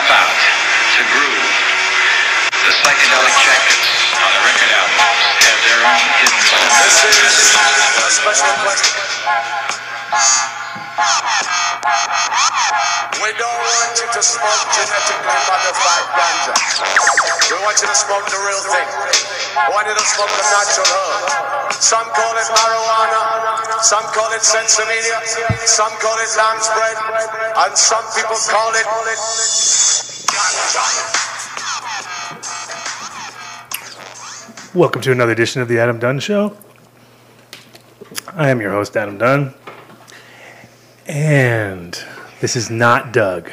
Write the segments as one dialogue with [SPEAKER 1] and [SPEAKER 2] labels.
[SPEAKER 1] tap out, to groove. The psychedelic jackets on the record albums have their own hidden
[SPEAKER 2] This is special question. We don't want you to smoke genetically modified ganja. We want you to smoke the real thing. We want you to smoke the natural herb. Some call it marijuana, some call it sensimilla, some call it lamb's bread, and some people call it ganja.
[SPEAKER 3] Welcome to another edition of the Adam Dunn Show. I am your host, Adam Dunn. And this is not Doug,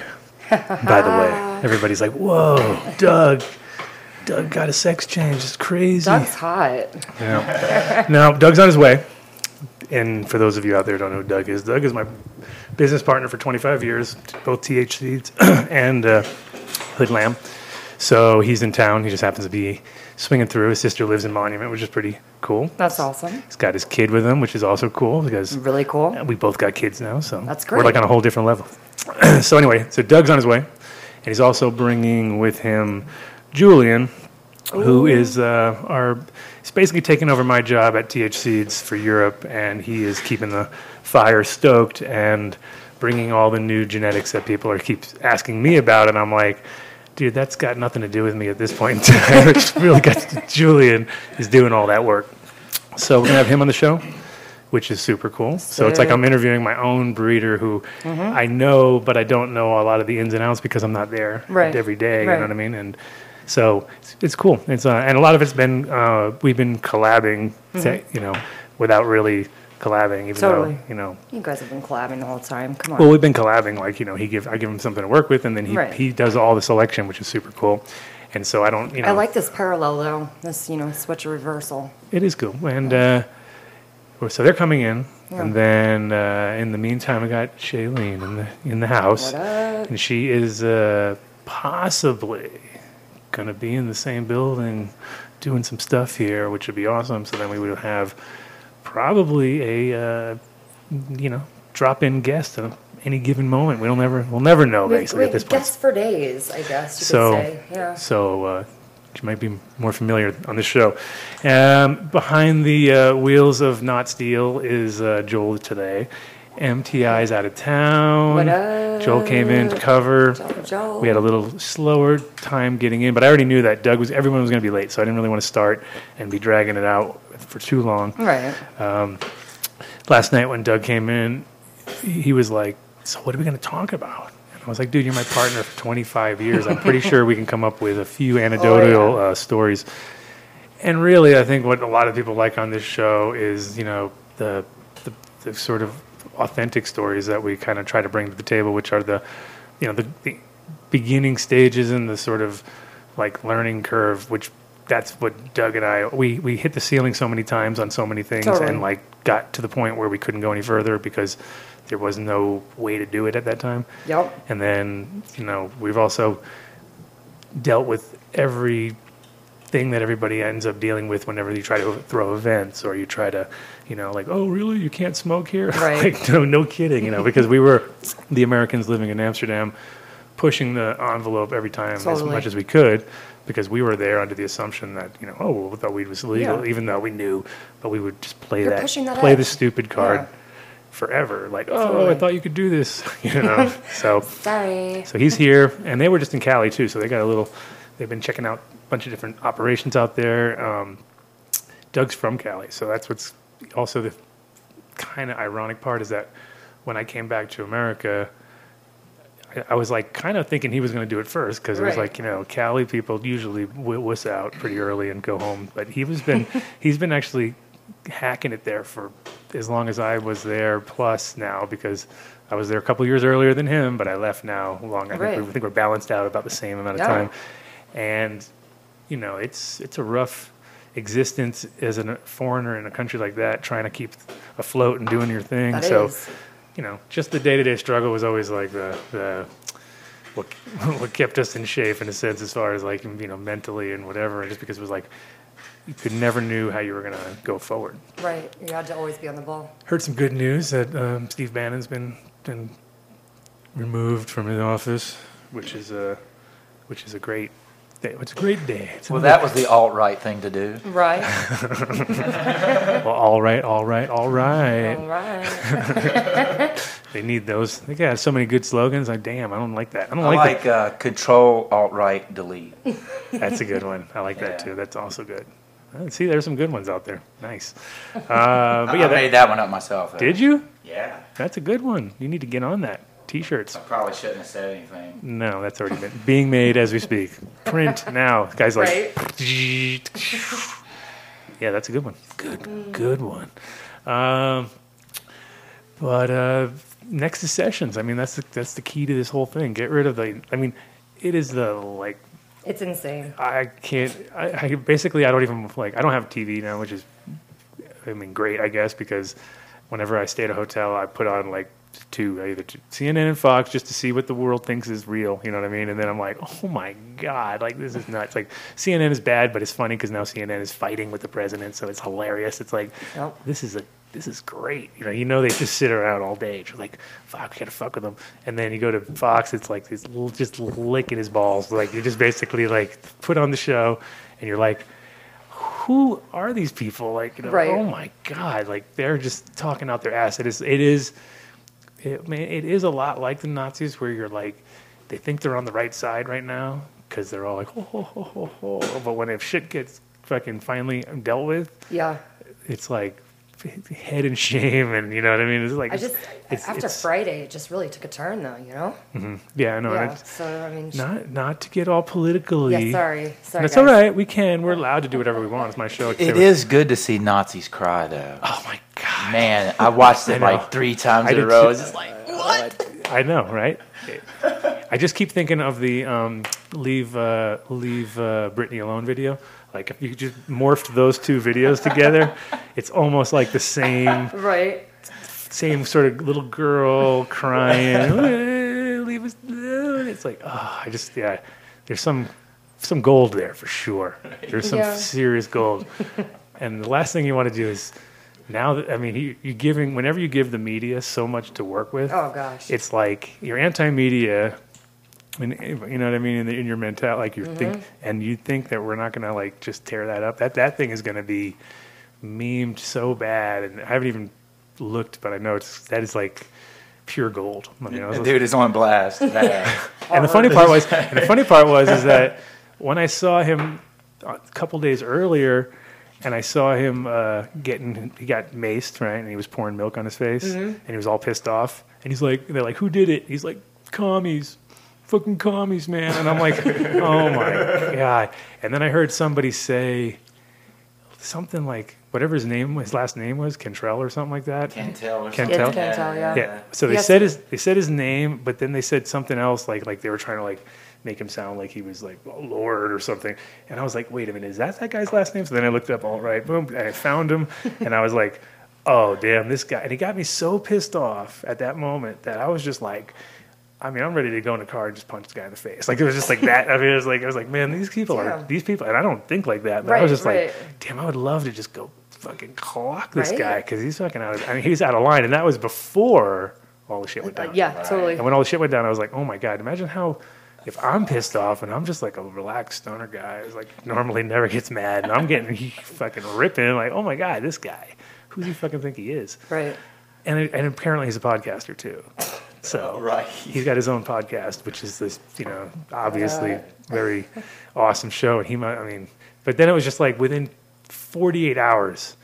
[SPEAKER 3] by the way. Everybody's like, whoa, Doug. Doug got a sex change. It's crazy.
[SPEAKER 4] That's hot.
[SPEAKER 3] Yeah. now, Doug's on his way. And for those of you out there who don't know who Doug is, Doug is my business partner for 25 years, both THC and uh, Hood Lamb. So he's in town. He just happens to be swinging through. His sister lives in Monument, which is pretty cool.
[SPEAKER 4] That's awesome.
[SPEAKER 3] He's got his kid with him, which is also cool because
[SPEAKER 4] Really cool.
[SPEAKER 3] we both got kids now. So
[SPEAKER 4] That's great.
[SPEAKER 3] We're like on a whole different level. so anyway, so Doug's on his way, and he's also bringing with him Julian, who is uh, our. He's basically taking over my job at TH Seeds for Europe, and he is keeping the fire stoked and bringing all the new genetics that people are keep asking me about, and I'm like. Dude, that's got nothing to do with me at this point in time. It's really got Julian is doing all that work. So we're gonna have him on the show, which is super cool. So it's like I'm interviewing my own breeder who
[SPEAKER 4] Mm-hmm.
[SPEAKER 3] I know, but I don't know a lot of the ins and outs because I'm not there
[SPEAKER 4] Right.
[SPEAKER 3] every day. You know what I mean? And so it's, it's cool. It's uh, and a lot of it's been uh, we've been collabing, te- you know, without really collabing. Even.
[SPEAKER 4] Totally.
[SPEAKER 3] though you know,
[SPEAKER 4] You guys have been collabing the whole time. Come on.
[SPEAKER 3] well, we've been collabing. Like you know, he give I give him something to work with, and then he
[SPEAKER 4] Right.
[SPEAKER 3] he does all the selection, which is super cool. And so I don't, you know,
[SPEAKER 4] I like this parallel though. This, you know, switch a reversal.
[SPEAKER 3] It is cool. And uh, well, so they're coming in. And then uh, in the meantime, I got Shailene in the, in the house.
[SPEAKER 4] What up?
[SPEAKER 3] And she is uh, possibly going to be in the same building doing some stuff here, which would be awesome. So then we would have probably a, uh, you know, drop in guest at any given moment. We don't ever, we'll never know
[SPEAKER 4] We-
[SPEAKER 3] basically
[SPEAKER 4] we
[SPEAKER 3] at this point.
[SPEAKER 4] guess for days, I guess you
[SPEAKER 3] So,
[SPEAKER 4] could say. Yeah.
[SPEAKER 3] so uh, you might be more familiar on this show. Um, behind the uh, wheels of Not Steel is uh, Joel today. MTI's out of town. Joel came in to cover.
[SPEAKER 4] Joe, Joe.
[SPEAKER 3] We had a little slower time getting in, but I already knew that Doug was. Everyone was going to be late, so I didn't really want to start and be dragging it out for too long
[SPEAKER 4] Right.
[SPEAKER 3] last night when Doug came in, he was like, "So what are we going to talk about?" And I was like, "Dude, you're my partner for 25 years. I'm pretty sure we can come up with a few anecdotal uh, stories." And really, I think what a lot of people like on this show is, you know, the the, the sort of authentic stories that we kind of try to bring to the table, which are the, you know, the, the beginning stages and the sort of like learning curve, which that's what Doug and I we we hit the ceiling so many times on so many things
[SPEAKER 4] Totally.
[SPEAKER 3] and like got to the point where we couldn't go any further because there was no way to do it at that time.
[SPEAKER 4] Yep.
[SPEAKER 3] And then, you know, we've also dealt with every thing that everybody ends up dealing with whenever you try to throw events or you try to, you know, like, oh, really? You can't smoke here?
[SPEAKER 4] Right.
[SPEAKER 3] like, no, no kidding, you know, because we were the Americans living in Amsterdam pushing the envelope every time as much as we could because we were there under the assumption that, you know, oh, well, we thought weed was legal,
[SPEAKER 4] Yeah.
[SPEAKER 3] even though we knew, but we would just play
[SPEAKER 4] You're
[SPEAKER 3] that,
[SPEAKER 4] that
[SPEAKER 3] play the stupid card
[SPEAKER 4] Yeah.
[SPEAKER 3] forever. Like, oh, I thought you could do this, you know. so,
[SPEAKER 4] Sorry.
[SPEAKER 3] so he's here, and they were just in Cali too. So they got a little. They've been checking out bunch of different operations out there. Um, Doug's from Cali, so that's what's also the kind of ironic part is that when I came back to America. I- I was like kind of thinking he was going to do it first because it was like you know Cali people usually w- wuss out pretty early and go home, but he was been he's been actually hacking it there for as long as I was there plus now because I was there a couple years earlier than him, but I left now long. I think, we, I think we're balanced out about the same amount of
[SPEAKER 4] Yeah.
[SPEAKER 3] time, and you know it's it's a rough existence as a foreigner in a country like that, trying to keep afloat and doing your thing.
[SPEAKER 4] That
[SPEAKER 3] so
[SPEAKER 4] is.
[SPEAKER 3] you know, just the day to day struggle was always like the the what what kept us in shape in a sense, as far as like you know mentally and whatever. Just because it was like you could never knew how you were gonna go forward.
[SPEAKER 4] Right. You had to always be on the ball.
[SPEAKER 3] Heard some good news that um, Steve Bannon's been been removed from his office, which is uh, which is a great day. It's a great day. It's
[SPEAKER 5] Well, that was the alt right thing to do.
[SPEAKER 4] Right.
[SPEAKER 3] well, all right, all right, all right.
[SPEAKER 4] All right.
[SPEAKER 3] They need those. They got so many good slogans. Like, damn, I don't like that. I don't
[SPEAKER 5] I
[SPEAKER 3] like,
[SPEAKER 5] like uh, control alt right delete.
[SPEAKER 3] That's a good one. I like that too. That's also good. Uh, See, there's some good ones out there. Nice. Uh, but
[SPEAKER 5] I
[SPEAKER 3] yeah, that,
[SPEAKER 5] made that one up myself. though.
[SPEAKER 3] did you?
[SPEAKER 5] Yeah.
[SPEAKER 3] That's a good one. You need to get on that. T-shirts.
[SPEAKER 5] I probably shouldn't have said anything.
[SPEAKER 3] No, that's already been being made as we speak. Print now. Guys like
[SPEAKER 4] Right.
[SPEAKER 3] Yeah, that's a good one. Good good one. Um, but uh, next to sessions. I mean, that's the, that's the key to this whole thing. Get rid of the. I mean, it is the like
[SPEAKER 4] It's insane.
[SPEAKER 3] I can't. I, I basically I don't even like. I don't have TV now, which is, I mean, great I guess because whenever I stay at a hotel, I put on like two either to CNN and Fox just to see what the world thinks is real. You know what I mean? And then I'm like, oh my god, like this is nuts. Like CNN is bad, but it's funny because now CNN is fighting with the president, so it's hilarious. It's like this is a this is great. You know, you know they just sit around all day. You're like, fuck, we gotta fuck with them. And then you go to Fox, it's like this l- just licking his balls. Like you just basically like put on the show, and you're like, who are these people? Like, you know,
[SPEAKER 4] Right.
[SPEAKER 3] oh my god, like they're just talking out their ass. It is, it is, it, man, it is a lot like the Nazis, where you're like, they think they're on the right side right now because they're all like, ho, ho, ho, ho, ho. but when if shit gets fucking finally dealt with,
[SPEAKER 4] Yeah.
[SPEAKER 3] it's like head and shame, and you know what I mean. It's like
[SPEAKER 4] I just
[SPEAKER 3] it's,
[SPEAKER 4] after
[SPEAKER 3] it's-
[SPEAKER 4] Friday, it just really took a turn, though. You know. Mm-hmm.
[SPEAKER 3] yeah, no,
[SPEAKER 4] yeah.
[SPEAKER 3] it's
[SPEAKER 4] So I mean.
[SPEAKER 3] not not to get all politically.
[SPEAKER 4] yeah. Sorry. Sorry.
[SPEAKER 3] That's
[SPEAKER 4] guys.
[SPEAKER 3] all right. We can. We're allowed to do whatever we want. It's my show.
[SPEAKER 5] It is good to see Nazis cry, though.
[SPEAKER 3] Oh my god.
[SPEAKER 5] Man, I watched it
[SPEAKER 3] know.
[SPEAKER 5] like three times
[SPEAKER 3] I
[SPEAKER 5] in a row.
[SPEAKER 3] too.
[SPEAKER 5] It's just like, what?
[SPEAKER 3] I know, right? I just keep thinking of the um, leave uh, leave uh, Britney alone video. Like if you just morphed those two videos together, it's almost like the same
[SPEAKER 4] Right.
[SPEAKER 3] same sort of little girl crying. "Eh, leave us alone." It's like, oh, I just yeah. There's some some gold there for sure. There's some
[SPEAKER 4] Yeah.
[SPEAKER 3] serious gold. and the last thing you want to do is now that I mean you, you're giving whenever you give the media so much to work with
[SPEAKER 4] Oh gosh.
[SPEAKER 3] it's like you're anti-media and you know what i mean in, the, in your mentality like you think mm-hmm. and you think that we're not going to like just tear that up that that thing is going to be memed so bad and i haven't even looked but i know it's that is like pure gold I mean, I was
[SPEAKER 5] The dude is on blast.
[SPEAKER 3] And the funny part was, and the funny part was, is that when I saw him a couple days earlier, and I saw him uh, getting, he got maced, right, and he was pouring milk on his face, and he was all pissed off, and he's like, they're like, who did it? He's like, commies. Fucking commies, man. And I'm like, oh my God. And then I heard somebody say something like, whatever his name, his last name was, Cantwell or something like that.
[SPEAKER 5] Can't tell. or
[SPEAKER 3] Can't
[SPEAKER 5] something.
[SPEAKER 3] tell?
[SPEAKER 4] Yeah.
[SPEAKER 3] Yeah. So they
[SPEAKER 4] Yes.
[SPEAKER 3] said his they said his name, but then they said something else like like they were trying to like make him sound like he was like Lord or something. And I was like, wait a minute, is that that guy's last name? So then I looked up all right, boom, and I found him, and I was like, oh damn, this guy. And he got me so pissed off at that moment that I was just like. I mean, I'm ready to go in a car and just punch the guy in the face. Like it was just like that. I mean, it was like I was like, man, these people are these people, and I don't think like that. But I was just
[SPEAKER 4] right.
[SPEAKER 3] like, damn, I would love to just go fucking clock this
[SPEAKER 4] Right.
[SPEAKER 3] guy because he's fucking out. Of, I mean, he's out of line, and that was before all the shit went
[SPEAKER 4] Uh,
[SPEAKER 3] down.
[SPEAKER 4] yeah. Totally.
[SPEAKER 3] And when all the shit went down, I was like, oh my god, imagine how. If I'm pissed off and I'm just like a relaxed stoner guy, who's like normally never gets mad, and I'm getting he fucking ripping, like, oh my god, this guy, who does he fucking think he is?
[SPEAKER 4] Right.
[SPEAKER 3] And and apparently he's a podcaster too. So
[SPEAKER 5] Right.
[SPEAKER 3] he's got his own podcast, which is this, you know, obviously
[SPEAKER 4] Yeah.
[SPEAKER 3] very awesome show. And he might, I mean, but then it was just like within 48 hours,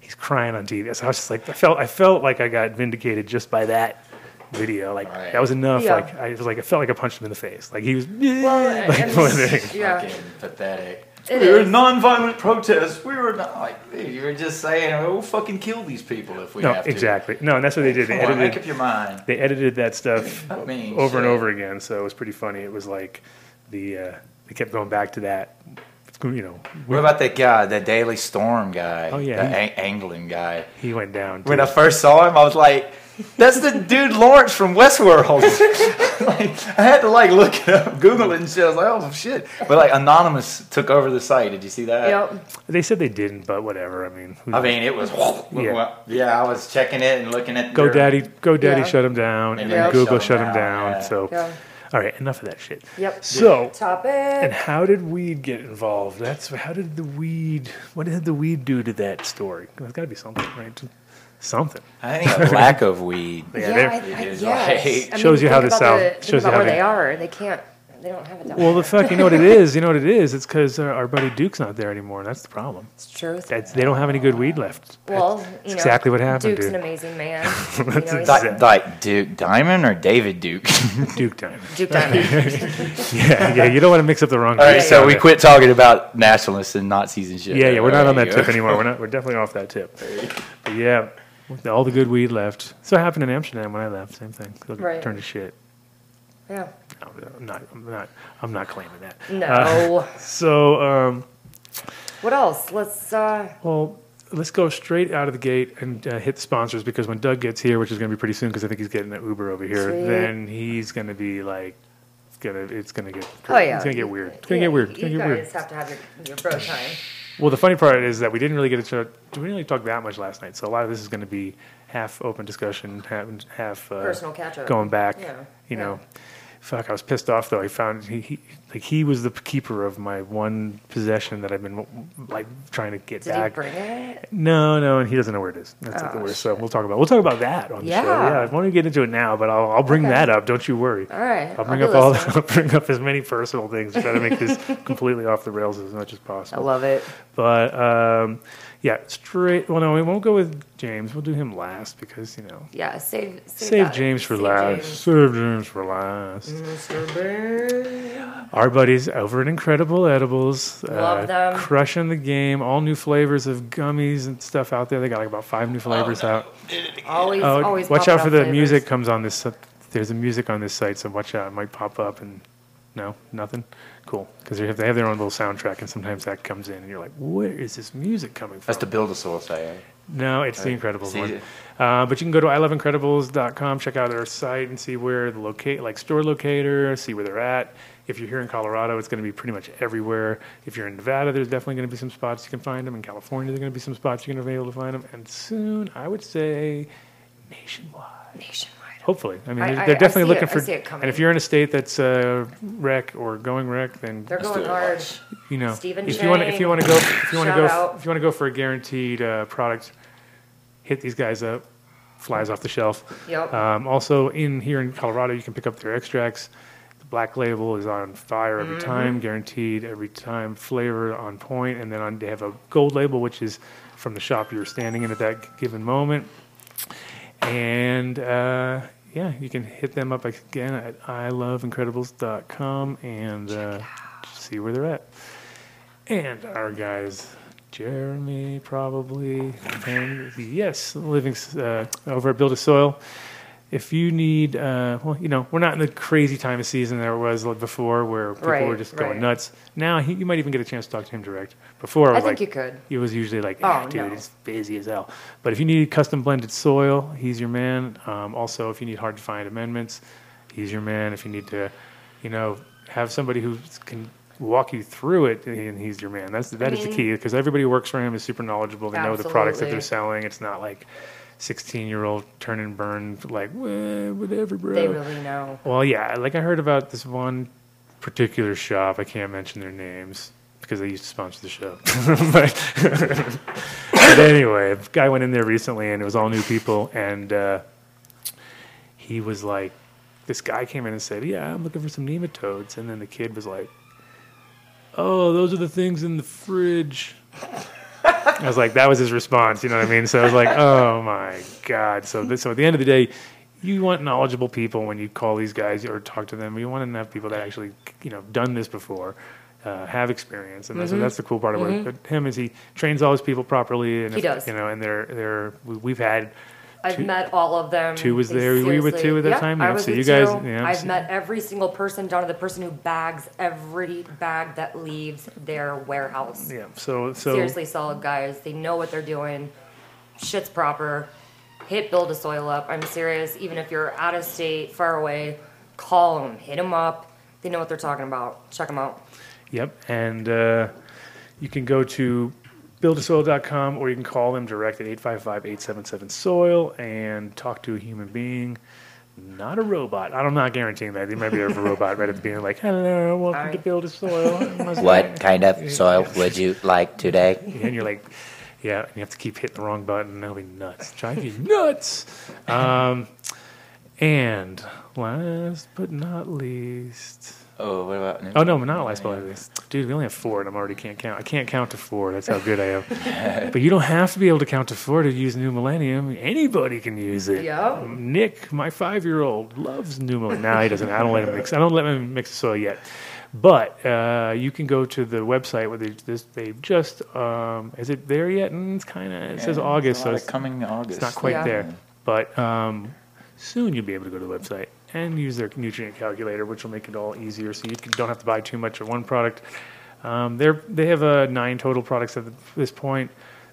[SPEAKER 3] he's crying on TV. So I was just like, I felt, I felt like I got vindicated just by that video. Like
[SPEAKER 5] Right.
[SPEAKER 3] that was enough.
[SPEAKER 4] Yeah.
[SPEAKER 3] Like I was like, I felt like I punched him in the face. Like he was,
[SPEAKER 4] Well,
[SPEAKER 3] like,
[SPEAKER 4] and-
[SPEAKER 3] one of
[SPEAKER 4] yeah.
[SPEAKER 5] Fucking pathetic.
[SPEAKER 4] It
[SPEAKER 5] we were
[SPEAKER 4] is.
[SPEAKER 5] non-violent protests. We were not like dude, you were just saying we'll fucking kill these people if we
[SPEAKER 3] no,
[SPEAKER 5] have to.
[SPEAKER 3] exactly. No, and that's what they did. They
[SPEAKER 5] Come on, make up
[SPEAKER 3] edited,
[SPEAKER 5] your mind.
[SPEAKER 3] they edited that stuff
[SPEAKER 5] I mean,
[SPEAKER 3] over and over again. So it was pretty funny. It was like the uh, they kept going back to that. You know,
[SPEAKER 5] What about that guy, the Daily Storm guy?
[SPEAKER 3] Oh, yeah,
[SPEAKER 5] the
[SPEAKER 3] he-
[SPEAKER 5] ang- Anglin guy.
[SPEAKER 3] he went down.
[SPEAKER 5] When. I first saw him, I was like, "That's the dude Lawrence from Westworld." like, I had to like look it up, Google it, and shit. I was like, "Oh shit!" But like, Anonymous took over the site. Did you see that?
[SPEAKER 4] Yep.
[SPEAKER 3] They said they didn't, but whatever. I mean,
[SPEAKER 5] I
[SPEAKER 3] knows?
[SPEAKER 5] mean, it was.
[SPEAKER 3] Yeah.
[SPEAKER 5] Yeah. I was checking it and looking at. their-
[SPEAKER 3] GoDaddy, GoDaddy
[SPEAKER 4] Yeah.
[SPEAKER 3] shut them down, and
[SPEAKER 5] And
[SPEAKER 3] then
[SPEAKER 5] they
[SPEAKER 3] Google
[SPEAKER 5] shut
[SPEAKER 3] shut
[SPEAKER 5] him
[SPEAKER 3] him
[SPEAKER 5] down,
[SPEAKER 3] down.
[SPEAKER 5] yeah.
[SPEAKER 3] So,
[SPEAKER 4] Yeah.
[SPEAKER 3] All right, enough of that shit.
[SPEAKER 4] Yep.
[SPEAKER 3] So,
[SPEAKER 4] topic.
[SPEAKER 3] and how did weed get involved? That's how did the weed? What did the weed do to that story? There's got to be something, right? Something.
[SPEAKER 5] I think a lack of weed.
[SPEAKER 3] Yeah,
[SPEAKER 4] Yeah, I, I,
[SPEAKER 5] It is
[SPEAKER 4] yes.
[SPEAKER 5] like-
[SPEAKER 4] I mean,
[SPEAKER 3] Shows you how
[SPEAKER 4] think
[SPEAKER 3] the South-
[SPEAKER 4] the-
[SPEAKER 3] shows you how
[SPEAKER 4] where
[SPEAKER 3] they-
[SPEAKER 4] they are. They can't. They don't have it down.
[SPEAKER 3] Well, the fuck, you know what it is? You know what it is? It's because uh, our buddy Duke's not there anymore. That's the problem.
[SPEAKER 4] it's true.
[SPEAKER 3] That's, they don't have any good weed left.
[SPEAKER 4] Well,
[SPEAKER 3] That's
[SPEAKER 4] you know,
[SPEAKER 3] exactly what happened,
[SPEAKER 4] Duke's
[SPEAKER 3] dude.
[SPEAKER 4] an amazing man. you know,
[SPEAKER 3] That's
[SPEAKER 4] he's
[SPEAKER 3] exact-
[SPEAKER 5] Like, like Duke Diamond or David Duke?
[SPEAKER 3] Duke time.
[SPEAKER 4] Duke Diamond.
[SPEAKER 3] Yeah, yeah. You don't want to mix up the wrong.
[SPEAKER 5] All right, so
[SPEAKER 3] out
[SPEAKER 5] we
[SPEAKER 3] there.
[SPEAKER 5] quit talking about nationalists and Nazis and shit.
[SPEAKER 3] Yeah, yeah. We're not on that tip anymore. We're not. We're definitely off that tip. But yeah, with all the good weed left. So it happened in Amsterdam when I left. Same thing.
[SPEAKER 4] Right.
[SPEAKER 3] Turned to shit.
[SPEAKER 4] yeah.
[SPEAKER 3] No, I'm not. I'm not. I'm not claiming that.
[SPEAKER 4] No.
[SPEAKER 3] So, um,
[SPEAKER 4] what else? Let's. uh
[SPEAKER 3] well, let's go straight out of the gate and uh, hit the sponsors because when Doug gets here, which is going to be pretty soon, because I think he's getting an Uber over here,
[SPEAKER 4] Sweet.
[SPEAKER 3] then he's going to be like, it's gonna, it's gonna get,
[SPEAKER 4] Oh yeah.
[SPEAKER 3] it's gonna get weird. It's gonna
[SPEAKER 4] Yeah,
[SPEAKER 3] get weird. It's
[SPEAKER 4] You
[SPEAKER 3] gonna get
[SPEAKER 4] guys
[SPEAKER 3] weird.
[SPEAKER 4] have to have your, your bro time.
[SPEAKER 3] Well, the funny part is that we didn't really get chance. We didn't really talk that much last night, so a lot of this is going to be half open discussion, half half uh,
[SPEAKER 4] Personal catch-up.
[SPEAKER 3] going back.
[SPEAKER 4] Yeah,
[SPEAKER 3] You
[SPEAKER 4] yeah.
[SPEAKER 3] know, fuck, I was pissed off though. I found he, he like he was the keeper of my one possession that I've been like trying to get
[SPEAKER 4] Did
[SPEAKER 3] back.
[SPEAKER 4] he bring it?
[SPEAKER 3] No, no, and he doesn't know where it is. That's the
[SPEAKER 4] Oh,
[SPEAKER 3] worst. So we'll talk about we'll talk about that on the show.
[SPEAKER 4] Yeah.
[SPEAKER 3] Yeah, I won't even get into it now, but I'll I'll bring
[SPEAKER 4] Okay.
[SPEAKER 3] that up. Don't you worry.
[SPEAKER 4] All right.
[SPEAKER 3] I'll bring
[SPEAKER 4] be
[SPEAKER 3] up all. I'll bring up as many personal things. To try to make this completely off the rails as much as possible.
[SPEAKER 4] I love it.
[SPEAKER 3] But um, yeah, straight. Well, no, we won't go with James. We'll do him last because you know.
[SPEAKER 4] Yeah. Save. Save,
[SPEAKER 3] Save. James for
[SPEAKER 4] Save
[SPEAKER 3] last.
[SPEAKER 4] James.
[SPEAKER 3] Save James for last.
[SPEAKER 4] Mr. Bear.
[SPEAKER 3] Our buddies over at Incredible Edibles, uh,
[SPEAKER 4] Love them.
[SPEAKER 3] crushing the game. All new flavors of gummies and stuff out there. They got like about five new flavors out.
[SPEAKER 4] Always.
[SPEAKER 3] Oh,
[SPEAKER 4] always.
[SPEAKER 3] watch out for the
[SPEAKER 4] flavors.
[SPEAKER 3] music comes on this. There's a music on this site, so watch out. It might pop up and no, nothing. Cool, because they have, they have their own little soundtrack, and sometimes that comes in, and you're like, where is this music coming from?
[SPEAKER 5] That's the build a soul say.
[SPEAKER 3] No, it's the
[SPEAKER 5] Right.
[SPEAKER 3] Incredibles
[SPEAKER 5] See
[SPEAKER 3] one. Uh, but you can go to iloveincredibles.com, check out their site, and see where the locate, like store locator, see where they're at. If you're here in Colorado, it's going to be pretty much everywhere. If you're in Nevada, there's definitely going to be some spots you can find them. In California, there's going to be some spots you're going to be able to find them. And soon, I would say, nationwide.
[SPEAKER 4] Nationwide.
[SPEAKER 3] Hopefully, I mean,
[SPEAKER 4] I-
[SPEAKER 3] they're,
[SPEAKER 4] I-
[SPEAKER 3] they're
[SPEAKER 4] I
[SPEAKER 3] definitely
[SPEAKER 4] see
[SPEAKER 3] looking
[SPEAKER 4] it. I
[SPEAKER 3] for.
[SPEAKER 4] see it coming.
[SPEAKER 3] and if you're in a state that's uh, rec or going rec, then
[SPEAKER 4] They're going
[SPEAKER 5] do it.
[SPEAKER 4] hard.
[SPEAKER 3] you know,
[SPEAKER 4] Stephen
[SPEAKER 3] if you want to, if
[SPEAKER 4] Chang,
[SPEAKER 3] you want to go, if you want to
[SPEAKER 4] shout
[SPEAKER 3] go,
[SPEAKER 4] out.
[SPEAKER 3] if you want to go for a guaranteed uh, product, hit these guys up. Flies off the shelf.
[SPEAKER 4] Yep.
[SPEAKER 3] Um, also, in here in Colorado, you can pick up their extracts. The black label is on fire every
[SPEAKER 4] Mm-hmm.
[SPEAKER 3] time, guaranteed every time. Flavor on point, and then on, they have a gold label, which is from the shop you're standing in at that given moment. And uh, yeah, you can hit them up again at iloveincredibles.com and uh, see where they're at. And our guys, Jeremy, probably, and yes, living uh, over at Build a Soil. If you need, uh, well, you know, we're not in the crazy time of season there was before where people
[SPEAKER 4] Right,
[SPEAKER 3] were just going
[SPEAKER 4] right.
[SPEAKER 3] nuts. Now he, you might even get a chance to talk to him direct. Before, I was
[SPEAKER 4] think
[SPEAKER 3] like,
[SPEAKER 4] you could.
[SPEAKER 3] it was usually like, ah,
[SPEAKER 4] Oh,
[SPEAKER 3] dude,
[SPEAKER 4] no.
[SPEAKER 3] it's busy as hell. But if you need custom blended soil, he's your man. Um, also, if you need hard to find amendments, he's your man. If you need to, you know, have somebody who can walk you through it, and he's your man. That's that is the
[SPEAKER 4] mean-
[SPEAKER 3] key because everybody who works for him is super knowledgeable. They know the products that they're selling. It's not like sixteen year old turn and burn like "Well, whatever, bro.
[SPEAKER 4] They really know.
[SPEAKER 3] Well, yeah, like I heard about this one particular shop. I can't mention their names because they used to sponsor the show. but, but anyway, a guy went in there recently, and it was all new people, and uh, he was like, this guy came in and said, "Yeah, I'm looking for some nematodes," and then the kid was like, "Oh, those are the things in the fridge." I was like, that was his response. You know what I mean? So I was like, oh my god. So this, so at the end of the day, you want knowledgeable people when you call these guys or talk to them. You want to have people that actually, you know, done this before, uh, have experience, and that's,
[SPEAKER 4] Mm-hmm.
[SPEAKER 3] that's the cool part of work. But him is he trains all his people properly, and
[SPEAKER 4] He
[SPEAKER 3] if-
[SPEAKER 4] does.
[SPEAKER 3] You know, and they're they're we've had
[SPEAKER 4] I've
[SPEAKER 3] Two-
[SPEAKER 4] met all of them.
[SPEAKER 3] two was there. Were you with two at that
[SPEAKER 4] Yep,
[SPEAKER 3] time?
[SPEAKER 4] I
[SPEAKER 3] Yeah,
[SPEAKER 4] was
[SPEAKER 3] so you guys-
[SPEAKER 4] two.
[SPEAKER 3] yeah,
[SPEAKER 4] I've
[SPEAKER 3] so-
[SPEAKER 4] met every single person down to the person who bags every bag that leaves their warehouse.
[SPEAKER 3] yeah. So so
[SPEAKER 4] Seriously solid guys. They know what they're doing. Shit's proper. Hit build a soil up. I'm serious. Even if you're out of state, far away, call them. Hit them up. They know what they're talking about. Check them out.
[SPEAKER 3] Yep. And uh, you can go to buildasoil.com or you can call them direct at 855 877 soil and talk to a human being. not a robot. I'm not guaranteeing that. They might be a robot right at the beginning, like, hello, welcome to
[SPEAKER 4] Alright.
[SPEAKER 3] Build a Soil. I must-
[SPEAKER 6] What kind of soil would you like today?
[SPEAKER 3] And you're like, yeah, and you have to keep hitting the wrong button. That'll be nuts. Drive you nuts. Um, and last but not least,
[SPEAKER 5] Oh, what about? New-
[SPEAKER 3] oh no, not last but not least, dude. We only have four, and I'm already can't count. I can't count to four. That's how good I am. but you don't have to be able to count to four to use New Millennium. Anybody can use it.
[SPEAKER 4] Yeah.
[SPEAKER 3] Nick, my five-year-old, loves New Millennium. No, he doesn't. I don't let him mix. I don't let him mix the soil yet. But uh, you can go to the website where they this they just um, is it there yet? And it's kind of it
[SPEAKER 5] Yeah,
[SPEAKER 3] says
[SPEAKER 5] there's a
[SPEAKER 3] August,
[SPEAKER 5] lot
[SPEAKER 3] so
[SPEAKER 5] of
[SPEAKER 3] it's,
[SPEAKER 5] coming August.
[SPEAKER 3] it's not quite
[SPEAKER 4] Yeah.
[SPEAKER 3] there. But um, soon you'll be able to go to the website and use their nutrient calculator, which will make it all easier. So you don't have to buy too much of one product. Um, they're they have uh, nine total products at this point.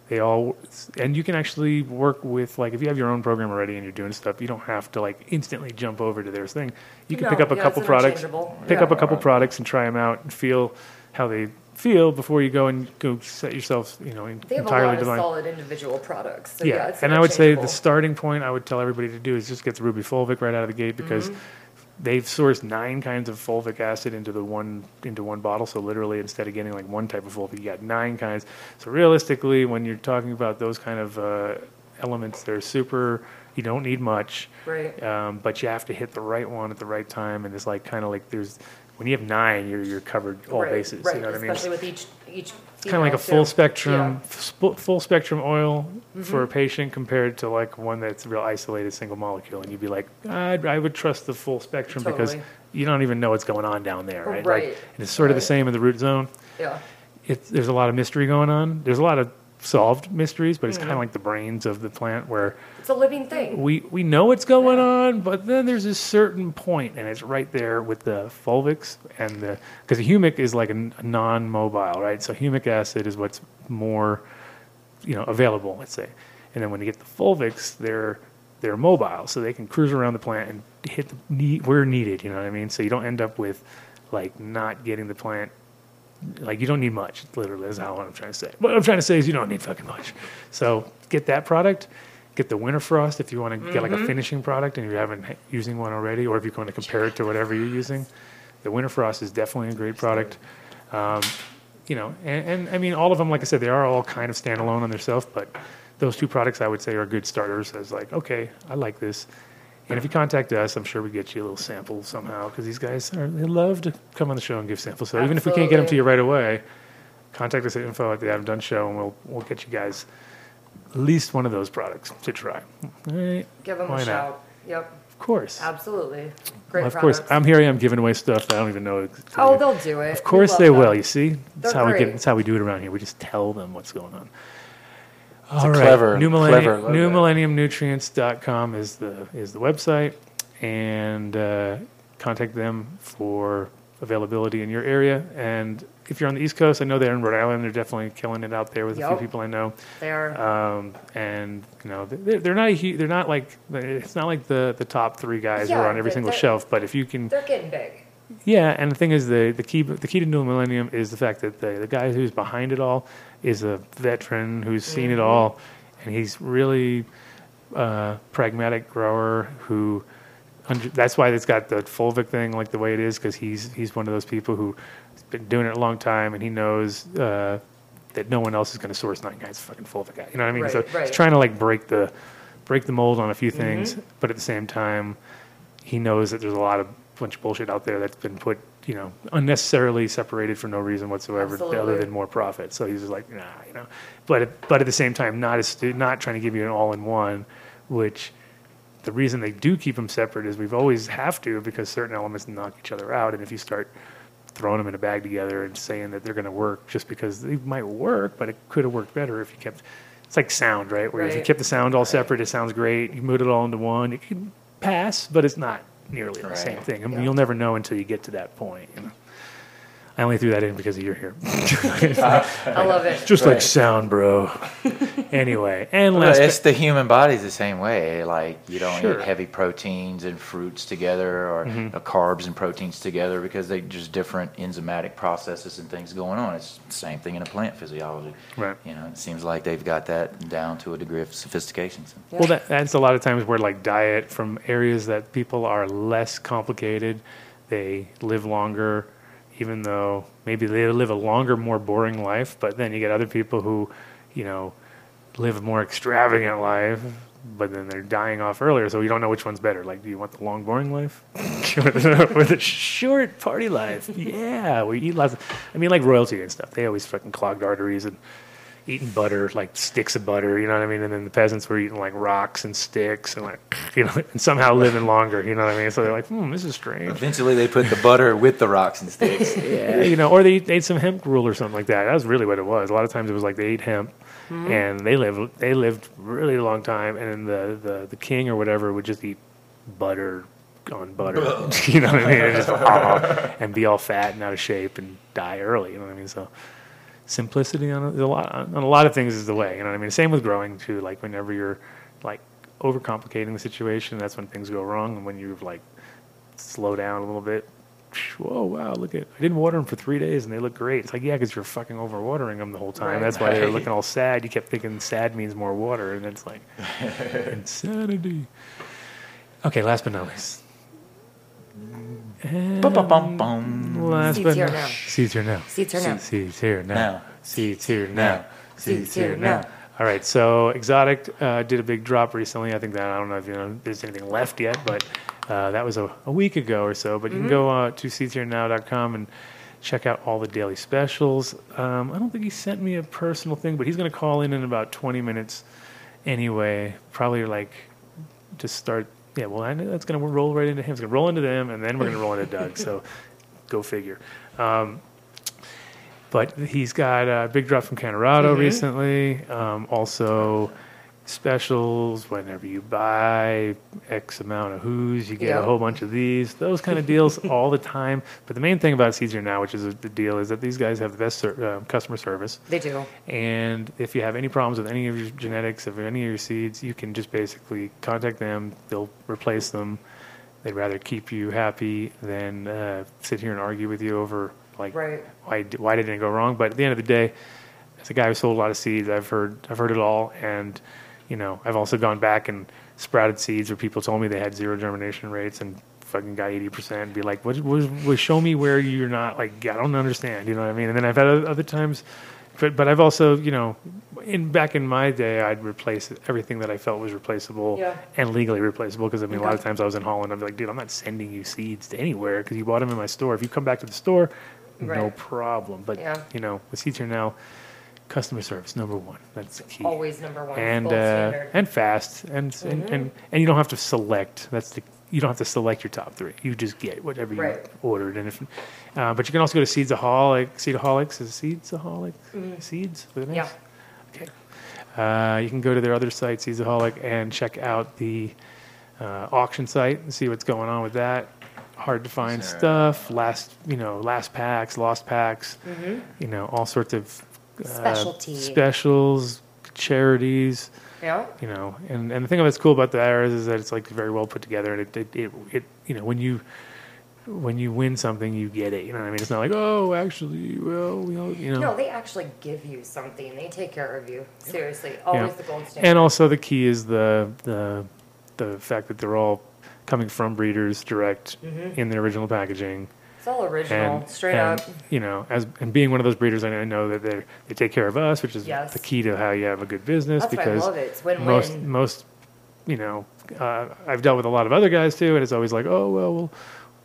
[SPEAKER 3] They all and you can actually work with like if you have your own program already and you're doing stuff, you don't have to like instantly jump over to their thing. You can
[SPEAKER 4] No,
[SPEAKER 3] pick up a
[SPEAKER 4] yeah,
[SPEAKER 3] couple products, pick
[SPEAKER 4] Yeah.
[SPEAKER 3] up a couple products and try them out and feel how they feel before you go and go set yourself, you know,
[SPEAKER 4] They have a
[SPEAKER 3] entirely
[SPEAKER 4] lot of solid individual products. So yeah,
[SPEAKER 3] Yeah, and I would say the starting point I would tell everybody to do is just get the Ruby Fulvic right out of the gate because
[SPEAKER 4] Mm-hmm.
[SPEAKER 3] they've sourced nine kinds of fulvic acid into the one into one bottle. So literally, instead of getting like one type of fulvic, you got nine kinds. So realistically, when you're talking about those kind of uh, elements, they're super. You don't need much,
[SPEAKER 4] Right.
[SPEAKER 3] um, but you have to hit the right one at the right time. And it's like kind of like there's when you have nine, you're you're covered all
[SPEAKER 4] right,
[SPEAKER 3] bases.
[SPEAKER 4] Right.
[SPEAKER 3] You know what I mean?
[SPEAKER 4] Especially with each each.
[SPEAKER 3] kind of like a
[SPEAKER 4] female,
[SPEAKER 3] full spectrum
[SPEAKER 4] Yeah.
[SPEAKER 3] sp- full spectrum oil for
[SPEAKER 4] Mm-hmm.
[SPEAKER 3] a patient compared to like one that's a real isolated single molecule and you'd be like I'd, i would trust the full spectrum because
[SPEAKER 4] Totally.
[SPEAKER 3] you don't even know what's going on down there right,
[SPEAKER 4] Right,
[SPEAKER 3] Like, and it's sort of the
[SPEAKER 4] right.
[SPEAKER 3] same in the root zone
[SPEAKER 4] Yeah.
[SPEAKER 3] it's, there's a lot of mystery going on there's a lot of solved mysteries but it's
[SPEAKER 4] Mm-hmm.
[SPEAKER 3] kind of like the brains of the plant where
[SPEAKER 4] It's a living thing.
[SPEAKER 3] we we know what's going on, but then there's a certain point, and it's right there with the fulvics and the because the humic is like a, n- a non-mobile, right? So humic acid is what's more, you know, available, let's say, and then when you get the fulvics, they're they're mobile, so they can cruise around the plant and hit the need where needed. You know what I mean? So you don't end up with like not getting the plant. Like you don't need much. Literally, is how I'm trying to say. What I'm trying to say is you don't need fucking much. So get that product. Get the Winter Frost if you want to get like a finishing product and you haven't using one already, or if you want to compare it to whatever you're using. The Winter Frost is definitely a great product. Um, you know, and, and I mean, all of them, like I said, they are all kind of standalone on themselves, but those two products I would say are good starters as like, okay, I like this. And if you contact us, I'm sure we get you a little sample somehow because these guys are, they love to come on the show and give samples. So even if we can't get them to you right away, contact us at info at the Adam Dunn Show and we'll, we'll get you guys at least one of those products to try. All right.
[SPEAKER 4] Give them
[SPEAKER 3] Why
[SPEAKER 4] a
[SPEAKER 3] not?
[SPEAKER 4] shout. Yep.
[SPEAKER 3] Of course.
[SPEAKER 4] Absolutely. Great
[SPEAKER 3] Well, of course. I'm here I am giving away stuff that I don't even know.
[SPEAKER 4] oh, they'll do it.
[SPEAKER 3] Of course they
[SPEAKER 4] love
[SPEAKER 3] will.
[SPEAKER 4] them.
[SPEAKER 3] You see, that's
[SPEAKER 4] They're
[SPEAKER 3] how we get. That's how we do it around here. We just tell them what's going on. All
[SPEAKER 5] a
[SPEAKER 3] right.
[SPEAKER 5] clever-
[SPEAKER 3] New
[SPEAKER 5] clever
[SPEAKER 3] Millennium,
[SPEAKER 5] logo.
[SPEAKER 3] newmillenniumnutrients.com is the is the website, and uh, contact them for availability in your area. And if you're on the East Coast, I know they're in Rhode Island. They're definitely killing it out there with a few people I know.
[SPEAKER 4] They are.
[SPEAKER 3] Um, and you know they're, they're not a, hu- they're not like it's not like the the top three guys who
[SPEAKER 4] Yeah,
[SPEAKER 3] are on every single shelf. But if you can
[SPEAKER 4] They're getting big.
[SPEAKER 3] Yeah, and the thing is, the the key the key to New Millennium is the fact that the the guy who's behind it all is a veteran who's seen it all, and he's really uh, pragmatic grower who. under- That's why it's got the fulvic thing like the way it is because he's he's one of those people who's been doing it a long time and he knows uh, that no one else is going to source nine guys fucking fulvic. acid. You know what I mean? so
[SPEAKER 4] Right, right.
[SPEAKER 3] he's trying to like break the break the mold on a few things, but at the same time, he knows that there's a lot of bunch of bullshit out there that's been put, you know, unnecessarily separated for no reason whatsoever, other than more profit. So he's just like, nah, you know. But at- but at the same time, not as not trying to give you an all-in-one, which the reason they do keep them separate is we've always have to because certain elements knock each other out, and if you start throwing them in a bag together and saying that they're going to work just because they might work, but it could have worked better if you kept. It's like sound, right? Where if you kept the sound all separate, it sounds great. You moved it all into one, it could pass, but it's not nearly the same thing. I mean, you'll never know until you get to that point. You know? I only threw that in because you're here.
[SPEAKER 4] I love it.
[SPEAKER 3] Just like
[SPEAKER 5] Right.
[SPEAKER 3] sound, bro. anyway, and
[SPEAKER 5] Well,
[SPEAKER 3] last
[SPEAKER 5] it's the human body's the same way. Like you don't
[SPEAKER 3] Sure.
[SPEAKER 5] eat heavy proteins and fruits together, or
[SPEAKER 3] Mm-hmm.
[SPEAKER 5] uh, carbs and proteins together, because they just different enzymatic processes and things going on. It's the same thing in a plant physiology.
[SPEAKER 3] Right.
[SPEAKER 5] You know, it seems like they've got that down to a degree of sophistication. So-
[SPEAKER 3] Well, that, that's a lot of times where like diet from areas that people are less complicated, they live longer, even though maybe they live a longer, more boring life. But then you get other people who, you know, live a more extravagant life, but then they're dying off earlier. So you don't know which one's better. Like, do you want the long, boring life or the short party life? Yeah, we eat lots. Of, I mean, like royalty and stuff. They always fucking clogged arteries and eating butter, like sticks of butter, you know what I mean? And then the peasants were eating like rocks and sticks and like, you know, and somehow living longer, you know what I mean? So they're like, hmm, this is strange.
[SPEAKER 5] Eventually, they put the butter with the rocks and sticks.
[SPEAKER 3] Yeah, you know, or they ate some hemp gruel or something like that. That was really what it was. A lot of times it was like they ate hemp and they lived, they lived really a long time. And then the, the, the king or whatever would just eat butter on butter, you know what I mean? And, just, and be all fat and out of shape and die early, you know what I mean? So simplicity on a, a lot on a lot of things is the way. You know what I mean? Same with growing too. Like whenever you're like overcomplicating the situation, that's when things go wrong. And when you like slow down a little bit, whoa, wow, look at I didn't water them for three days and they look great. It's like yeah, because you're fucking overwatering them the whole time.
[SPEAKER 4] Right.
[SPEAKER 3] That's why they're looking all sad. You kept thinking sad means more water, and it's like insanity. Okay, last but not least.
[SPEAKER 5] Bum-bum-bum-bum.
[SPEAKER 3] Last
[SPEAKER 4] Seeds
[SPEAKER 3] but
[SPEAKER 4] here now.
[SPEAKER 3] seeds here now.
[SPEAKER 4] Seeds here now.
[SPEAKER 3] Seeds here now.
[SPEAKER 5] Now.
[SPEAKER 3] Seeds here now.
[SPEAKER 5] Now.
[SPEAKER 3] Seeds
[SPEAKER 4] Seeds
[SPEAKER 3] here
[SPEAKER 4] here
[SPEAKER 3] now.
[SPEAKER 4] now.
[SPEAKER 3] All right, so Exotic uh, did a big drop recently. I think that I don't know if you know there's anything left yet, but uh, that was a, a week ago or so. But you can go uh, to seedsherenow.com and check out all the daily specials. Um, I don't think he sent me a personal thing, but he's going to call in in about 20 minutes anyway. Probably like to start. Yeah, well, I know that's going to roll right into him. It's going to roll into them, and then we're going to roll into Doug. So go figure. Um, but he's got a big drop from Canorado recently. Um, also, specials whenever you buy X amount of who's, you get a whole bunch of these. Those kind of deals all the time. But the main thing about Seeds Here Now, which is the deal, is that these guys have the best uh, customer service.
[SPEAKER 4] They do.
[SPEAKER 3] And if you have any problems with any of your genetics, of any of your seeds, you can just basically contact them. They'll replace them. They'd rather keep you happy than uh, sit here and argue with you over like
[SPEAKER 4] Right.
[SPEAKER 3] why why didn't it go wrong. But at the end of the day, as a guy who sold a lot of seeds, I've heard I've heard it all, and you know I've also gone back and sprouted seeds where people told me they had zero germination rates and fucking got eighty percent. Be like, what was, was show me where you're not like I don't understand. You know what I mean? And then I've had other times. But, but I've also, you know, in back in my day, I'd replace everything that I felt was replaceable
[SPEAKER 4] Yeah.
[SPEAKER 3] and legally replaceable. Because I mean, a lot of times I was in Holland, I'd be like, dude, I'm not sending you seeds to anywhere because you bought them in my store. If you come back to the store, no problem. But
[SPEAKER 4] Yeah.
[SPEAKER 3] you know, with Seeds Here Now, customer service number one. That's the key.
[SPEAKER 4] Always number one.
[SPEAKER 3] and
[SPEAKER 4] gold
[SPEAKER 3] uh,
[SPEAKER 4] standard. Mm-hmm.
[SPEAKER 3] and fast and, and and and you don't have to select. That's the you don't have to select your top three. You just get whatever you
[SPEAKER 4] Right.
[SPEAKER 3] ordered. And if, uh, but you can also go to Seedsaholic. Seedaholics is it Seedsaholic seeds with an
[SPEAKER 4] Yeah.
[SPEAKER 3] S? Okay. Uh, you can go to their other site, Seedsaholic, and check out the uh, auction site and see what's going on with that. Hard to find
[SPEAKER 5] Sure.
[SPEAKER 3] stuff. Last, you know, last packs, lost packs. You know, all sorts of Uh,
[SPEAKER 4] Specialty.
[SPEAKER 3] specials, charities.
[SPEAKER 4] Yeah.
[SPEAKER 3] You know, and, and the thing that's cool about the IRS is that it's like very well put together, and it, it, it, it you know when you when you win something, you get it. You know what I mean? It's not like oh, actually, well, we all, you know.
[SPEAKER 4] No, they actually give you something. They take care of you. Seriously. Always the gold standard.
[SPEAKER 3] And also the key is the the the fact that they're all coming from breeders direct mm-hmm. in the original packaging.
[SPEAKER 4] It's all original.
[SPEAKER 3] And,
[SPEAKER 4] straight
[SPEAKER 3] and,
[SPEAKER 4] up.
[SPEAKER 3] you know, as and being one of those breeders, I know that they they take care of us, which is
[SPEAKER 4] Yes.
[SPEAKER 3] the key to how you have a good business.
[SPEAKER 4] That's why I
[SPEAKER 3] because
[SPEAKER 4] love it. It's win-win.
[SPEAKER 3] most most, you know, uh, I've dealt with a lot of other guys too, and it's always like, oh well, we'll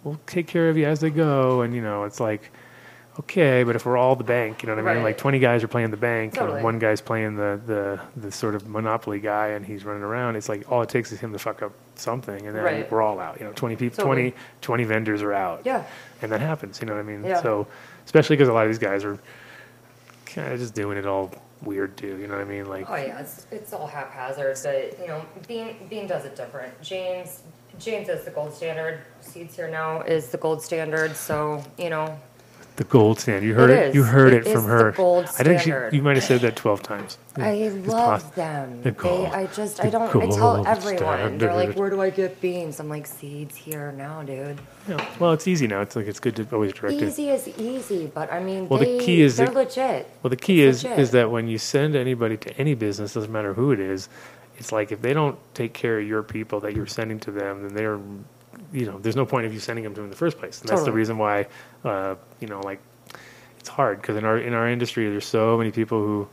[SPEAKER 3] we'll take care of you as they go, and you know, it's like. Okay, but if we're all the bank, you know what I mean?
[SPEAKER 4] Right.
[SPEAKER 3] Like twenty guys are playing the bank,
[SPEAKER 4] Totally.
[SPEAKER 3] and one guy's playing the, the the sort of monopoly guy, and he's running around. It's like all it takes is him to fuck up something, and then
[SPEAKER 4] Right.
[SPEAKER 3] we're all out. You know, twenty people,
[SPEAKER 4] Totally.
[SPEAKER 3] 20, 20 vendors are out
[SPEAKER 4] Yeah.
[SPEAKER 3] and that happens. You know what I mean?
[SPEAKER 4] Yeah.
[SPEAKER 3] So, especially because a lot of these guys are kind of just doing it all weird too. You know what I mean? Like,
[SPEAKER 4] Oh yeah, it's, it's all haphazard, but you know, Bean Bean does it different. James James is the gold standard. Seeds here now is the gold standard. So you know,
[SPEAKER 3] the gold standard. You heard
[SPEAKER 4] It
[SPEAKER 3] it. You heard
[SPEAKER 4] It
[SPEAKER 3] it, from her.
[SPEAKER 4] the gold
[SPEAKER 3] I think she, you might have said that twelve times.
[SPEAKER 4] I love them.
[SPEAKER 3] the
[SPEAKER 4] They, I just, I don't, I tell
[SPEAKER 3] gold
[SPEAKER 4] everyone. They're like, where do I get beans? I'm like, seeds here now, dude.
[SPEAKER 3] Yeah. Well, it's easy now. It's like it's good to always direct it.
[SPEAKER 4] Easy is easy, but I mean,
[SPEAKER 3] Well, the key is
[SPEAKER 4] they're
[SPEAKER 3] that-
[SPEAKER 4] legit.
[SPEAKER 3] Well, the key
[SPEAKER 4] It's
[SPEAKER 3] is
[SPEAKER 4] legit.
[SPEAKER 3] is that when you send anybody to any business, doesn't matter who it is, it's like if they don't take care of your people that you're sending to them, then they're, you know, there's no point of you sending them to them in the first place. And that's the reason why, uh, you know, like it's hard because in our in our industry, there's so many people who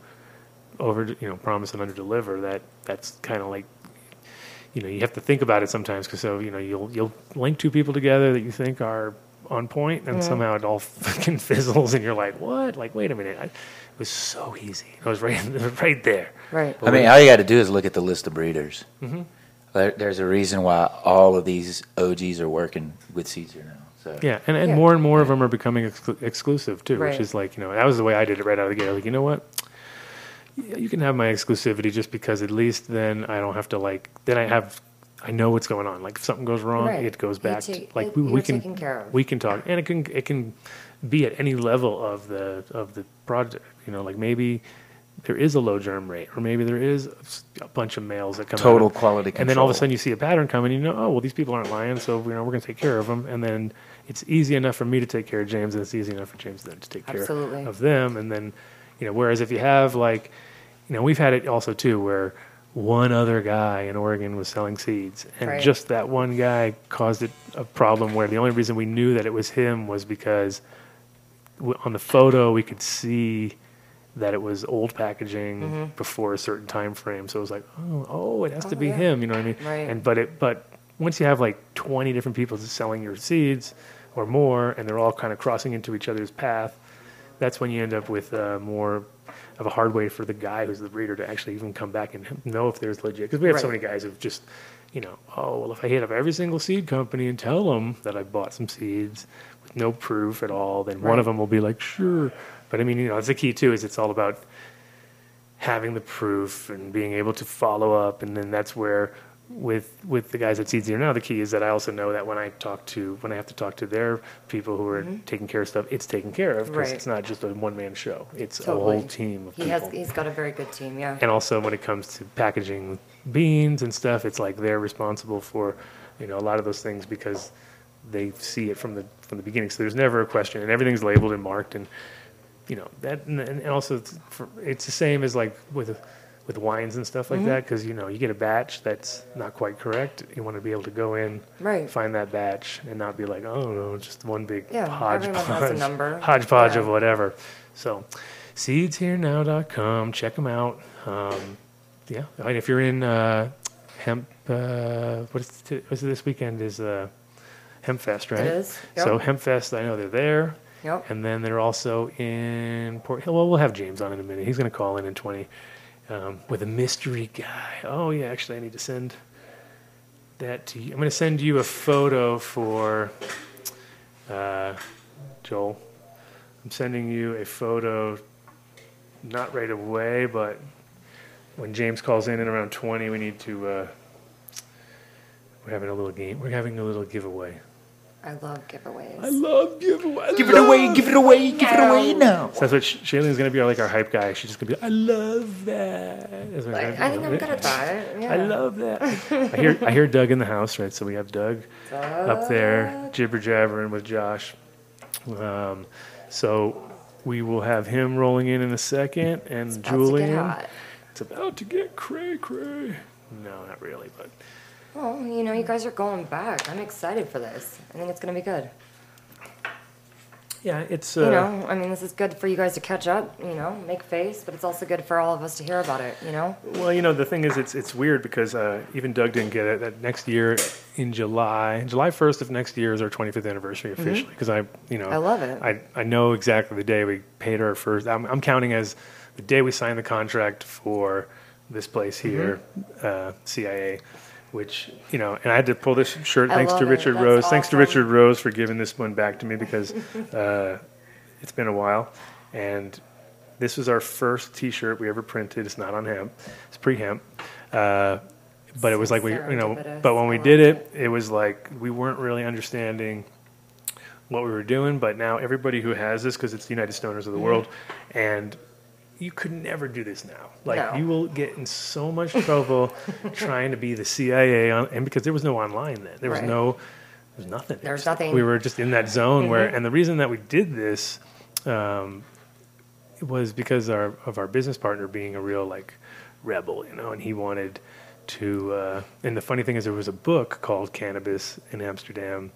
[SPEAKER 3] over, you know, promise and under deliver that that's kind of like. You know, you have to think about it sometimes because so you know you'll you'll link two people together that you think are on point, and somehow it all fucking fizzles, and you're like, "What? Like, wait a minute! I, it was so easy. I was right, it was right there."
[SPEAKER 4] right.
[SPEAKER 6] I mean, all you got to do is look at the list of breeders. There, there's a reason why all of these OGs are working with Seeds Here Now. So
[SPEAKER 3] Yeah, and, and
[SPEAKER 4] Yeah.
[SPEAKER 3] more and more of them are becoming exclu- exclusive too,
[SPEAKER 4] Right.
[SPEAKER 3] which is like you know that was the way I did it right out of the gate. Like, you know what? Yeah, you can have my exclusivity just because at least then I don't have to like then I have I know what's going on. Like if something goes wrong,
[SPEAKER 4] Right.
[SPEAKER 3] it goes
[SPEAKER 4] You
[SPEAKER 3] back.
[SPEAKER 4] take-
[SPEAKER 3] to, like
[SPEAKER 4] it-
[SPEAKER 3] we, we
[SPEAKER 4] you're
[SPEAKER 3] can
[SPEAKER 4] care of.
[SPEAKER 3] we can talk, and it can it can be at any level of the of the project. You know, like maybe there is a low germ rate, or maybe there is a bunch of males that come
[SPEAKER 6] Total
[SPEAKER 3] out.
[SPEAKER 6] quality
[SPEAKER 3] and then all of a sudden you see a pattern coming, you know, oh well, these people aren't lying, so you know we're going to take care of them, and then it's easy enough for me to take care of James, and it's easy enough for James then to take care Absolutely. of them, and then you know, whereas if you have like, you know, we've had it also too where one other guy in Oregon was selling seeds, and
[SPEAKER 4] Right.
[SPEAKER 3] just that one guy caused it a problem where the only reason we knew that it was him was because on the photo we could see that it was old packaging mm-hmm. before a certain time frame. So it was like, oh, oh, it has to
[SPEAKER 4] Oh,
[SPEAKER 3] be
[SPEAKER 4] yeah.
[SPEAKER 3] him. You know what I mean?
[SPEAKER 4] Right.
[SPEAKER 3] And but it but once you have like 20 different people selling your seeds or more, and they're all kind of crossing into each other's path, that's when you end up with uh, more of a hard way for the guy who's the breeder to actually even come back and know if there's legit. Because we have so many guys who've just, you know, oh well, if I hit up every single seed company and tell them that I bought some seeds with no proof at all, then one of them will be like, sure. But I mean, you know, it's the key too. Is it's all about having the proof and being able to follow up, and then that's where. With with the guys at Seeds Here now, the key is that I also know that when I talk to when I have to talk to their people who are taking care of stuff, it's taken care of because
[SPEAKER 4] Mm-hmm. Right.
[SPEAKER 3] it's not just a one man show. It's a whole team of
[SPEAKER 4] He
[SPEAKER 3] people.
[SPEAKER 4] has, he's got a very good team, yeah.
[SPEAKER 3] and also when it comes to packaging beans and stuff, it's like they're responsible for, you know, a lot of those things because they see it from the from the beginning. So there's never a question, and everything's labeled and marked, and you know that, and, and also it's, for, it's the same as like with with wines and stuff
[SPEAKER 4] Mm-hmm.
[SPEAKER 3] like that because you know you get a batch that's not quite correct. You want to be able to go in,
[SPEAKER 4] Right.
[SPEAKER 3] find that batch, and not be like, oh no, just one big
[SPEAKER 4] Yeah,
[SPEAKER 3] hodgepodge,
[SPEAKER 4] everyone has a number.
[SPEAKER 3] hodgepodge
[SPEAKER 4] Yeah.
[SPEAKER 3] of whatever. So, seedsherenow.com, check them out. Um, yeah, I mean, if you're in uh, hemp, uh, what is it, what's this weekend is uh, Hempfest, right?
[SPEAKER 4] is,
[SPEAKER 3] So
[SPEAKER 4] yep.
[SPEAKER 3] Hempfest, I know they're there.
[SPEAKER 4] Yep.
[SPEAKER 3] And then they're also in Port Hill. Well, we'll have James on in a minute. He's going to call in in 20 um, with a mystery guy. Oh, yeah, actually, I need to send that to you. I'm going to send you a photo for uh, Joel. I'm sending you a photo, not right away, but when James calls in at around 20, we need to. Uh, we're having a little game. We're having a little giveaway.
[SPEAKER 4] I love giveaways.
[SPEAKER 3] I love giveaways.
[SPEAKER 6] Give it away, give it away, give it away now.
[SPEAKER 3] So that's what Sh- Shailene's gonna be our, like our hype guy. She's just gonna be, I love that. That's what
[SPEAKER 4] Like, I think I'm good at that. Yeah.
[SPEAKER 3] I love that. I hear I hear Doug in the house, right? So we have Doug up there jibber jabbering with Josh. Um, so we will have him rolling in in a second, and
[SPEAKER 4] About to get
[SPEAKER 3] Julian.
[SPEAKER 4] hot.
[SPEAKER 3] It's about to get cray cray. No, not really, but
[SPEAKER 4] Well, you know, you guys are going back. I'm excited for this. I think it's going to be good.
[SPEAKER 3] yeah, it's uh,
[SPEAKER 4] You know, I mean, this is good for you guys to catch up, you know, make face, but it's also good for all of us to hear about it, you know?
[SPEAKER 3] Well, you know, the thing is, it's it's weird because uh, even Doug didn't get it. That next year, in July, July first of next year is our 25th anniversary officially. Because I, you know,
[SPEAKER 4] Mm-hmm. I love it.
[SPEAKER 3] I I know exactly the day we paid our first. I'm, I'm counting as the day we signed the contract for this place here,
[SPEAKER 4] Mm-hmm.
[SPEAKER 3] uh, CIA. Which you know, and I had to pull this shirt
[SPEAKER 4] I
[SPEAKER 3] thanks to. Richard Rose. Thanks to. Richard Rose for giving this one back to me because uh, it's been a while, and this was our first T-shirt we ever printed. It's not on hemp; it's pre-hemp. Uh, but it was like we, you know, but when we did it, it was like we weren't really understanding what we were doing. But now everybody who has this, because it's the United Stoners of the world, and you could never do this now. Like
[SPEAKER 4] No.
[SPEAKER 3] you will get in so much trouble trying to be the CIA, on, and because there was no online then, there was
[SPEAKER 4] Right.
[SPEAKER 3] no, there was nothing.
[SPEAKER 4] There's nothing.
[SPEAKER 3] We were just in that zone where,
[SPEAKER 4] Mm-hmm.
[SPEAKER 3] and the reason that we did this um, was because our, of our business partner being a real like rebel, you know, and he wanted to. Uh, and the funny thing is, there was a book called Cannabis in Amsterdam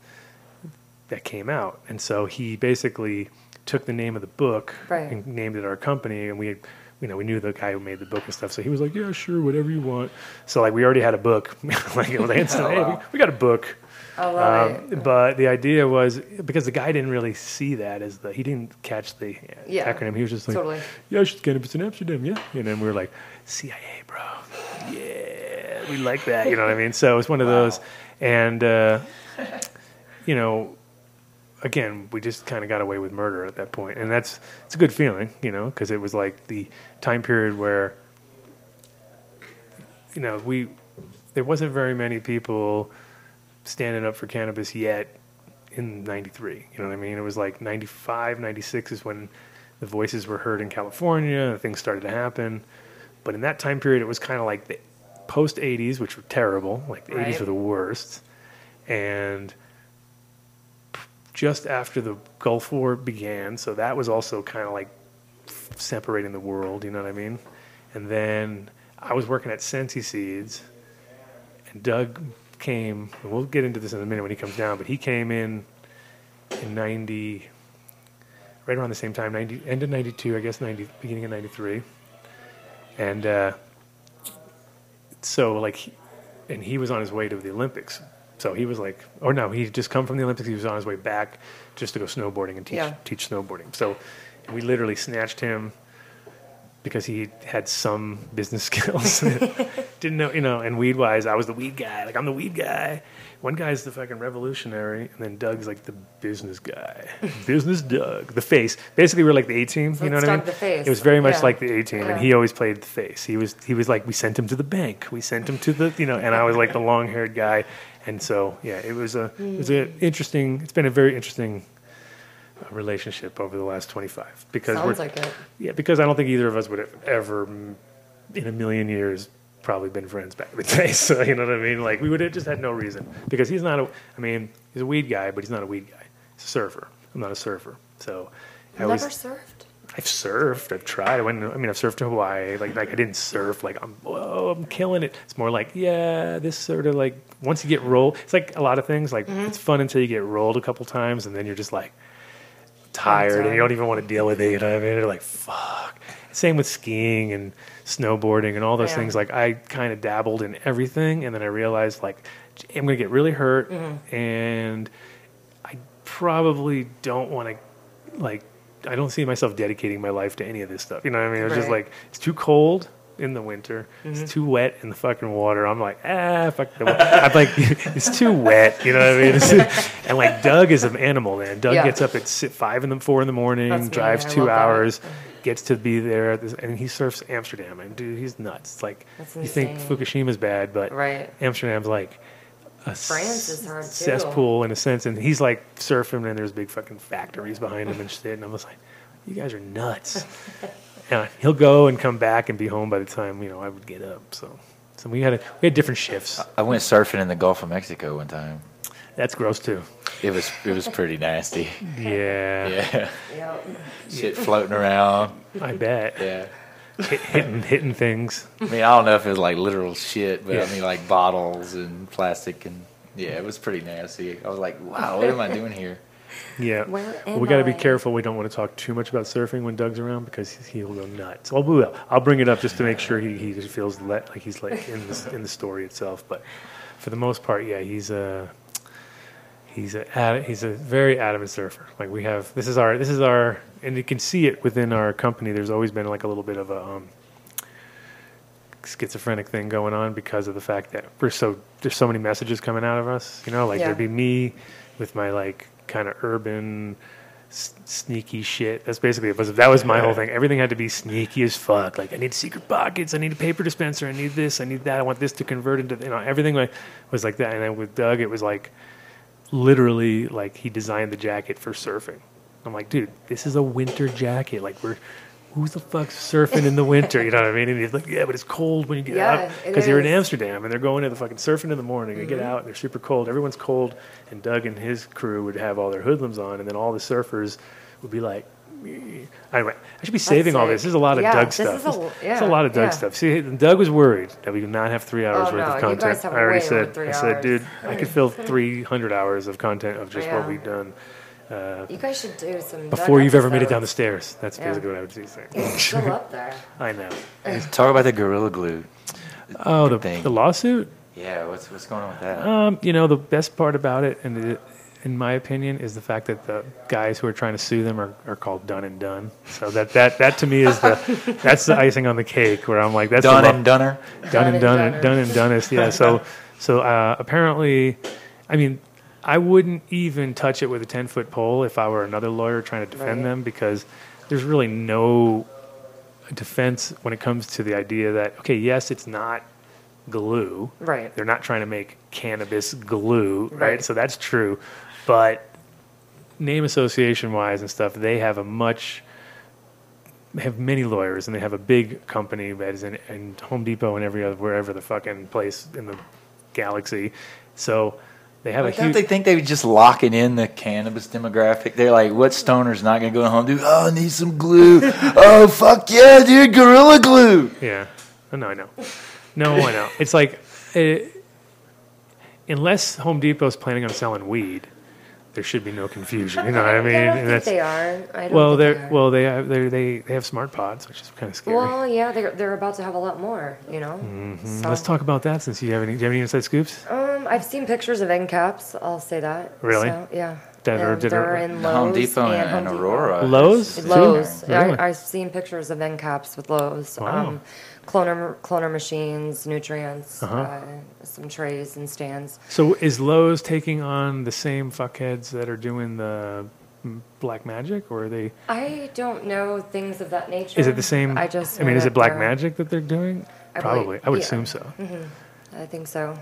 [SPEAKER 3] that came out, and so he basically took the name of the book
[SPEAKER 4] Right.
[SPEAKER 3] and named it our company, and we. had- You know, we knew the guy who made the book and stuff, so he was like, "Yeah, sure, whatever you want." So, like, we already had a book. like, it was like, instant, hey, we, we got a book.
[SPEAKER 4] I love
[SPEAKER 3] Um,
[SPEAKER 4] it.
[SPEAKER 3] but the idea was because the guy didn't really see that as the he didn't catch the
[SPEAKER 4] Yeah.
[SPEAKER 3] acronym. He was just like,
[SPEAKER 4] Totally.
[SPEAKER 3] "Yeah, it's cannabis in Amsterdam, yeah." And then we were like, "CIA, bro, yeah, we like that." You know what I mean? So it's one of those, and uh, you know, again, we just kind of got away with murder at that point, and that's it's a good feeling, you know, because it was like the time period where you know we there wasn't very many people standing up for cannabis yet in 93 you know what i mean? It was like 95 96 is when the voices were heard in california and things started to happen. But in that time period it was kind of like the post 80s which were terrible like the 80s were the worst. And just after the gulf war began so that was also kind of like separating the world you know what i mean and then i was working at Sensi seeds and Doug came. and We'll get into this in a minute when he comes down, but he came in in '90, right around the same time, '90, end of '92, I guess, '90, beginning of '93, and uh, so like, and he was on his way to the Olympics. So he was like, or no, he just come from the Olympics. He was on his way back just to go snowboarding and teach
[SPEAKER 4] Yeah.
[SPEAKER 3] teach snowboarding. So we literally snatched him because he had some business skills. Didn't know, you know, and weed wise, I was the weed guy. Like, I'm the weed guy. One guy's the fucking revolutionary, and then Doug's like the business guy. business Doug. The face. Basically, we're like the A team.
[SPEAKER 4] So
[SPEAKER 3] you know what I mean?
[SPEAKER 4] the face.
[SPEAKER 3] It was very much
[SPEAKER 4] Yeah.
[SPEAKER 3] like the A team,
[SPEAKER 4] Yeah.
[SPEAKER 3] and he always played the face. He was, he was like, we sent him to the bank. We sent him to the, you know, and I was like the long haired guy. And so, yeah, it was a, it was an interesting, it's been a very interesting uh, relationship over the last 25 because
[SPEAKER 4] Sounds
[SPEAKER 3] we're,
[SPEAKER 4] like it.
[SPEAKER 3] yeah, because I don't think either of us would have ever, mm, in a million years, probably been friends back in the day. So you know what I mean? Like we would have just had no reason because he's not a. I mean, he's a weed guy, but he's not a weed guy. He's a surfer. I'm not a surfer. So I
[SPEAKER 4] Never
[SPEAKER 3] always,
[SPEAKER 4] surfed.
[SPEAKER 3] I've surfed. I've tried. I went. I mean, I've surfed in Hawaii. Like, like I didn't surf. Like I'm. Whoa, I'm killing it. It's more like, yeah, this sort of like once you get rolled. It's like a lot of things. Like
[SPEAKER 4] Mm-hmm.
[SPEAKER 3] it's fun until you get rolled a couple times, and then you're just like tired, and you don't even want to deal with it. You know what I mean? You're like, fuck. Same with skiing and snowboarding and all those
[SPEAKER 4] Yeah.
[SPEAKER 3] things. Like I kind of dabbled in everything, and then I realized like I'm gonna get really hurt,
[SPEAKER 4] Mm-hmm.
[SPEAKER 3] and I probably don't want to like. I don't see myself dedicating my life to any of this stuff. You know what I mean? It's just
[SPEAKER 4] Right.
[SPEAKER 3] like it's too cold in the winter.
[SPEAKER 4] Mm-hmm.
[SPEAKER 3] It's too wet in the fucking water. I'm like, ah, fuck the. I'm like, it's too wet. You know what I mean? It's- and like Doug is an animal, man. Doug
[SPEAKER 4] Yeah.
[SPEAKER 3] gets up at five in the four in the morning,
[SPEAKER 4] That's
[SPEAKER 3] drives two
[SPEAKER 4] love that.
[SPEAKER 3] hours, gets to be there, at this, and he surfs Amsterdam. And dude, he's nuts. It's like you think. Fukushima's bad, but
[SPEAKER 4] Right.
[SPEAKER 3] Amsterdam's like a
[SPEAKER 4] France is hard, too.
[SPEAKER 3] cesspool in a sense, and he's like surfing, and there's big fucking factories behind him and shit. And I'm just like, you guys are nuts. and he'll go and come back and be home by the time you know I would get up. So, so we had a, we had different shifts.
[SPEAKER 5] I went surfing in the Gulf of Mexico one time.
[SPEAKER 3] That's gross too.
[SPEAKER 5] It was it was pretty nasty.
[SPEAKER 3] Yeah,
[SPEAKER 5] Yeah,
[SPEAKER 4] Yep.
[SPEAKER 5] shit floating around.
[SPEAKER 3] I bet
[SPEAKER 5] Yeah.
[SPEAKER 3] Hit, hitting hitting things.
[SPEAKER 5] I mean, I don't know if it was like literal shit, but
[SPEAKER 3] Yeah.
[SPEAKER 5] I mean like bottles and plastic and yeah, it was pretty nasty. I was like, wow, what am I doing here?
[SPEAKER 3] Yeah, Well, we got to be careful. We don't want to talk too much about surfing when Doug's around because he'll go nuts. Well, we will. I'll bring it up just to make sure he, he just feels let, like he's like in the in the story itself. But for the most part, yeah, he's a he's a he's a very adamant surfer. Like we have this is our this is our and you can see it within our company. There's always been like a little bit of a um, schizophrenic thing going on because of the fact that we're so there's so many messages coming out of us. You know, like
[SPEAKER 4] Yeah.
[SPEAKER 3] there'd be me with my like kind of urban s- sneaky shit. That's basically it. Was that was my whole thing. Everything had to be sneaky as fuck. Like I need secret pockets. I need a paper dispenser. I need this. I need that. I want this to convert into you know everything like, was like that. And then with Doug, it was like literally like he designed the jacket for surfing. I'm like, dude, this is a winter jacket. Like we're who the fuck's surfing in the winter? You know what I mean? And he's like, yeah, but it's cold when you get
[SPEAKER 4] Yeah,
[SPEAKER 3] out because they're in.
[SPEAKER 4] Mm-hmm.
[SPEAKER 3] Amsterdam and they're going to the fucking surfing in the morning. They get out and they're super cold. Everyone's cold, and Doug and his crew would have all their HoodLambs on, and then all the surfers would be like. "Meh." Anyway, I should be saving all this.
[SPEAKER 4] This
[SPEAKER 3] is a lot of
[SPEAKER 4] Yeah,
[SPEAKER 3] Doug
[SPEAKER 4] this
[SPEAKER 3] stuff.
[SPEAKER 4] is a-
[SPEAKER 3] There's- there's
[SPEAKER 4] yeah,
[SPEAKER 3] a lot of Doug
[SPEAKER 4] yeah.
[SPEAKER 3] stuff. See, Doug was worried that we would not have three hours
[SPEAKER 4] Oh,
[SPEAKER 3] worth
[SPEAKER 4] no,
[SPEAKER 3] of
[SPEAKER 4] you
[SPEAKER 3] content.
[SPEAKER 4] guys have
[SPEAKER 3] I already
[SPEAKER 4] way
[SPEAKER 3] said,
[SPEAKER 4] three
[SPEAKER 3] I said, dude, I could fill 300 hours of content of just what we've done uh,
[SPEAKER 4] You guys should do some.
[SPEAKER 3] before
[SPEAKER 4] Doug
[SPEAKER 3] you've ever made it down the stairs. That's
[SPEAKER 4] Yeah.
[SPEAKER 3] basically what I would say.
[SPEAKER 4] It's still up there.
[SPEAKER 3] I know.
[SPEAKER 5] Talk about the Gorilla Glue.
[SPEAKER 3] Oh, the, the lawsuit?
[SPEAKER 5] Yeah, what's what's going on with that?
[SPEAKER 3] Um, you know, the best part about it, and it, in my opinion, is the fact that the guys who are trying to sue them are, are called Done and Done. So that, that, that to me is the that's the icing on the cake. Where I'm like, that's
[SPEAKER 5] Done
[SPEAKER 3] the lo-
[SPEAKER 5] and Dunner.
[SPEAKER 3] done and done and
[SPEAKER 4] Dunner.
[SPEAKER 3] done and donest. Yeah. So so uh, apparently, I mean, I wouldn't even touch it with a ten foot pole if I were another lawyer trying to defend
[SPEAKER 4] Right.
[SPEAKER 3] them because there's really no defense when it comes to the idea that okay, yes, it's not glue.
[SPEAKER 4] Right.
[SPEAKER 3] They're not trying to make cannabis glue, right?
[SPEAKER 4] Right.
[SPEAKER 3] So that's true, but name association wise and stuff, they have a much they have many lawyers and they have a big company that is in, in Home Depot and every other wherever the fucking place in the galaxy. So they have
[SPEAKER 5] Like,
[SPEAKER 3] a
[SPEAKER 5] don't
[SPEAKER 3] huge
[SPEAKER 5] they think they were just locking in the cannabis demographic? They're like, what stoner's not going to go home? Dude, oh, I need some glue. oh, fuck yeah, dude, Gorilla Glue.
[SPEAKER 3] Yeah. Oh, No, I know. No, I know. It's like, uh unless Home Depot's planning on selling weed, there should be no confusion. You know what I mean?
[SPEAKER 4] I don't
[SPEAKER 3] And
[SPEAKER 4] think they are. I don't
[SPEAKER 3] well,
[SPEAKER 4] think they
[SPEAKER 3] they're well, they have they they they have smart pots, which is kind of scary.
[SPEAKER 4] Well, yeah, they're they're about to have a lot more. You know.
[SPEAKER 3] Mm-hmm. Let's talk about that since you have any. Do you have any inside scoops?
[SPEAKER 4] Um, I've seen pictures of end caps. I'll say that.
[SPEAKER 3] Really?
[SPEAKER 4] So, yeah.
[SPEAKER 3] That are-
[SPEAKER 4] And
[SPEAKER 3] that are-
[SPEAKER 4] they're in Lowe's
[SPEAKER 5] Home Depot and,
[SPEAKER 4] Home
[SPEAKER 5] and
[SPEAKER 4] Depot.
[SPEAKER 5] Aurora.
[SPEAKER 3] Lowe's?
[SPEAKER 5] Is-
[SPEAKER 4] Lowe's.
[SPEAKER 3] Really?
[SPEAKER 4] I, I've seen pictures of end caps with Lowe's.
[SPEAKER 3] Wow.
[SPEAKER 4] Um, cloner cloner machines, nutrients,
[SPEAKER 3] Uh-huh.
[SPEAKER 4] uh, some trays and stands.
[SPEAKER 3] So is Lowe's taking on the same fuckheads that are doing the black magic, or are they?
[SPEAKER 4] I don't know things of that nature.
[SPEAKER 3] Is it the same?
[SPEAKER 4] I just.
[SPEAKER 3] I mean, is it black magic that they're doing?
[SPEAKER 4] I
[SPEAKER 3] Probably.
[SPEAKER 4] believe-
[SPEAKER 3] I would
[SPEAKER 4] yeah.
[SPEAKER 3] assume so.
[SPEAKER 4] I think so.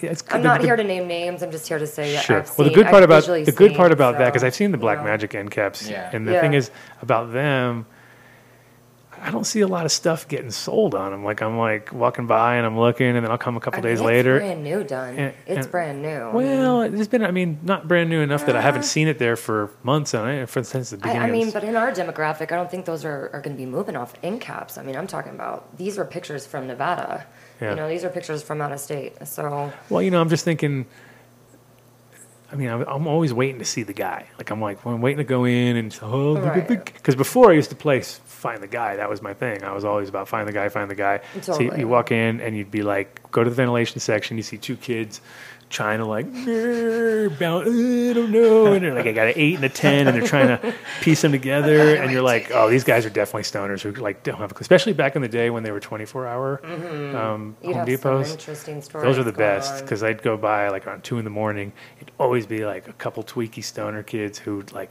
[SPEAKER 3] Yeah, it's
[SPEAKER 4] I'm
[SPEAKER 3] the-
[SPEAKER 4] not
[SPEAKER 3] the-
[SPEAKER 4] here to name names. I'm just here to say that
[SPEAKER 3] Sure.
[SPEAKER 4] I've
[SPEAKER 3] well, the good part
[SPEAKER 4] I've
[SPEAKER 3] about the good part
[SPEAKER 4] seen,
[SPEAKER 3] about that because I've seen the black
[SPEAKER 4] you know.
[SPEAKER 3] magic end caps,
[SPEAKER 5] Yeah.
[SPEAKER 3] and the thing is about them. I don't see a lot of stuff getting sold on them. Like I'm like walking by and I'm looking, and then I'll come a couple
[SPEAKER 4] I mean,
[SPEAKER 3] days
[SPEAKER 4] it's
[SPEAKER 3] later.
[SPEAKER 4] brand new, done.
[SPEAKER 3] And-
[SPEAKER 4] it's
[SPEAKER 3] and-
[SPEAKER 4] brand new.
[SPEAKER 3] Well, it's been, I mean, not brand new enough that I haven't uh-huh. seen it there for months on it, for since the beginning.
[SPEAKER 4] I
[SPEAKER 3] of
[SPEAKER 4] mean, but in our demographic, I don't think those are, are going to be moving off end caps. I mean, I'm talking about these were pictures from Nevada.
[SPEAKER 3] Yeah.
[SPEAKER 4] You know, these are pictures from out of state. So
[SPEAKER 3] well, you know, I'm just thinking. I mean, I'm, always waiting to see the guy. Like I'm like, well, I'm waiting to go in and oh, because before I used to play s- find the guy. That was my thing. I was always about find the guy, find the guy. So you, you walk in and you'd be like, go to the ventilation section. You see two kids trying to like, "Grr, bounce, I don't know, and they're like, I got an eight and a ten, and they're trying to piece them together. And you're like, oh, these guys are definitely stoners who like don't have, especially back in the day when they were 24 hour um,
[SPEAKER 4] you'd
[SPEAKER 3] Home
[SPEAKER 4] Mm-hmm.
[SPEAKER 3] Depots.
[SPEAKER 4] some interesting stories.
[SPEAKER 3] Those are the best because I'd go by like around two in the morning. It'd always be like a couple tweaky stoner kids who like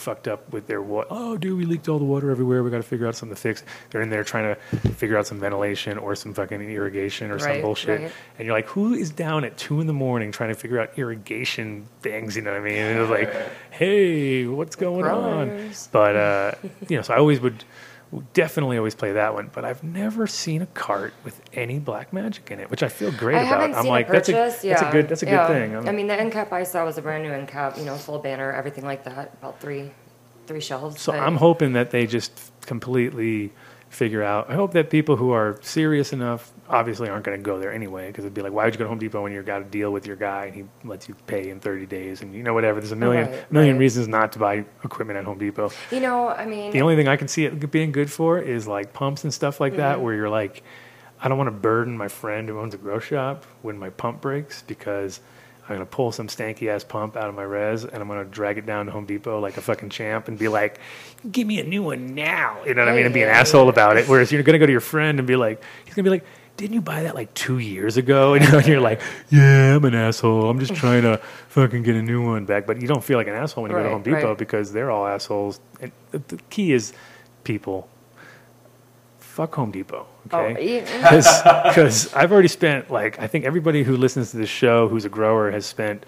[SPEAKER 3] fucked up with their water. Oh, dude, we leaked all the water everywhere. We got to figure out something to fix. They're in there trying to figure out some ventilation or some fucking irrigation or some bullshit.
[SPEAKER 4] right.
[SPEAKER 3] And you're like, who is down at two in the morning trying to figure out irrigation things? You know what I mean? And it was like, hey, what's going on? But uh, you know, so I always would. Definitely always play that one, but I've never seen a cart with any black magic in it, which I feel great
[SPEAKER 4] I
[SPEAKER 3] about. I'm like, that's a that's a good that's a good thing. I'm-
[SPEAKER 4] I mean, the end cap I saw was a brand new end cap. You know, full banner, everything like that. About three, three shelves.
[SPEAKER 3] So
[SPEAKER 4] but-
[SPEAKER 3] I'm hoping that they just completely figure out. I hope that people who are serious enough obviously aren't going to go there anyway because it'd be like, why would you go to Home Depot when you've got a deal with your guy and he lets you pay in 30 days and you know whatever. There's a million
[SPEAKER 4] Right,
[SPEAKER 3] million
[SPEAKER 4] right.
[SPEAKER 3] reasons not to buy equipment at Home Depot.
[SPEAKER 4] You know, I mean,
[SPEAKER 3] The only thing I can see it being good for is like pumps and stuff like
[SPEAKER 4] Mm-hmm.
[SPEAKER 3] that, where you're like, I don't want to burden my friend who owns a grow shop when my pump breaks because I'm gonna pull some stanky ass pump out of my res and I'm gonna drag it down to Home Depot like a fucking champ and be like, "Give me a new one now," you know what I mean, and be an asshole about it. Whereas you're gonna go to your friend and be like, he's gonna be like. Didn't you buy that like two years ago? And, you know, and you're like, yeah, I'm an asshole. I'm just trying to fucking get a new one back. But you don't feel like an asshole when you go to Home Depot
[SPEAKER 4] right.
[SPEAKER 3] because they're all assholes. And the key is people fuck Home Depot.
[SPEAKER 4] Oh,
[SPEAKER 3] Okay.
[SPEAKER 4] yeah,
[SPEAKER 3] Because I've already spent like I think everybody who listens to this show who's a grower has spent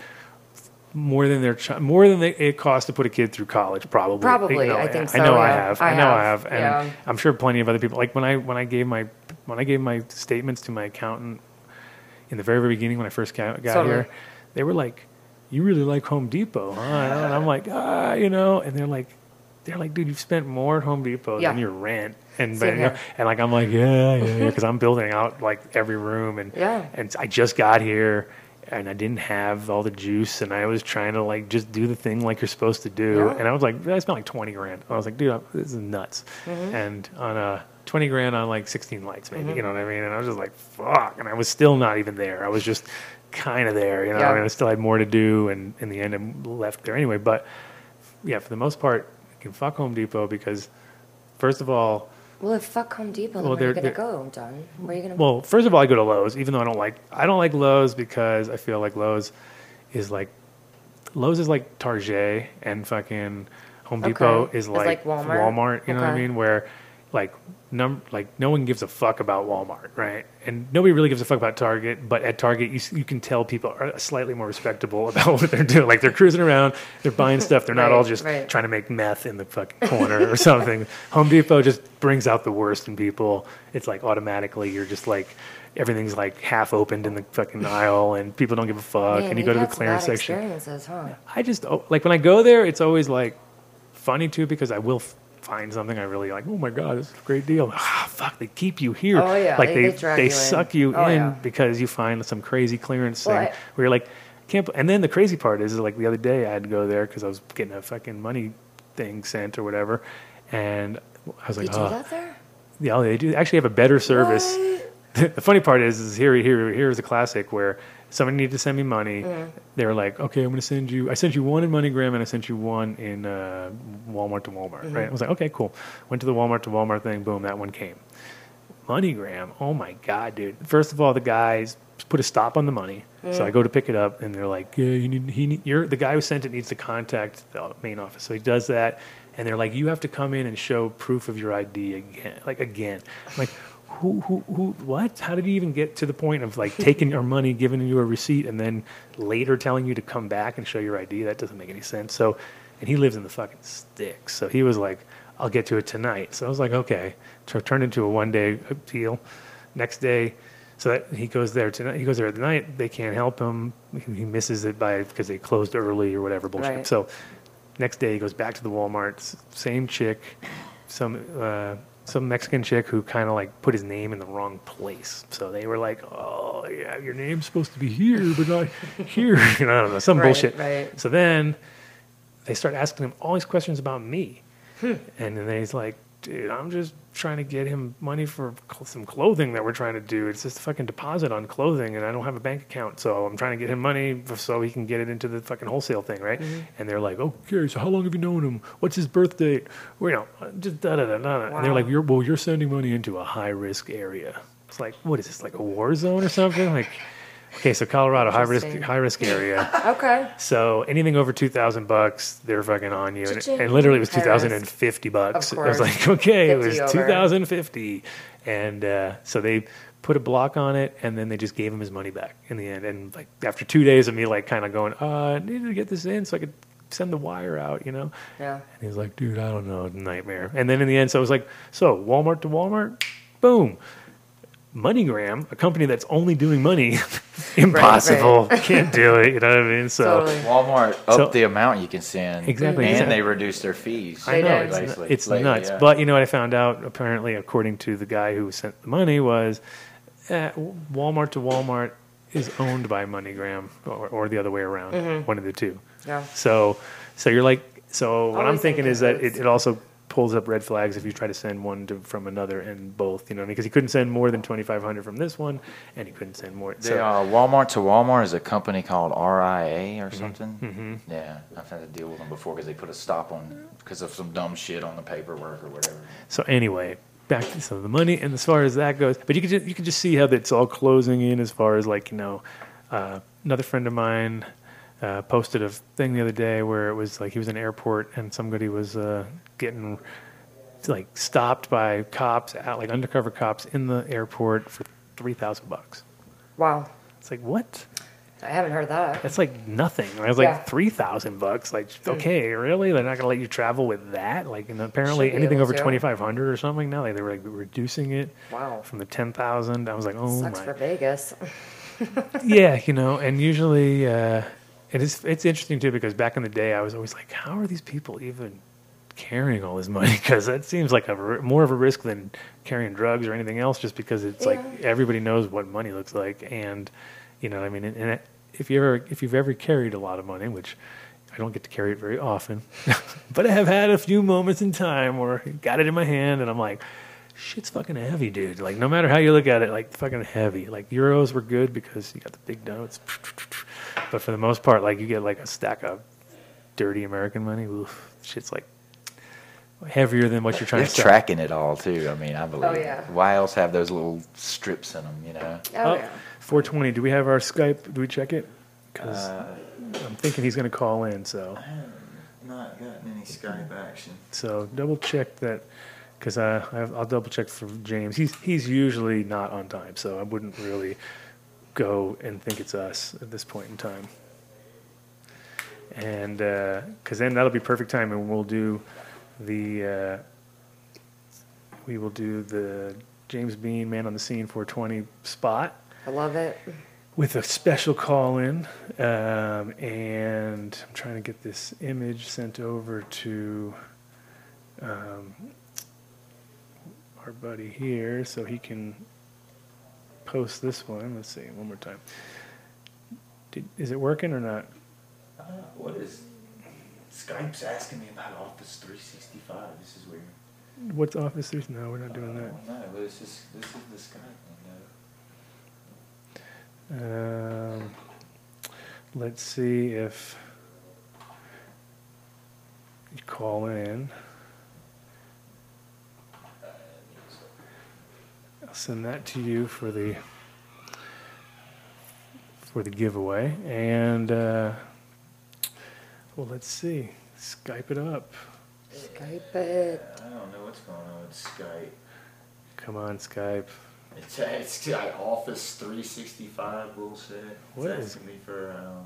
[SPEAKER 3] more than their chi- more than they, it costs to put a kid through college. Probably,
[SPEAKER 4] Probably,
[SPEAKER 3] You know,
[SPEAKER 4] I think so, I
[SPEAKER 3] know I have.
[SPEAKER 4] I
[SPEAKER 3] I know I
[SPEAKER 4] have,
[SPEAKER 3] have, and
[SPEAKER 4] yeah.
[SPEAKER 3] I'm sure plenty of other people. Like when I when I gave my when I gave my statements to my accountant in the very very beginning when I first got, got
[SPEAKER 4] Totally.
[SPEAKER 3] here, they were like, "You really like Home Depot, huh?" And I'm like, "Ah, you know," and they're like. They're like, dude, you've spent more at Home Depot
[SPEAKER 4] Yeah.
[SPEAKER 3] than your rent, and but, you know, and like I'm like, yeah, yeah, yeah, because I'm building out like every room, and
[SPEAKER 4] Yeah.
[SPEAKER 3] and I just got here, and I didn't have all the juice, and I was trying to like just do the thing like you're supposed to do,
[SPEAKER 4] Yeah.
[SPEAKER 3] and I was like, I spent like twenty grand. I was like, dude, I'm- this is nuts,
[SPEAKER 4] Mm-hmm.
[SPEAKER 3] and on a twenty grand on like sixteen lights, maybe, you know what I mean? And I was just like, fuck, and I was still not even there. I was just kind of there, you know.
[SPEAKER 4] Yeah.
[SPEAKER 3] I mean, I still had more to do, and in the end, I left there anyway. But yeah, for the most part, you can fuck Home Depot because, first of all.
[SPEAKER 4] Well, if fuck Home Depot, then
[SPEAKER 3] Well,
[SPEAKER 4] where are you gonna go, Don? Where are you gonna?
[SPEAKER 3] Well, first of all, I go to Lowe's, even though I don't like I don't like Lowe's because I feel like Lowe's is like Lowe's is like Target and fucking Home Depot
[SPEAKER 4] Okay.
[SPEAKER 3] is like,
[SPEAKER 4] like Walmart?
[SPEAKER 3] You know what I mean? Where like num like no one gives a fuck about Walmart, right? And nobody really gives a fuck about Target. But at Target, you you can tell people are uh, slightly more respectable about what they're doing. Like they're cruising around, they're buying stuff. They're not
[SPEAKER 4] Right,
[SPEAKER 3] all just
[SPEAKER 4] right.
[SPEAKER 3] trying to make meth in the fucking corner or something. Home Depot just brings out the worst in people. It's like automatically you're just like everything's like half opened in the fucking aisle and people don't give a fuck
[SPEAKER 4] Man,
[SPEAKER 3] and you
[SPEAKER 4] you've
[SPEAKER 3] go to the clearance section.
[SPEAKER 4] Huh?
[SPEAKER 3] I just oh, like when I go there, it's always like funny too because I will f- find something I really like. Oh my god, this is a great deal. Ah, fuck, they keep you here.
[SPEAKER 4] Oh, yeah,
[SPEAKER 3] like
[SPEAKER 4] they-
[SPEAKER 3] they
[SPEAKER 4] they you in.
[SPEAKER 3] suck you
[SPEAKER 4] Oh,
[SPEAKER 3] in
[SPEAKER 4] yeah.
[SPEAKER 3] because you find some crazy clearance
[SPEAKER 4] Well,
[SPEAKER 3] thing
[SPEAKER 4] I-
[SPEAKER 3] where you're like, can't. And then the crazy part is, is like the other day I had to go there because I was getting a fucking money thing sent or whatever, and I was
[SPEAKER 4] You
[SPEAKER 3] like,
[SPEAKER 4] do
[SPEAKER 3] oh,
[SPEAKER 4] that there?
[SPEAKER 3] yeah, they do actually have a better service. the funny part is, is here, here, here's a classic where somebody needed to send me money.
[SPEAKER 4] Mm.
[SPEAKER 3] They were like, okay, I'm going to send you. I sent you one in MoneyGram and I sent you one in uh, Walmart to Walmart.
[SPEAKER 4] Mm-hmm.
[SPEAKER 3] Right? I was like, okay, cool. Went to the Walmart to Walmart thing. Boom, that one came. MoneyGram. Oh my god, dude! First of all, the guys put a stop on the money. So I
[SPEAKER 4] Mm.
[SPEAKER 3] go to pick it up, and they're like, "Yeah, you need. He, need, you're the guy who sent it needs to contact the main office." So he does that, and they're like, "You have to come in and show proof of your ID again, like again." I'm like, who, who, who? What? How did he even get to the point of like taking your money, giving you a receipt, and then later telling you to come back and show your ID? That doesn't make any sense. So, and he lives in the fucking sticks. So he was like, "I'll get to it tonight." So I was like, "Okay." So it turned into a one day deal. Next day, so that he goes there tonight. He goes there at night. They can't help him. He misses it by because they closed early or whatever bullshit.
[SPEAKER 4] Right.
[SPEAKER 3] So next day he goes back to the Walmart. Same chick, some uh, some Mexican chick who kind of like put his name in the wrong place. So they were like, "Oh yeah, your name's supposed to be here, but not here." you know, I don't know, some
[SPEAKER 4] Right,
[SPEAKER 3] bullshit.
[SPEAKER 4] right.
[SPEAKER 3] So then they start asking him all these questions about me,
[SPEAKER 4] Hmm.
[SPEAKER 3] and then he's like, "Dude, I'm just trying to get him money for some clothing that we're trying to do. It's just a fucking deposit on clothing, and I don't have a bank account, so I'm trying to get him money so he can get it into the fucking wholesale thing, right?"
[SPEAKER 4] Mm-hmm.
[SPEAKER 3] And they're like, "Okay, so how long have you known him? What's his birth date? Well, you know, just da da da da." And they're like, "You're well, you're sending money into a high risk area." It's like, what is this, like a war zone or something? Like, okay, so Colorado, high risk, high risk area.
[SPEAKER 4] Okay.
[SPEAKER 3] So anything over two thousand bucks, they're fucking on you. And, and literally, it was two thousand and fifty bucks.
[SPEAKER 4] Of
[SPEAKER 3] I was like, okay, it was two thousand fifty, and uh, so they put a block on it, and then they just gave him his money back in the end. And like after two days of me like kind of going, uh, I needed to get this in so I could send the wire out, you know.
[SPEAKER 4] Yeah.
[SPEAKER 3] And he's like, dude, I don't know, nightmare. And then in the end, so I was like, so Walmart to Walmart, boom. MoneyGram, a company that's only doing money, impossible. Can't do it. You know what I mean? So
[SPEAKER 4] Totally.
[SPEAKER 5] Walmart upped
[SPEAKER 3] So-
[SPEAKER 5] the amount you can send.
[SPEAKER 3] Exactly.
[SPEAKER 5] And
[SPEAKER 3] Exactly.
[SPEAKER 5] they reduced their fees.
[SPEAKER 3] I know
[SPEAKER 4] did.
[SPEAKER 3] it's,
[SPEAKER 5] basically,
[SPEAKER 3] it's
[SPEAKER 5] lately,
[SPEAKER 3] nuts.
[SPEAKER 5] yeah.
[SPEAKER 3] But you know what I found out? Apparently, according to the guy who sent the money, was uh, Walmart to Walmart is owned by MoneyGram, or, or the other way around, one of the two.
[SPEAKER 4] Yeah.
[SPEAKER 3] So, so you're like, so what I'm thinking is that it, it also pulls up red flags if you try to send one to, from another and both. You know, because he couldn't send more than 2,500 from this one, and he couldn't send more.
[SPEAKER 5] The,
[SPEAKER 3] So,
[SPEAKER 5] uh, Walmart to Walmart is a company called RIA
[SPEAKER 3] Mm-hmm.
[SPEAKER 5] or something. Yeah, I've had to deal with them before because they put a stop on because of some dumb shit on the paperwork or whatever.
[SPEAKER 3] So anyway, back to some of the money and as far as that goes, but you can just, you can just see how that's all closing in as far as like you know, uh, another friend of mine uh, posted a thing the other day where it was like he was in an airport and somebody was uh, getting like stopped by cops out like undercover cops in the airport for three thousand bucks.
[SPEAKER 4] Wow.
[SPEAKER 3] It's like what?
[SPEAKER 4] I haven't heard that.
[SPEAKER 3] That's like nothing. I was like
[SPEAKER 4] Yeah. Hmm.
[SPEAKER 3] three thousand bucks. Like, okay, really? They're not gonna let you travel with that? Like, and apparently
[SPEAKER 4] Should
[SPEAKER 3] anything over twenty five hundred or something now. Like they were like reducing it
[SPEAKER 4] Wow.
[SPEAKER 3] from the ten thousand. I was like, oh
[SPEAKER 4] Sucks
[SPEAKER 3] my.
[SPEAKER 4] for Vegas.
[SPEAKER 3] yeah, you know, and usually uh, it is. It's interesting too because back in the day, I was always like, how are these people even carrying all this money? Because that seems like a more of a risk than carrying drugs or anything else. Just because it's like everybody knows what money looks like, and you know, what I mean, and, and if you ever if you've ever carried a lot of money, which I don't get to carry it very often, but I have had a few moments in time where I got it in my hand and I'm like, shit's fucking heavy, dude. Like no matter how you look at it, like fucking heavy. Like euros were good because you got the big notes, but for the most part, like you get like a stack of dirty American money. Oof, shit's like heavier than what you're trying
[SPEAKER 5] They're
[SPEAKER 3] to sell.
[SPEAKER 5] tracking it all too. I mean, I believe.
[SPEAKER 4] Oh, yeah.
[SPEAKER 5] Why else have those little strips in them? You know.
[SPEAKER 4] Oh,
[SPEAKER 3] Oh,
[SPEAKER 4] yeah.
[SPEAKER 3] 420. Do we have our Skype? Do we check it? Because
[SPEAKER 5] Uh,
[SPEAKER 3] I'm thinking he's going to call in. So.
[SPEAKER 5] I have not gotten any Skype action.
[SPEAKER 3] So double check that, because uh, I- I'll double check for James. He's he's usually not on time, so I wouldn't really go and think it's us at this point in time. And because then that'll be perfect time, and we'll do the uh, we will do the James Bean Man on the Scene 420 spot
[SPEAKER 4] I love it.
[SPEAKER 3] with a special call in. Um, and I'm trying to get this image sent over to um, our buddy here so he can post this one. Let's see, one more time. Did, is it working or not?
[SPEAKER 5] Uh, what is Skype's asking me about Office 365? This is weird.
[SPEAKER 3] What's Office 365? No, we're not doing
[SPEAKER 5] I
[SPEAKER 3] that.
[SPEAKER 5] don't but it's just this is the Skype.
[SPEAKER 3] Um, let's see if you call in. I'll send that to you for the for the giveaway, and uh, well, let's see. Skype it up.
[SPEAKER 4] Skype it.
[SPEAKER 5] I don't know what's going on with Skype.
[SPEAKER 3] Come on, Skype.
[SPEAKER 5] It's, it's got Office 365 bullshit.
[SPEAKER 3] What
[SPEAKER 5] it's
[SPEAKER 3] is-
[SPEAKER 5] asking me for um,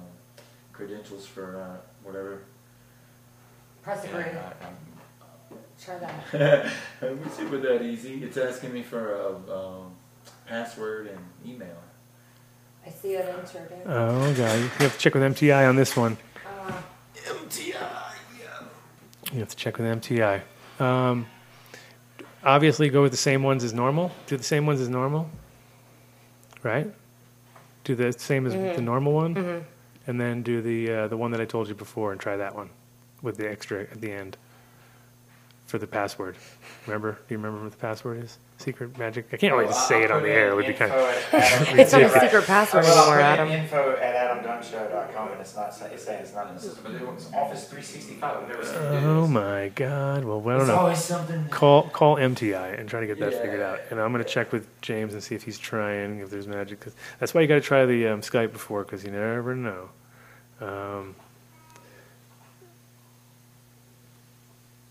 [SPEAKER 5] credentials for uh, whatever.
[SPEAKER 4] Press agree.
[SPEAKER 5] And I- I'm-
[SPEAKER 4] Try that.
[SPEAKER 5] Let me see with that easy. It's asking me for a um, password and email.
[SPEAKER 4] I see it entered. in.
[SPEAKER 3] Oh god, you have to check with MTI on this one.
[SPEAKER 4] Uh,
[SPEAKER 5] MTI.
[SPEAKER 3] You have to check with MTI. Um, obviously, go with the same ones as normal. Do the same ones as normal, right? Do the same as the normal one, and then do the uh, the one that I told you before, and try that one with the extra at the end for the password. Remember? Do you remember what the password is? Secret magic. I can't really just say it on the air. It would be kind of.
[SPEAKER 4] it's not a secret password anymore, Adam.
[SPEAKER 7] info at adamdunnshow.com and it's not it's saying it's not in the system, but it was Office 365. I've never seen it.
[SPEAKER 3] Oh my God! Well, I don't
[SPEAKER 5] It's
[SPEAKER 3] know.
[SPEAKER 5] always something.
[SPEAKER 3] Call call MTI and try to get that
[SPEAKER 5] Yeah.
[SPEAKER 3] figured out. And I'm going to check with James and see if he's trying, if there's magic. 'Cause that's why you got to try the um, Skype before, because you never know. Um,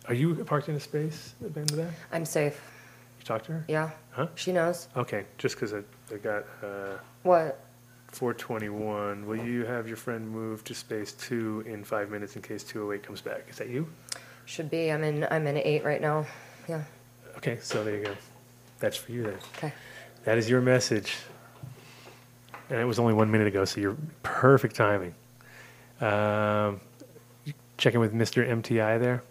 [SPEAKER 3] are you parked in a space at the end of that?
[SPEAKER 4] I'm safe.
[SPEAKER 3] You talked to her?
[SPEAKER 4] Yeah.
[SPEAKER 3] Huh?
[SPEAKER 4] She knows.
[SPEAKER 3] Okay, just because I, I got uh,
[SPEAKER 4] What?
[SPEAKER 3] 421. Will you have your friend move to space two in five minutes in case 208 comes back? Is that you?
[SPEAKER 4] Should be. I'm in. I'm in eight right now. Yeah.
[SPEAKER 3] Okay, so there you go. That's for you then.
[SPEAKER 4] Okay.
[SPEAKER 3] That is your message. And it was only one minute ago, so you're perfect timing. Um, with Mr. MTI there.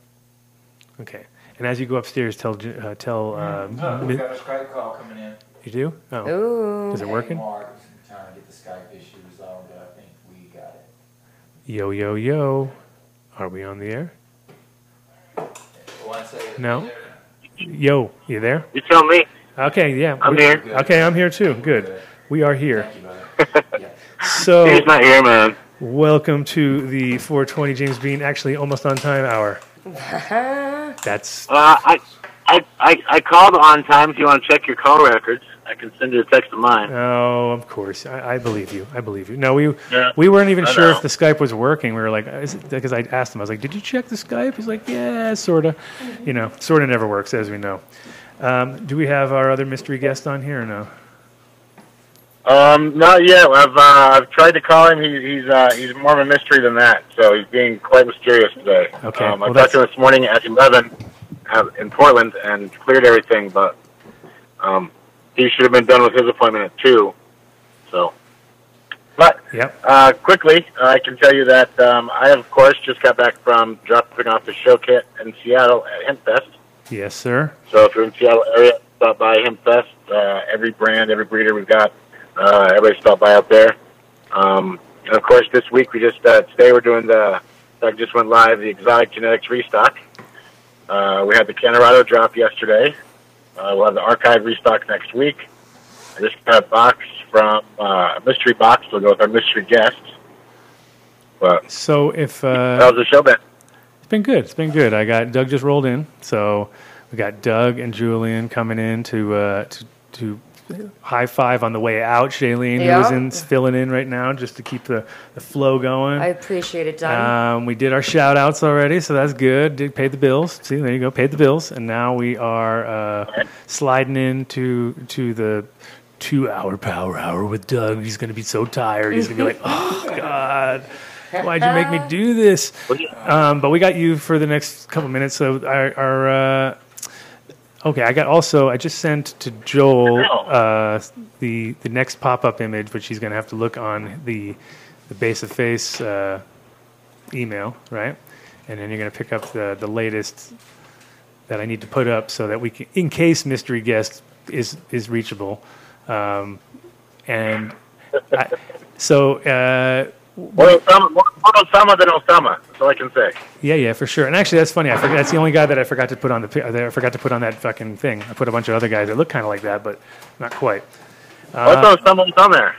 [SPEAKER 3] Okay. And as you go upstairs, tell J- uh, tell uh,
[SPEAKER 7] No,
[SPEAKER 3] Mi-
[SPEAKER 7] we've got a Skype call coming in.
[SPEAKER 3] you do. Oh,
[SPEAKER 4] Ooh.
[SPEAKER 3] is it
[SPEAKER 7] Hey,
[SPEAKER 3] working?
[SPEAKER 7] Mark, was trying to get the Skype issue resolved, but I think we got it.
[SPEAKER 3] Yo yo yo. Are we on the air? No. Yo, you there?
[SPEAKER 8] You tell me.
[SPEAKER 3] Okay, yeah.
[SPEAKER 8] I'm
[SPEAKER 3] we-
[SPEAKER 8] here.
[SPEAKER 3] Okay, I'm here too. Good. We are here.
[SPEAKER 7] You,
[SPEAKER 3] So.
[SPEAKER 8] He's not here, man.
[SPEAKER 3] Welcome to the 420 James Bean, actually almost on time hour. That's
[SPEAKER 8] Uh, I, I, I, I called on time. If you want to check your call records, I can send you a text of mine.
[SPEAKER 3] oh, of course. I, I believe you. I believe you. No, we
[SPEAKER 8] Yeah,
[SPEAKER 3] we weren't even
[SPEAKER 8] I
[SPEAKER 3] sure
[SPEAKER 8] know.
[SPEAKER 3] if the Skype was working. We were like, because I asked him, I was like, "Did you check the Skype?" He's like, "Yeah, sorta." You know, sorta never works, as we know. Um, do we have our other mystery guest on here or no?
[SPEAKER 9] Um, not yet. I've uh, I've tried to call him. He's he's uh, he's more of a mystery than that. So he's being quite mysterious today.
[SPEAKER 3] Okay,
[SPEAKER 9] Um, I
[SPEAKER 3] well,
[SPEAKER 9] talked to him this morning at eleven uh, in Portland and cleared everything, but um, he should have been done with his appointment at two. So, but
[SPEAKER 3] Yep.
[SPEAKER 9] uh, quickly, I can tell you that um, I, of course, just got back from dropping off the show kit in Seattle at Hempfest.
[SPEAKER 3] Yes, sir.
[SPEAKER 9] So if you're in Seattle area, stop by Hempfest. Uh, every brand, every breeder we've got, uh, everybody stop by out there. Um, and of course, this week we just uh, today we're doing the. Doug just went live the exotic genetics restock. Uh, we had the Cannarado drop yesterday. Uh, we'll have the archive restock next week. I just got a box from uh, a mystery box We'll go with our mystery guests. But
[SPEAKER 3] So if uh,
[SPEAKER 9] how's the show been?
[SPEAKER 3] It's been good. It's been good. I got Doug just rolled in, so we got Doug and Julian coming in to uh, to to high five on the way out. Shailene, who was in filling in right now, just to keep the, the flow going.
[SPEAKER 4] I appreciate it, Don.
[SPEAKER 3] Um, we did our shout outs already, so that's good. Did paid the bills. See, there you go, paid the bills, and now we are uh, sliding into to the two hour power hour with Doug. He's going to be so tired. He's going to be like, oh God, why'd you make me do this? Um, but we got you for the next couple minutes. So our, our uh, okay, I got also. I just sent to Joel uh, the the next pop up image, which he's going to have to look on the the base of face uh, email, right? And then you're going to pick up the the latest that I need to put up so that we can, in case mystery guest is is reachable, um, and I, so. Uh,
[SPEAKER 9] More Osama, more Osama than Osama. That's all I can say.
[SPEAKER 3] yeah, yeah, for sure. And actually, that's funny. I forgot. That's the only guy that I forgot to put on the. that I forgot to put on that fucking thing. I put a bunch of other guys that look kind of like that, but not quite.
[SPEAKER 9] What's
[SPEAKER 3] Uh,
[SPEAKER 9] Osama on there?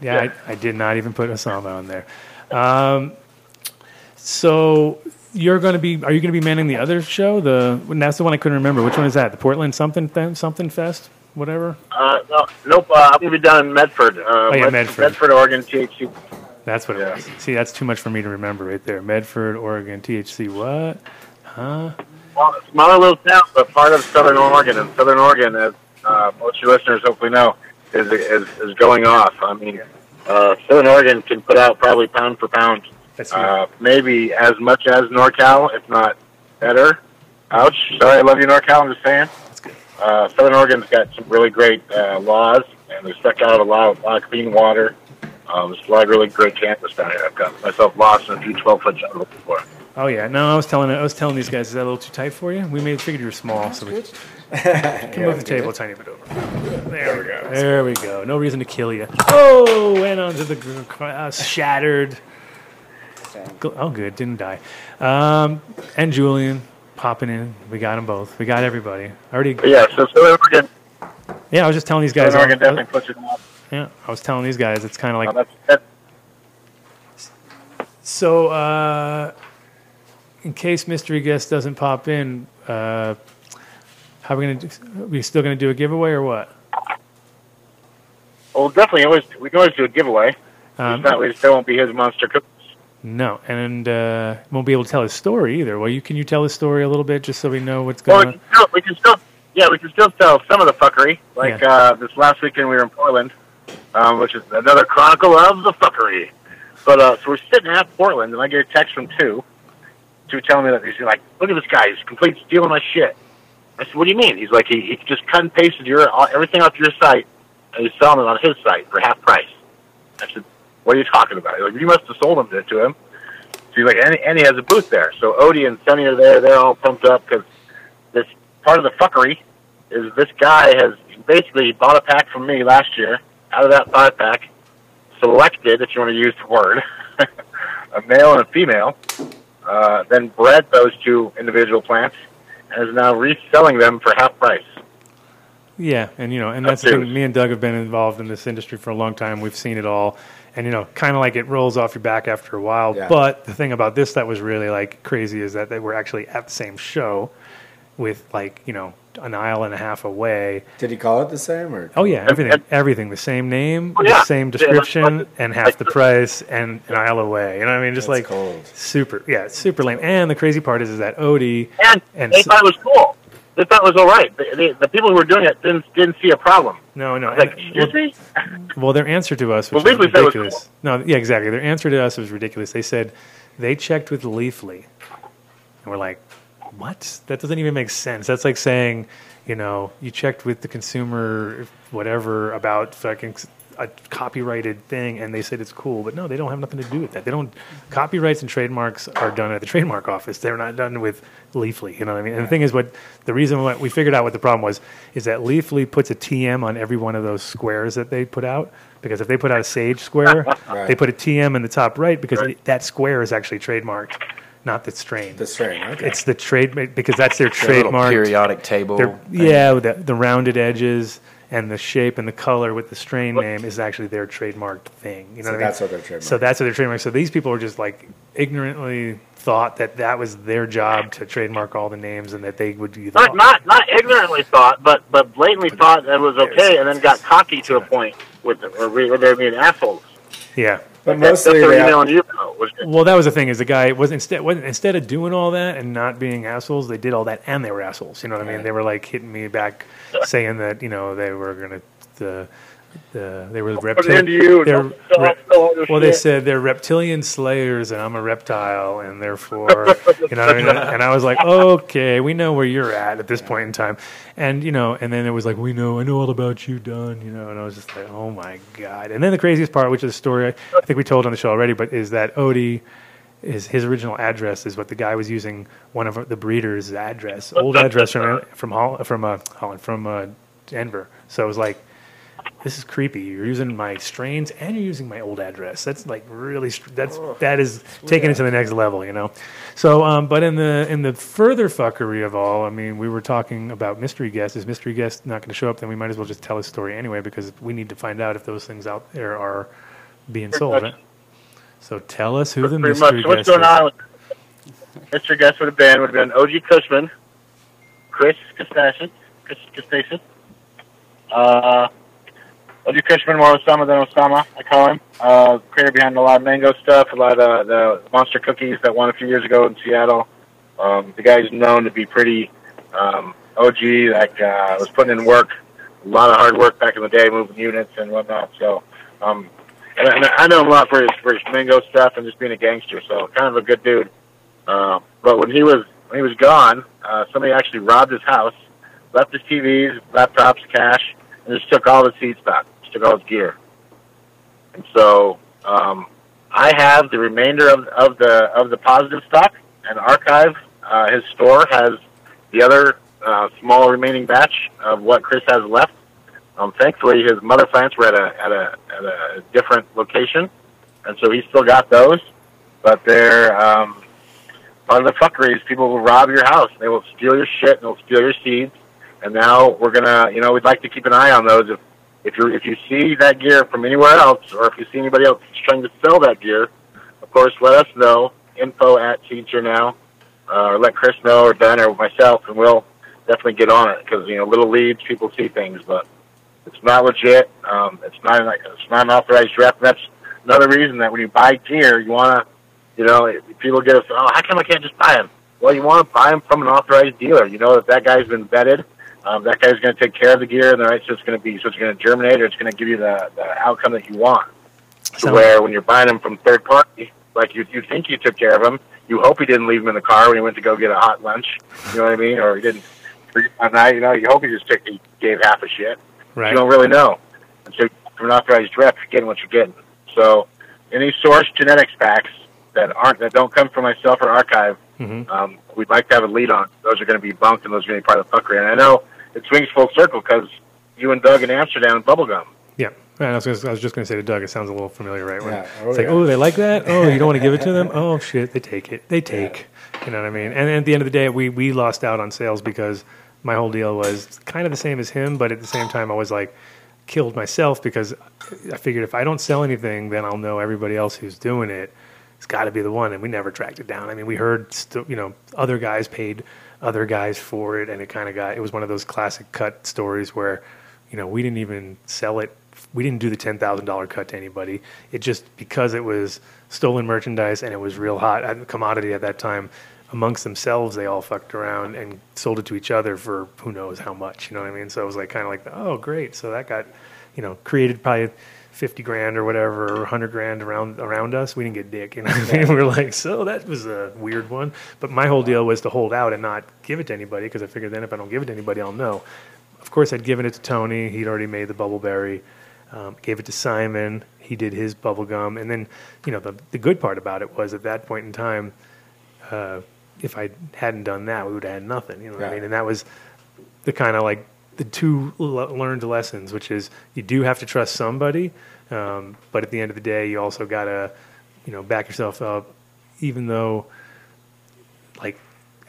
[SPEAKER 3] yeah, I, I did not even put Osama on there. Um, so you're going to be? Are you going to be manning the other show? The that's the one I couldn't remember. Which one is that? The Portland something something fest, whatever.
[SPEAKER 9] Uh, no, nope. Uh, I'm gonna be down in Medford. Uh,
[SPEAKER 3] Oh, yeah, Medford.
[SPEAKER 9] Medford, Oregon, THC.
[SPEAKER 3] That's what it was. See, that's too much for me to remember right there. Medford, Oregon, THC. What? Huh?
[SPEAKER 9] Well, smaller little town, but part of Southern Oregon. And Southern Oregon, as uh, most of your listeners hopefully know, is is, is going off. I mean, uh, Southern Oregon can put out probably pound for pound, uh, maybe as much as NorCal, if not better. Ouch! Sorry, I love you, NorCal. I'm just saying.
[SPEAKER 3] That's good.
[SPEAKER 9] Uh, Southern Oregon's got some really great uh, laws, and they're stuck out of a lot, a lot of clean water. Um, there's a lot of really great campus down here. I've got myself lost in a few 12 foot jungles before.
[SPEAKER 3] Oh yeah. No, I was telling I was telling these guys, is that a little too tight for you? We made figured you were small, so we can move the table a tiny bit over. There we go. There we go. No reason to kill you. Oh, went onto the gr- uh, shattered. Oh, good. Didn't die. Um, and Julian popping in. We got them both. We got everybody. Already.
[SPEAKER 9] Yeah, so Southern Oregon,
[SPEAKER 3] Yeah, I was just telling these guys.
[SPEAKER 9] Southern Oregon definitely puts it off.
[SPEAKER 3] Yeah, I was telling these guys. It's kind of like
[SPEAKER 9] that's, that's,
[SPEAKER 3] so. Uh, in case mystery guest doesn't pop in, uh, how are we gonna? Do, are we still gonna do a giveaway or what?
[SPEAKER 9] well, definitely, always we can always do a giveaway.
[SPEAKER 3] Um,
[SPEAKER 9] Just that way, it still won't be his monster cookies.
[SPEAKER 3] No, and uh, won't be able to tell his story either. Well, you can you tell his story a little bit just so we know what's
[SPEAKER 9] Well,
[SPEAKER 3] going
[SPEAKER 9] we
[SPEAKER 3] on.
[SPEAKER 9] still, we can still, yeah, we can still tell some of the fuckery. Like
[SPEAKER 3] Yeah.
[SPEAKER 9] uh, this last weekend, we were in Portland, um, which is another chronicle of the fuckery. But uh, so we're sitting at Portland, and I get a text from two, two telling me that he's like, "Look at this guy, he's completely stealing my shit." I said, "What do you mean?" He's like, "He, he just cut and pasted your everything off your site, and he's selling it on his site for half price." I said, "What are you talking about?" He's like, "You must have sold them to, to him." So he's like, and, and he has a booth there. So Odie and Sonny are there. They're all pumped up because this part of the fuckery is this guy has basically bought a pack from me last year. Out of that five pack, selected, if you want to use the word, a male and a female, uh, then bred those two individual plants, and is now reselling them for half price.
[SPEAKER 3] Yeah, and you know, and that's the thing. Me and Doug have been involved in this industry for a long time. We've seen it all, and you know, kind of like it rolls off your back after a while.
[SPEAKER 10] Yeah.
[SPEAKER 3] But the thing about this that was really like crazy is that they were actually at the same show, with like you know an aisle and a half away.
[SPEAKER 10] Did he call it the same or?
[SPEAKER 3] Oh yeah, everything, everything, the same name,
[SPEAKER 9] Oh, yeah.
[SPEAKER 3] the same description,
[SPEAKER 9] what-
[SPEAKER 3] and half the price, and an aisle away. You know what I mean? Just
[SPEAKER 10] That's
[SPEAKER 3] like
[SPEAKER 10] cold.
[SPEAKER 3] super, yeah, super lame. And the crazy part is, is that Odie
[SPEAKER 9] And,
[SPEAKER 3] And
[SPEAKER 9] they thought it was cool. they thought it was all right. The, the, the people who were doing it didn't didn't see a problem.
[SPEAKER 3] No, no.
[SPEAKER 9] Like,
[SPEAKER 3] and-
[SPEAKER 9] excuse me?
[SPEAKER 3] Well, their answer to us, which
[SPEAKER 9] Well,
[SPEAKER 3] was
[SPEAKER 9] said it was
[SPEAKER 3] ridiculous. No, yeah, exactly. Their answer to us was ridiculous. They said they checked with Leafly, and we're like, "What? That doesn't even make sense." That's like saying, you know, you checked with the consumer, whatever, about fucking a copyrighted thing, and they said it's cool, but no, they don't have nothing to do with that. They don't. Copyrights and trademarks are done at the trademark office. They're not done with Leafly. You know what I mean? And the thing is, what the reason what we figured out what the problem was is that Leafly puts a TM on every one of those squares that they put out. Because if they put out a Sage square,
[SPEAKER 10] Right.
[SPEAKER 3] they put a TM in the top right because it- that square is actually trademarked, not the strain.
[SPEAKER 10] The strain, okay.
[SPEAKER 3] It's the trade because that's their
[SPEAKER 6] Their little
[SPEAKER 3] trademark
[SPEAKER 6] periodic table.
[SPEAKER 3] their- yeah, the, the rounded edges and the shape and the color with the strain name is actually their trademarked thing. You know
[SPEAKER 10] So
[SPEAKER 3] what I mean?
[SPEAKER 10] that's what they're trademarked.
[SPEAKER 3] So that's what they're trademarked. So these people were just like ignorantly thought that that was their job to trademark all the names and that they would do
[SPEAKER 9] Not not not ignorantly thought, but but blatantly thought that it was okay, and then got cocky to a point with it, where, we, they're being assholes.
[SPEAKER 3] Yeah.
[SPEAKER 10] But
[SPEAKER 9] That's
[SPEAKER 10] mostly
[SPEAKER 9] what
[SPEAKER 10] they
[SPEAKER 9] emailing you
[SPEAKER 3] Well, that was the thing is the guy was instead wasn't, instead of doing all that and not being assholes, they did all that and they were assholes. You know what I mean? They were like hitting me back, saying that you know they were gonna the the they were reptilian.
[SPEAKER 9] you.
[SPEAKER 3] they're
[SPEAKER 9] Don't fill out- fill out your
[SPEAKER 3] well, they said they're reptilian slayers and I'm a reptile and therefore you know what I mean. And I was like, okay, we know where you're at at this point in time, and you know, and then it was like, we know, I know all about you, Don. You know, and I was just like, oh my god. And then the craziest part, which is a story I think we told on the show already, but is that Odie is his original address is what the guy was using one of the breeders' address, old address from from Hol- from uh, Holland from uh, Denver. So it was like, this is creepy. You're using my strains and you're using my old address. That's like really that's that is taking it to the next level, you know. So, um, but in the in the further fuckery of all, I mean, we were talking about mystery guest. Is mystery guest not going to show up? Then we might as well just tell his story anyway because we need to find out if those things out there are being sold.
[SPEAKER 9] much.
[SPEAKER 3] Right? So tell us who the mystery
[SPEAKER 9] much. So what's going
[SPEAKER 3] is.
[SPEAKER 9] on? Mr. Guest would have been would have been OG Cushman, Chris Castasian, Chris Castasian, uh, OG Cushman, more Osama than Osama. I call him. Uh, creator behind a lot of mango stuff, a lot of the monster cookies that won a few years ago in Seattle. Um, the guy's known to be pretty um, OG, like uh, was putting in work, a lot of hard work back in the day, moving units and whatnot. So. Um, and I, and I know him a lot for his, for his mango stuff and just being a gangster. So kind of a good dude. Uh, but when he was when he was gone, uh, somebody actually robbed his house, left his TVs, laptops, cash, just took all his seed stock, just took all his gear. And so um, I have the remainder of, of the of the positive stock and archive. Uh, his store has the other uh, small remaining batch of what Chris has left. Um, thankfully, his mother plants were at a at a at a different location, and so he still got those. But they're um, part of the fuckery is people will rob your house. They will steal your shit and they'll steal your seeds. And now we're gonna, you know, we'd like to keep an eye on those. If if you if you see that gear from anywhere else, or if you see anybody else trying to sell that gear, of course, let us know. Info at Seeds Here Now, uh, or let Chris know, or Ben, or myself, and we'll definitely get on it because you know little leads, people see things, but it's not legit. Um, it's not like it's not an authorized rep. That's another reason that when you buy gear, you want to, you know, people get us, oh, how come I can't just buy them? Well, you want to buy them from an authorized dealer. You know that that guy's been vetted. Um, that guy's going to take care of the gear, and the right, so it's going to be, so it's going to germinate, or it's going to give you the, the outcome that you want. To
[SPEAKER 3] So-
[SPEAKER 9] where when you're buying them from third party, like you, you think you took care of them, you hope he didn't leave them in the car when he went to go get a hot lunch. You know what I mean? Or he didn't one night. You know, you hope he just took, he gave half a shit
[SPEAKER 3] Right.
[SPEAKER 9] you don't really know. And so from an authorized rep, you're getting what you're getting. So any source genetics packs that aren't that don't come from myself or archive,
[SPEAKER 3] Mhm.
[SPEAKER 9] um, we'd like to have a lead on. Those are going to be bunked and those are going to be part of the fuckery. And I know it swings full circle because you and Doug in Amsterdam and bubblegum.
[SPEAKER 3] Yeah. I was, gonna, I was just going to say to Doug, it sounds a little familiar, right? When
[SPEAKER 10] Yeah. Oh,
[SPEAKER 3] it's like,
[SPEAKER 10] yeah.
[SPEAKER 3] oh, they like that? Oh, you don't want to give it to them? Oh, shit, they take it. They take. You know what I mean? And at the end of the day, we, we lost out on sales because my whole deal was kind of the same as him, but at the same time, I was like, killed myself because I figured if I don't sell anything, then I'll know everybody else who's doing it. It's got to be the one, and we never tracked it down. I mean, we heard, st- you know, other guys paid other guys for it, and it kind of got. It was one of those classic cut stories where, you know, we didn't even sell it. We didn't do the ten thousand dollar cut to anybody. It just because it was stolen merchandise and it was real hot commodity at that time. amongst themselves, they all fucked around and sold it to each other for who knows how much. You know what I mean? So it was like kind of like, oh, great. So that got, you know, created probably fifty grand or whatever, or hundred grand around around us. We didn't get dick. You know what I mean? We were like, so that was a weird one. But my whole deal was to hold out and not give it to anybody because I figured then if I don't give it to anybody, I'll know. Of course, I'd given it to Tony. He'd already made the bubbleberry. Um, gave it to Simon. He did his bubble gum, and then, you know, the the good part about it was at that point in time, uh, if I hadn't done that, we would have had nothing. You know what I mean? And that was the kind of like the two le- learned lessons, which is you do have to trust somebody, um, but at the end of the day, you also gotta, you know, back yourself up, even though, like,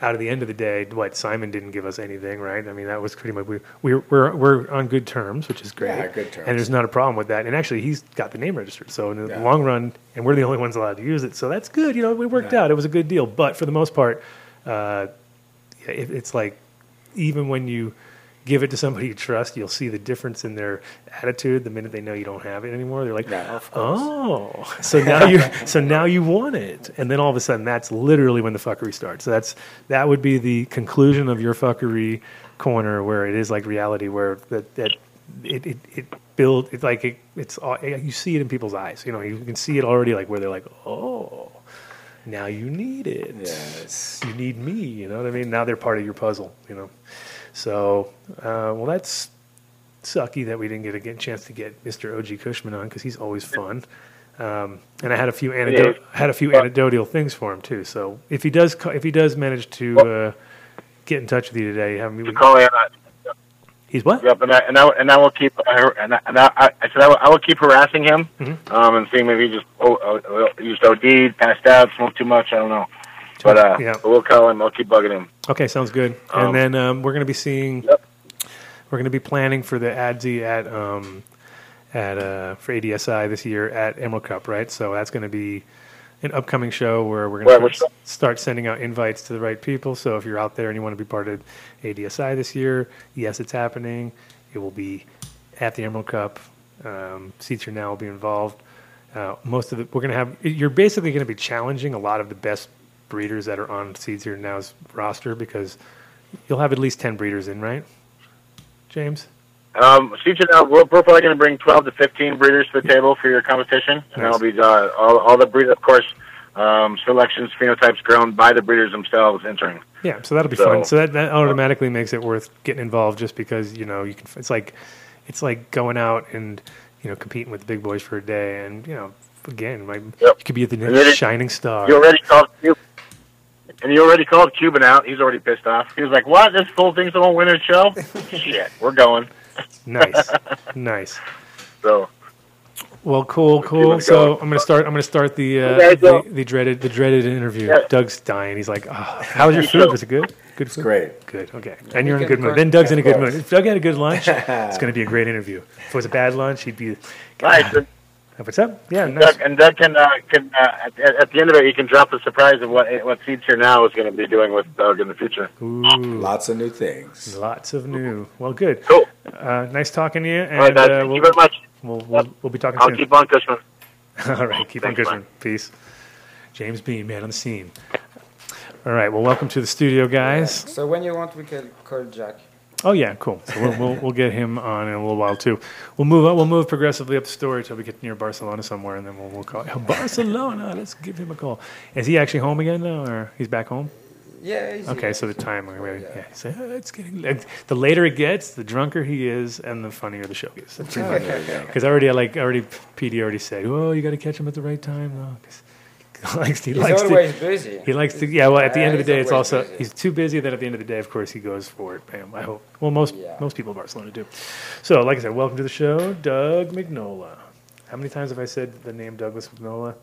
[SPEAKER 3] out of the end of the day, what Simon didn't give us anything, right? I mean, that was pretty much we we're we're, we're on good terms, which is great.
[SPEAKER 10] Yeah, good terms.
[SPEAKER 3] And there's not a problem with that. And actually, he's got the name registered, so in the
[SPEAKER 10] Yeah.
[SPEAKER 3] long run, and we're the only ones allowed to use it, so that's good. You know, we worked
[SPEAKER 10] Yeah.
[SPEAKER 3] out. It was a good deal. But for the most part, uh, it, it's like even when you give it to somebody you trust, you'll see the difference in their attitude the minute they know you don't have it anymore. They're like,
[SPEAKER 10] Yeah,
[SPEAKER 3] "Oh, so now you, so now you want it," and then all of a sudden, that's literally when the fuckery starts. So that's that would be the conclusion of your fuckery corner, where it is like reality, where that that it it, it build it's like it, it's all, you see it in people's eyes. You know, you can see it already, like where they're like, "Oh." Now you need it.
[SPEAKER 10] Yes.
[SPEAKER 3] You need me. You know what I mean? Now they're part of your puzzle. You know. So, uh, well, that's sucky that we didn't get a get, chance to get Mr. OG Cushman on because he's always fun. Um, and I had a few anecdote, had a few anecdotal things for him too. So if he does, if he does manage to uh, get in touch with you today, have me.
[SPEAKER 9] Call in.
[SPEAKER 3] He's what?
[SPEAKER 9] Yep, and I and I, and I will keep uh, and I, and I, I said I will, I will keep harassing him,
[SPEAKER 3] Mm-hmm.
[SPEAKER 9] um, and seeing maybe he just oh, oh, used OD, passed out, smoked too much. I don't know, but uh,
[SPEAKER 3] Yeah.
[SPEAKER 9] we'll call him. I'll keep bugging him.
[SPEAKER 3] Okay, sounds good.
[SPEAKER 9] Um,
[SPEAKER 3] and then um, we're going to be seeing.
[SPEAKER 9] Yep.
[SPEAKER 3] We're going to be planning for the ADSI at um, at uh, for ADSI this year at Emerald Cup, right? So that's going to be an upcoming show where we're going to start sending out invites to the right people. So if you're out there and you want to be part of ADSI this year, yes, it's happening. It will be at the Emerald Cup. Um, Seeds Here Now will be involved. Uh, most of the we're going to have. You're basically going to be challenging a lot of the best breeders that are on Seeds Here Now's roster because you'll have at least ten breeders in, right, James?
[SPEAKER 9] Um, Future now, we're, we're probably going to bring 12 to 15 breeders to the table for your competition, and that'll be uh, all, all the breeders, of course, um, selections, phenotypes grown by the breeders themselves entering.
[SPEAKER 3] Yeah, so that'll be
[SPEAKER 9] So-
[SPEAKER 3] fun. So that, that automatically makes it worth getting involved, just because you know you can. It's like it's like going out and you know competing with the big boys for a day, and you know again, like
[SPEAKER 9] Yep.
[SPEAKER 3] you could be the next shining star.
[SPEAKER 9] You already called Cuban, and he already called Cuban out. He's already pissed off. He was like, "What? This full thing's a whole winner's show? Shit, we're going."
[SPEAKER 3] Nice, nice.
[SPEAKER 9] So
[SPEAKER 3] Well, cool, cool. So
[SPEAKER 9] going.
[SPEAKER 3] I'm gonna start. I'm gonna start the uh,
[SPEAKER 9] Okay, so-
[SPEAKER 3] the, the dreaded the dreaded interview.
[SPEAKER 9] Yeah.
[SPEAKER 3] Doug's dying. He's like, oh, "How was your food? Was it good? Good food.
[SPEAKER 10] great.
[SPEAKER 3] Good. Okay. And you're in a good mood. Then Doug's in a good mood. If Doug had a good lunch, it's gonna be a great interview. If it was a bad lunch, he'd be.
[SPEAKER 9] nice. And
[SPEAKER 3] What's up? Yeah, nice.
[SPEAKER 9] Doug, and Doug can uh, can uh, at, at the end of it, he can drop the surprise of what what Seeds Here Now is going to be doing with Doug in the future.
[SPEAKER 3] Ooh,
[SPEAKER 10] Lots of new things.
[SPEAKER 3] lots of new. Well, good.
[SPEAKER 9] Cool.
[SPEAKER 3] Uh, nice talking to you. And
[SPEAKER 9] All right, guys.
[SPEAKER 3] uh,
[SPEAKER 9] Thank
[SPEAKER 3] we'll,
[SPEAKER 9] you very much.
[SPEAKER 3] We'll, we'll, we'll be talking
[SPEAKER 9] I'll
[SPEAKER 3] soon.
[SPEAKER 9] keep on Cushman.
[SPEAKER 3] All right, keep on
[SPEAKER 9] Thanks,
[SPEAKER 3] Cushman. Peace. James Bean, man on the scene. All right, well, welcome to the studio, guys.
[SPEAKER 11] So when you want, we can call Jack.
[SPEAKER 3] Oh yeah, cool. So we'll, we'll we'll get him on in a little while too. We'll move on. We'll move progressively up the story until we get near Barcelona somewhere, and then we'll we'll call him. Barcelona. Let's give him a call. Is he actually home again now, or he's back home?
[SPEAKER 11] Yeah. He's
[SPEAKER 3] Okay, so the time yeah, yeah. like, "Oh, it's getting like, the later it gets, the drunker he is, and the funnier the show gets. That's pretty much
[SPEAKER 10] There you go.
[SPEAKER 3] because I already like already PD already said, oh, you got to catch him at the right time though, he likes he
[SPEAKER 11] He's
[SPEAKER 3] likes to.
[SPEAKER 11] busy.
[SPEAKER 3] He likes to, yeah. Well, at the
[SPEAKER 11] Yeah,
[SPEAKER 3] end of the day, it's also
[SPEAKER 11] busy.
[SPEAKER 3] he's too busy. That at the end of the day, of course, he goes for it. Bam. I hope. Well, most
[SPEAKER 11] Yeah.
[SPEAKER 3] most people in Barcelona do. So, like I said, welcome to the show, Doug McNola. How many times have I said the name Douglas McNola?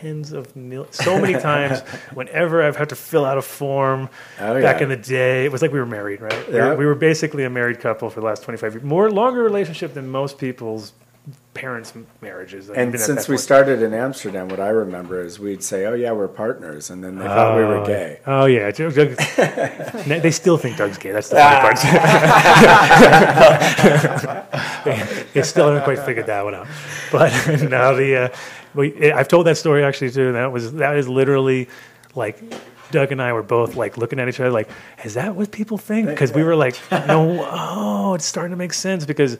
[SPEAKER 3] Tens of mil, so many times. Whenever I've had to fill out a form
[SPEAKER 10] Oh,
[SPEAKER 3] back
[SPEAKER 10] yeah.
[SPEAKER 3] in the day, it was like we were married, right? We, were, we were basically a married couple for the last twenty five years. More longer relationship than most people's parents' marriages. I've
[SPEAKER 10] And since we started in Amsterdam, what I remember is we'd say, "Oh yeah, we're partners," and then they thought we were
[SPEAKER 3] Oh,
[SPEAKER 10] gay.
[SPEAKER 3] Oh yeah, they still think Doug's gay. That's the
[SPEAKER 10] Ah.
[SPEAKER 3] funny part. they, they still haven't quite figured that one out. But now the uh, we, I've told that story actually too. That was that is literally like Doug and I were both like looking at each other, like, "Is that what people think?" Because we were like, "No, oh, it's starting to make sense." Because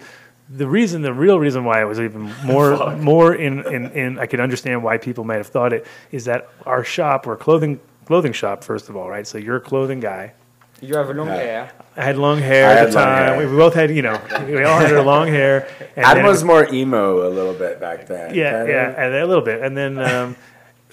[SPEAKER 3] the reason, the real reason why it was even more, more in, in, in, I could understand why people might have thought it is that our shop, we're clothing clothing shop, first of all, right? So you're a clothing guy.
[SPEAKER 11] You have long hair.
[SPEAKER 3] I had long hair
[SPEAKER 10] I
[SPEAKER 3] at the time. We both had, you know, we all had our long hair. And
[SPEAKER 10] Adam
[SPEAKER 3] then-
[SPEAKER 10] was more emo a little bit back then.
[SPEAKER 3] yeah, yeah, and a little bit, and then um,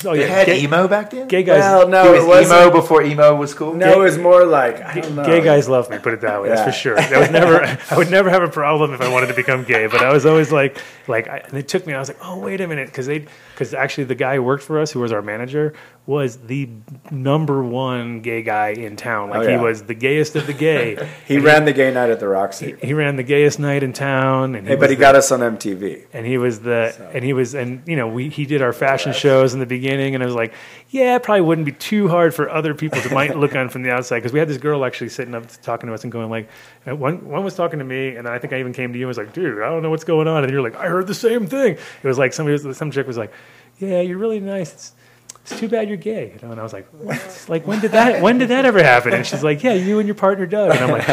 [SPEAKER 3] oh
[SPEAKER 5] They
[SPEAKER 3] yeah,
[SPEAKER 5] had
[SPEAKER 3] gay,
[SPEAKER 5] emo back then.
[SPEAKER 3] gay guys.
[SPEAKER 10] Well, no, it
[SPEAKER 5] was
[SPEAKER 10] wasn't.
[SPEAKER 5] emo before emo was cool.
[SPEAKER 10] No, it was more like I don't know.
[SPEAKER 3] Gay guys love me, put it that way. That's for sure. That was never. I would never have a problem if I wanted to become gay, but I was always like, like, I, and it took me. I was like, oh, wait a minute, because they, because actually the guy who worked for us, who was our manager, was the number one gay guy in town. Like
[SPEAKER 10] Oh, yeah.
[SPEAKER 3] he was the gayest of the gay.
[SPEAKER 10] He
[SPEAKER 3] And
[SPEAKER 10] ran the gay night at the Roxy.
[SPEAKER 3] He ran the gayest night in town, and
[SPEAKER 10] Hey, but he
[SPEAKER 3] the-
[SPEAKER 10] got us on MTV.
[SPEAKER 3] and he was the and he was and you know we he did our fashion shows in the beginning and I was like yeah it probably wouldn't be too hard for other people to might look on from the outside because we had this girl actually sitting up talking to us and going like one one was talking to me and I think I even came to you and was like dude I don't know what's going on and you're like I heard the same thing it was like somebody was, some chick was like yeah you're really nice it's, it's too bad you're gay you know? And I was like what? Like when did that when did that ever happen? And she's like yeah you and your partner Doug. And I'm like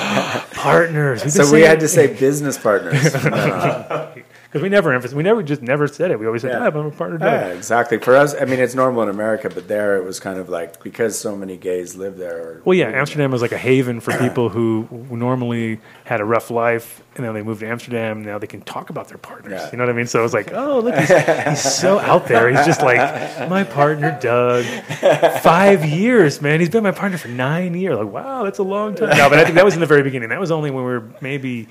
[SPEAKER 3] partners
[SPEAKER 10] So we had to say business partners.
[SPEAKER 3] because we never emphasized we never just never said it we always said
[SPEAKER 10] Yeah.
[SPEAKER 3] yeah. I'm a partner Doug
[SPEAKER 10] Yeah, exactly. For us, I mean, it's normal in America, but there it was kind of like because so many gays live there.
[SPEAKER 3] Well, yeah, Amsterdam was like a haven for people who normally had a rough life, and then they moved to Amsterdam. Now they can talk about their partners.
[SPEAKER 10] Yeah.
[SPEAKER 3] You know what I mean? So it was like, oh, look, he's, he's so out there. He's just like my partner, Doug. Five years, man. He's been my partner for nine years. Like, wow, that's a long time. No, but I think that was in the very beginning. That was only when we were maybe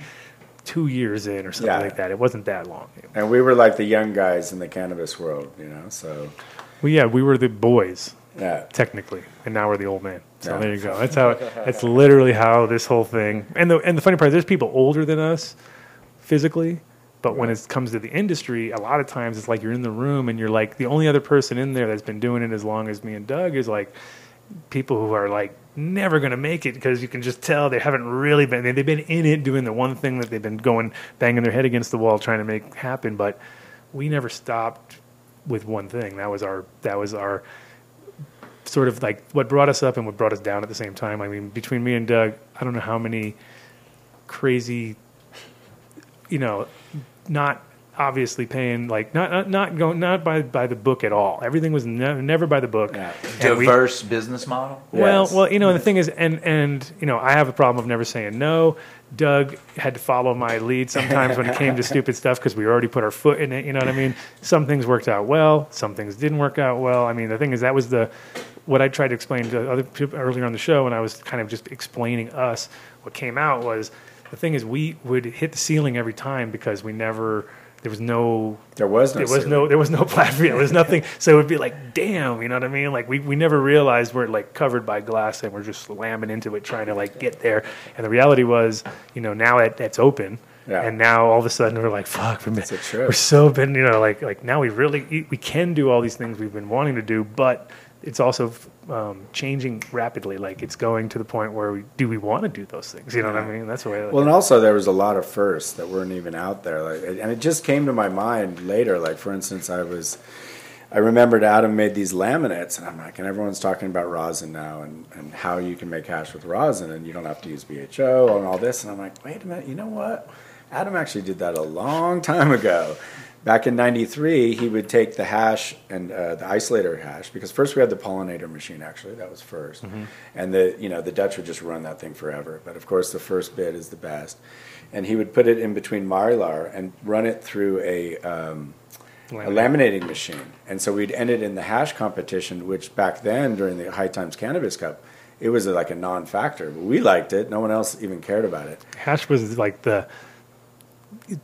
[SPEAKER 3] two years in or something
[SPEAKER 10] Yeah.
[SPEAKER 3] like that. It wasn't that long.
[SPEAKER 10] And we were like the young guys in the cannabis world, you know. So
[SPEAKER 3] Well, yeah, we were the boys.
[SPEAKER 10] Yeah.
[SPEAKER 3] Technically, and now we're the old man. So
[SPEAKER 10] Yeah.
[SPEAKER 3] there you go. That's how. That's literally how this whole thing. And the and the funny part, is there's people older than us, physically, but when it comes to the industry, a lot of times it's like you're in the room and you're like the only other person in there that's been doing it as long as me and Doug is like people who are like never going to make it because you can just tell they haven't really been they've been in it doing the one thing that they've been going banging their head against the wall trying to make happen but we never stopped with one thing. That was our that was our sort of like what brought us up and what brought us down at the same time. I mean between me and doug i don't know how many crazy you know not obviously paying like not not, not going not by by the book at all everything was ne- never by the book And we-
[SPEAKER 5] Diverse business model.
[SPEAKER 3] well, well, you know, the thing is, and and you know, I have a problem of never saying no. Doug had to follow my lead sometimes when it came to stupid stuff because we already put our foot in it. You know what I mean? Some things worked out well, some things didn't work out well. I mean, the thing is, that was the what I tried to explain to other people earlier on the show, when I was kind of just explaining us. What came out was the thing is we would hit the ceiling every time because we never. There was no.
[SPEAKER 10] There was no
[SPEAKER 3] There was
[SPEAKER 10] ceiling.
[SPEAKER 3] no. There was no platform. There was nothing. So it would be like, damn, you know what I mean? Like we, we never realized we're like covered by glass and we're just slamming into it, trying to like get there. And the reality was, you know, now it, it's open.
[SPEAKER 10] Yeah.
[SPEAKER 3] And now all of a sudden we're like, fuck, we're, we're so been, you know, like like now we really we can do all these things we've been wanting to do, but it's also um, changing rapidly. Like it's going to the point where we do we want to do those things? You know what I mean? That's the way.
[SPEAKER 10] Well, and also there was a lot of firsts that weren't even out there, like, and it just came to my mind later. Like for instance, I was, I remembered Adam made these laminates, and I'm like, and everyone's talking about rosin now, and and how you can make hash with rosin, and you don't have to use BHO and all this, and I'm like, wait a minute, you know what? Adam actually did that a long time ago. Back in '93, he would take the hash and uh, the isolator hash because first we had the pollinator machine. Actually, that was 1st
[SPEAKER 3] Mhm.
[SPEAKER 10] and the you know the Dutch would just run that thing forever. But of course, the first bit is the best. And he would put it in between mylar and run it through a, um, a laminating machine. And so we'd end it in the hash competition, which back then during the High Times Cannabis Cup, it was like a non-factor. We liked it. No one else even cared about it.
[SPEAKER 3] hash was like the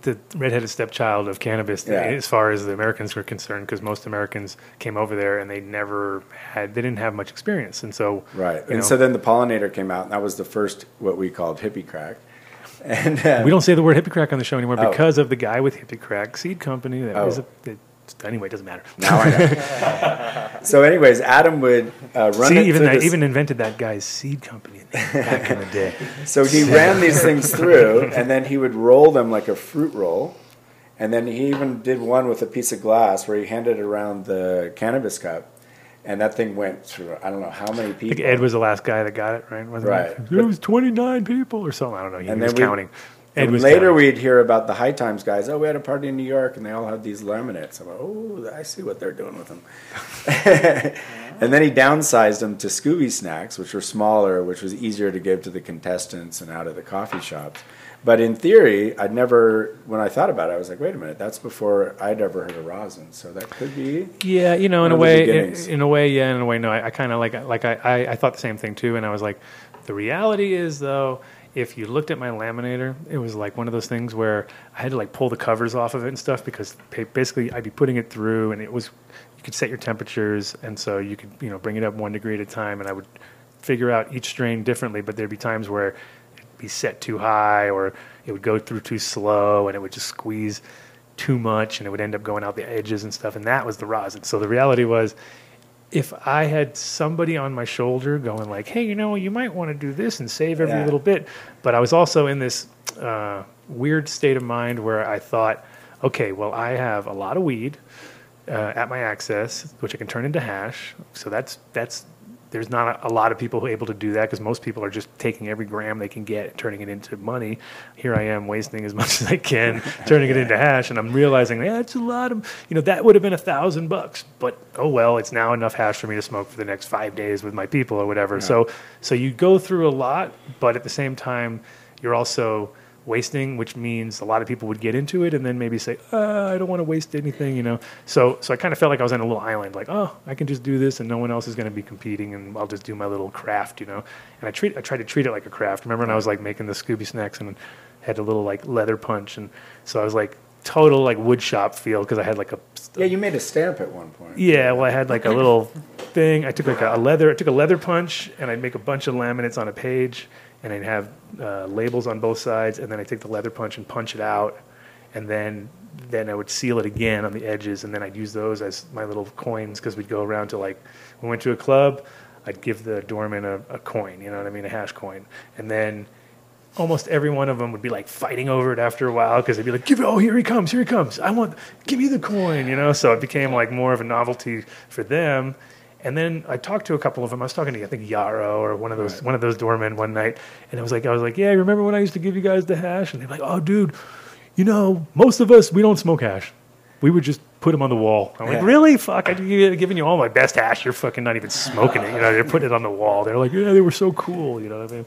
[SPEAKER 3] the redheaded stepchild of cannabis
[SPEAKER 10] Yeah.
[SPEAKER 3] as far as the Americans were concerned, because most Americans came over there and they never had they didn't have much experience, and so
[SPEAKER 10] Right. And
[SPEAKER 3] know,
[SPEAKER 10] so then the pollinator came out, and that was the first what we called hippie crack. And uh,
[SPEAKER 3] we don't say the word hippie crack on the show anymore
[SPEAKER 10] Oh.
[SPEAKER 3] because of the guy with hippie crack seed company. That
[SPEAKER 10] Oh.
[SPEAKER 3] was a, it, anyway, it doesn't matter.
[SPEAKER 10] Now I know. so, anyways, Adam would uh, run
[SPEAKER 3] See,
[SPEAKER 10] it
[SPEAKER 3] even I even invented that guy's seed company back in the day.
[SPEAKER 10] So he ran these things through, and then he would roll them like a fruit roll. And then he even did one with a piece of glass where he handed it around the cannabis cup. and that thing went through I don't know how many
[SPEAKER 3] I
[SPEAKER 10] people.
[SPEAKER 3] think Ed was the last guy that got it, right? Wasn't
[SPEAKER 10] Right.
[SPEAKER 3] It, it was 29 people or something. I don't know. He
[SPEAKER 10] and
[SPEAKER 3] was
[SPEAKER 10] we-
[SPEAKER 3] counting.
[SPEAKER 10] And later we'd hear about the High Times guys. Oh, we had a party in New York, and they all had these laminates. I'm like, oh, I see what they're doing with them. and then he downsized them to Scooby snacks, which were smaller, which was easier to give to the contestants and out of the coffee shops. But in theory, I'd never, when I thought about it, I was like, wait a minute, that's before I'd ever heard of rosin. So that could be.
[SPEAKER 3] Yeah, you know, in a way, in, in a way, yeah, in a way, no. I, I kind of like, like I, I, I thought the same thing too, and I was like, the reality is though, if you looked at my laminator, it was like one of those things where I had to like pull the covers off of it and stuff because basically I'd be putting it through, and it was you could set your temperatures, and so you could you know bring it up one degree at a time, and I would figure out each strain differently, but there'd be times where it'd be set too high or it would go through too slow, and it would just squeeze too much and it would end up going out the edges and stuff and that was the rosin. So the reality was if i had somebody on my shoulder going like hey you know you might want to do this and save every
[SPEAKER 10] Yeah.
[SPEAKER 3] little bit but i was also in this uh, weird state of mind where i thought okay well i have a lot of weed uh, at my access which i can turn into hash so that's that's there's not a, a lot of people who are able to do that because most people are just taking every gram they can get and turning it into money. Here I am wasting as much as I can, turning it into hash, and I'm realizing, yeah, it's a lot of, you know, that would have been a thousand bucks, but oh well, it's now enough hash for me to smoke for the next five days with my people or whatever. So, so you go through a lot, but at the same time, you're also wasting, which means a lot of people would get into it and then maybe say, uh, I don't want to waste anything, you know. So, so I kind of felt like I was on a little island, like, oh, I can just do this, and no one else is going to be competing, and I'll just do my little craft, you know. And I treat, I tried to treat it like a craft. Remember when I was like making the Scooby snacks and had a little like leather punch, and so I was like total like wood shop feel because I had like a
[SPEAKER 10] Yeah, you made a stamp at one point.
[SPEAKER 3] yeah, well, I had like a little thing. I took like a, a leather. I took a leather punch, and I'd make a bunch of laminates on a page, and I'd have uh, labels on both sides, and then I take the leather punch and punch it out, and then then I would seal it again on the edges, and then I'd use those as my little coins because we'd go around to like we went to a club, I'd give the doorman a, a coin, you know what I mean, a hash coin, and then almost every one of them would be like fighting over it after a while because they'd be like, "Give it! Oh, here he comes! Here he comes! I want! Give me the coin!" You know. So it became like more of a novelty for them. And then I talked to a couple of them. I was talking to I think Yarrow or one of those one of those doormen one night, and I was like, I was like, "Yeah, remember when I used to give you guys the hash?" And they're like, "Oh, dude, you know, most of us we don't smoke hash. We would just put them on the wall." I'm like, "Really? Fuck! I giving you all my best hash. You're fucking not even smoking it. You know, they're putting it on the wall. They're like, yeah, they were so cool. You know what I mean?"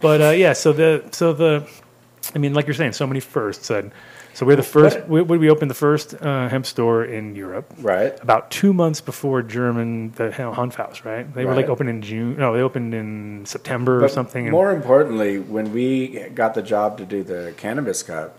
[SPEAKER 3] But uh, yeah, so the so the, I mean, like you're saying, so many firsts. And so we're the first. We, we we opened the first uh, hemp store in Europe.
[SPEAKER 10] Right.
[SPEAKER 3] About two months before German the Hanfhaus, right? They were like
[SPEAKER 10] Right.
[SPEAKER 3] opened in June. No, they opened in September or
[SPEAKER 10] But
[SPEAKER 3] something. and-
[SPEAKER 10] More importantly, when we got the job to do the Cannabis Cup,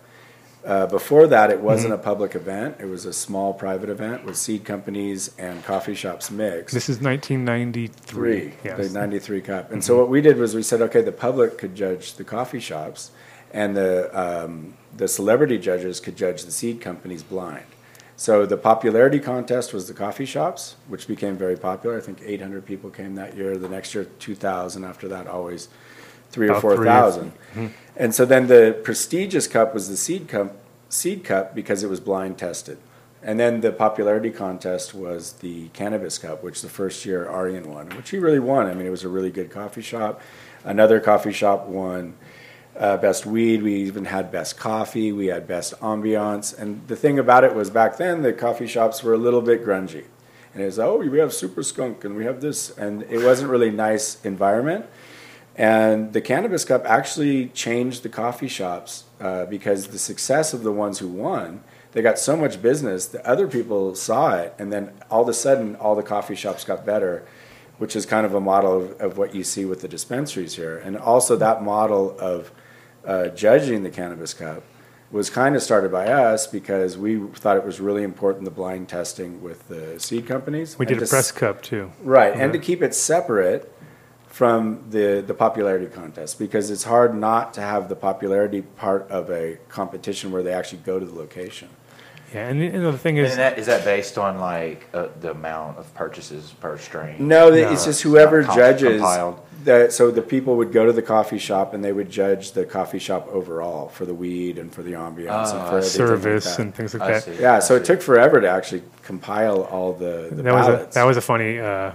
[SPEAKER 10] uh, before that, it wasn't
[SPEAKER 3] Mm-hmm.
[SPEAKER 10] a public event. It was a small private event with seed companies and coffee shops mixed.
[SPEAKER 3] this is 1993.
[SPEAKER 10] three,
[SPEAKER 3] Yes. Mm-hmm.
[SPEAKER 10] the 93 Cup. And so what we did was we said, okay, the public could judge the coffee shops, and the, um, the celebrity judges could judge the seed companies blind. So the popularity contest was the coffee shops, which became very popular. I think 800 people came that year. The next year, 2,000. After that, always three or
[SPEAKER 3] About or-
[SPEAKER 10] 4,000. Mm-hmm. And so then the prestigious cup was the seed cup, seed cup because it was blind tested. And then the popularity contest was the cannabis cup, which the first year Aryan won, which he really won. I mean, it was a really good coffee shop. Another coffee shop won uh, best weed. We even had best coffee. We had best ambiance. And the thing about it was back then the coffee shops were a little bit grungy. And it was, oh, we have Super Skunk and we have this. And it wasn't really nice environment. And the Cannabis Cup actually changed the coffee shops uh, because the success of the ones who won, they got so much business that other people saw it, and then all of a sudden, all the coffee shops got better, which is kind of a model of, of what you see with the dispensaries here. And also, that model of uh, judging the Cannabis Cup was kind of started by us because we thought it was really important the blind testing with the seed companies.
[SPEAKER 3] we did a
[SPEAKER 10] to s-
[SPEAKER 3] press cup too.
[SPEAKER 10] Right, and to keep it separate from the, the popularity contest because it's hard not to have the popularity part of a competition where they actually go to the location.
[SPEAKER 3] Yeah, and you know the thing is,
[SPEAKER 6] And that, is that based on like uh, the amount of purchases per strain?
[SPEAKER 10] No, they- it's just whoever
[SPEAKER 6] Not com-
[SPEAKER 10] judges.
[SPEAKER 6] compiled.
[SPEAKER 10] The, so the people would go to the coffee shop and they would judge the coffee shop overall for the weed and for the ambiance and
[SPEAKER 6] Ah,
[SPEAKER 10] for
[SPEAKER 6] I
[SPEAKER 3] Service
[SPEAKER 10] like
[SPEAKER 3] and things like
[SPEAKER 6] I
[SPEAKER 3] that.
[SPEAKER 6] see.
[SPEAKER 10] Yeah, so
[SPEAKER 6] I
[SPEAKER 10] it took forever to actually compile all the, the
[SPEAKER 3] that was a, that was a funny uh,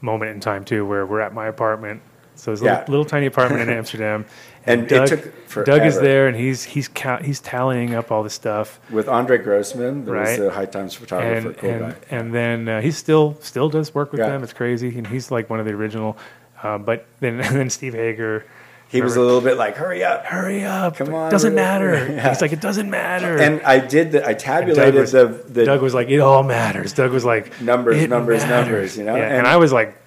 [SPEAKER 3] moment in time too, where we're at my apartment. So it's a
[SPEAKER 10] Yeah.
[SPEAKER 3] little, little tiny apartment in Amsterdam,
[SPEAKER 10] And it
[SPEAKER 3] Doug,
[SPEAKER 10] took
[SPEAKER 3] Doug is there, and he's he's ca- he's tallying up all the stuff,
[SPEAKER 10] with Andre Grossman, there
[SPEAKER 3] Right.
[SPEAKER 10] the High Times photographer,
[SPEAKER 3] and
[SPEAKER 10] cool
[SPEAKER 3] and,
[SPEAKER 10] guy.
[SPEAKER 3] and then uh, he still still does work with
[SPEAKER 10] Yeah.
[SPEAKER 3] them. It's crazy, and he's like one of the original. Uh, but then then Steve Hager,
[SPEAKER 10] He was a little bit like, "Hurry up!"
[SPEAKER 3] hurry up,
[SPEAKER 10] Come on,
[SPEAKER 3] doesn't matter.
[SPEAKER 10] Yeah.
[SPEAKER 3] He's like it doesn't matter.
[SPEAKER 10] And I did the, I tabulated
[SPEAKER 3] Doug was,
[SPEAKER 10] the the
[SPEAKER 3] Doug was like, it all matters. Doug was like,
[SPEAKER 10] Numbers,
[SPEAKER 3] "It
[SPEAKER 10] numbers,
[SPEAKER 3] matters."
[SPEAKER 10] numbers, you know?
[SPEAKER 3] Yeah, and,
[SPEAKER 10] And-
[SPEAKER 3] I was like,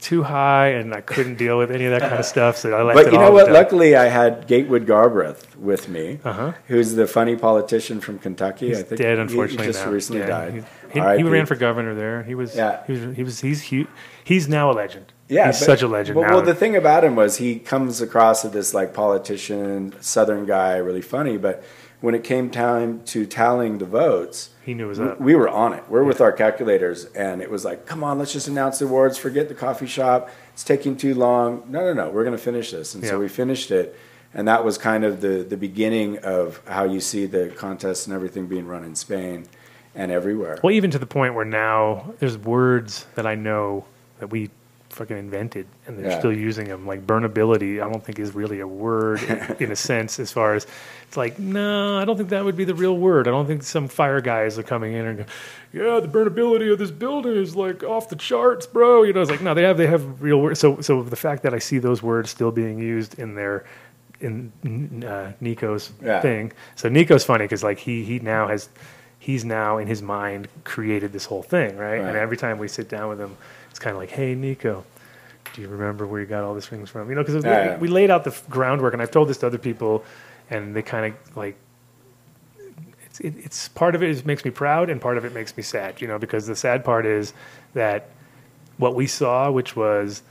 [SPEAKER 3] too high, and I couldn't deal with any of that kind of stuff. So I left
[SPEAKER 10] But you know what? Luckily, I had Gatewood Galbraith with me,
[SPEAKER 3] Uh-huh.
[SPEAKER 10] who's the funny politician from Kentucky.
[SPEAKER 3] He's
[SPEAKER 10] I think
[SPEAKER 3] dead,
[SPEAKER 10] he-
[SPEAKER 3] unfortunately.
[SPEAKER 10] He, just
[SPEAKER 3] now.
[SPEAKER 10] recently
[SPEAKER 3] Yeah,
[SPEAKER 10] died.
[SPEAKER 3] He, he, he ran for governor there. He was.
[SPEAKER 10] Yeah.
[SPEAKER 3] He was. He was. He's huge. He's now a legend.
[SPEAKER 10] Yeah,
[SPEAKER 3] He's
[SPEAKER 10] but-
[SPEAKER 3] such a legend
[SPEAKER 10] Well,
[SPEAKER 3] now.
[SPEAKER 10] well, the thing about him was he comes across as this like politician, Southern guy, really funny. But when it came time to tallying the votes,
[SPEAKER 3] he knew it was
[SPEAKER 10] we,
[SPEAKER 3] up.
[SPEAKER 10] we were on it. We're with our calculators, and it was like, "Come on, let's just announce the awards. Forget the coffee shop. It's taking too long. No, no, no. We're going to finish this." And so we finished it, and that was kind of the the beginning of how you see the contests and everything being run in Spain and everywhere.
[SPEAKER 3] Well, even to the point where now there's words that I know that we fucking invented, and they're
[SPEAKER 10] Yeah.
[SPEAKER 3] still using them. Like burnability, I don't think is really a word in a sense. As far as it's like, no, I don't think that would be the real word. I don't think some fire guys are coming in and go, yeah, the burnability of this building is like off the charts, bro. You know, it's like no, they have they have real words. So so the fact that I see those words still being used in their in uh, Nico's
[SPEAKER 10] Yeah.
[SPEAKER 3] thing. So Nico's funny because like he he now has he's now in his mind created this whole thing, right? And
[SPEAKER 10] Right.
[SPEAKER 3] every time we sit down with him, it's kind of like, hey Nico, do you remember where you got all these things from? You know, because
[SPEAKER 10] Yeah,
[SPEAKER 3] we laid out the f- groundwork, and I've told this to other people, and they kind of like. It's, it, it's part of it is makes me proud, and part of it makes me sad. You know, because the sad part is that what we saw, which was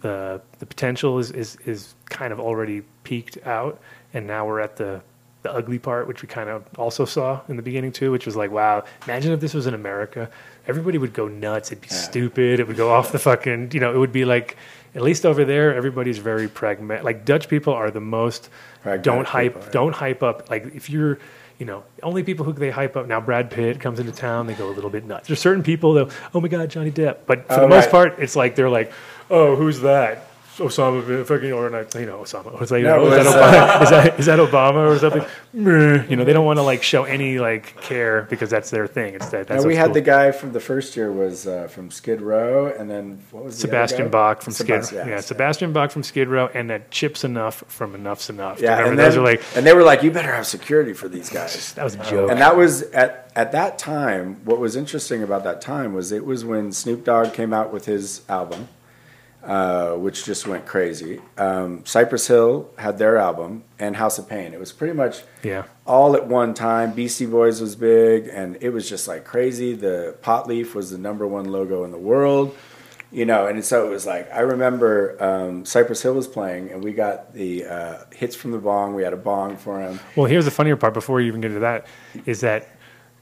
[SPEAKER 3] the the potential is, is is kind of already peaked out, and now we're at the the ugly part, which we kind of also saw in the beginning too, which was like, wow, imagine if this was in America, everybody would go nuts. It'd be stupid. It would go off the fucking, you know, it would be like, at least over there, everybody's very pragmatic. Like Dutch people are the most
[SPEAKER 10] Pragmatic
[SPEAKER 3] don't hype,
[SPEAKER 10] people, yeah.
[SPEAKER 3] don't hype up. Like if you're, you know, only people who they hype up now. Brad Pitt comes into town, they go a little bit nuts. There's certain people that, oh my god, Johnny Depp. But for
[SPEAKER 10] Oh,
[SPEAKER 3] the most
[SPEAKER 10] right.
[SPEAKER 3] part, it's like they're like, oh, who's that? Osama fucking or not, you know Osama. It's like,
[SPEAKER 10] No,
[SPEAKER 3] oh, is, that Obama? is that is that Obama or something? You know, they don't want to like show any like care because that's their thing. It's that. That's
[SPEAKER 10] Now, we had
[SPEAKER 3] cool.
[SPEAKER 10] the guy from the first year was uh, from Skid Row, and then what was
[SPEAKER 3] Sebastian? Bach from Skid.
[SPEAKER 10] Sebastian,
[SPEAKER 3] yeah,
[SPEAKER 10] yes.
[SPEAKER 3] Sebastian Bach from Skid Row, and that Chip Z'Nuff from Enuff Z'Nuff.
[SPEAKER 10] Yeah, and
[SPEAKER 3] those
[SPEAKER 10] then,
[SPEAKER 3] are like
[SPEAKER 10] and they were like, "You better have security for these guys."
[SPEAKER 3] that was a joke.
[SPEAKER 10] And that was at at that time. What was interesting about that time was it was when Snoop Dogg came out with his album, uh, which just went crazy. Um, Cypress Hill had their album, and House of Pain. It was pretty much
[SPEAKER 3] yeah.
[SPEAKER 10] all at one time. Beastie Boys was big, and it was just like crazy. The pot leaf was the number one logo in the world, you know. And so it was like I remember um, Cypress Hill was playing, and we got the uh, hits from the bong. We had a bong for him.
[SPEAKER 3] Well, here's the funnier part. Before you even get to that, is that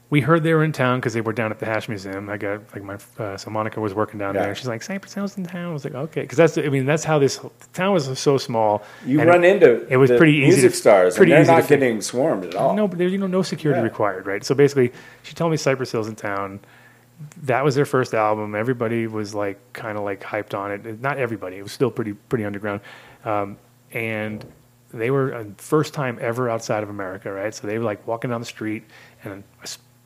[SPEAKER 3] we heard they were in town because they were down at the Hash Museum. I got like my uh, so Monica was working down
[SPEAKER 10] Yeah.
[SPEAKER 3] there. She's like, Cypress Hill's in town. I was like, okay, because that's I mean that's how this the town was so small.
[SPEAKER 10] You run
[SPEAKER 3] it,
[SPEAKER 10] into
[SPEAKER 3] it was pretty easy
[SPEAKER 10] music
[SPEAKER 3] to,
[SPEAKER 10] stars,
[SPEAKER 3] pretty
[SPEAKER 10] and
[SPEAKER 3] easy
[SPEAKER 10] they're not
[SPEAKER 3] fit-
[SPEAKER 10] getting swarmed at all.
[SPEAKER 3] No, but there's you know no security
[SPEAKER 10] Yeah.
[SPEAKER 3] required, right? So basically, she told me Cypress Hill's in town. That was their first album. Everybody was like kind of like hyped on it. Not everybody. It was still pretty pretty underground, um, and they were uh, first time ever outside of America, right? So they were like walking down the street, and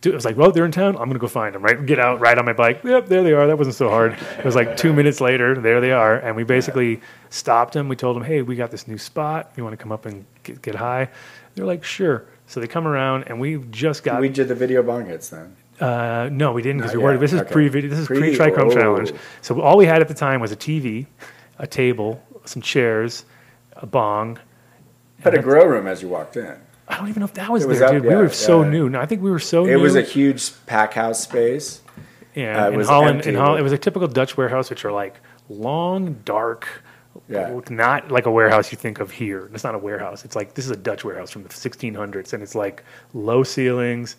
[SPEAKER 3] I was like, "Well, they're in town. I'm gonna go find them." Right? Get out, ride on my bike. Yep, there they are. That wasn't so hard. It was like two minutes later. There they are, and we basically stopped them. We told them, "Hey, we got this new spot. You want to come up and get, get high?" They're like, "Sure." So they come around, and we've just got
[SPEAKER 10] we did the video bong hits then.
[SPEAKER 3] uh, no, we didn't because we were. This is
[SPEAKER 10] Okay.
[SPEAKER 3] pre-video. This is
[SPEAKER 10] Pre-
[SPEAKER 3] pre-Trichrome
[SPEAKER 10] oh.
[SPEAKER 3] challenge. So all we had at the time was a TV, a table, some chairs, a bong.
[SPEAKER 10] Had a grow room as you walked in.
[SPEAKER 3] I don't even know if that was,
[SPEAKER 10] was
[SPEAKER 3] there,
[SPEAKER 10] up,
[SPEAKER 3] dude. we
[SPEAKER 10] yeah,
[SPEAKER 3] were so
[SPEAKER 10] yeah.
[SPEAKER 3] new. No, I think we were so new.
[SPEAKER 10] It
[SPEAKER 3] new.
[SPEAKER 10] was a huge pack house space.
[SPEAKER 3] yeah.
[SPEAKER 10] uh, it
[SPEAKER 3] in
[SPEAKER 10] was
[SPEAKER 3] Holland,
[SPEAKER 10] empty,
[SPEAKER 3] in Holland, it was a typical Dutch warehouse, which are like long, dark.
[SPEAKER 10] Yeah.
[SPEAKER 3] Not like a warehouse you think of here. It's not a warehouse. It's like this is a Dutch warehouse from the 1600s, and it's like low ceilings.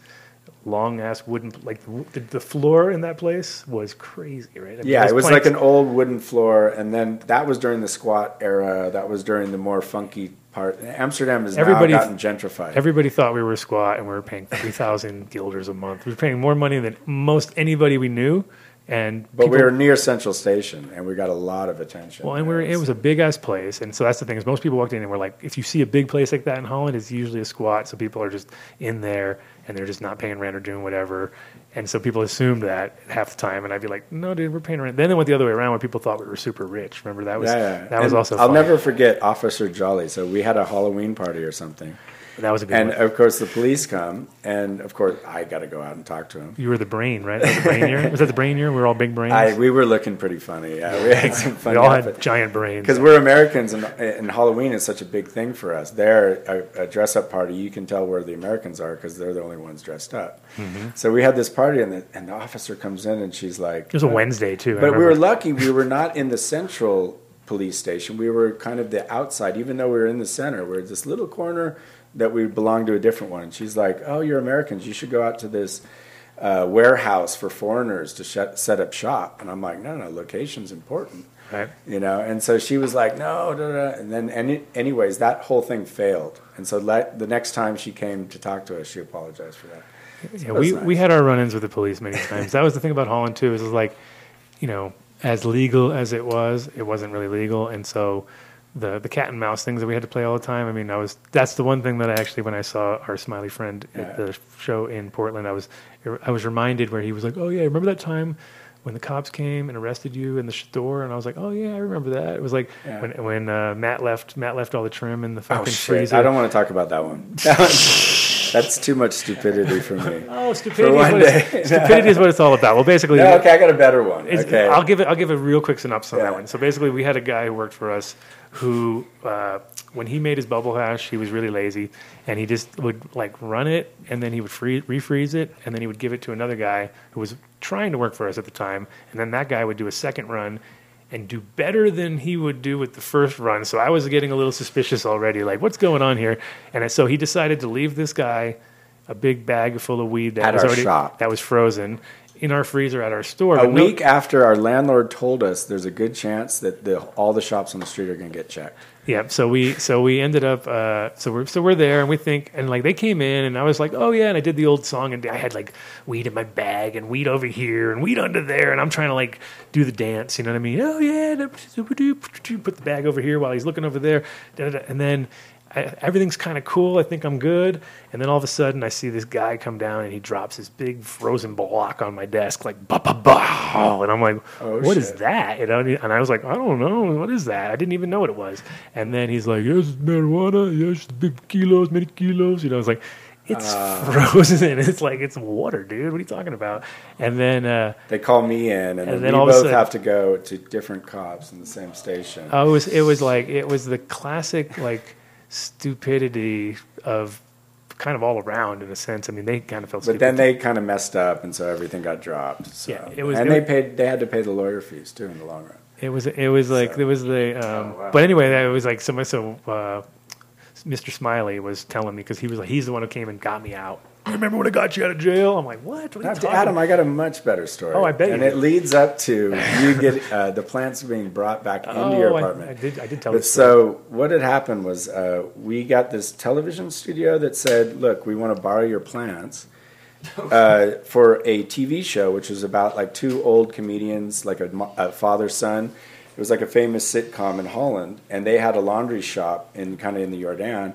[SPEAKER 3] long ass wooden like the, the floor in that place was crazy, right? I mean,
[SPEAKER 10] Yeah, it was
[SPEAKER 3] planks-
[SPEAKER 10] like an old wooden floor, and then that was during the squat era. That was during the more funky part. Amsterdam has
[SPEAKER 3] Everybody-
[SPEAKER 10] now gotten gentrified.
[SPEAKER 3] Everybody thought we were a squat, and we were paying three thousand guilders a month. We were paying more money than most anybody we knew, and
[SPEAKER 10] but we were near Central Station, and we got a lot of attention.
[SPEAKER 3] Well, and we were, it was a big ass place, and so that's the thing is most people walked in and were like, if you see a big place like that in Holland, it's usually a squat, so people are just in there and they're just not paying rent or doing whatever, and so people assumed that half the time, and I'd be like, no, dude, we're paying rent. Then it went the other way around where people thought we were super rich. Remember that was
[SPEAKER 10] yeah, yeah.
[SPEAKER 3] that was
[SPEAKER 10] And
[SPEAKER 3] also
[SPEAKER 10] I'll
[SPEAKER 3] fun.
[SPEAKER 10] never forget Officer Jolly. So we had a Halloween party or something.
[SPEAKER 3] That was a good
[SPEAKER 10] and
[SPEAKER 3] one.
[SPEAKER 10] of course the police come, and of course I got to go out and talk to him.
[SPEAKER 3] You were the brain, right? That was the brain year. Was that the brain year? We were all big brains.
[SPEAKER 10] I, we were looking pretty funny. Yeah, we had some funny.
[SPEAKER 3] we all had giant brains.
[SPEAKER 10] because we're Americans, and, and Halloween is such a big thing for us. There, a, a dress-up party, you can tell where the Americans are because they're the only ones dressed up.
[SPEAKER 3] Mhm.
[SPEAKER 10] So we had this party, and the, and the officer comes in, and she's like,
[SPEAKER 3] It was a Wednesday, too,
[SPEAKER 10] But we were lucky; we were not in the central police station. We were kind of the outside, even though we were in the center. We are this little corner that we belonged to a different one. And she's like, "Oh, you're Americans. You should go out to this." Uh, warehouse for foreigners to shut, set up shop, and I'm like, no, no, location's important,
[SPEAKER 3] Right.
[SPEAKER 10] you know. And so she was like, no, da, da. and then any, anyways, that whole thing failed. And so let, the next time she came to talk to us, she apologized for that. So
[SPEAKER 3] Yeah, we,
[SPEAKER 10] nice.
[SPEAKER 3] we had our run-ins with the police many times. that was the thing about Holland too. Is it was like, you know, as legal as it was, it wasn't really legal, and so the the cat and mouse things that we had to play all the time. I mean, I was that's the one thing that I actually when I saw our smiley friend at the show in Portland, I was I was reminded where he was like, oh yeah, remember that time. When the cops came and arrested you in the store, and I was like, "Oh yeah, I remember that." It was like
[SPEAKER 10] Yeah.
[SPEAKER 3] when when uh, Matt left. Matt left all the trim in the
[SPEAKER 10] Oh
[SPEAKER 3] fucking
[SPEAKER 10] shit!
[SPEAKER 3] freezer.
[SPEAKER 10] I don't want to talk about that one. That That's too much stupidity for me.
[SPEAKER 3] Oh, stupidity is,
[SPEAKER 10] one
[SPEAKER 3] what
[SPEAKER 10] day.
[SPEAKER 3] stupidity is what it's all about. Well, basically,
[SPEAKER 10] No, okay, I got a better one. Okay.
[SPEAKER 3] I'll give it. I'll give a real quick synopsis on
[SPEAKER 10] Yeah.
[SPEAKER 3] that one. So basically, we had a guy who worked for us who, uh, when he made his bubble hash, he was really lazy, and he just would like run it, and then he would free, refreeze it, and then he would give it to another guy who was trying to work for us at the time, and then that guy would do a second run. And do better than he would do with the first run. So I was getting a little suspicious already. Like, what's going on here? And so he decided to leave this guy a big bag full of weed that
[SPEAKER 10] At
[SPEAKER 3] was already
[SPEAKER 10] shop.
[SPEAKER 3] that was frozen in our freezer at our store.
[SPEAKER 10] a
[SPEAKER 3] but no-
[SPEAKER 10] week after our landlord told us there's a good chance that the, all the shops on the street are going to get checked.
[SPEAKER 3] Yeah, so we so we ended up uh, so we're so we're there and we think and like they came in and I was like oh yeah and I did the old song and I had like weed in my bag and weed over here and weed under there and I'm trying to like do the dance you know what I mean oh yeah put the bag over here while he's looking over there and then I, everything's kind of cool I think I'm good and then all of a sudden I see this guy come down and he drops this big frozen block on my desk like ba ba ba and I'm like
[SPEAKER 10] Oh,
[SPEAKER 3] what is
[SPEAKER 10] shit.
[SPEAKER 3] that? You know, and I was like, I don't know, what is that? I didn't even know what it was. And then he's like, yes, it's marijuana, yes, big kilos, many kilos. You know, I was like, it's
[SPEAKER 10] Ah.
[SPEAKER 3] frozen. It's like it's water, dude. What are you talking about? And then uh,
[SPEAKER 10] They call me in, and,
[SPEAKER 3] And
[SPEAKER 10] then,
[SPEAKER 3] then
[SPEAKER 10] we
[SPEAKER 3] all of a
[SPEAKER 10] both
[SPEAKER 3] sudden-
[SPEAKER 10] have to go to different cops in the same station.
[SPEAKER 3] I was, it was like it was the classic like stupidity of kind of all around in a sense. I mean, they kind of felt. Stupid.
[SPEAKER 10] But then they kind of messed up, and so everything got dropped. So.
[SPEAKER 3] Yeah, it was-
[SPEAKER 10] and
[SPEAKER 3] it
[SPEAKER 10] they
[SPEAKER 3] was-
[SPEAKER 10] paid. They had to pay the lawyer fees too in the long run.
[SPEAKER 3] It was it was like there was the um, but anyway that was like so so uh, Mr. Smiley was telling me because he was like he's the one who came and got me out. You remember when I got you out of jail? I'm like what? What are you
[SPEAKER 10] Now,
[SPEAKER 3] talking
[SPEAKER 10] Adam, I got a much better story.
[SPEAKER 3] Oh, I bet
[SPEAKER 10] And it leads up to you get uh, the plants being brought back into your
[SPEAKER 3] Oh, I-
[SPEAKER 10] apartment.
[SPEAKER 3] I did- I did tell
[SPEAKER 10] But so what had happened was uh, we got this television studio that said, "Look, we want to borrow your plants." uh, for a TV show, which was about like two old comedians, like a, a father son. It was like a famous sitcom in Holland, and they had a laundry shop in kind of in the Jordaan,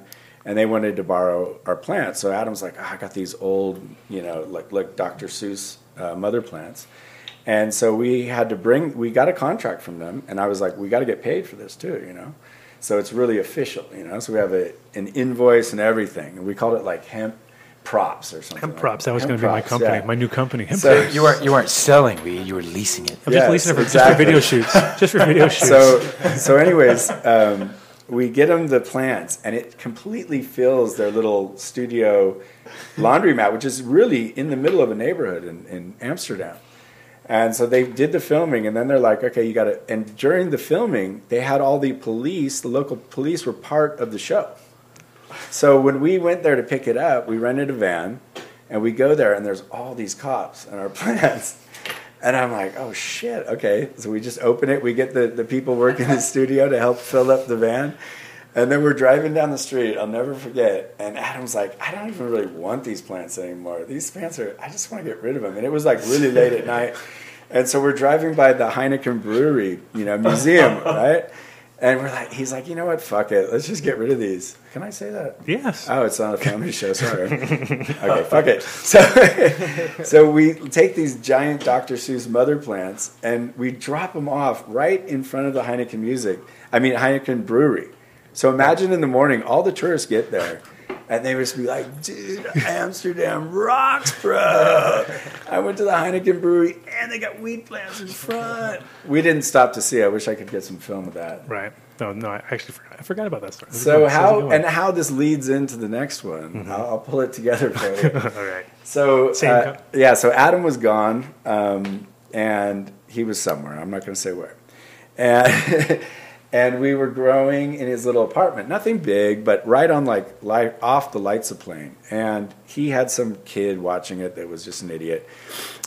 [SPEAKER 10] and they wanted to borrow our plants. So Adam's like, "Ah, I got these old, you know, like like Dr. Seuss uh, mother plants. And so we had to bring, we got a contract from them, and I was like, we got to get paid for this too, you know? So it's really official, you know? So we have a, an invoice and everything, and we called it like hemp props or something.
[SPEAKER 3] Hemp
[SPEAKER 10] like
[SPEAKER 3] props. That was going to be my company,
[SPEAKER 10] yeah.
[SPEAKER 3] my new company. Hemp
[SPEAKER 10] So-
[SPEAKER 3] props.
[SPEAKER 6] You weren't you weren't selling weed, you were leasing it.
[SPEAKER 3] I'm just leasing it for,
[SPEAKER 10] exactly.
[SPEAKER 3] just for video shoots. Just for video shoots.
[SPEAKER 10] So, so anyways, um, we get them the plants, and it completely fills their little studio laundromat, which is really in the middle of a neighborhood in, in Amsterdam. And so they did the filming, and then they're like, okay, you got to. And during the filming, they had all the police, the local police were part of the show. So when we went there to pick it up, we rented a van, And we go there, and there's all these cops and our plants. And I'm like, oh shit, okay. So we just open it. We get the, the people working in the studio to help fill up the van. And then we're driving down the street. I'll never forget. And Adam's like, I don't even really want these plants anymore. These plants are, I just want to get rid of them. And it was like really late at night. And so we're driving by the Heineken Brewery, you know, museum, right? And we're like, he's like, you know what? Fuck it. Let's just get rid of these. Can I say that?
[SPEAKER 3] Yes.
[SPEAKER 10] Oh, it's not a family show. Sorry. okay, fuck it. So, so we take these giant Dr. Seuss mother plants and we drop them off right in front of the Heineken Music. I mean Heineken Brewery. So imagine in the morning, all the tourists get there. And they would just be like, dude, Amsterdam rocks, bro. I went to the Heineken Brewery and they got weed plants in front. We didn't stop to see. I wish I could get some film of that.
[SPEAKER 3] Right. No, no, I actually forgot, I forgot about that story.
[SPEAKER 10] So
[SPEAKER 3] going? How's it
[SPEAKER 10] how and how this leads into the next one? I'll, I'll pull it together for you.
[SPEAKER 3] All right.
[SPEAKER 10] So
[SPEAKER 3] Same
[SPEAKER 10] uh, yeah, so Adam was gone, um, and he was somewhere. I'm not going to say where. And and we were growing in his little apartment, nothing big, but right on like light, off the lights of plane. And he had some kid watching it that was just an idiot.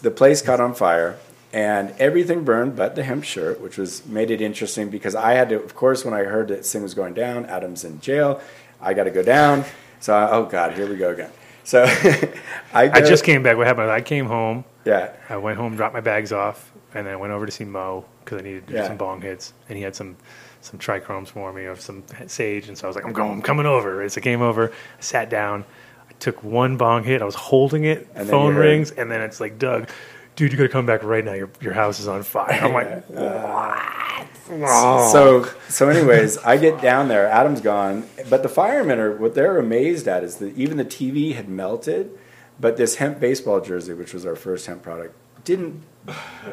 [SPEAKER 10] The place caught on fire. And everything burned but the hemp shirt, which was made it interesting because I had to, of course, when I heard that thing was going down, Adam's in jail, I got to go down. So, I, oh God, here we go again. So, I, go,
[SPEAKER 3] I just came back. What happened? I came home.
[SPEAKER 10] Yeah.
[SPEAKER 3] I went home, dropped my bags off, and then I went over to see Mo because I needed to do
[SPEAKER 10] Yeah.
[SPEAKER 3] some bong hits, and he had some some trichromes for me of some sage, and so I was like, I'm going, I'm coming over. It's a game over, I sat down, I took one bong hit, I was holding it,
[SPEAKER 10] And
[SPEAKER 3] phone rings, and then it's like, Doug, dude, you got to come back right now. Your your house is on fire. I'm like, what? Oh.
[SPEAKER 10] So, so anyways, I get down there. Adam's gone, but the firemen are what they're amazed at is that even the TV had melted, but this hemp baseball jersey, which was our first hemp product, didn't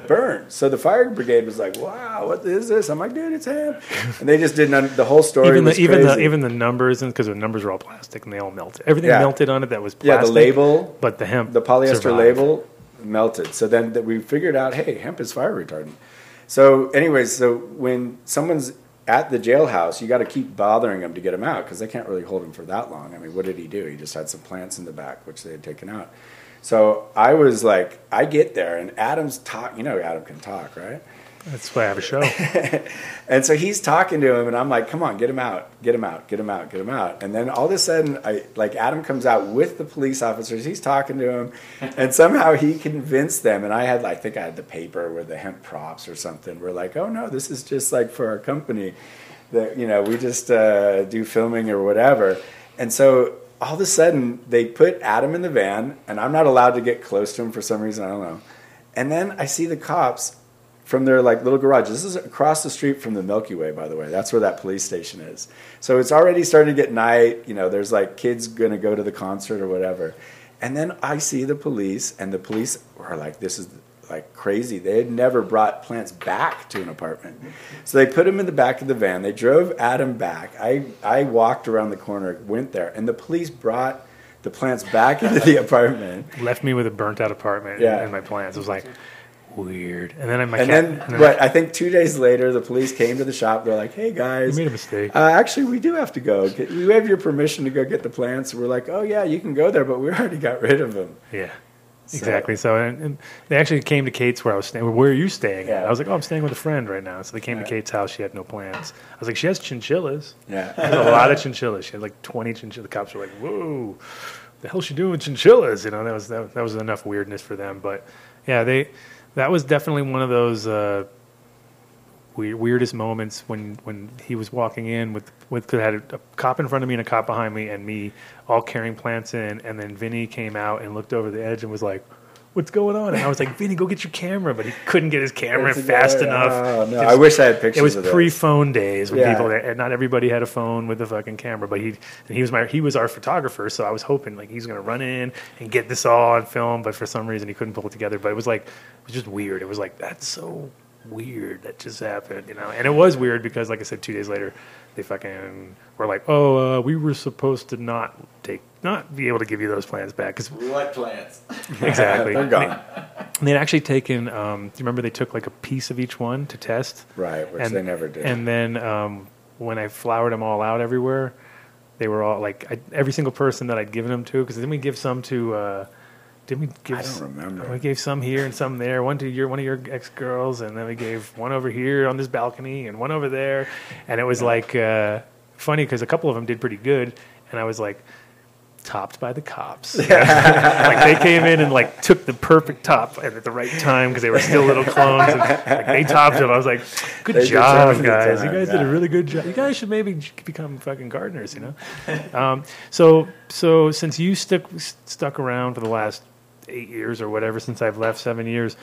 [SPEAKER 10] burn. So the fire brigade was like, "Wow, what is this?" I'm like, "Dude, it's hemp," and they just didn't. The whole story
[SPEAKER 3] even the
[SPEAKER 10] was
[SPEAKER 3] even the
[SPEAKER 10] crazy.
[SPEAKER 3] even the numbers and because the numbers were all plastic and they all melted. Everything
[SPEAKER 10] Yeah.
[SPEAKER 3] melted on it that was
[SPEAKER 10] yeah,
[SPEAKER 3] plastic.
[SPEAKER 10] the label,
[SPEAKER 3] but the hemp,
[SPEAKER 10] the polyester
[SPEAKER 3] survived.
[SPEAKER 10] label melted. So then that we figured out, hey, hemp is fire retardant. So, anyways, so when someone's at the jailhouse, you got to keep bothering them to get them out because they can't really hold him for that long. I mean, what did he do? He just had some plants in the back, which they had taken out. So I was like, I get there, and Adam's talk. You know, Adam can talk, right?
[SPEAKER 3] That's why I have a show.
[SPEAKER 10] and so he's talking to him, and I'm like, "Come on, get him out, get him out, get him out, get him out." And then all of a sudden, I like Adam comes out with the police officers. He's talking to him, and somehow he convinced them. And I had, I think, I had the paper with the hemp props or something. We're like, "Oh no, this is just like for our company, that you know, we just uh, do filming or whatever." And so all of a sudden, they put Adam in the van, and I'm not allowed to get close to him for some reason. I don't know. And then I see the cops from their like little garage. This is across the street from the Milky Way, by the way. That's where that police station is. So it's already starting to get night. You know, there's like kids gonna go to the concert or whatever. And then I see the police, and the police are like, "This is like crazy." They had never brought plants back to an apartment, so they put him in the back of the van. They drove Adam back. I I walked around the corner, went there, and the police brought the plants back into the apartment.
[SPEAKER 3] Left me with a burnt out apartment
[SPEAKER 10] Yeah.
[SPEAKER 3] and, my plants. It was like weird. And then I my
[SPEAKER 10] and
[SPEAKER 3] cat,
[SPEAKER 10] then,
[SPEAKER 3] and then
[SPEAKER 10] what? I think two days later, the police came to the shop. They're like, "Hey guys,
[SPEAKER 3] You made a mistake.
[SPEAKER 10] Uh, actually, we do have to go. We have your permission to go get the plants." We're like, "Oh yeah, you can go there, but we already got rid of them."
[SPEAKER 3] Yeah.
[SPEAKER 10] So-
[SPEAKER 3] Exactly. So, and, and they actually came to Kate's where I was staying. Where are you staying at?
[SPEAKER 10] Yeah.
[SPEAKER 3] I was like, oh, I'm staying with a friend right now. So they came
[SPEAKER 10] Yeah.
[SPEAKER 3] to Kate's house. She had no plans. I was like, she has chinchillas.
[SPEAKER 10] Yeah.
[SPEAKER 3] A lot of chinchillas. She had like 20 chinchillas. The cops were like, whoa, the hell's she doing with chinchillas? You know, that was that, that was enough weirdness for them. But yeah, they that was definitely one of those uh, weird, weirdest moments when when he was walking in with with 'cause I had a, a cop in front of me and a cop behind me and me all carrying plants in, and then Vinny came out and looked over the edge and was like. What's going on? And I was like, Vinny, go get your camera, but he couldn't get his camera fast enough.
[SPEAKER 10] Oh, no.
[SPEAKER 3] It's-
[SPEAKER 10] I wish I had pictures
[SPEAKER 3] It was pre-phone days when
[SPEAKER 10] Yeah.
[SPEAKER 3] people, and not everybody had a phone with a fucking camera. But he, and he was my, he was our photographer, so I was hoping like he's gonna run in and get this all on film. But for some reason, he couldn't pull it together. But it was like, it was just weird. It was like that's so weird that just happened, you know. And it was weird because, like I said, two days later, they fucking were like, oh, uh, we were supposed to not take, not be able to give you those plans back because
[SPEAKER 5] We like plants.
[SPEAKER 3] exactly.
[SPEAKER 10] They're gone.
[SPEAKER 3] And they'd actually taken. Um, do you remember they took like a piece of each one to test?
[SPEAKER 10] Right, which
[SPEAKER 3] and,
[SPEAKER 10] they never did.
[SPEAKER 3] And then um, when I flowered them all out everywhere, they were all like I, every single person that I'd given them to. Because then we give some to uh, Did we give?
[SPEAKER 10] I don't remember.
[SPEAKER 3] We gave some here and some there. One to your one of your ex girls, and then we gave one over here on this balcony and one over there. And it was like uh, funny because a couple of them did pretty good, and I was like topped by the cops. like they came in and like took the perfect top at the right time because they were still little clones. And, like, they topped them. I was like, good
[SPEAKER 10] They
[SPEAKER 3] job, guys. You
[SPEAKER 10] time,
[SPEAKER 3] guys did a really good job. You guys should maybe become fucking gardeners. You know. Um, so so since you stuck stuck around for the last eight years or whatever since I've left seven years.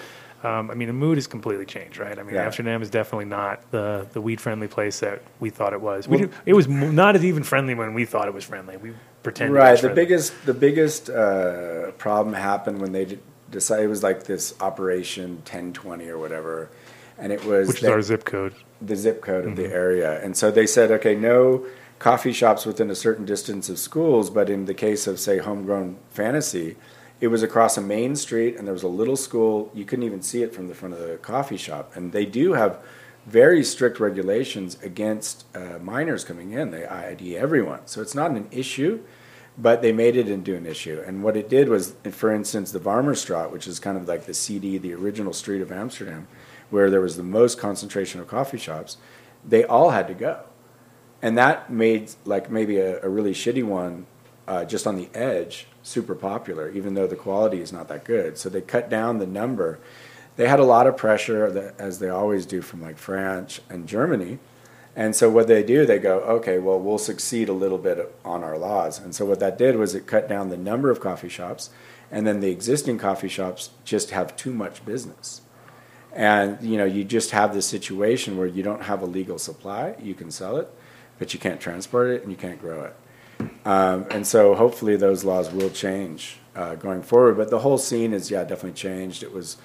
[SPEAKER 3] Um, I mean, the mood has completely changed, right? I mean,
[SPEAKER 10] Yeah.
[SPEAKER 3] Amsterdam is definitely not the, the weed friendly place that we thought it was. We
[SPEAKER 10] Well-
[SPEAKER 3] do, it was not as even friendly when we thought it was friendly. We pretended. it
[SPEAKER 10] right the biggest the biggest uh, problem happened when they decided it was like this operation 1020 or whatever and it was
[SPEAKER 3] which is our zip code.
[SPEAKER 10] the zip code of
[SPEAKER 3] Mhm.
[SPEAKER 10] the area and so they said okay no coffee shops within a certain distance of schools but in the case of say homegrown fantasy it was across a main street and there was a little school you couldn't even see it from the front of the coffee shop and they do have very strict regulations against uh, minors coming in they id everyone so it's not an issue but they made it into an issue. And what it did was, for instance, the Warmoesstraat, which is kind of like the CD, the original street of Amsterdam, where there was the most concentration of coffee shops, they all had to go. And that made like maybe a, a really shitty one uh, just on the edge super popular, even though the quality is not that good. So they cut down the number. They had a lot of pressure, that, as they always do from like France and Germany. And so what they do, they go, okay, well, we'll succeed a little bit on our laws. And so what that did was it cut down the number of coffee shops, and then the existing coffee shops just have too much business. And you know, you just have this situation where you don't have a legal supply. You can sell it, but you can't transport it and you can't grow it. Um, and so hopefully those laws will change uh, going forward. But the whole scene is yeah definitely changed. It was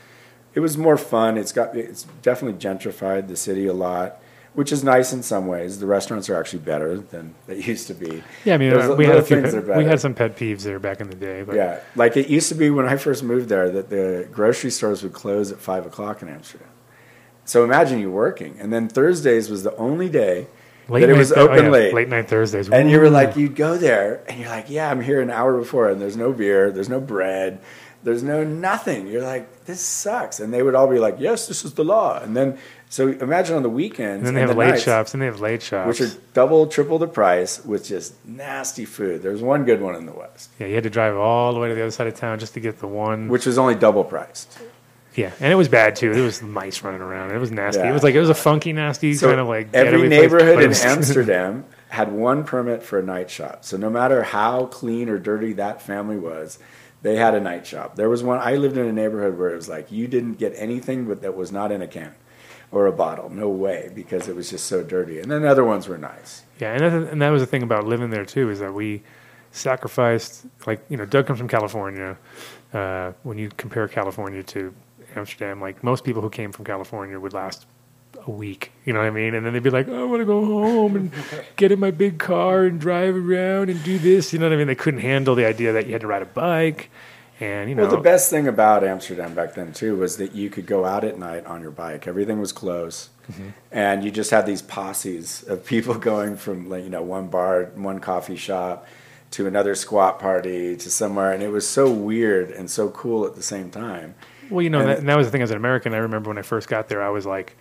[SPEAKER 10] it was more fun. It's got it's definitely gentrified the city a lot, which is nice in some ways. The restaurants are actually better than they used to be.
[SPEAKER 3] Yeah, I mean,
[SPEAKER 10] There's
[SPEAKER 3] we had a few pet, we had some pet peeves there back in the day. But
[SPEAKER 10] Yeah, like it used to be when I first moved there that the grocery stores would close at five o'clock in Amsterdam. So imagine you working, and then Thursdays was the only day
[SPEAKER 3] Late
[SPEAKER 10] that it
[SPEAKER 3] night
[SPEAKER 10] was
[SPEAKER 3] oh,
[SPEAKER 10] open
[SPEAKER 3] yeah,
[SPEAKER 10] late.
[SPEAKER 3] late night Thursdays.
[SPEAKER 10] and you were like, you'd go there, and you're like, yeah, I'm here an hour before, and there's no beer, there's no bread, there's no nothing. You're like, this sucks, and they would all be like, yes, this is the law, and then so imagine on the weekends,
[SPEAKER 3] and then they have
[SPEAKER 10] the
[SPEAKER 3] late
[SPEAKER 10] nights,
[SPEAKER 3] shops. And they have late shops.
[SPEAKER 10] which are double, triple the price with just nasty food. There's one good one in the West,
[SPEAKER 3] yeah, you had to drive all the way to the other side of town just to get the one.
[SPEAKER 10] which was only double priced.
[SPEAKER 3] Yeah, and it was bad too. There was mice running around. It was nasty.
[SPEAKER 10] Yeah.
[SPEAKER 3] It was like it was a funky, nasty
[SPEAKER 10] So
[SPEAKER 3] kind of like
[SPEAKER 10] every
[SPEAKER 3] getaway place,
[SPEAKER 10] neighborhood in
[SPEAKER 3] was-
[SPEAKER 10] Amsterdam had one permit for a night shop. So no matter how clean or dirty that family was, they had a night shop. There was one. I lived in a neighborhood where it was like you didn't get anything with, that was not in a can or a bottle. No way, because it was just so dirty. And then other ones were nice.
[SPEAKER 3] Yeah, and that, and that was the thing about living there too is that we sacrificed. Like you know, Doug comes from California. Uh, when you compare California to Amsterdam, like most people who came from California would last a week. You know what I mean? And then they'd be like, "Oh, I want to go home and get in my big car and drive around and do this." You know what I mean? They couldn't handle the idea that you had to ride a bike, and you know,
[SPEAKER 10] Well, the best thing about Amsterdam back then too was that you could go out at night on your bike. Everything was close,
[SPEAKER 3] Mhm.
[SPEAKER 10] and you just had these posses of people going from like, you know one bar, one coffee shop, to another squat party to somewhere, and it was so weird and so cool at the same time.
[SPEAKER 3] Well, you know,
[SPEAKER 10] And
[SPEAKER 3] that, and that was the thing as an American. I remember when I first got there, I was like,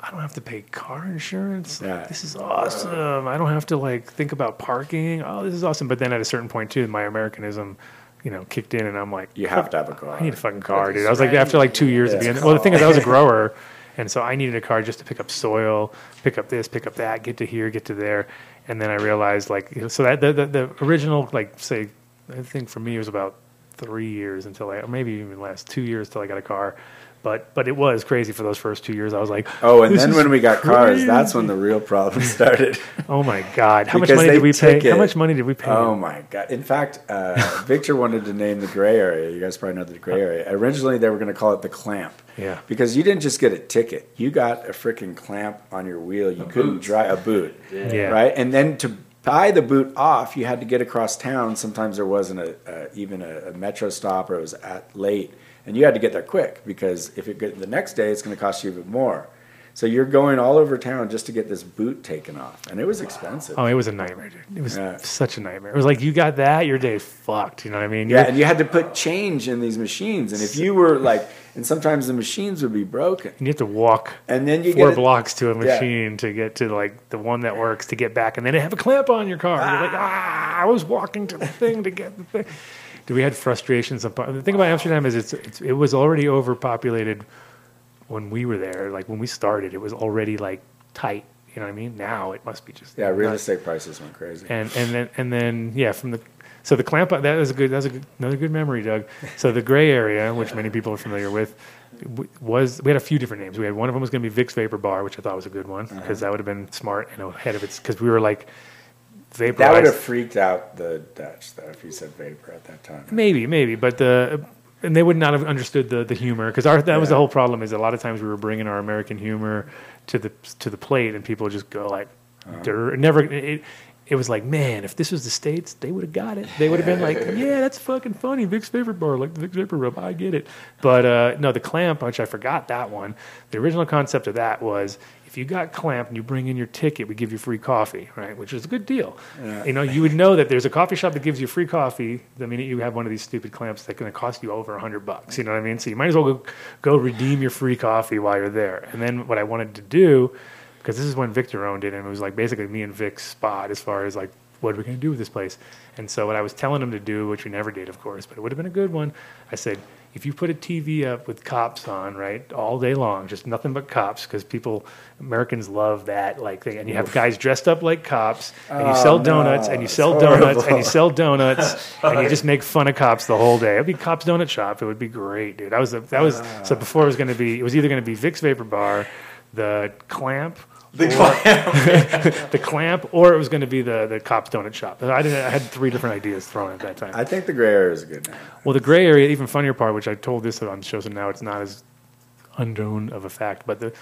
[SPEAKER 3] I don't have to pay car insurance. Like, This is awesome. I don't have to like think about parking. Oh, this is awesome. But then at a certain point too, my Americanism, you know, kicked in, and I'm like,
[SPEAKER 10] You have to have a car.
[SPEAKER 3] I need a fucking car, dude. I was like, after like two years of being, well, the thing is, I was a grower, and so I needed a car just to pick up soil, pick up this, pick up that, get to here, get to there, and then I realized like, so that the, the, the original like say, I think for me it was about three years until I, or maybe even last two years till I got a car. But but it was crazy for those first two years. I was like,
[SPEAKER 10] Oh, and then when we got cars, that's when the real problem started.
[SPEAKER 3] Oh my God! How much money did we pay?
[SPEAKER 10] took
[SPEAKER 3] How much money did we pay?
[SPEAKER 10] Oh my god! In fact, uh, Victor wanted to name the gray area. You guys probably know the gray area. Originally, they were going to call it the clamp.
[SPEAKER 3] Yeah.
[SPEAKER 10] Because you didn't just get a ticket; you got a freaking clamp on your wheel. You couldn't
[SPEAKER 7] boot.
[SPEAKER 10] drive a boot.
[SPEAKER 3] Yeah. Yeah.
[SPEAKER 10] Right, and then to buy the boot off, you had to get across town. Sometimes there wasn't a, a even a, a metro stop, or it was at late, and you had to get there quick because if it get the next day, it's going to cost you even more. So you're going all over town just to get this boot taken off, and it was expensive.
[SPEAKER 3] Oh, it was a nightmare, dude. It was
[SPEAKER 10] Yeah.
[SPEAKER 3] such a nightmare. It was like you got that, your day fucked. You know what I mean?
[SPEAKER 10] Yeah,
[SPEAKER 3] You're-
[SPEAKER 10] and you had to put change in these machines, and if you were like, and sometimes the machines would be broken,
[SPEAKER 3] and you have to walk
[SPEAKER 10] and then you
[SPEAKER 3] four
[SPEAKER 10] get a-
[SPEAKER 3] blocks to a
[SPEAKER 10] Yeah.
[SPEAKER 3] machine to get to like the one that works to get back, and then they have a clamp on your car. You're like, ah, I was walking to the thing to get the thing. Dude, we had frustrations. The thing about Amsterdam is it's, it's it was already overpopulated when we were there. Like when we started, it was already like tight. You know what I mean? Now it must be just
[SPEAKER 10] Yeah, real
[SPEAKER 3] nuts.
[SPEAKER 10] estate prices went crazy.
[SPEAKER 3] And and then and then yeah, from the so the clamp that was a good that's a good, another good memory, Doug. So the gray area, which many people are familiar with, was we had a few different names. We had one of them was going to be Vicks Vapor Bar, which I thought was a good one because
[SPEAKER 10] Uh-huh.
[SPEAKER 3] that would have been smart and ahead of its because we were like vapor
[SPEAKER 10] That would have freaked out the Dutch, though, if you said vapor at that time.
[SPEAKER 3] Maybe, maybe, but the and they would not have understood the the humor because our that was the whole problem is a lot of times we were bringing our American humor to the to the plate and people just go like,
[SPEAKER 10] Uh-huh.
[SPEAKER 3] Never it. It was like, man, if this was the states, they would have got it. They would have been like, yeah, that's fucking funny. Vic's favorite Bar, like the Vic's Vapor Rub, I get it. But uh, no, the clamp, which I forgot that one. The original concept of that was if you got clamp and you bring in your ticket, we give you free coffee, right? Which is a good deal.
[SPEAKER 10] Yeah.
[SPEAKER 3] You know, you would know that there's a coffee shop that gives you free coffee the minute you have one of these stupid clamps that's going to cost you over a hundred bucks. You know what I mean? So you might as well go, go redeem your free coffee while you're there. And then what I wanted to do, because this is when Victor owned it, and it was like basically me and Vic's spot as far as like what are we going to do with this place? And so what I was telling him to do, which we never did, of course, but it would have been a good one. I said, if you put a TV up with cops on, right, all day long, just nothing but cops, because people, Americans love that like thing, and you have guys dressed up like cops, and you
[SPEAKER 10] Oh,
[SPEAKER 3] sell
[SPEAKER 10] no,
[SPEAKER 3] donuts, and you sell donuts, and you sell donuts, and you just make fun of cops the whole day. It'd be cops donut shop. It would be great, dude. That was the, that was so before it was going to be. It was either going to be Vic's Vapor Bar, the Clamp.
[SPEAKER 5] The
[SPEAKER 3] or- the clamp, or it was going to be the the cops donut shop. I didn't. I had three different ideas thrown at that time.
[SPEAKER 10] I think the gray area is a good name.
[SPEAKER 3] Well, the gray area, even funnier part, which I told this on the show, so now it's not as unknown of a fact. But the,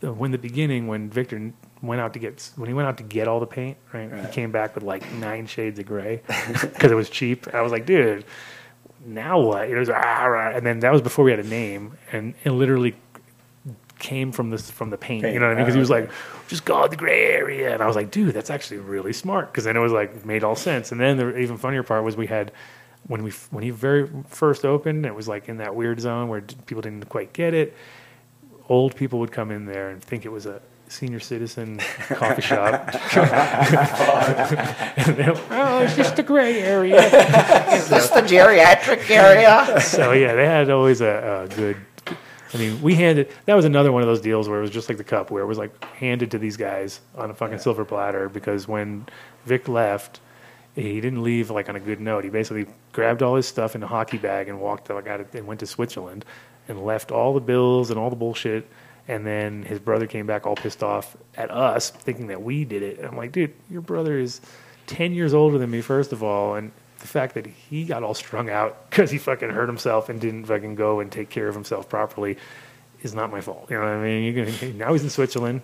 [SPEAKER 3] the when the beginning, when Victor went out to get when he went out to get all the paint, right? He came back with like nine shades of gray because it was cheap. I was like, dude, now what? It was ah, rah," and then that was before we had a name, and it literally came from this from the paint. You know what I mean? Because he was
[SPEAKER 10] uh-huh.
[SPEAKER 3] like, just go it the gray area, and I was like, dude, that's actually really smart. Because then it was like made all sense. And then the even funnier part was we had when we when he very first opened, it was like in that weird zone where people didn't quite get it. Old people would come in there and think it was a senior citizen coffee shop. and then, oh, it's just the gray area.
[SPEAKER 6] Is this the geriatric area?
[SPEAKER 3] so yeah, they had always a, a good. I mean, we handed that was another one of those deals where it was just like the cup, where it was like handed to these guys on a fucking silver platter because when Vic left, he didn't leave like on a good note. He basically grabbed all his stuff in a hockey bag and walked like out of, and went to Switzerland and left all the bills and all the bullshit. And then his brother came back all pissed off at us, thinking that we did it. And I'm like, dude, your brother is ten years older than me, first of all, and the fact that he got all strung out because he fucking hurt himself and didn't fucking go and take care of himself properly is not my fault. You know what I mean? Gonna, now he's in Switzerland.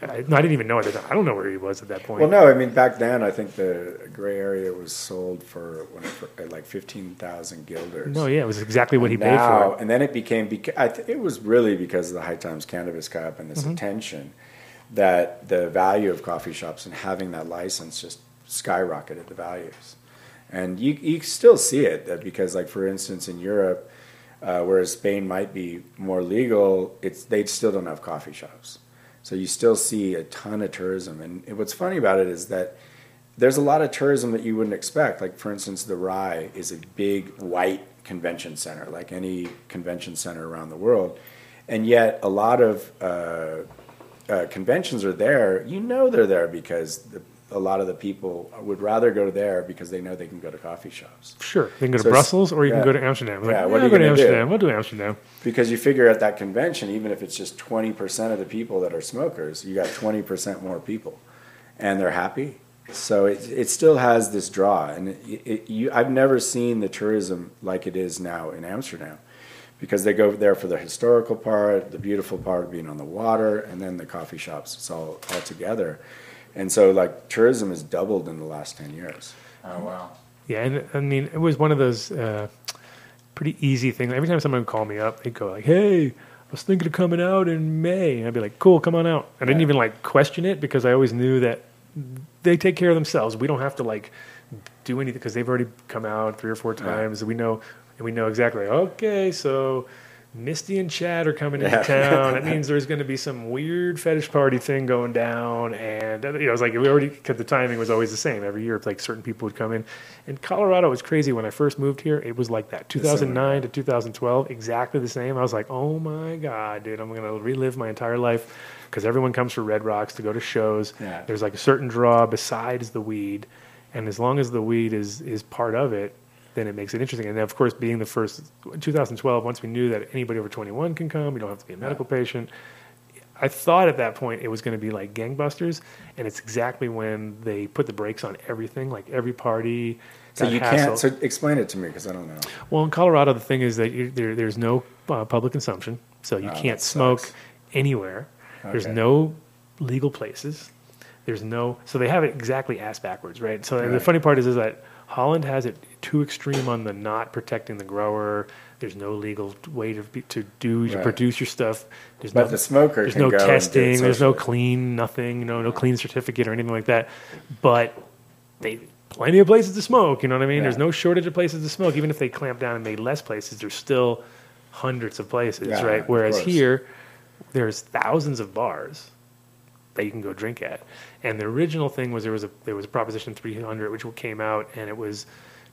[SPEAKER 3] I, I didn't even know at the time. I don't know where he was at that point.
[SPEAKER 10] Well, no, I mean back then, I think the gray area was sold for, for like fifteen thousand guilders.
[SPEAKER 3] No, yeah, it was exactly what he
[SPEAKER 10] And
[SPEAKER 3] paid for it.
[SPEAKER 10] And then it became, beca- it was really because of the High Times Cannabis Cup and this
[SPEAKER 3] Mhm.
[SPEAKER 10] attention that the value of coffee shops and having that license just skyrocketed the values. And you, you still see it because, like for instance, in Europe, uh, whereas Spain might be more legal, it's they still don't have coffee shops. So you still see a ton of tourism. And what's funny about it is that there's a lot of tourism that you wouldn't expect. Like for instance, the RAI is a big white convention center, like any convention center around the world, and yet a lot of uh, uh, conventions are there. You know they're there because the, a lot of the people would rather go there because they know they can go to coffee shops.
[SPEAKER 3] Sure, you can go to
[SPEAKER 10] So
[SPEAKER 3] Brussels or you can go to Amsterdam. Like,
[SPEAKER 10] yeah,
[SPEAKER 3] yeah,
[SPEAKER 10] what are
[SPEAKER 3] I'll
[SPEAKER 10] you
[SPEAKER 3] go to
[SPEAKER 10] going to
[SPEAKER 3] Amsterdam.
[SPEAKER 10] do?
[SPEAKER 3] We'll do Amsterdam.
[SPEAKER 10] Because you figure at that convention, even if it's just 20% of the people that are smokers, you got 20% more people. And they're happy. So it, it still has this draw. And it, it, you, I've never seen the tourism like it is now in Amsterdam. Because they go there for the historical part, the beautiful part of being on the water, and then the coffee shops. It's all, all together. And so, like, tourism has doubled in the last 10 years.
[SPEAKER 5] Oh wow.
[SPEAKER 3] Yeah, and I mean, it was one of those uh, pretty easy things. Every time someone would call me up, they'd go like, "Hey, I was thinking of coming out in May. And I'd be like, cool, come on out. I didn't even like question it because I always knew that they take care of themselves. We don't have to like do anything because they've already come out three or four times. We know, and we know exactly. Okay, so Misty and Chad are coming into
[SPEAKER 10] Yeah.
[SPEAKER 3] town. That means there's going to be some weird fetish party thing going down, and uh, you know, it was like we already because the timing was always the same every year. It's like certain people would come in. And Colorado was crazy when I first moved here. It was like that, 2009 to 2012, exactly the same. I was like, oh my god, dude, I'm going to relive my entire life because everyone comes for Red Rocks to go to shows.
[SPEAKER 10] Yeah.
[SPEAKER 3] There's like a certain draw besides the weed, and as long as the weed is is part of it, then it makes it interesting. And then, of course, being the first 2012, once we knew that anybody over 21 can come, you don't have to be a medical patient. I thought at that point it was going to be like gangbusters, and it's exactly when they put the brakes on everything, like every party.
[SPEAKER 10] So you
[SPEAKER 3] hassled.
[SPEAKER 10] can't. So explain it to me because I don't know.
[SPEAKER 3] Well, in Colorado, the thing is that you, there, there's no uh, public consumption, so you
[SPEAKER 10] Oh,
[SPEAKER 3] can't smoke
[SPEAKER 10] sucks.
[SPEAKER 3] anywhere. There's no legal places. There's no, so they have it exactly ass backwards, right? So and the funny part is, is that Holland has it too extreme on the not protecting the grower. There's no legal way to be, to do to
[SPEAKER 10] Right.
[SPEAKER 3] produce your stuff. There's
[SPEAKER 10] But
[SPEAKER 3] no,
[SPEAKER 10] the smoker
[SPEAKER 3] There's no testing. There's no clean nothing. You know, no clean certificate or anything like that. But they plenty of places to smoke. You know what I mean? There's no shortage of places to smoke. Even if they clamp down and made less places, there's still hundreds of places,
[SPEAKER 10] Yeah,
[SPEAKER 3] right? Whereas here, there's thousands of bars that you can go drink at. And the original thing was there was a there was a Proposition 300 which came out and it was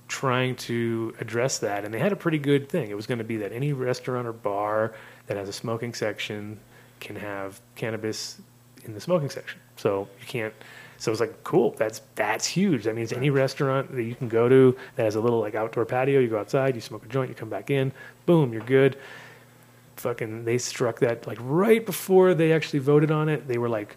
[SPEAKER 3] trying to address that and they had a pretty good thing. It was going to be that any restaurant or bar that has a smoking section can have cannabis in the smoking section. So you can't so it's like cool. That's that's huge. That means any restaurant that you can go to that has a little like outdoor patio, you go outside, you smoke a joint, you come back in, boom, you're good fucking they struck that like right before they actually voted on it they were like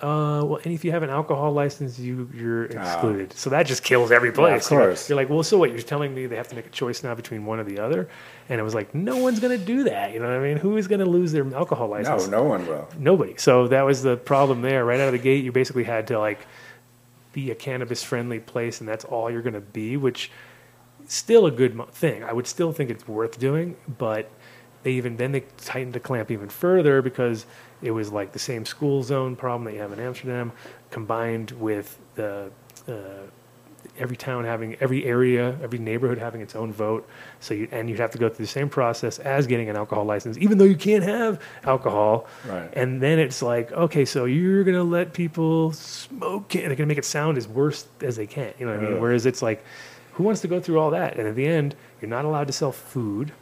[SPEAKER 3] uh well and if you have an alcohol license you you're excluded. So that just kills every
[SPEAKER 10] Ah. Yeah, of
[SPEAKER 3] place You're like-
[SPEAKER 10] course.
[SPEAKER 3] you're like well so what? You're telling me they have to make a choice now between one or the other? And it was like no one's going to do that you know what i mean? Who is going to lose their alcohol license?
[SPEAKER 10] no no one will.
[SPEAKER 3] nobody. So that was the problem there. Right out of the gate you basically had to like be a cannabis friendly place and that's all you're going to be which still a good thing. I would still think it's worth doing but they even then they tightened the clamp even further because it was like the same school zone problem that you have in amsterdam combined with the uh, every town having every area every neighborhood having its own vote. So you and you'd have to go through the same process as getting an alcohol license even though you can't have alcohol.
[SPEAKER 10] Right.
[SPEAKER 3] and then it's like okay so you're gonna let people smoke it they're gonna make it sound as worse as they can you know what i mean?
[SPEAKER 10] Ugh.
[SPEAKER 3] whereas it's like who wants to go through all that? And at the end you're not allowed to sell food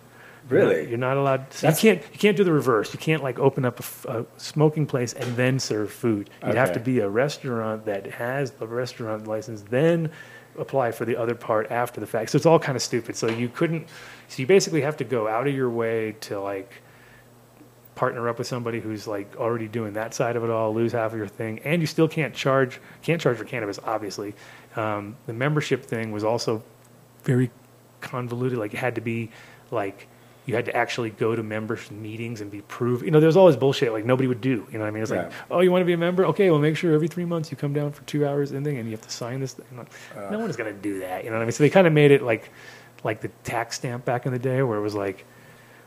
[SPEAKER 10] Really?
[SPEAKER 3] you're not allowed
[SPEAKER 10] That's-
[SPEAKER 3] you can't you can't do the reverse you can't like open up a smoking place and then serve food you'd have to be a restaurant that has the restaurant license then apply for the other part after the fact so it's all kind of stupid so you couldn't so you basically have to go out of your way to like partner up with somebody who's like already doing that side of it all, lose half of your thing, and you still can't charge can't charge for cannabis. Obviously, um, the membership thing was also very convoluted. Like it had to be like you had to actually go to members meetings and be proved. You know, there was all this bullshit like nobody would do. You know what I mean? It's like, oh, you want to be a member? Okay, well, make sure every three months you come down for two hours and thing, and you have to sign this. Thing. Like, no one's gonna do that. You know what I mean? So they kind of made it like like the tax stamp back in the day, where it was like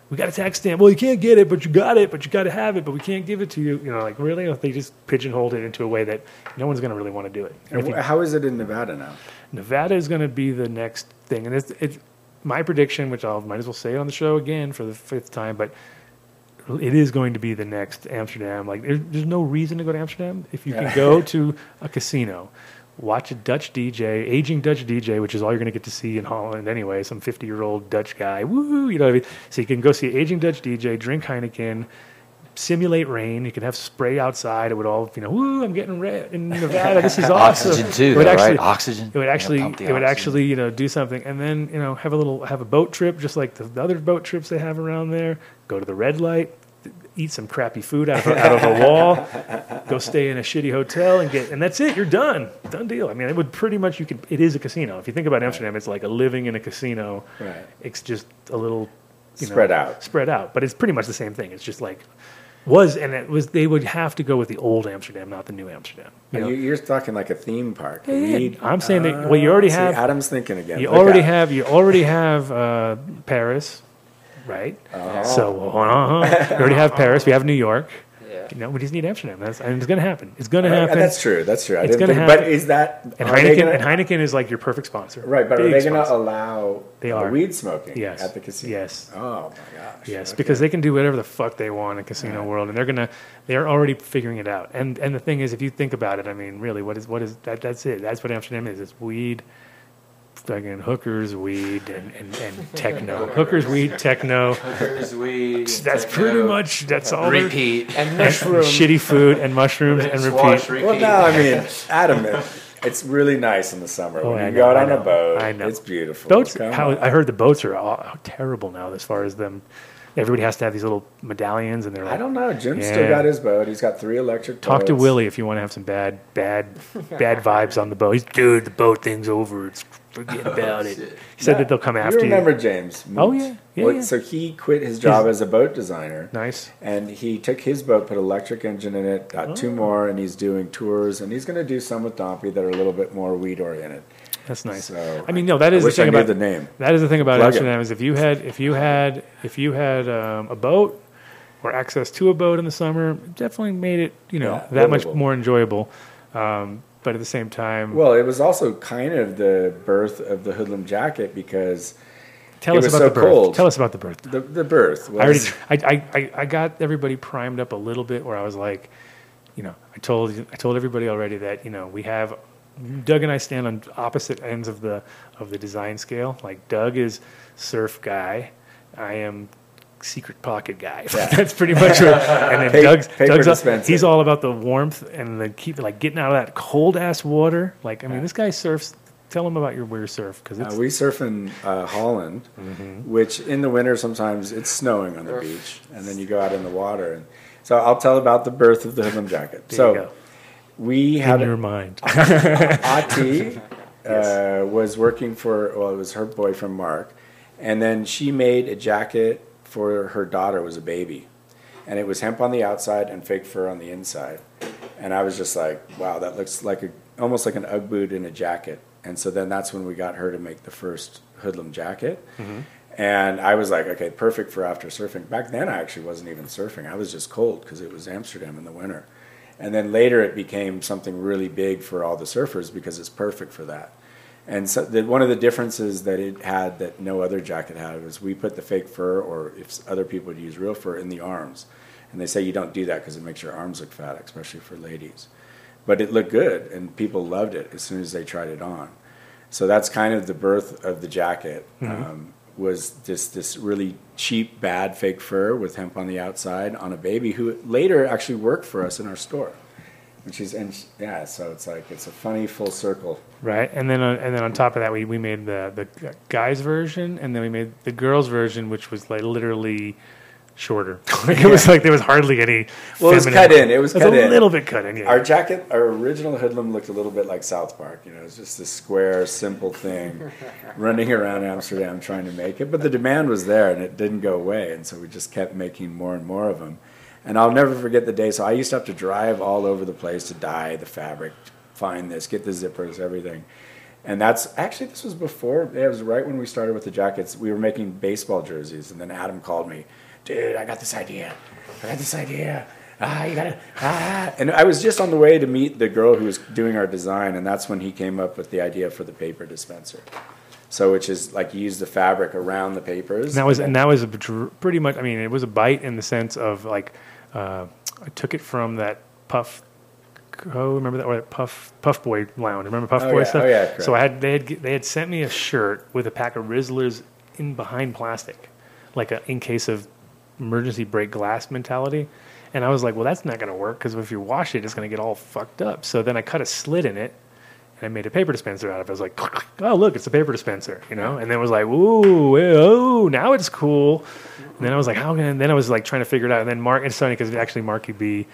[SPEAKER 3] we got a tax stamp. Well, you can't get it, but you got it, but you got to have it, but we can't give it to you. You know, like really, they just pigeonholed it into a way that no one's going to really want to do it. And
[SPEAKER 10] And How is it in Nevada now?
[SPEAKER 3] Nevada is going to be the next thing, and it's, it's my prediction, which I'll might as well say on the show again for the fifth time, but it is going to be the next Amsterdam. Like, there's, there's no reason to go to Amsterdam if you can go to a casino, watch a Dutch DJ, aging Dutch DJ, which is all you're going to get to see in Holland anyway. Some 50 year old Dutch guy, woo, you know what I mean? So you can go see aging Dutch DJ, drink Heineken. Simulate rain. You can have spray outside. It would all, you know, woo! I'm getting red in Nevada. This is awesome.
[SPEAKER 6] Oxygen too,
[SPEAKER 3] It would
[SPEAKER 6] though, right?
[SPEAKER 3] actually,
[SPEAKER 6] Oxygen.
[SPEAKER 3] It would actually, it would
[SPEAKER 6] oxygen.
[SPEAKER 3] actually, you know, do something, and then you know, have a little, have a boat trip, just like the, the other boat trips they have around there. Go to the red light, eat some crappy food out of, a- out of a wall, go stay in a shitty hotel, and get, and that's it. You're done, done deal. I mean, it would pretty much you could. It is a casino. If you think about Amsterdam, it's like a living in a casino.
[SPEAKER 10] Right.
[SPEAKER 3] It's just a little you know,
[SPEAKER 10] Spread out.
[SPEAKER 3] spread out, but it's pretty much the same thing. It's just like was and it was. They would have to go with the old Amsterdam, not the new Amsterdam. You know?
[SPEAKER 10] You you're talking like a theme park.
[SPEAKER 3] Yeah. I'm saying that- well, you already
[SPEAKER 10] see,
[SPEAKER 3] have-
[SPEAKER 10] Adam's thinking again.
[SPEAKER 3] You
[SPEAKER 10] Look
[SPEAKER 3] already
[SPEAKER 10] out.
[SPEAKER 3] have you already have uh, Paris, right?
[SPEAKER 10] Uh-huh.
[SPEAKER 3] So uh-huh. we already have Paris. We have New York. You know, we just need Amsterdam. That's, and it's going to happen. It's going to
[SPEAKER 10] Uh,
[SPEAKER 3] happen.
[SPEAKER 10] That's true. That's true. I
[SPEAKER 3] It's gonna happen.
[SPEAKER 10] but is that
[SPEAKER 3] And Heineken,
[SPEAKER 10] gonna-
[SPEAKER 3] and Heineken is like your perfect sponsor.
[SPEAKER 10] right? But are they going to allow
[SPEAKER 3] They
[SPEAKER 10] uh,
[SPEAKER 3] are.
[SPEAKER 10] weed smoking?
[SPEAKER 3] Yes.
[SPEAKER 10] at the casino.
[SPEAKER 3] Yes.
[SPEAKER 10] Oh my gosh.
[SPEAKER 3] Yes,
[SPEAKER 10] Okay.
[SPEAKER 3] because they can do whatever the fuck they want in casino world, and they're gonna, they're already figuring it out. And and the thing is, if you think about it, I mean, really, what is what is that? That's it. That's what Amsterdam is. It's weed, fucking hookers, weed, and and, and techno. hookers, weed, techno.
[SPEAKER 6] Hookers, weed,
[SPEAKER 3] That's
[SPEAKER 6] techno,
[SPEAKER 3] pretty much that's all.
[SPEAKER 6] Repeat.
[SPEAKER 11] And
[SPEAKER 3] and
[SPEAKER 11] mushrooms.
[SPEAKER 3] shitty food and mushrooms and repeat.
[SPEAKER 6] wash, repeat.
[SPEAKER 10] Well, no, I mean, Adam, it's really nice in the summer
[SPEAKER 3] Oh,
[SPEAKER 10] when
[SPEAKER 3] I
[SPEAKER 10] you
[SPEAKER 3] know,
[SPEAKER 10] go out
[SPEAKER 3] I
[SPEAKER 10] on
[SPEAKER 3] know,
[SPEAKER 10] a boat.
[SPEAKER 3] I know.
[SPEAKER 10] It's beautiful.
[SPEAKER 3] Boats. How. I heard the boats are all, terrible now as far as them. Everybody has to have these little medallions, and they're like,
[SPEAKER 10] I don't know. Jim's
[SPEAKER 3] Yeah.
[SPEAKER 10] still got his boat. He's got three electric.
[SPEAKER 3] Talk to. Willie if you want to have some bad, bad, bad vibes on the boat. He's, dude, the boat thing's over. It's forget about it. He said that they'll come after
[SPEAKER 10] you
[SPEAKER 3] you.
[SPEAKER 10] remember James?
[SPEAKER 3] Oh, yeah. Yeah,
[SPEAKER 10] Well,
[SPEAKER 3] yeah.
[SPEAKER 10] So he quit his job as a boat designer.
[SPEAKER 3] Nice.
[SPEAKER 10] And he took his boat, put electric engine in it, got two
[SPEAKER 3] Oh.
[SPEAKER 10] more, and he's doing tours. And he's going to do some with Dompy that are a little bit more weed oriented.
[SPEAKER 3] That's nice.
[SPEAKER 10] So
[SPEAKER 3] I mean, no, that
[SPEAKER 10] I
[SPEAKER 3] is the
[SPEAKER 10] wish I
[SPEAKER 3] thing
[SPEAKER 10] knew
[SPEAKER 3] about
[SPEAKER 10] the name.
[SPEAKER 3] That is the thing about
[SPEAKER 10] Plug it.
[SPEAKER 3] Amsterdam is if you had if you had if you had um, a boat or access to a boat in the summer, it definitely made it you know
[SPEAKER 10] Yeah,
[SPEAKER 3] that much
[SPEAKER 10] livable.
[SPEAKER 3] more enjoyable. Um, but at the same time,
[SPEAKER 10] Well, it was also kind of the birth of the HoodLamb jacket because
[SPEAKER 3] tell
[SPEAKER 10] it
[SPEAKER 3] us
[SPEAKER 10] was
[SPEAKER 3] about
[SPEAKER 10] so
[SPEAKER 3] the birth.
[SPEAKER 10] cold.
[SPEAKER 3] Tell us about the birth.
[SPEAKER 10] the, the birth.
[SPEAKER 3] I already, I, I, I got everybody primed up a little bit where I was like, you know, I told I told everybody already that you know we have Doug and I stand on opposite ends of the of the design scale. Like Doug is surf guy, I am secret pocket guy. That's pretty much what. And then
[SPEAKER 10] Pa-
[SPEAKER 3] Doug's,
[SPEAKER 10] paper
[SPEAKER 3] Doug's all- he's all about the warmth and the keep like getting out of that cold ass water. Like I mean, this guy surfs. Tell him about your weird surf because
[SPEAKER 10] uh, we surf in uh, Holland,
[SPEAKER 3] Mm-hmm.
[SPEAKER 10] which in the winter sometimes it's snowing on the beach, and then you go out in the water. And so I'll tell about the birth of the HoodLamb jacket.
[SPEAKER 3] There
[SPEAKER 10] so
[SPEAKER 3] you go.
[SPEAKER 10] we
[SPEAKER 3] in
[SPEAKER 10] had
[SPEAKER 3] your mind.
[SPEAKER 10] Ati uh, was working for well, it was her boyfriend Mark, and then she made a jacket for her daughter was a baby, and it was hemp on the outside and fake fur on the inside, and I was just like, wow, that looks like a almost like an UGG boot in a jacket, and so then that's when we got her to make the first HoodLamb jacket. Mm-hmm. And I was like, okay, perfect for after surfing. Back then, I actually wasn't even surfing. I was just cold because it was Amsterdam in the winter. And then later, it became something really big for all the surfers because it's perfect for that. And so, the, one of the differences that it had that no other jacket had was we put the fake fur, or if other people would use real fur, in the arms. And they say you don't do that because it makes your arms look fat, especially for ladies. But it looked good, and people loved it as soon as they tried it on. So that's kind of the birth of the jacket. Um, was just this really cheap, bad fake fur with hemp on the outside on a baby who later actually worked for us in our store. And she's and she- yeah, so it's like it's a funny full circle.
[SPEAKER 3] Right, and then on, and then on top of that, we, we made the the guys version, and then we made the girls version, which was like literally shorter. like it was like there was hardly any.
[SPEAKER 10] Well, it was cut in. It was cut
[SPEAKER 3] a
[SPEAKER 10] in.
[SPEAKER 3] little bit cut in. Yeah.
[SPEAKER 10] Our jacket, our original HoodLamb looked a little bit like South Park. You know, it's just this square, simple thing, running around Amsterdam trying to make it. But the demand was there, and it didn't go away. And so we just kept making more and more of them. And I'll never forget the day. So I used to have to drive all over the place to dye the fabric, find this, get the zippers, everything. And that's actually this was before. It was right when we started with the jackets. We were making baseball jerseys, and then Adam called me, "Dude, I got this idea. I got this idea. Ah, you gotta ah." And I was just on the way to meet the girl who was doing our design, and that's when he came up with the idea for the paper dispenser. So, which is like you use the fabric around the papers.
[SPEAKER 3] And that was and that was pretty much. I mean, it was a bite in the sense of like uh, I took it from that Puff. Oh, remember that or that Puff Puff Boy lounge? Remember Puff
[SPEAKER 10] Oh,
[SPEAKER 3] Boy
[SPEAKER 10] yeah.
[SPEAKER 3] stuff?
[SPEAKER 10] Oh, yeah, correct.
[SPEAKER 3] So I had they had they had sent me a shirt with a pack of Rizlas in behind plastic, like a in case of emergency break glass mentality. And I was like, well, that's not going to work because if you wash it, it's going to get all fucked up. So then I cut a slit in it and I made a paper dispenser out of it. I was like, oh, look, it's a paper dispenser, you know? And then it was like, ooh, oh, now it's cool. And then I was like, how can, and then I was like trying to figure it out. And then Mark, it's funny because actually Marky B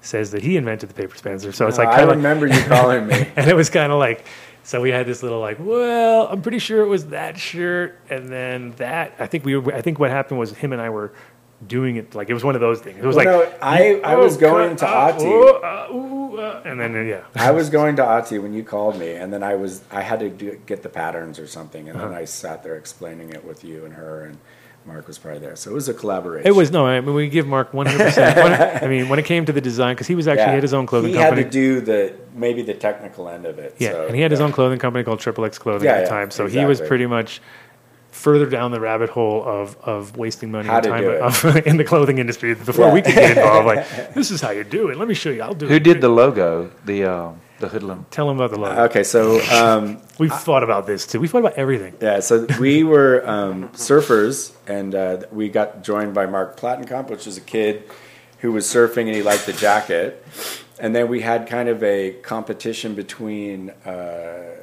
[SPEAKER 3] says that he invented the paper dispenser. So it's
[SPEAKER 10] No,
[SPEAKER 3] like,
[SPEAKER 10] I
[SPEAKER 3] kinda like-
[SPEAKER 10] remember you calling me.
[SPEAKER 3] and it was kind of like, so we had this little like, well, I'm pretty sure it was that shirt, and then that. I think we, were, I think what happened was him and I were doing it like it was one of those things. It was
[SPEAKER 10] Well,
[SPEAKER 3] like
[SPEAKER 10] no, I- I was going to
[SPEAKER 3] uh,
[SPEAKER 10] Ati.
[SPEAKER 3] oh, uh, uh, and then uh, yeah,
[SPEAKER 10] I was going to Ati when you called me, and then I was I had to do, get the patterns or something, and then
[SPEAKER 3] Uh-huh.
[SPEAKER 10] I sat there explaining it with you and her, and Mark was probably there. So it was a collaboration.
[SPEAKER 3] It was no. I mean, we give Mark one hundred percent. I mean, when it came to the design, because he was actually
[SPEAKER 10] Yeah.
[SPEAKER 3] had his own clothing
[SPEAKER 10] he
[SPEAKER 3] company.
[SPEAKER 10] had to do the maybe the technical end of it.
[SPEAKER 3] yeah,
[SPEAKER 10] so,
[SPEAKER 3] and he had his own clothing company called Triple X Clothing
[SPEAKER 10] Yeah,
[SPEAKER 3] at the
[SPEAKER 10] yeah,
[SPEAKER 3] time. So he was pretty much further down the rabbit hole of, of wasting money
[SPEAKER 10] How
[SPEAKER 3] and time of- in the clothing industry before
[SPEAKER 10] Yeah.
[SPEAKER 3] we could get involved. Like, this is how you do it. Let me show you. I'll do
[SPEAKER 5] Who
[SPEAKER 3] it.
[SPEAKER 5] Who did the logo? The uh, the HoodLamb.
[SPEAKER 3] Tell them about the logo.
[SPEAKER 10] Okay, so um,
[SPEAKER 3] We've thought about this too. We've thought about everything.
[SPEAKER 10] Yeah, so we were um, surfers, and uh, we got joined by Mark Plattenkamp, which was a kid who was surfing and he liked the jacket. And then we had kind of a competition between uh,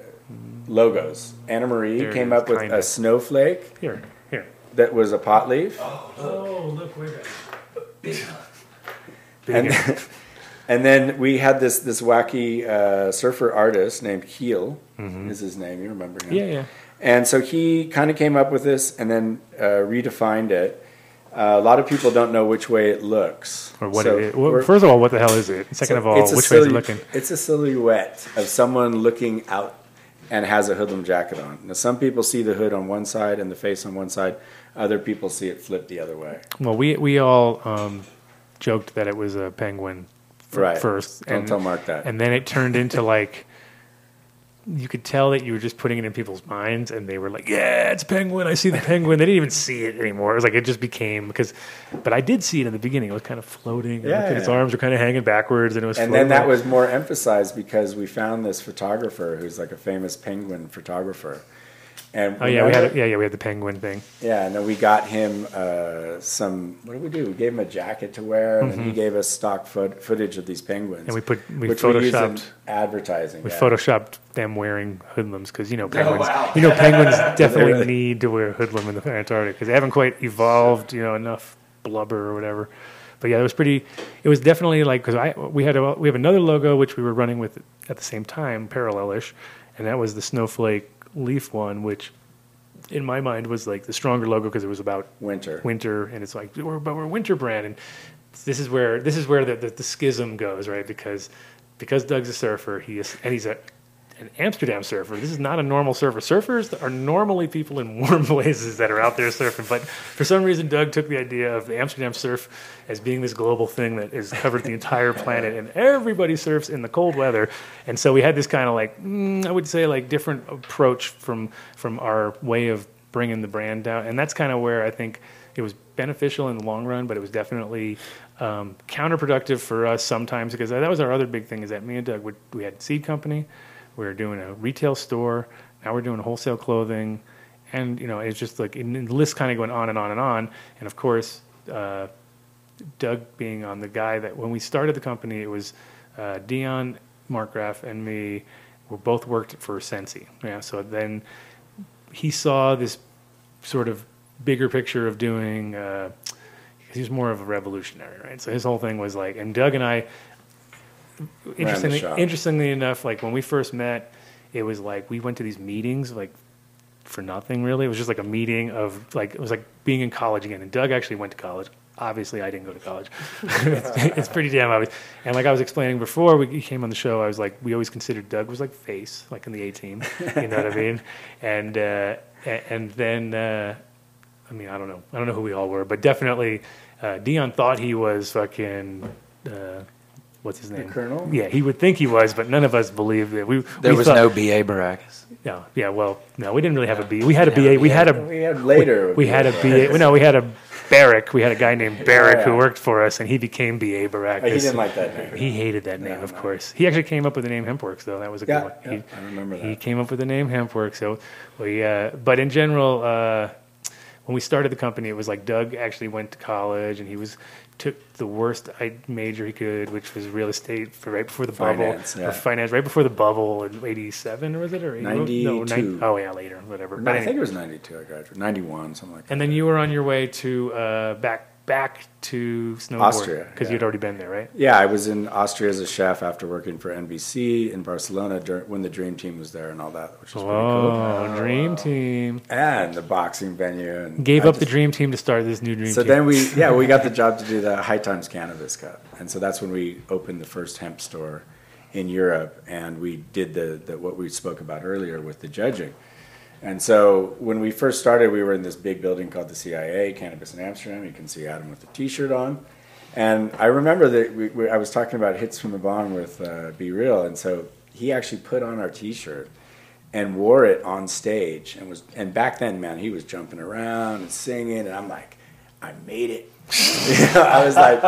[SPEAKER 10] logos. Anna Marie
[SPEAKER 3] There
[SPEAKER 10] came up with
[SPEAKER 3] kinda.
[SPEAKER 10] a snowflake
[SPEAKER 3] Here, here.
[SPEAKER 10] that was a pot leaf.
[SPEAKER 3] Oh, look, way back.
[SPEAKER 10] and, and then we had this this wacky uh, surfer artist named Heel is his name. You remember him?
[SPEAKER 3] Mm-hmm. Yeah, yeah.
[SPEAKER 10] And so he kind of came up with this and then uh, redefined it. Uh, a lot of people don't know which way it looks.
[SPEAKER 3] Or what
[SPEAKER 10] So
[SPEAKER 3] it is. Well, first of all, what the hell is it? Second
[SPEAKER 10] so
[SPEAKER 3] of all,
[SPEAKER 10] it's a
[SPEAKER 3] which way is it looking?
[SPEAKER 10] It's a silhouette of someone looking out and has a HoodLamb jacket on. Now, some people see the hood on one side and the face on one side. Other people see it flipped the other way.
[SPEAKER 3] Well, we we all um, joked that it was a penguin f-
[SPEAKER 10] Right.
[SPEAKER 3] first.
[SPEAKER 10] Don't tell Mark that.
[SPEAKER 3] And then it turned into like you could tell that you were just putting it in people's minds, and they were like, "Yeah, it's penguin. I see the penguin." They didn't even see it anymore. It was like it just became because, but I did see it in the beginning. It was kind of floating. and
[SPEAKER 10] Yeah,
[SPEAKER 3] its arms were kind of hanging backwards, and it was.
[SPEAKER 10] And then that was more emphasized because we found this photographer who's like a famous penguin photographer. And
[SPEAKER 3] Oh yeah, we had yeah yeah we had the penguin thing.
[SPEAKER 10] Yeah, and then we got him uh, some. What did we do? We gave him a jacket to wear, and then he gave us stock foot, footage of these penguins.
[SPEAKER 3] And we put- we
[SPEAKER 10] which we in
[SPEAKER 3] photoshopped-
[SPEAKER 10] advertising.
[SPEAKER 3] We
[SPEAKER 10] yeah.
[SPEAKER 3] photoshopped them wearing HoodLambs because you know
[SPEAKER 10] Oh,
[SPEAKER 3] penguins.
[SPEAKER 10] wow.
[SPEAKER 3] You know penguins definitely
[SPEAKER 10] Really?
[SPEAKER 3] need to wear a HoodLamb in the Antarctic because they haven't quite evolved. You know enough blubber or whatever. But yeah, it was pretty. It was definitely like because I we had a, we have another logo which we were running with at the same time, parallelish, and that was the snowflake leaf one, which in my mind was like the stronger logo because it was about
[SPEAKER 10] winter.
[SPEAKER 3] Winter, and it's like we're but we're winter brand, and this is where this is where the, the, the schism goes, right? Because because Doug's a surfer, he is, and he's a an Amsterdam surfer. This is not a normal surfer. Surfers are normally people in warm places that are out there surfing, but for some reason, Doug took the idea of the Amsterdam surf as being this global thing that has covered the entire planet, and everybody surfs in the cold weather. And so we had this kind of like mm, I would say like different approach from from our way of bringing the brand down, and that's kind of where I think it was beneficial in the long run, but it was definitely um, counterproductive for us sometimes because that was our other big thing is that me and Doug would, we had seed company, we were doing a retail store, now we're doing wholesale clothing, and you know it's just like and the list kind of going on and on and on, and of course. Uh, Doug being on the guy that when we started the company, it was uh, Dion, Mark Graff, and me. We both worked for Sensi. Yeah, so then he saw this sort of bigger picture of doing. Uh, he was more of a revolutionary, right? So his whole thing was like, and Doug and I, interestingly, interestingly enough, like when we first met, it was like we went to these meetings like for nothing really. It was just like a meeting of like it was like being in college again. And Doug actually went to college. Obviously, I didn't go to college. it's, it's pretty damn obvious. And like I was explaining before we came on the show, I was like, we always considered Doug was like face, like in the A team. You know what I mean? And uh, and then uh, I mean I don't know, I don't know who we all were, but definitely uh, Dion thought he was fucking. Uh, What's his name?
[SPEAKER 10] Colonel?
[SPEAKER 3] Yeah, he would think he was, but none of us believed it. We
[SPEAKER 5] There
[SPEAKER 3] we
[SPEAKER 5] was
[SPEAKER 3] thought-
[SPEAKER 5] no B.A. Baracus.
[SPEAKER 3] no, yeah, well, no, we didn't really have a B. We had a BA. We had a.
[SPEAKER 10] We had later.
[SPEAKER 3] We, we had a BA. No, we had a Barrack. We had a guy named Barrack
[SPEAKER 10] yeah.
[SPEAKER 3] who worked for us, and he became BA Baracus.
[SPEAKER 10] Oh, he didn't like that name.
[SPEAKER 3] He hated that name, of course. He actually came up with the name Hempworks, though. That was a
[SPEAKER 10] Yeah,
[SPEAKER 3] good one.
[SPEAKER 10] yeah,
[SPEAKER 3] he,
[SPEAKER 10] I remember that.
[SPEAKER 3] He came up with the name Hempworks. So we, uh, but in general, uh, when we started the company, it was like Doug actually went to college, and he was took the worst I- major he could, which was real estate for right before the
[SPEAKER 10] Finance,
[SPEAKER 3] bubble,
[SPEAKER 10] yeah.
[SPEAKER 3] or finance right before the bubble in '87, or was it or 80? No,
[SPEAKER 10] 92.
[SPEAKER 3] nine- oh yeah, later, whatever.
[SPEAKER 10] No,
[SPEAKER 3] But
[SPEAKER 10] I
[SPEAKER 3] anyway.
[SPEAKER 10] think it was 92 I graduated. 91, something like that.
[SPEAKER 3] And then you were on your way to uh, back back to snowboard
[SPEAKER 10] Austria,
[SPEAKER 3] because
[SPEAKER 10] yeah.
[SPEAKER 3] you'd already been there, right?
[SPEAKER 10] Yeah, I was in Austria as a chef after working for NBC in Barcelona dur- when the Dream Team was there and all that, which was
[SPEAKER 3] Oh,
[SPEAKER 10] pretty cool.
[SPEAKER 3] Oh, dream team!
[SPEAKER 10] And the boxing venue. And
[SPEAKER 3] Gave
[SPEAKER 10] I
[SPEAKER 3] up the dream team to start this new dream team.
[SPEAKER 10] So
[SPEAKER 3] team.
[SPEAKER 10] then we, yeah, we got the job to do the High Times Cannabis Cup, and so that's when we opened the first hemp store in Europe, and we did the, the what we spoke about earlier with the judging, And so when we first started, we were in this big building called the CIA, Cannabis in Amsterdam. You can see Adam with a T-shirt on. And I remember that we, we, I was talking about hits from the bong with uh, B-Real, and so he actually put on our T-shirt and wore it on stage, and was and back then, man, he was jumping around and singing, and I'm like, I made it. You know, I was like,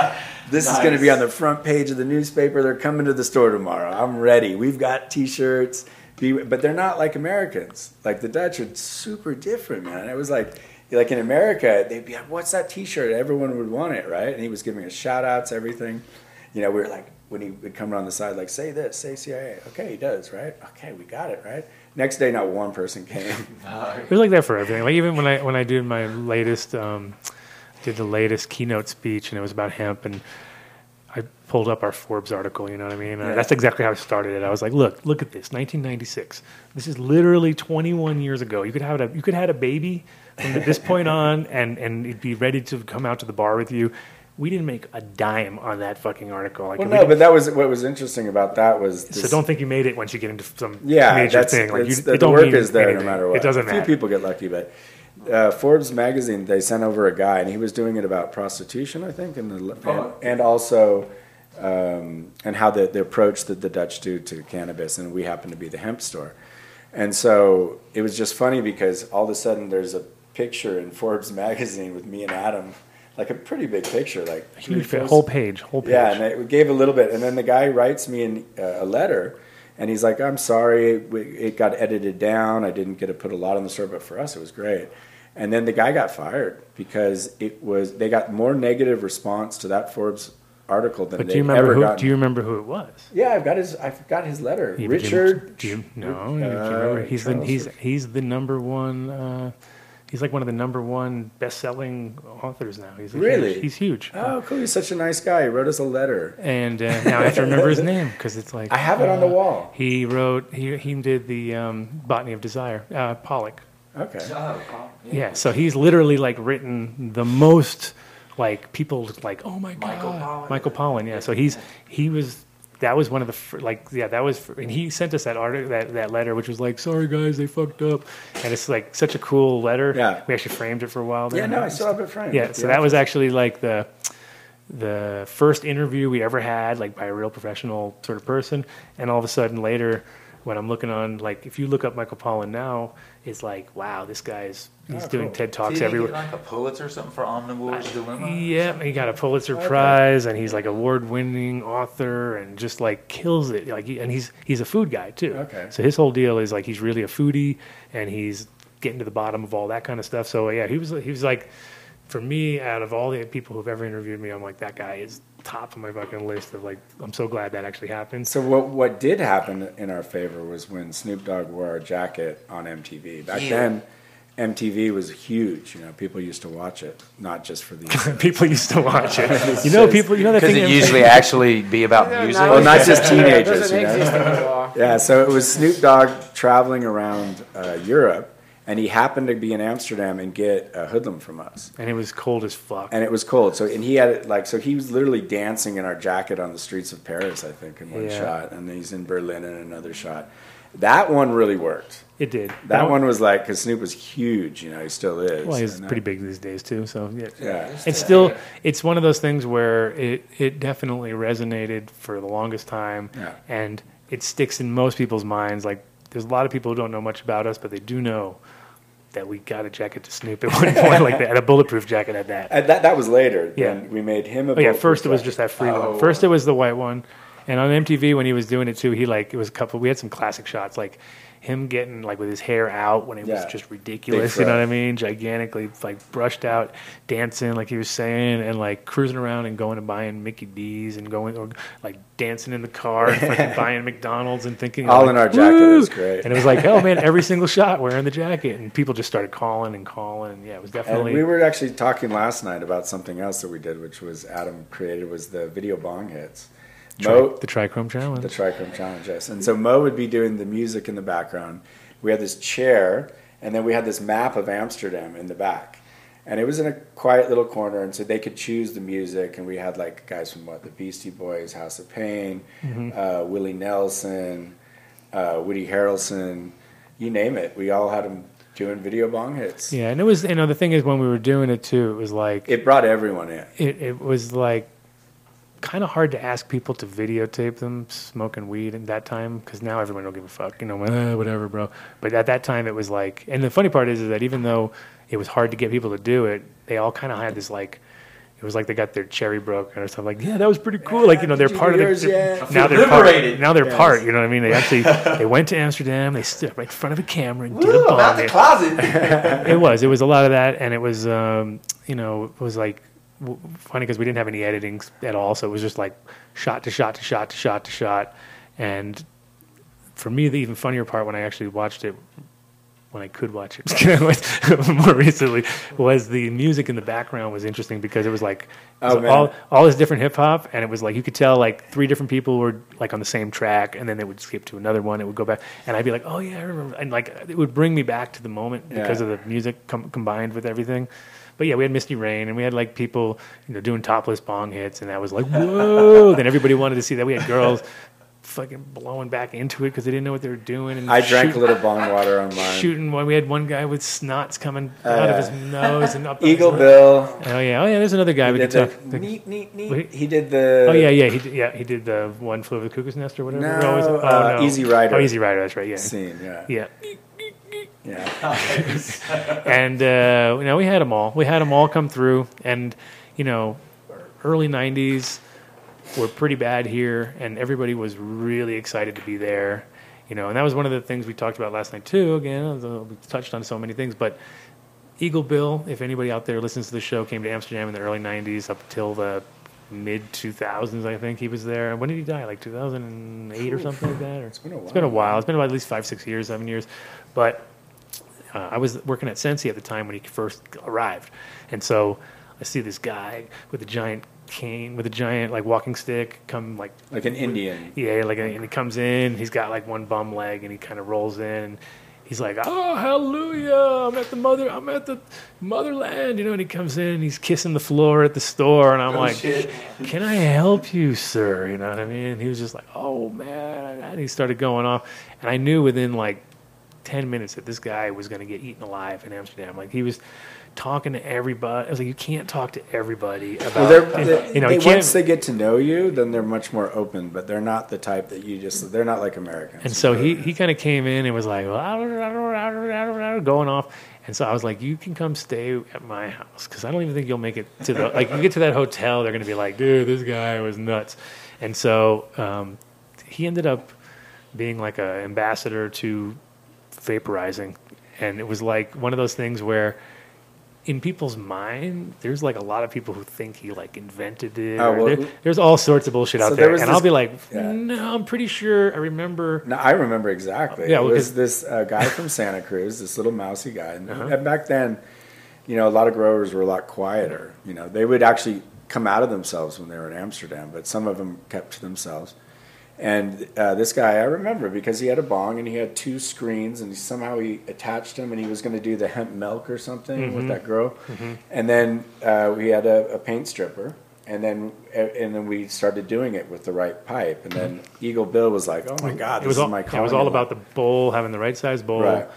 [SPEAKER 10] this is going to be on the front page of the newspaper. They're coming to the store tomorrow. I'm ready. We've got T-shirts, Be- but they're not like Americans. Like the Dutch are super different, man. It was like. Like in America, they'd be like, "What's that T-shirt?" Everyone would want it, right? And he was giving us shout outs, everything. You know, we were like, when he would come around the side, like, "Say this, say CIA." Okay, he does, right? Okay, we got it, right? Next day, not one person came.
[SPEAKER 3] It was like that for everything. Like even when I when I did my latest um, did the latest keynote speech and it was about hemp and I pulled up our Forbes article. You know what I mean? Uh,
[SPEAKER 10] Yeah.
[SPEAKER 3] That's exactly how I started it. I was like, look, look at this, 1996. This is literally 21 years ago. You could have a you could have had a baby from this point on and and it'd be ready to come out to the bar with you. We didn't make a dime on that fucking article. Like
[SPEAKER 10] well, no, but that was what was interesting about that was.
[SPEAKER 3] so don't think you made it once you get into some
[SPEAKER 10] yeah,
[SPEAKER 3] major
[SPEAKER 10] that's,
[SPEAKER 3] thing. Like you,
[SPEAKER 10] the,
[SPEAKER 3] it
[SPEAKER 10] the
[SPEAKER 3] don't
[SPEAKER 10] work is there
[SPEAKER 3] anything.
[SPEAKER 10] no matter what.
[SPEAKER 3] It doesn't
[SPEAKER 10] A few people get lucky, but uh, Forbes magazine they sent over a guy and he was doing it about prostitution, I think, and the, and, and also um, and how the, the approach that the Dutch do to cannabis, and we happen to be the hemp store, and so it was just funny because all of a sudden there's a picture in Forbes magazine with me and Adam. Like a pretty big picture, like three,
[SPEAKER 3] Huge,
[SPEAKER 10] four-
[SPEAKER 3] whole page, whole page.
[SPEAKER 10] Yeah, and it gave a little bit, and then the guy writes me in, uh, a letter, and he's like, "I'm sorry, it got edited down. I didn't get to put a lot on the story, but for us, it was great." And then the guy got fired because it was they got more negative response to that Forbes article than
[SPEAKER 3] But
[SPEAKER 10] they'd
[SPEAKER 3] do you remember
[SPEAKER 10] ever
[SPEAKER 3] who?
[SPEAKER 10] gotten.
[SPEAKER 3] Do you remember who it was?
[SPEAKER 10] yeah, I've got his. I've got his letter.
[SPEAKER 3] Yeah, but do you-
[SPEAKER 10] Richard.
[SPEAKER 3] Do you, no,
[SPEAKER 10] uh,
[SPEAKER 3] you remember? He's the he's he's the number one. Uh, he's like one of the number one best-selling authors now. He's a
[SPEAKER 10] Really?
[SPEAKER 3] huge, he's huge.
[SPEAKER 10] Oh, cool! He's such a nice guy. He wrote us a letter.
[SPEAKER 3] And uh, now I have to remember his name because it's like
[SPEAKER 10] I have it on the
[SPEAKER 3] uh,
[SPEAKER 10] wall.
[SPEAKER 3] He wrote he he did the um, Botany of Desire. Uh, Pollock.
[SPEAKER 10] Okay.
[SPEAKER 3] Yeah, so he's literally like written the most like people like oh my god
[SPEAKER 7] Michael Pollan.
[SPEAKER 3] Michael Pollan yeah so he's he was that was one of the fir- like yeah that was fir- and he sent us that article that, that letter which was like sorry guys they fucked up and it's like such a cool letter
[SPEAKER 10] Yeah.
[SPEAKER 3] we actually framed it for a while
[SPEAKER 10] Yeah, no, I still have it framed.
[SPEAKER 3] yeah so
[SPEAKER 10] the
[SPEAKER 3] that was actually like the the first interview we ever had like by a real professional sort of person and all of a sudden later when I'm looking on like if you look up Michael Pollan now it's like wow this guy's oh, he's
[SPEAKER 5] Oh,
[SPEAKER 3] doing
[SPEAKER 5] cool.
[SPEAKER 3] TED talks
[SPEAKER 5] Did he
[SPEAKER 3] everywhere
[SPEAKER 5] Get like a Pulitzer or something for Omnivore's Dilemma.
[SPEAKER 3] yeah, he got a Pulitzer
[SPEAKER 5] Okay.
[SPEAKER 3] Prize, and he's like award-winning author, and just like kills it. Like, he, and he's he's a food guy too.
[SPEAKER 10] Okay.
[SPEAKER 3] So his whole deal is like he's really a foodie, and he's getting to the bottom of all that kind of stuff. So yeah, he was he was like, for me, out of all the people who've ever interviewed me, I'm like that guy is top of my fucking list of like. I'm so glad that actually happened.
[SPEAKER 10] So what what did happen in our favor was when Snoop Dogg wore our jacket on MTV. Back
[SPEAKER 3] Yeah.
[SPEAKER 10] then, MTV was huge. You know, people used to watch it, not just for the
[SPEAKER 3] people used to watch it. You know, people. You know that
[SPEAKER 5] Could it usually actually be about music?
[SPEAKER 10] Well, not just teenagers. you know? yeah, so it was Snoop Dogg traveling around uh, Europe, and he happened to be in Amsterdam and get a HoodLamb from us.
[SPEAKER 3] and it was cold as fuck.
[SPEAKER 10] And it was cold. So and he had it like so he was literally dancing in our jacket on the streets of Paris, I think, in one
[SPEAKER 3] Yeah.
[SPEAKER 10] shot, and then he's in Berlin in another shot. That one really worked.
[SPEAKER 3] It did.
[SPEAKER 10] That,
[SPEAKER 3] That
[SPEAKER 10] one was like because Snoop was huge, you know, he still is.
[SPEAKER 3] Well, he's
[SPEAKER 10] And that-
[SPEAKER 3] pretty big these days too. So yeah,
[SPEAKER 10] Yeah.
[SPEAKER 3] It's still it's one of those things where it it definitely resonated for the longest time,
[SPEAKER 10] Yeah.
[SPEAKER 3] and it sticks in most people's minds. Like there's a lot of people who don't know much about us, but they do know that we got a jacket to Snoop at one point, like that, and a bulletproof jacket at that.
[SPEAKER 10] And that that was later.
[SPEAKER 3] Yeah.
[SPEAKER 10] We made him a.
[SPEAKER 3] Oh yeah, first it was
[SPEAKER 10] jacket.
[SPEAKER 3] just that free
[SPEAKER 10] Oh.
[SPEAKER 3] one. First it was the white one, and on MTV when he was doing it too, he like it was a couple. We had some classic shots like him getting like with his hair out when it
[SPEAKER 10] Yeah.
[SPEAKER 3] was just ridiculous. You know what I mean? Gigantically like brushed out, dancing like he was saying, and like cruising around and going and buying Mickey D's and going or like dancing in the car, and fucking buying McDonald's and thinking
[SPEAKER 10] All
[SPEAKER 3] like,
[SPEAKER 10] in our jacket. It was great.
[SPEAKER 3] And it was like, oh man, every single shot wearing the jacket, and people just started calling and calling. And yeah, it was
[SPEAKER 10] And
[SPEAKER 3] definitely.
[SPEAKER 10] we were actually talking last night about something else that we did, which was Adam created was the video bong hits.
[SPEAKER 3] Tri-
[SPEAKER 10] Mo,
[SPEAKER 3] the Trichome Challenge.
[SPEAKER 10] the Trichome Challenge, yes. And so Mo would be doing the music in the background. We had this chair, and then we had this map of Amsterdam in the back. And it was in a quiet little corner, and so they could choose the music. And we had like guys from what the Beastie Boys, House of Pain,
[SPEAKER 3] Mhm.
[SPEAKER 10] uh, Willie Nelson, uh, Woody Harrelson, you name it. We all had them doing video bong hits.
[SPEAKER 3] Yeah, and it was you know the thing is when we were doing it too, it was like
[SPEAKER 10] It brought everyone in.
[SPEAKER 3] it, it was like kind of hard to ask people to videotape them smoking weed at that time because now everyone don't give a fuck, you know, eh, whatever, bro. But at that time, it was like, and the funny part is, is that even though it was hard to get people to do it, they all kind of had this like. It was like they got their cherry broken or something. Like, yeah, that was pretty cool. like, you know, they're
[SPEAKER 10] did you
[SPEAKER 3] part of the.
[SPEAKER 10] yours yet?
[SPEAKER 3] Now they're part.
[SPEAKER 5] liberated.
[SPEAKER 3] Now they're
[SPEAKER 10] Yes.
[SPEAKER 3] part. You know what I mean? They actually they went to Amsterdam. They stood right in front of a camera and did
[SPEAKER 5] Ooh,
[SPEAKER 3] a
[SPEAKER 5] I'm out
[SPEAKER 3] bomb.
[SPEAKER 5] the closet.
[SPEAKER 3] it was. It was a lot of that, and it was, um, you know, it was like w- funny because we didn't have any editing at all, so it was just like shot to shot to shot to shot to shot. And for me, the even funnier part when I actually watched it, when I could watch it more recently, was the music in the background was interesting because it was like it was
[SPEAKER 10] Oh,
[SPEAKER 3] all all this different hip hop, and it was like you could tell like three different people were like on the same track, and then they would skip to another one. It would go back, and I'd be like, oh yeah, I remember, and like it would bring me back to the moment because
[SPEAKER 10] Yeah.
[SPEAKER 3] of the music com- combined with everything. But yeah, we had Misty Rain, and we had like people, you know, doing topless bong hits, and that was like whoa. then everybody wanted to see that. We had girls fucking blowing back into it because they didn't know what they were doing. And
[SPEAKER 10] I drank a little bong water on mine.
[SPEAKER 3] shooting one. We had one guy with snots coming out of his nose and up.
[SPEAKER 10] Eagle Bill.
[SPEAKER 3] Oh yeah, oh yeah. There's another guy
[SPEAKER 10] He
[SPEAKER 3] we
[SPEAKER 10] did
[SPEAKER 3] could
[SPEAKER 10] the
[SPEAKER 3] talk. the-
[SPEAKER 10] neat, neat, neat. He did the.
[SPEAKER 3] Oh yeah, yeah. He did, yeah he did the one flew over the cuckoo's nest or whatever.
[SPEAKER 10] No,
[SPEAKER 3] it?
[SPEAKER 10] uh, Easy Rider.
[SPEAKER 3] Oh, Easy Rider. That's right. Yeah.
[SPEAKER 10] Scene, yeah.
[SPEAKER 3] Yeah.
[SPEAKER 10] Yeah.
[SPEAKER 3] and uh, you know we had them all. We had them all come through, and you know, early '90s were pretty bad here, and everybody was really excited to be there. You know, and that was one of the things we talked about last night too. Again, we touched on so many things, but Eagle Bill, if anybody out there listens to the show, came to Amsterdam in the early '90s up till the mid 2000s. I think he was there. When did he die? Like 2008 or something like that? Or it's
[SPEAKER 10] been a
[SPEAKER 3] It's been a
[SPEAKER 10] while.
[SPEAKER 3] while. It's been about at least five, six years, seven years. But uh, I was working at Sensi at the time when he first arrived, and so I see this guy with a giant cane, with a giant like walking stick, come like
[SPEAKER 10] Like an Indian.
[SPEAKER 3] yeah, like and he comes in, he's got like one bum leg, and he kind of rolls in. He's like, oh hallelujah! I'm at the mother, I'm at the motherland, you know. And he comes in, and he's kissing the floor at the store, and I'm
[SPEAKER 5] Oh,
[SPEAKER 3] like,
[SPEAKER 5] shit.
[SPEAKER 3] can I help you, sir? You know what I mean? And he was just like, oh man, and he started going off, and I knew within like 10 minutes that this guy was going to get eaten alive in Amsterdam. Like he was talking to everybody. I was like, you can't talk to everybody about,
[SPEAKER 10] Well, they're, they,
[SPEAKER 3] you know,
[SPEAKER 10] they-
[SPEAKER 3] you
[SPEAKER 10] once they get to know you, then they're much more open. But they're not the type that you just. They're not like Americans.
[SPEAKER 3] and so he, he kind of came in and was like, going off. And so I was like, you can come stay at my house because I don't even think you'll make it to the, like, you get to that hotel, they're going to be like, dude, this guy was nuts. And so um, he ended up being like an ambassador to vaporizing. And it was like one of those things where in people's mind, there's like a lot of people who think he like invented it.
[SPEAKER 10] Oh, well,
[SPEAKER 3] there- there's all sorts of bullshit
[SPEAKER 10] so
[SPEAKER 3] out
[SPEAKER 10] there
[SPEAKER 3] there. And
[SPEAKER 10] this-
[SPEAKER 3] I'll be like,
[SPEAKER 10] yeah.
[SPEAKER 3] no, I'm pretty sure I remember.
[SPEAKER 10] No, I remember exactly.
[SPEAKER 3] Yeah,
[SPEAKER 10] it
[SPEAKER 3] well,
[SPEAKER 10] was this uh, guy from Santa Cruz, this little mousy guy, and,
[SPEAKER 3] Uh-huh.
[SPEAKER 10] and back then, you know, a lot of growers were a lot quieter. You know, they would actually come out of themselves when they were in Amsterdam, but some of them kept to themselves. And uh, this guy, I remember because he had a bong and he had two screens, and he, somehow he attached them, and he was going to do the hemp milk or something with
[SPEAKER 3] Mhm.
[SPEAKER 10] that girl.
[SPEAKER 3] Mhm.
[SPEAKER 10] And then uh, we had a, a paint stripper, and then and then we started doing it with the right pipe. And then Eagle Bill was like, "Oh my God,
[SPEAKER 3] it
[SPEAKER 10] this
[SPEAKER 3] was
[SPEAKER 10] is
[SPEAKER 3] all,
[SPEAKER 10] my
[SPEAKER 3] it was all about the bowl, having the right size bowl,
[SPEAKER 10] Right.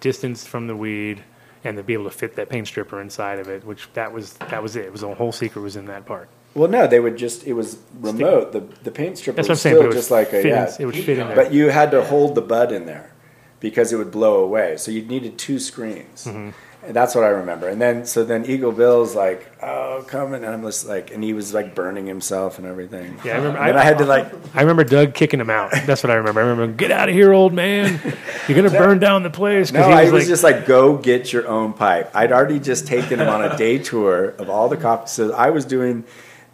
[SPEAKER 3] distance from the weed, and to be able to fit that paint stripper inside of it. Which that was that was it. It was the whole secret was in that part.
[SPEAKER 10] Well, no, they would just. It was remote. The the paint stripper
[SPEAKER 3] That's what
[SPEAKER 10] was
[SPEAKER 3] I'm saying,
[SPEAKER 10] still
[SPEAKER 3] but it would
[SPEAKER 10] just like a
[SPEAKER 3] fit in-
[SPEAKER 10] yeah.
[SPEAKER 3] it would fit in there.
[SPEAKER 10] But you had to hold the bud in there because it would blow away. So you needed two screens.
[SPEAKER 3] Mm-hmm.
[SPEAKER 10] And that's what I remember. And then so then Eagle Bill's like, "Oh, coming," and I'm just like, and he was like burning himself and everything.
[SPEAKER 3] Yeah, I remember.
[SPEAKER 10] And then I, had to like.
[SPEAKER 3] I remember Doug kicking him out. That's what I remember. I remember, get out of here, old man. You're gonna burn down the place. 'cause
[SPEAKER 10] No,
[SPEAKER 3] he
[SPEAKER 10] I
[SPEAKER 3] was
[SPEAKER 10] was
[SPEAKER 3] like,
[SPEAKER 10] just like, go get your own pipe. I'd already just taken him on a day tour of all the coffee. So I was doing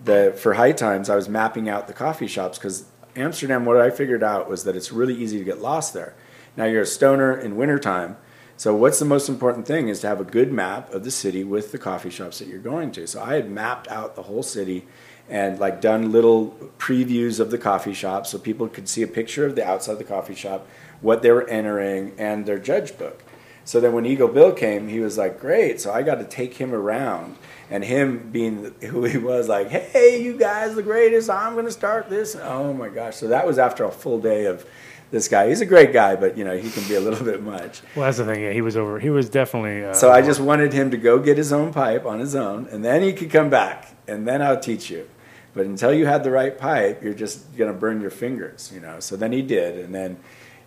[SPEAKER 10] the for high times. I was mapping out the coffee shops because Amsterdam. What I figured out was that it's really easy to get lost there. Now you're a stoner in wintertime. So what's the most important thing is to have a good map of the city with the coffee shops that you're going to. So I had mapped out the whole city and like done little previews of the coffee shop so people could see a picture of the outside of the coffee shop, what they were entering, and their judge book. So then when Eagle Bill came, he was like, "Great!" So I got to take him around, and him being who he was, like, "Hey, you guys, the greatest! I'm going to start this." Oh my gosh! So that was after a full day of this guy. He's a great guy, but you know he can be a little bit much.
[SPEAKER 3] Well, that's the thing. Yeah, he was over. He was definitely. Uh,
[SPEAKER 10] So I just wanted him to go get his own pipe on his own, and then he could come back, and then I'll teach you. But until you had the right pipe, you're just gonna burn your fingers, you know. So then he did, and then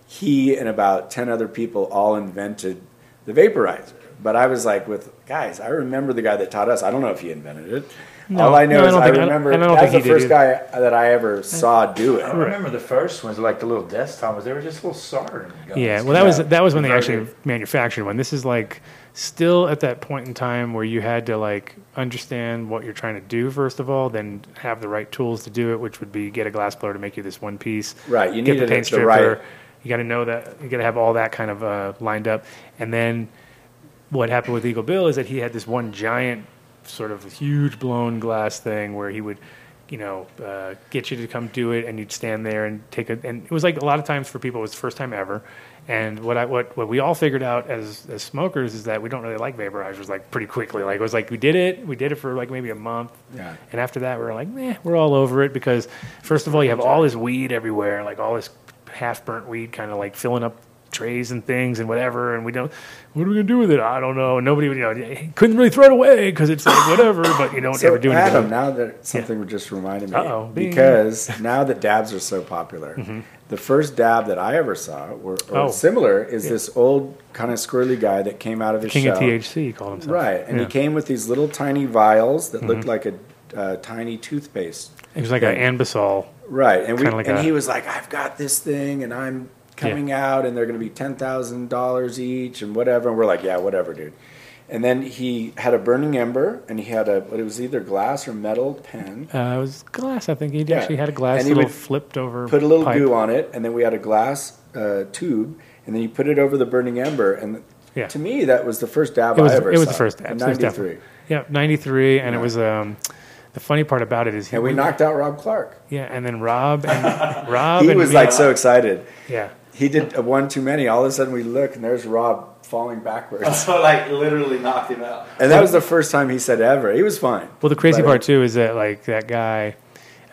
[SPEAKER 10] he and about ten other people all invented the vaporizer. But I was like, with guys, I remember the guy that taught us. I don't know if he invented it.
[SPEAKER 3] No,
[SPEAKER 10] all I know
[SPEAKER 3] no,
[SPEAKER 10] is
[SPEAKER 3] don't
[SPEAKER 10] I,
[SPEAKER 3] think- I don't-
[SPEAKER 10] remember
[SPEAKER 3] I don't
[SPEAKER 10] that's the first guy that I ever saw do it.
[SPEAKER 5] I remember the first ones, like the little desktop ones. They were just a little soldering guns.
[SPEAKER 3] Yeah, well, that was that was when they actually manufactured one. This is like still at that point in time where you had to like understand what you're trying to do first of all, then have the right tools to do it, which would be get a glass blower to make you this one piece.
[SPEAKER 10] Right, you
[SPEAKER 3] get
[SPEAKER 10] needed
[SPEAKER 3] the paint stripper.
[SPEAKER 10] right-
[SPEAKER 3] You got to know that you got to have all that kind of uh, lined up, and then what happened with Eagle Bill is that he had this one giant, sort of huge blown glass thing where he would, you know, uh, get you to come do it, and you'd stand there and take a. And it was like a lot of times for people, it was the first time ever. And what I what what we all figured out as as smokers is that we don't really like vaporizers like pretty quickly. Like it was like we did it, we did it for like maybe a month,
[SPEAKER 10] Yeah.
[SPEAKER 3] and after that we were like, meh, we're all over it because first of all you have all this weed everywhere, like all this half burnt weed, kind of like filling up trays and things and whatever, and we don't. What are we gonna do with it? I don't know. Nobody, you know, couldn't really throw it away because it's like whatever. But you don't
[SPEAKER 10] So
[SPEAKER 3] ever do anything.
[SPEAKER 10] Adam, now that something just reminded me,
[SPEAKER 3] Uh-oh,
[SPEAKER 10] because now that dabs are so popular,
[SPEAKER 3] Mhm.
[SPEAKER 10] the first dab that I ever saw, or, or
[SPEAKER 3] Oh.
[SPEAKER 10] similar, is
[SPEAKER 3] Yeah.
[SPEAKER 10] this old kind of squirrely guy that came out of
[SPEAKER 3] The
[SPEAKER 10] his
[SPEAKER 3] king of. THC, he called himself.
[SPEAKER 10] Right, and
[SPEAKER 3] Yeah.
[SPEAKER 10] he came with these little tiny vials that looked
[SPEAKER 3] Mhm.
[SPEAKER 10] like a uh, tiny toothpaste.
[SPEAKER 3] It was like an Anbesol.
[SPEAKER 10] Right, and we
[SPEAKER 3] like
[SPEAKER 10] and
[SPEAKER 3] a-
[SPEAKER 10] he was like, "I've got this thing, and I'm coming out, and they're going to be ten thousand dollars each, and whatever." And we're like, "Yeah, whatever, dude." And then he had a burning ember, and he had a what it was either glass or metal pen.
[SPEAKER 3] Uh, it was glass. I think he
[SPEAKER 10] Yeah.
[SPEAKER 3] actually had a glass
[SPEAKER 10] And he
[SPEAKER 3] little
[SPEAKER 10] would
[SPEAKER 3] flipped over.
[SPEAKER 10] Put a little
[SPEAKER 3] pipe.
[SPEAKER 10] goo on it, and then we had a glass uh, tube, and then you put it over the burning ember. And
[SPEAKER 3] Yeah.
[SPEAKER 10] to me, that was the first dab
[SPEAKER 3] It was,
[SPEAKER 10] I ever saw.
[SPEAKER 3] it was
[SPEAKER 10] saw.
[SPEAKER 3] the first dab.
[SPEAKER 10] in
[SPEAKER 3] so it
[SPEAKER 10] '93.
[SPEAKER 3] definitely- Yeah, ninety three, and it was um, the funny part about it is he
[SPEAKER 10] And we knocked out Rob Clarke.
[SPEAKER 3] Yeah, and then Rob and Rob.
[SPEAKER 10] he was like so excited.
[SPEAKER 3] Yeah.
[SPEAKER 10] He did one too many. All of a sudden, we look, and there's Rob falling backwards.
[SPEAKER 5] So like literally knocked him out.
[SPEAKER 10] And that was the first time he said ever. He was fine.
[SPEAKER 3] Well, the crazy
[SPEAKER 10] But,
[SPEAKER 3] part too is that like that guy.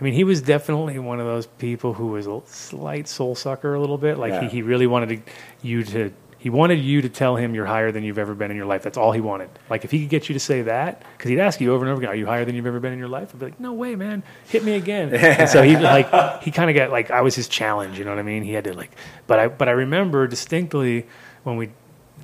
[SPEAKER 3] I mean, he was definitely one of those people who was a slight soul sucker a little bit. Like he, he really wanted to, you to. He wanted you to tell him you're higher than you've ever been in your life. That's all he wanted. Like if he could get you to say that, because he'd ask you over and over again, "Are you higher than you've ever been in your life?" I'd be like, "No way, man! Hit me again." and so he like he kind of got like I was his challenge. You know what I mean? He had to like, but I but I remember distinctly when we,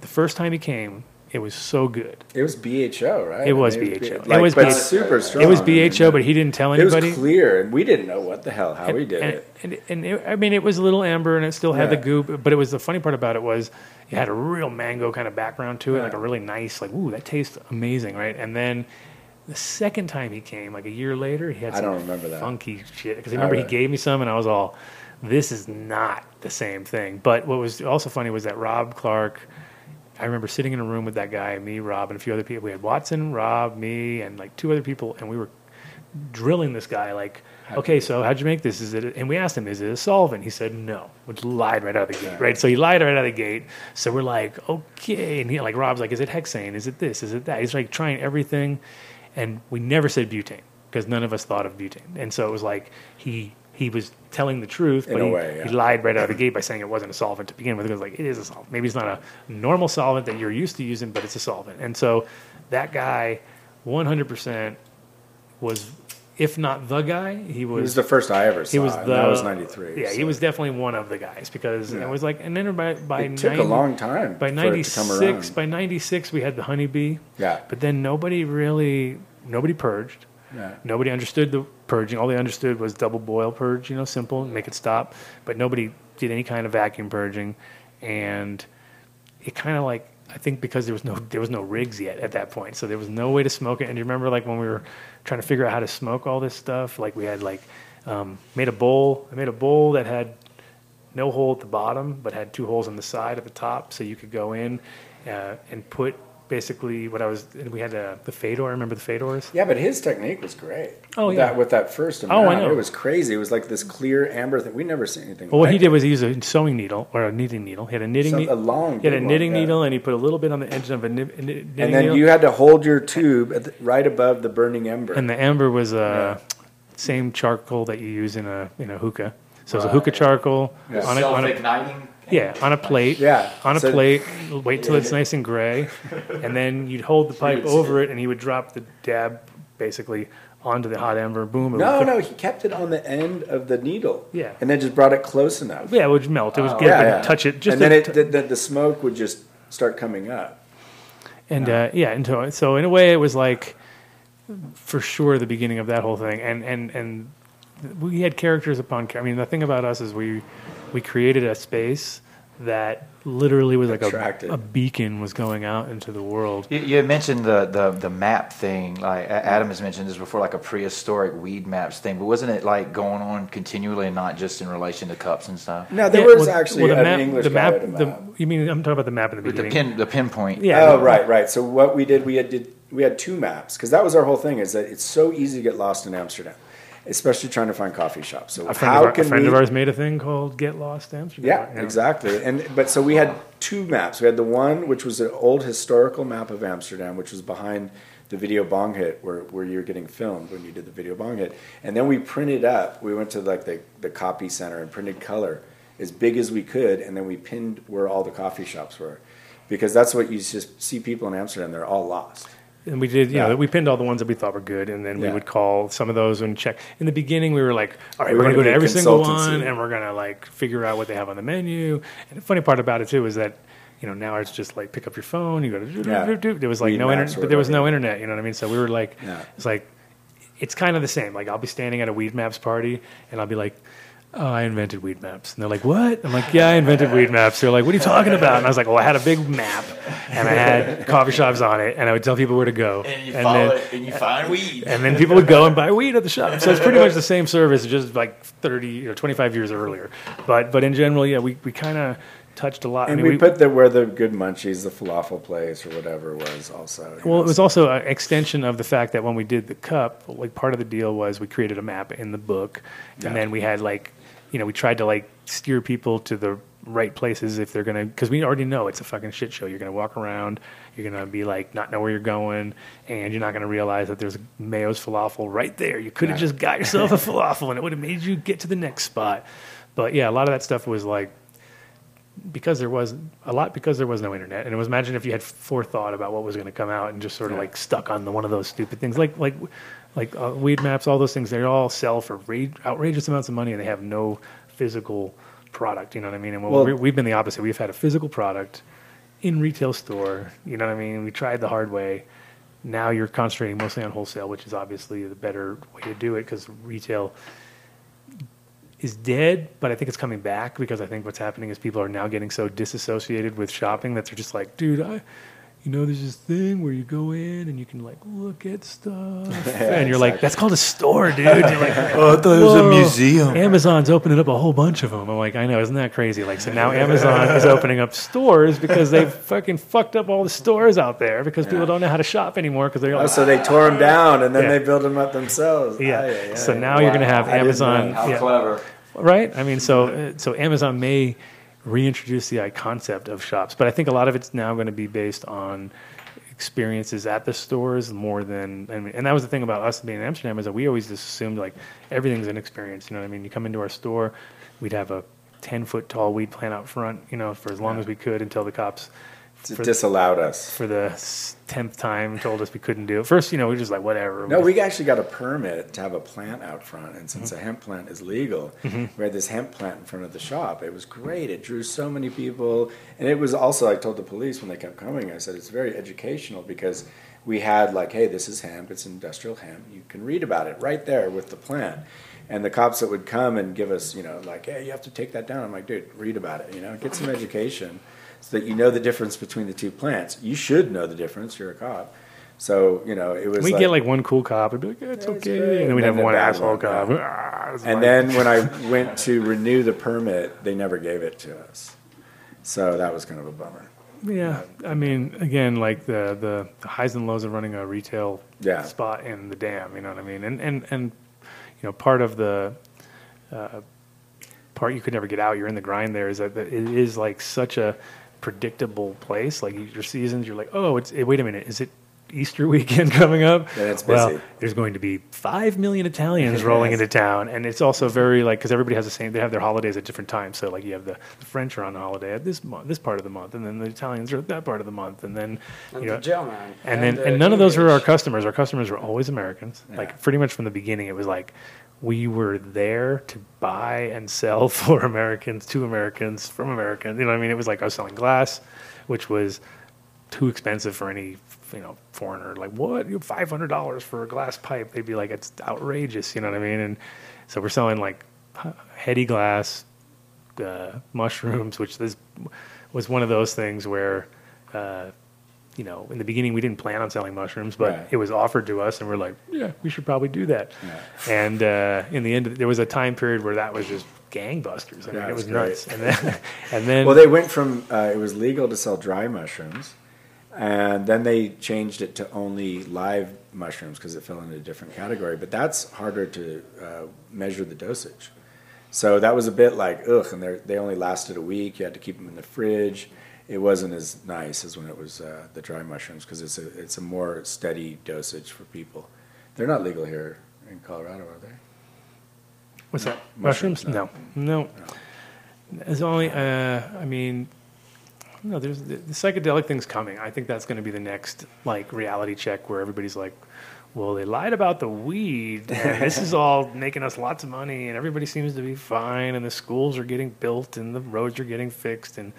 [SPEAKER 3] the first time he came, it was so good.
[SPEAKER 10] It was BHO, right?
[SPEAKER 3] It was
[SPEAKER 10] I mean,
[SPEAKER 3] BHO.
[SPEAKER 10] Like,
[SPEAKER 3] it was
[SPEAKER 10] but
[SPEAKER 3] BHO.
[SPEAKER 10] super strong.
[SPEAKER 3] It was
[SPEAKER 10] I
[SPEAKER 3] BHO, but he didn't tell anybody.
[SPEAKER 10] It was clear, and we didn't know what the hell how he did
[SPEAKER 3] and,
[SPEAKER 10] it.
[SPEAKER 3] And, and it, I mean, it was a little amber, and it still had the
[SPEAKER 10] Yeah.
[SPEAKER 3] goop. But it was the funny part about it was it had a real mango kind of background to it,
[SPEAKER 10] Yeah.
[SPEAKER 3] like a really nice, like ooh, that tastes amazing, right? And then the second time he came, like a year later, he had
[SPEAKER 10] I
[SPEAKER 3] some
[SPEAKER 10] don't remember that.
[SPEAKER 3] funky shit. Because
[SPEAKER 10] Oh,
[SPEAKER 3] remember he gave me some, and I was all, "This is not the same thing." But what was also funny was that Rob Clarke. I remember sitting in a room with that guy, me, Rob, and a few other people. We had Watson, Rob, me, and like two other people, and we were drilling this guy like, okay, so how'd you make this? Is it? And we asked him, is it a solvent? He said no, which lied right out of the gate, right? So he lied right out of the gate. So we're like, okay, and he like Rob's like, is it hexane? Is it this? Is it that? He's like trying everything, and we never said butane because none of us thought of butane, and so it was like he. He was telling the truth, but he,
[SPEAKER 10] way, yeah.
[SPEAKER 3] he lied right out of the gate by saying it wasn't a solvent to begin with. It was like it is a solvent. Maybe it's not a normal solvent that you're used to using, but it's a solvent. And so that guy, 100% was, if not the guy, he was.
[SPEAKER 10] He was the first I ever saw.
[SPEAKER 3] He
[SPEAKER 10] was
[SPEAKER 3] the.
[SPEAKER 10] that was 93,
[SPEAKER 3] Yeah, he was definitely one of the guys because
[SPEAKER 10] Yeah.
[SPEAKER 3] it was like, and then by by
[SPEAKER 10] It took a long time
[SPEAKER 3] By
[SPEAKER 10] for it to come
[SPEAKER 3] 96, by 96, we had the honeybee.
[SPEAKER 10] Yeah.
[SPEAKER 3] But then nobody really, nobody purged.
[SPEAKER 10] Yeah.
[SPEAKER 3] Nobody understood the purging. All they understood was double boil purge, you know, simple, make it stop. But nobody did any kind of vacuum purging, and it kind of like I think because there was no there was no rigs yet at that point, so there was no way to smoke it. And you remember like when we were trying to figure out how to smoke all this stuff, like we had like um, made a bowl. I made a bowl that had no hole at the bottom, but had two holes on the side at the top, so you could go in uh, and put basically what I was. And we had uh, the Fedor. Remember the Fedors?
[SPEAKER 10] Yeah, but his technique was great.
[SPEAKER 3] Oh, yeah.
[SPEAKER 10] that, with that first
[SPEAKER 3] Oh,
[SPEAKER 10] amount,
[SPEAKER 3] I know.
[SPEAKER 10] it was crazy. It was like this clear amber thing. We never seen anything.
[SPEAKER 3] Well, what he did was he used a sewing needle or a knitting needle. He had a knitting
[SPEAKER 10] Some-
[SPEAKER 3] needle.
[SPEAKER 10] a long
[SPEAKER 3] He had a
[SPEAKER 10] big one,
[SPEAKER 3] knitting
[SPEAKER 10] yeah.
[SPEAKER 3] needle, and he put a little bit on the edge of a, knit, knitting
[SPEAKER 10] and then
[SPEAKER 3] needle.
[SPEAKER 10] you had to hold your tube at the, right above the burning ember.
[SPEAKER 3] and the ember was uh, same charcoal that you use in a in a hookah. So it's a hookah charcoal
[SPEAKER 10] Yeah.
[SPEAKER 3] on a, on a
[SPEAKER 5] Self-igniting.
[SPEAKER 3] Yeah on a plate.
[SPEAKER 10] Yeah,
[SPEAKER 3] on a
[SPEAKER 10] so-
[SPEAKER 3] plate. Wait till it's nice and gray, and then you'd hold the pipe over it, and he would drop the dab basically onto the hot ember. Boom.
[SPEAKER 10] No, no, he kept it on the end of the needle.
[SPEAKER 3] Yeah.
[SPEAKER 10] And then just brought it close enough.
[SPEAKER 3] Yeah, it would melt. It was
[SPEAKER 10] Oh.
[SPEAKER 3] good.
[SPEAKER 10] Yeah, yeah.
[SPEAKER 3] Touch it just
[SPEAKER 10] and then it,
[SPEAKER 3] t-
[SPEAKER 10] the, the, smoke would just start coming up.
[SPEAKER 3] And uh, yeah, and so, so in a way, it was like for sure the beginning of that whole thing. And and and we had characters upon. I mean, the thing about us is we we created a space that literally was like a, a beacon was going out into the world.
[SPEAKER 5] You, you had mentioned the, the, the map thing. Like Adam has mentioned this before, like a prehistoric weed maps thing. But wasn't it like going on continually and not just in relation to cups and stuff?
[SPEAKER 10] No, there
[SPEAKER 3] Yeah,
[SPEAKER 10] was
[SPEAKER 3] well-
[SPEAKER 10] actually
[SPEAKER 3] well, the
[SPEAKER 10] an
[SPEAKER 3] map,
[SPEAKER 10] English
[SPEAKER 3] the
[SPEAKER 10] guy
[SPEAKER 3] map, the-
[SPEAKER 10] map.
[SPEAKER 3] you mean I'm talking about the map in the
[SPEAKER 5] With the pin, the pinpoint.
[SPEAKER 3] Yeah.
[SPEAKER 10] oh, right, right. So what we did, we had did we had two maps because that was our whole thing. Is that it's so easy to get lost in Amsterdam, especially trying to find coffee shops. So
[SPEAKER 3] A friend,
[SPEAKER 10] how
[SPEAKER 3] of, our,
[SPEAKER 10] can
[SPEAKER 3] a friend
[SPEAKER 10] we?
[SPEAKER 3] of ours made a thing called "Get Lost Amsterdam."
[SPEAKER 10] yeah, exactly. And but so we had two maps. We had the one which was an old historical map of Amsterdam, which was behind the video bong hit where, where you were getting filmed when you did the video bong hit. And then we printed up, we went to like the, the copy center and printed color as big as we could, and then we pinned where all the coffee shops were. Because that's what you just see people in Amsterdam, they're all lost.
[SPEAKER 3] And we did, you know,
[SPEAKER 10] Yeah.
[SPEAKER 3] we pinned all the ones that we thought were good, and then we
[SPEAKER 10] Yeah.
[SPEAKER 3] would call some of those and check. In the beginning, we were like, "All right,
[SPEAKER 10] We
[SPEAKER 3] we're
[SPEAKER 10] were
[SPEAKER 3] going to go to
[SPEAKER 10] gonna
[SPEAKER 3] every single one, and we're going to like figure out what they have on the menu." And the funny part about it too is that, you know, now it's just like pick up your phone, you go to do,
[SPEAKER 10] Yeah.
[SPEAKER 3] do, do. There was like no internet, but there was no internet. You know what I mean? So we were like,
[SPEAKER 10] Yeah.
[SPEAKER 3] it's like, it's kind of the same. Like I'll be standing at a Weedmaps party, and I'll be like. Oh, I invented weed maps. And they're like, what? I'm like, yeah, I invented weed maps. They're like, what are you talking about? And I was like, well, I had a big map and I had coffee shops on it and I would tell people where to go.
[SPEAKER 5] And you
[SPEAKER 3] then-
[SPEAKER 5] follow it and you find weed.
[SPEAKER 3] and then people would go and buy weed at the shop. So it's pretty much the same service, just like 30 or 25 years earlier. But but in general, yeah, we, we kind of touched a lot. I
[SPEAKER 10] And
[SPEAKER 3] mean,
[SPEAKER 10] we, put the where the good munchies, the falafel place or whatever was also.
[SPEAKER 3] well,
[SPEAKER 10] know,
[SPEAKER 3] it was
[SPEAKER 10] so-
[SPEAKER 3] also an extension of the fact that when we did the cup, like part of the deal was we created a map in the book,
[SPEAKER 10] Yeah.
[SPEAKER 3] and then we had like, you know, we tried to like steer people to the right places if they're gonna, because we already know it's a fucking shit show. You're gonna walk around, you're gonna be like not know where you're going, and you're not gonna realize that there's Maoz falafel right there. You could have
[SPEAKER 10] Yeah.
[SPEAKER 3] just got yourself a falafel, and it would have made you get to the next spot. But yeah, a lot of that stuff was like because there was a lot because there was no internet and it was imagine if you had forethought about what was going to come out and just sort of
[SPEAKER 10] Yeah.
[SPEAKER 3] like stuck on the, one of those stupid things like like like uh, Weedmaps all those things they all sell for ra- outrageous amounts of money and they have no physical product you know what i mean? And
[SPEAKER 10] Well-
[SPEAKER 3] we we've been the opposite. We've had a physical product in retail store you know what i mean? We tried the hard way. Now you're concentrating mostly on wholesale which is obviously the better way to do it because retail is dead, but I think it's coming back because I think what's happening is people are now getting so disassociated with shopping that they're just like, dude, I, you know, there's this thing where you go in and you can like look at stuff, and you're like, that's called a store, dude. You're like,
[SPEAKER 6] Oh, I thought it was a museum."
[SPEAKER 3] Amazon's opening up a whole bunch of them. I'm like, I know, isn't that crazy? Like, so now Amazon is opening up stores because they've fucking fucked up all the stores out there because people don't know how to shop anymore because they're
[SPEAKER 10] Oh,
[SPEAKER 3] all
[SPEAKER 10] so they tore them down and then
[SPEAKER 3] Yeah.
[SPEAKER 10] they built them up themselves.
[SPEAKER 3] Yeah. So now you're gonna have
[SPEAKER 10] I
[SPEAKER 3] Amazon-
[SPEAKER 5] How
[SPEAKER 3] Yeah.
[SPEAKER 5] clever.
[SPEAKER 3] right? I mean, so uh, so Amazon may reintroduce the concept of shops, but I think a lot of it's now going to be based on experiences at the stores more than I mean, and that was the thing about us being in Amsterdam is that we always just assumed like everything's an experience. You know what I mean? You come into our store, we'd have a ten foot tall weed plant out front, you know, for as long as we could until the cops. For-
[SPEAKER 10] disallowed us.
[SPEAKER 3] for the tenth time told us we couldn't do it. First, you know, we were just like whatever.
[SPEAKER 10] No, we actually got a permit to have a plant out front, and since
[SPEAKER 3] Mm-hmm.
[SPEAKER 10] a hemp plant is legal, we had this hemp plant in front of the shop. It was great. It drew so many people, and it was also. I told the police when they kept coming. I said it's very educational because we had like, hey, this is hemp. It's industrial hemp. You can read about it right there with the plant. And the cops that would come and give us, you know, like, hey, you have to take that down. I'm like, dude, read about it. You know, get some education so that you know the difference between the two plants. You should know the difference. You're a cop. So you know, it was.
[SPEAKER 3] we get like one cool cop, and be like, it's
[SPEAKER 10] Yeah,
[SPEAKER 3] okay,
[SPEAKER 10] great.
[SPEAKER 3] and then we'd
[SPEAKER 10] And
[SPEAKER 3] have one asshole
[SPEAKER 10] one,
[SPEAKER 3] cop.
[SPEAKER 10] yeah.
[SPEAKER 3] "Ah,"
[SPEAKER 10] And
[SPEAKER 3] like-
[SPEAKER 10] then when I went to renew the permit, they never gave it to us. So that was kind of a bummer.
[SPEAKER 3] Yeah, I mean, again, like the the, the highs and lows of running a retail
[SPEAKER 10] Yeah.
[SPEAKER 3] spot in the dam. You know what I mean? And and and you know, part of the uh, part you could never get out. You're in the grind. There is that it is like such a predictable place. Like your seasons, you're like, oh, it's wait a minute, is it Easter weekend coming up.
[SPEAKER 10] Yeah, it's
[SPEAKER 3] Well, there's going to be five million Italians rolling
[SPEAKER 10] Yes.
[SPEAKER 3] into town, and it's also very like because everybody has the same. They have their holidays at different times. So like you have the, the French are on holiday at this month, this part of the month, and then the Italians are at that part of the month, and then
[SPEAKER 11] And
[SPEAKER 3] you
[SPEAKER 11] the
[SPEAKER 3] know,
[SPEAKER 11] German,
[SPEAKER 3] and,
[SPEAKER 11] and
[SPEAKER 3] then
[SPEAKER 11] the
[SPEAKER 3] and none of those were our customers. Our customers were always Americans. Like pretty much from the beginning, it was like we were there to buy and sell for Americans to Americans from Americans. You know what I mean? It was like I was selling glass, which was too expensive for any you know foreigner. Like what? You five hundred dollars for a glass pipe? They'd be like, it's outrageous. You know what I mean? And so we're selling like heady glass, uh, mushrooms, which this was one of those things where. Uh, you know, in the beginning, we didn't plan on selling mushrooms, but
[SPEAKER 10] Right.
[SPEAKER 3] it was offered to us, and we're like, yeah, we should probably do that. And uh, in the end, there was a time period where that was just gangbusters. I mean,
[SPEAKER 10] Yeah,
[SPEAKER 3] it was
[SPEAKER 10] great.
[SPEAKER 3] nuts. And then, and then
[SPEAKER 10] Well, they went from uh, it was legal to sell dry mushrooms, and then they changed it to only live mushrooms because it fell into a different category. But that's harder to uh, measure the dosage. So that was a bit like ugh, and they only lasted a week. You had to keep them in the fridge. It wasn't as nice as when it was uh, the dry mushrooms because it's a it's a more steady dosage for people. They're not legal here in Colorado, are they?
[SPEAKER 3] What's that?
[SPEAKER 10] Mushrooms,
[SPEAKER 3] Mushrooms? No, no. There's only. Uh, I mean, no. There's the, the psychedelic thing's coming. I think that's going to be the next like reality check where everybody's like, "Well, they lied about the weed, and this is all making us lots of money, and everybody seems to be fine, and the schools are getting built, and the roads are getting fixed, and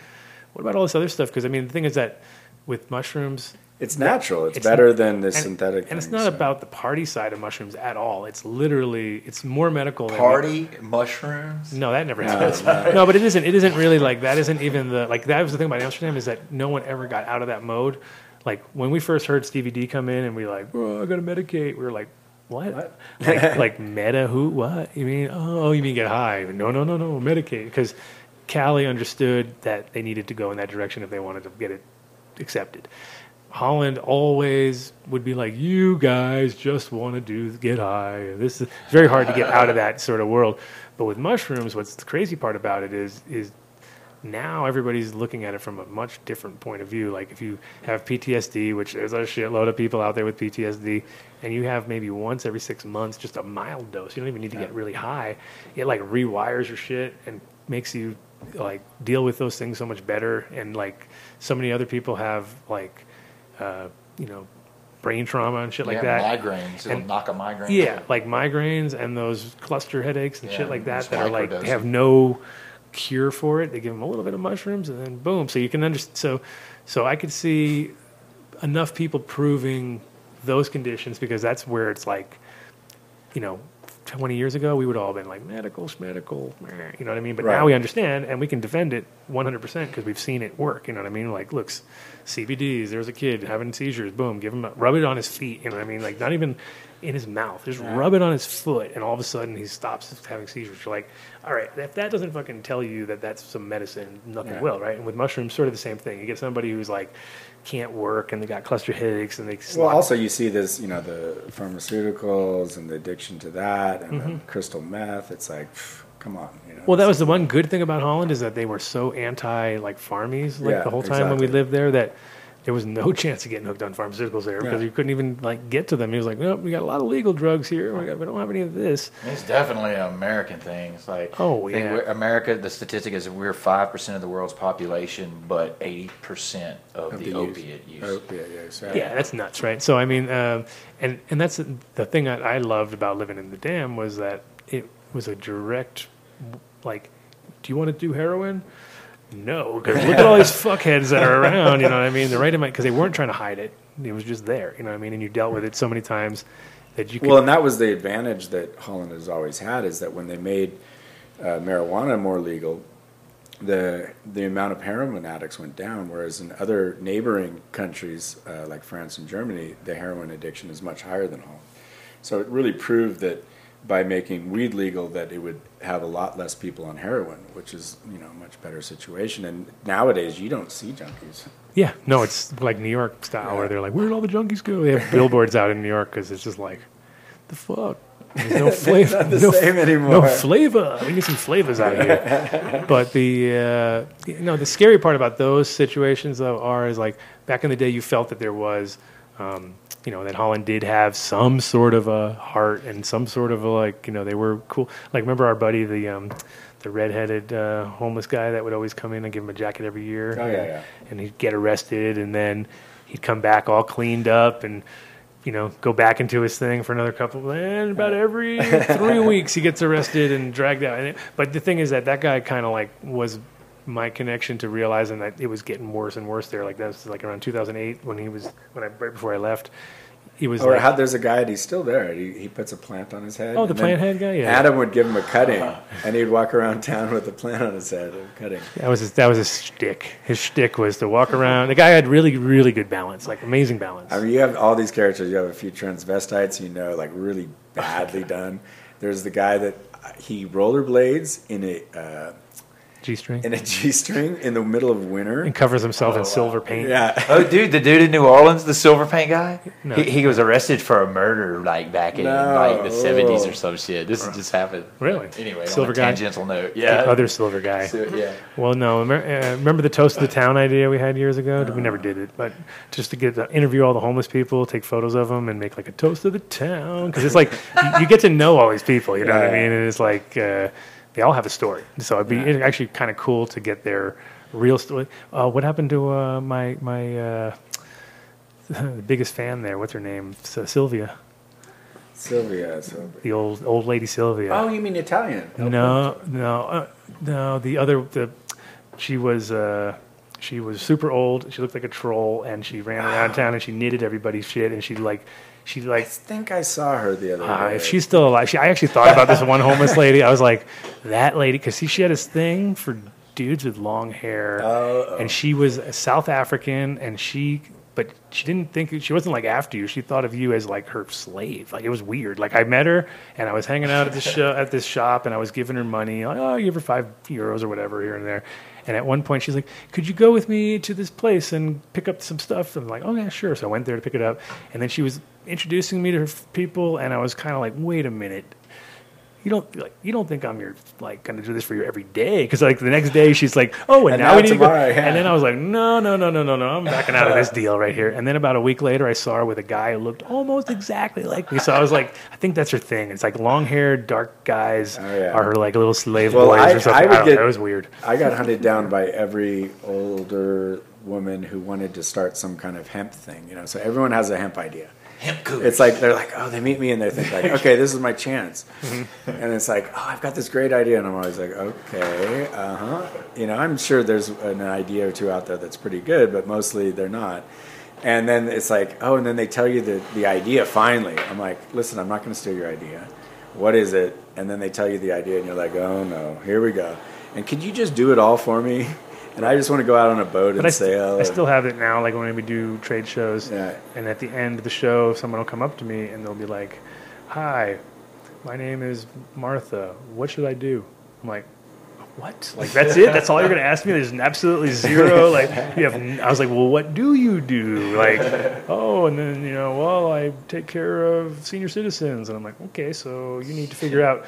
[SPEAKER 3] what about all this other stuff? Because I mean, the thing is that with mushrooms,
[SPEAKER 10] It's natural. It's better than the synthetic
[SPEAKER 3] and it's not
[SPEAKER 10] so.
[SPEAKER 3] about the party side of mushrooms at all. It's literally it's more medical. than-
[SPEAKER 5] Party mushrooms.
[SPEAKER 3] no, that never happens.
[SPEAKER 5] no.
[SPEAKER 3] No, but it isn't. It isn't really like that. Isn't even the like that was the thing about Amsterdam is that no one ever got out of that mode. Like when we first heard Stevie D come in and we like, oh, I got to medicate. We were like, what? like, like meta? Who? What? You mean? Oh, you mean get high? No, no, no, no. Medicate because Cali understood that they needed to go in that direction if they wanted to get it accepted. Holland always would be like, "You guys just want to do get high." This is very hard to get out of that sort of world. But with mushrooms, what's the crazy part about it is is now everybody's looking at it from a much different point of view. Like if you have PTSD, which there's a shitload of people out there with PTSD, and you have maybe once every six months just a mild dose, you don't even need to get really high. It like rewires your shit and makes you like deal with those things so much better. And like so many other people have like, uh, you know, brain trauma and shit like
[SPEAKER 5] Yeah,
[SPEAKER 3] that.
[SPEAKER 5] migraines. It'll
[SPEAKER 3] And-
[SPEAKER 5] knock a migraine.
[SPEAKER 3] Yeah, like migraines and those cluster headaches and
[SPEAKER 5] Yeah,
[SPEAKER 3] shit like that that are like they have no cure for it. They give them a little bit of mushrooms and then boom. So you can understand. So, so I could see enough people proving those conditions because that's where it's like, you know, 20 years ago we would all have been like medical, medical, you know what I mean? But
[SPEAKER 10] Right.
[SPEAKER 3] now we understand and we can defend it 100% because we've seen it work. You know what I mean? Like, looks, CBDs. There's a kid having seizures. Boom, give him a, rub it on his feet. You know what I mean? Like not even in his mouth. Just rub it on his foot, and all of a sudden he stops having seizures. You're like, all right, if that doesn't fucking tell you that that's some medicine, nothing
[SPEAKER 10] Yeah.
[SPEAKER 3] will, right? And with mushrooms, sort of the same thing. You get somebody who's like can't work and they got cluster headaches and they
[SPEAKER 10] Well, also you see this, you know, the pharmaceuticals and the addiction to that, and the
[SPEAKER 3] Mhm.
[SPEAKER 10] crystal meth. It's like, come on, you know.
[SPEAKER 3] Well, that was the one good thing about Holland is that they were so anti like farmies like
[SPEAKER 10] Yeah,
[SPEAKER 3] the whole time when we lived there that there was no chance of getting hooked on pharmaceuticals there because
[SPEAKER 5] Yeah.
[SPEAKER 3] you couldn't even like get to them. He was like, "No, we got a lot of legal drugs here. We, got, we don't have any of this."
[SPEAKER 5] It's definitely an American thing. It's like
[SPEAKER 3] Oh,
[SPEAKER 5] I think
[SPEAKER 3] yeah.
[SPEAKER 5] we're- America. The statistic is we're five percent of the world's population, but eighty percent of,
[SPEAKER 10] Of
[SPEAKER 5] the,
[SPEAKER 10] the
[SPEAKER 5] opiate use.
[SPEAKER 10] Opiate use, yeah.
[SPEAKER 3] Yeah, that's nuts, right? So I mean, um, and and that's the thing that I loved about living in the dam was that it was a direct, like, do you want to do heroin? No, because look at all these fuckheads that are around. You know what I mean? They're right in my because they weren't trying to hide it. It was just there. You know what I mean? And you dealt with it so many times that you could.
[SPEAKER 10] Well, and that was the advantage that Holland has always had is that when they made uh, marijuana more legal, the the amount of heroin addicts went down. Whereas in other neighboring countries uh, like France and Germany, the heroin addiction is much higher than Holland. So it really proved that by making weed legal, that it would have a lot less people on heroin, which is you know a much better situation. And nowadays, you don't see junkies.
[SPEAKER 3] yeah, no, it's like New York style where they're like, "Where did all the junkies go?" They have billboards out in New York because it's just like, the fuck. There's no flavor.
[SPEAKER 10] Not the
[SPEAKER 3] no,
[SPEAKER 10] same
[SPEAKER 3] No flavor. We need some flavors out here. but the uh, you know the scary part about those situations though are is like back in the day you felt that there was Um, you know that Holland did have some sort of a heart and some sort of a like you know they were cool. Like remember our buddy the um, the redheaded uh, homeless guy that would always come in and give him a jacket every year.
[SPEAKER 10] Oh, yeah, yeah.
[SPEAKER 3] And he'd get arrested and then he'd come back all cleaned up and you know go back into his thing for another couple. And about every three weeks he gets arrested and dragged out. But the thing is that that guy kind of like was my connection to realizing that it was getting worse and worse there. Like that was like around 2008 when he was when I right before I left. He was
[SPEAKER 10] Or
[SPEAKER 3] like,
[SPEAKER 10] how there's a guy and he's still there. He, he puts a plant on his head.
[SPEAKER 3] Oh, the plant head guy? Yeah.
[SPEAKER 10] Adam would give him a cutting, and he'd walk around town with a plant on his head and cutting.
[SPEAKER 3] That was his, that was his shtick. His shtick was to walk around. The guy had really, really good balance, like amazing balance.
[SPEAKER 10] I mean, you have all these characters. You have a few transvestites, you know, like really badly done. There's the guy that uh, he rollerblades in a uh,
[SPEAKER 3] G string
[SPEAKER 10] in a G string in the middle of winter
[SPEAKER 3] and covers himself in silver paint.
[SPEAKER 10] Yeah.
[SPEAKER 5] Oh, dude, the dude in New Orleans, the silver paint guy,
[SPEAKER 3] No.
[SPEAKER 5] he, he was arrested for a murder like back in
[SPEAKER 10] No.
[SPEAKER 5] like the seventies
[SPEAKER 10] Oh.
[SPEAKER 5] or some shit. This has just happened.
[SPEAKER 3] Really?
[SPEAKER 5] Anyway,
[SPEAKER 3] Silver
[SPEAKER 5] on a
[SPEAKER 3] guy?
[SPEAKER 5] tangential note.
[SPEAKER 3] The
[SPEAKER 5] Yeah.
[SPEAKER 3] other silver guy.
[SPEAKER 5] So, yeah.
[SPEAKER 3] Well, no. Remember, uh, remember the toast of the town idea we had years ago? We never did it, but just to get to interview all the homeless people, take photos of them, and make like a toast of the town because it's like you, you get to know all these people. You know what I mean? And it's like uh, they all have a story. So it'd be it's actually kind of cool to get their real story. Uh, what happened to uh, my my uh, the biggest fan there? What's her name? S- Sylvia,
[SPEAKER 10] Sylvia. Sylvia.
[SPEAKER 3] the old old lady Sylvia.
[SPEAKER 10] Oh, you mean Italian?
[SPEAKER 3] No, no, uh, no. The other, the she was uh, she was super old. She looked like a troll, and she ran around town and she knitted everybody's shit. And she like, she
[SPEAKER 10] I
[SPEAKER 3] like,
[SPEAKER 10] think I saw her the other
[SPEAKER 3] uh,
[SPEAKER 10] day.
[SPEAKER 3] if she's still alive. She, I actually thought about this one homeless lady. I was like, that lady, because she had this thing for dudes with long hair,
[SPEAKER 10] Oh,
[SPEAKER 3] and she was a South African, and she. But she didn't think she wasn't like after you. She thought of you as like her slave. Like it was weird. Like I met her and I was hanging out at this show, at this shop and I was giving her money. Like, oh, I give her five euros or whatever here and there. And at one point she's like, "Could you go with me to this place and pick up some stuff?" And I'm like, "Oh yeah, sure." So I went there to pick it up, and then she was introducing me to her people, and I was kind of like, "Wait a minute." You don't like you don't think I'm your like gonna do this for you every day because like the next day she's like oh and,
[SPEAKER 10] And
[SPEAKER 3] now,
[SPEAKER 10] now
[SPEAKER 3] we need to go
[SPEAKER 10] yeah.
[SPEAKER 3] and then I was like no no no no no no I'm backing out of this deal right here and then about a week later I saw her with a guy who looked almost exactly like me so I was like I think that's her thing it's like long haired dark guys
[SPEAKER 10] Oh, yeah.
[SPEAKER 3] are her like little slave
[SPEAKER 10] Well,
[SPEAKER 3] boys
[SPEAKER 10] I-
[SPEAKER 3] or something
[SPEAKER 10] I would
[SPEAKER 3] know,
[SPEAKER 10] get-
[SPEAKER 3] it was weird
[SPEAKER 10] I got hunted down by every older woman who wanted to start some kind of hemp thing. You know, so everyone has a hemp idea.
[SPEAKER 5] Hemp.
[SPEAKER 10] It's like they're like, oh, they meet me and they think like, okay, this is my chance, and it's like, oh, I've got this great idea, and I'm always like, okay, uh huh. You know, I'm sure there's an idea or two out there that's pretty good, but mostly they're not. And then it's like, oh, and then they tell you the the idea. Finally, I'm like, listen, I'm not going to steal your idea. What is it? And then they tell you the idea, and you're like, oh no, here we go. And could you just do it all for me? And I just want to go out on a boat and
[SPEAKER 3] I, st-
[SPEAKER 10] sail.
[SPEAKER 3] I still have it now like when we do trade shows
[SPEAKER 10] Yeah.
[SPEAKER 3] and at the end of the show someone will come up to me and they'll be like hi my name is Martha what should I do I'm like what? Like that's it? That's all you're gonna ask me? There's absolutely zero. Like you have. n- I was like, well, what do you do? Like, oh, and then you know, well, I take care of senior citizens, and I'm like, okay, so you need to figure out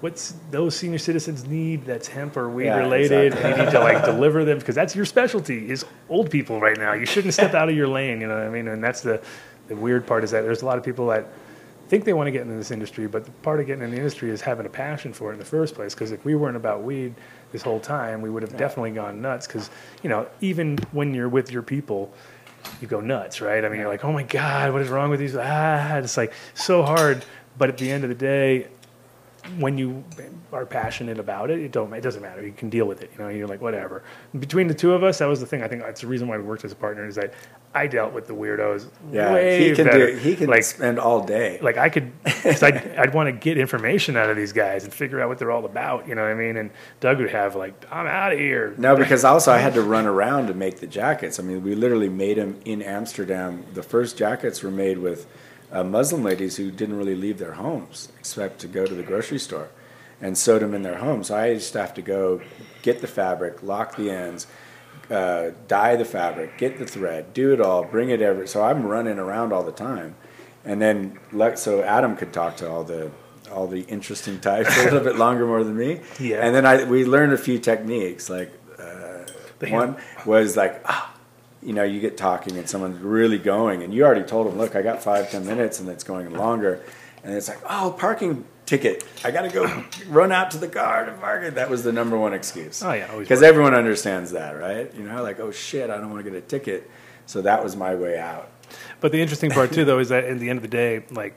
[SPEAKER 3] what's those senior citizens need that's hemp or weed
[SPEAKER 10] Yeah,
[SPEAKER 3] related,
[SPEAKER 10] exactly.
[SPEAKER 3] you need to like deliver them because that's your specialty is old people right now. You shouldn't step out of your lane. You know what I mean? And that's the the weird part is that there's a lot of people that think they want to get into this industry, but the part of getting in the industry is having a passion for it in the first place. Because if we weren't about weed this whole time, we would have definitely gone nuts. Because you know, even when you're with your people, you go nuts, right? I mean, you're like, oh my god, what is wrong with these? Ah, it's like so hard. But at the end of the day, when you are passionate about it, it don't it doesn't matter. You can deal with it. You know, you're like whatever. Between the two of us, that was the thing. I think that's the reason why we worked as a partner is that I dealt with the weirdos
[SPEAKER 10] yeah,
[SPEAKER 3] way
[SPEAKER 10] he can
[SPEAKER 3] better.
[SPEAKER 10] do. He can
[SPEAKER 3] like
[SPEAKER 10] spend all day.
[SPEAKER 3] like I could, cause I'd, I'd want to get information out of these guys and figure out what they're all about. You know what I mean? And Doug would have like, I'm out of here.
[SPEAKER 10] No, because also I had to run around to make the jackets. I mean, we literally made them in Amsterdam. The first jackets were made with uh, Muslim ladies who didn't really leave their homes except to go to the grocery store and sewed them in their homes. So I used to have to go get the fabric, lock the ends, uh, dye the fabric, get the thread, do it all, bring it every. So I'm running around all the time, and then let so Adam could talk to all the all the interesting types a little bit longer more than me.
[SPEAKER 3] Yeah.
[SPEAKER 10] And then I we learned a few techniques like uh, one was like ah, you know, you get talking and someone's really going, and you already told them, look, I got five, ten minutes, and it's going longer, and it's like, oh, parking ticket, I got to go run out to the car to park it. That was the number one excuse.
[SPEAKER 3] Oh, yeah,
[SPEAKER 10] because everyone understands that, right? You know, like, oh shit, I don't want to get a ticket, so that was my way out.
[SPEAKER 3] But the interesting part too, though, is that at the end of the day, like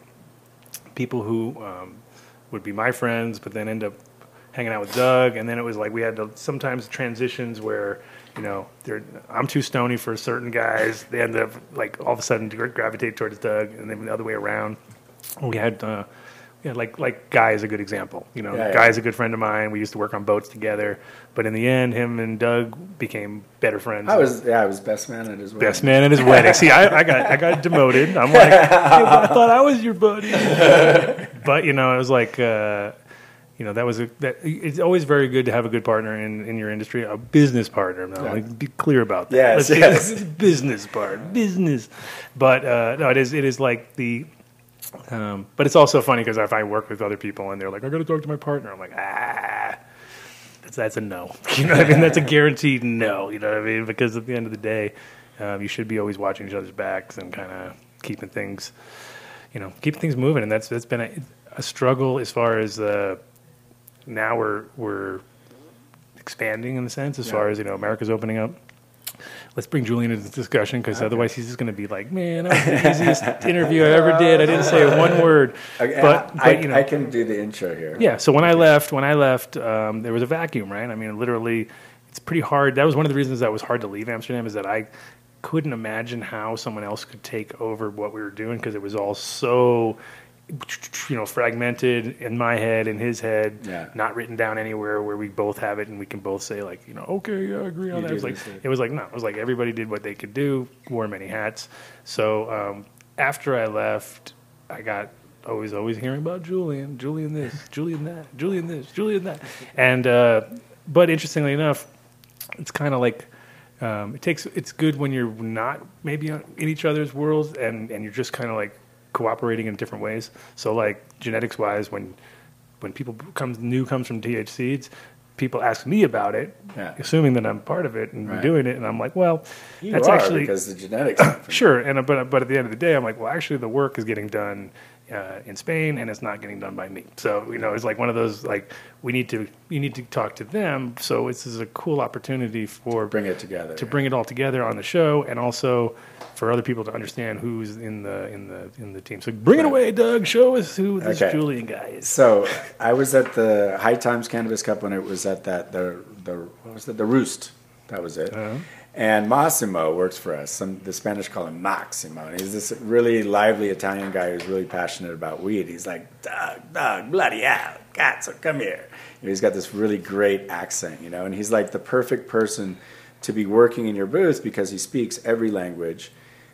[SPEAKER 3] people who um, would be my friends, but then end up hanging out with Doug, and then it was like we had to sometimes transitions where you know they're I'm too stony for certain guys. They end up like all of a sudden gravitate towards Doug, and then the other way around. We had. Uh, yeah, like like Guy is a good example. You know,
[SPEAKER 10] Yeah, yeah.
[SPEAKER 3] Guy is a good friend of mine. We used to work on boats together, but in the end, him and Doug became better friends.
[SPEAKER 10] I was, yeah, I was best man at his wedding.
[SPEAKER 3] Best man at his wedding. See, I, I got I got demoted. I'm like, "Yeah, but I thought I was your buddy. but you know, it was like, uh, you know, that was a, that. It's always very good to have a good partner in, in your industry, a business partner. Now,
[SPEAKER 10] Yeah.
[SPEAKER 3] like, be clear about that.
[SPEAKER 10] Yes,
[SPEAKER 3] Let's-
[SPEAKER 10] yes.
[SPEAKER 3] business part, business. But uh, no, it is it is like the. Um, but it's also funny because if I work with other people and they're like, I got to talk to my partner, I'm like, ah, that's that's a no. You know what I mean? That's a guaranteed no. You know what I mean? Because at the end of the day, um, you should be always watching each other's backs and kind of keeping things, you know, keeping things moving. And that's that's been a, a struggle as far as uh, now we're we're expanding in the sense as
[SPEAKER 10] Yeah.
[SPEAKER 3] far as you know America's opening up. Let's bring Julian into this discussion because otherwise he's just going to be like, "Man, that was the easiest interview I ever did. I didn't say one word."
[SPEAKER 10] Okay,
[SPEAKER 3] But,
[SPEAKER 10] I,
[SPEAKER 3] but you know,
[SPEAKER 10] I can do the intro here.
[SPEAKER 3] yeah. So when I left, when I left, um, there was a vacuum, right? I mean, literally, it's pretty hard. That was one of the reasons that was hard to leave Amsterdam is that I couldn't imagine how someone else could take over what we were doing because it was all so, you know, fragmented in my head, in his head,
[SPEAKER 10] Yeah.
[SPEAKER 3] not written down anywhere where we both have it and we can both say like, you know, okay, yeah, I agree on
[SPEAKER 10] You
[SPEAKER 3] that. It was like it was like no, it was like everybody did what they could do, wore many hats. So um, after I left, I got always always hearing about Julian, Julian this, Julian that, Julian this, Julian that, and uh, but interestingly enough, it's kind of like. Um, it takes. It's good when you're not maybe in each other's worlds, and, and you're just kind of like cooperating in different ways. So like genetics wise, when when people comes new comes from TH seeds, people ask me about it,
[SPEAKER 10] Yeah.
[SPEAKER 3] assuming that I'm part of it and
[SPEAKER 10] Right.
[SPEAKER 3] doing it, and I'm like, well,
[SPEAKER 10] You
[SPEAKER 3] that's actually
[SPEAKER 10] because the genetics.
[SPEAKER 3] sure. And but but at the end of the day, I'm like, well, actually, the work is getting done uh, in Spain, and it's not getting done by me. So you know, it's like one of those like we need to you need to talk to them. So this is a cool opportunity for
[SPEAKER 10] bring it together.
[SPEAKER 3] to bring it all together on the show, and also for other people to understand who's in the in the in the team. So bring it away, Doug. Show us who this
[SPEAKER 10] Okay.
[SPEAKER 3] Julian guy is.
[SPEAKER 10] So I was at the High Times Cannabis Cup when it was at that the the what was it the Roost that was it.
[SPEAKER 3] Uh-huh.
[SPEAKER 10] And Massimo works for us. Some the Spanish call him Maximo, and he's this really lively Italian guy who's really passionate about weed. He's like Doug, Doug, bloody hell, cazzo, come here. Know, he's got this really great accent, you know, and he's like the perfect person to be working in your booth because he speaks every language,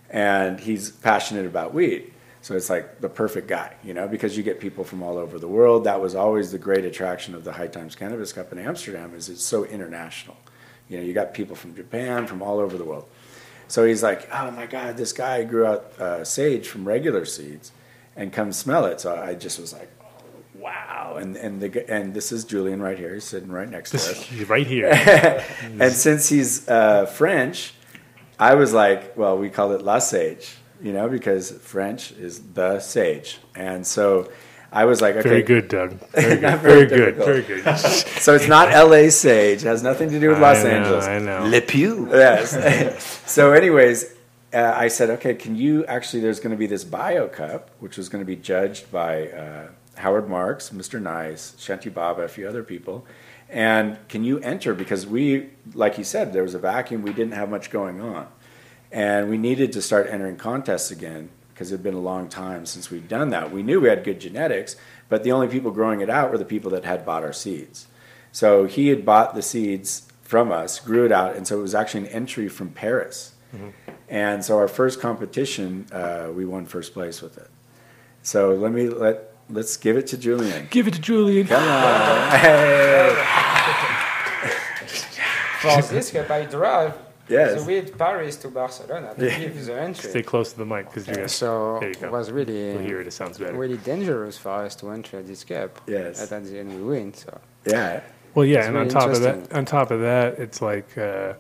[SPEAKER 10] and he's passionate about weed. So it's like the perfect guy, you know, because you get people from all over the world. That was always the great attraction of the High Times Cannabis Cup in Amsterdam is it's so international. You know, you got people from Japan, from all over the world. So he's like, oh my God, this guy grew out uh, sage from regular seeds and come smell it. So I just was like, wow. And, and, the, and this is Julian right here. He's sitting right next to us.
[SPEAKER 3] He's right here.
[SPEAKER 10] and since he's uh, French, I was like, well, we call it La Sage, you know, because French is the sage. And so I was like, okay.
[SPEAKER 3] Very good, Doug. Very good. Very
[SPEAKER 10] very
[SPEAKER 3] good. Very good.
[SPEAKER 10] so it's not LA Sage. It has nothing to do with
[SPEAKER 3] I
[SPEAKER 10] Los
[SPEAKER 3] know,
[SPEAKER 10] Angeles.
[SPEAKER 3] I know.
[SPEAKER 6] Le Pew.
[SPEAKER 10] Yes. so, anyways, uh, I said, okay, can you actually? There's going to be this bio cup, which was going to be judged by uh, Howard Marks, Mr. Nice, Shantibaba, a few other people. And can you enter? Because we, like you said, there was a vacuum. We didn't have much going on, and we needed to start entering contests again because it had been a long time since we'd done that. We knew we had good genetics, but the only people growing it out were the people that had bought our seeds. So he had bought the seeds from us, grew it out, and so it was actually an entry from Paris. And so our first competition, uh, we won first place with it. So let me let let's give it to Julian.
[SPEAKER 3] Give it to Julian.
[SPEAKER 10] Come on. Hey.
[SPEAKER 11] For this cup, I drive
[SPEAKER 10] Yes.
[SPEAKER 11] So we had Paris to Barcelona to
[SPEAKER 10] Yeah.
[SPEAKER 11] give the entry.
[SPEAKER 3] Stay close to the mic because you're
[SPEAKER 11] So
[SPEAKER 3] there you go.
[SPEAKER 11] it was really
[SPEAKER 3] We'll hear it. It sounds better.
[SPEAKER 11] really dangerous for us to enter this cup.
[SPEAKER 10] Yes.
[SPEAKER 11] And at the end we win. So
[SPEAKER 10] Yeah.
[SPEAKER 3] Well, yeah,
[SPEAKER 11] It's
[SPEAKER 3] and on top of that, on top of that, it's like uh,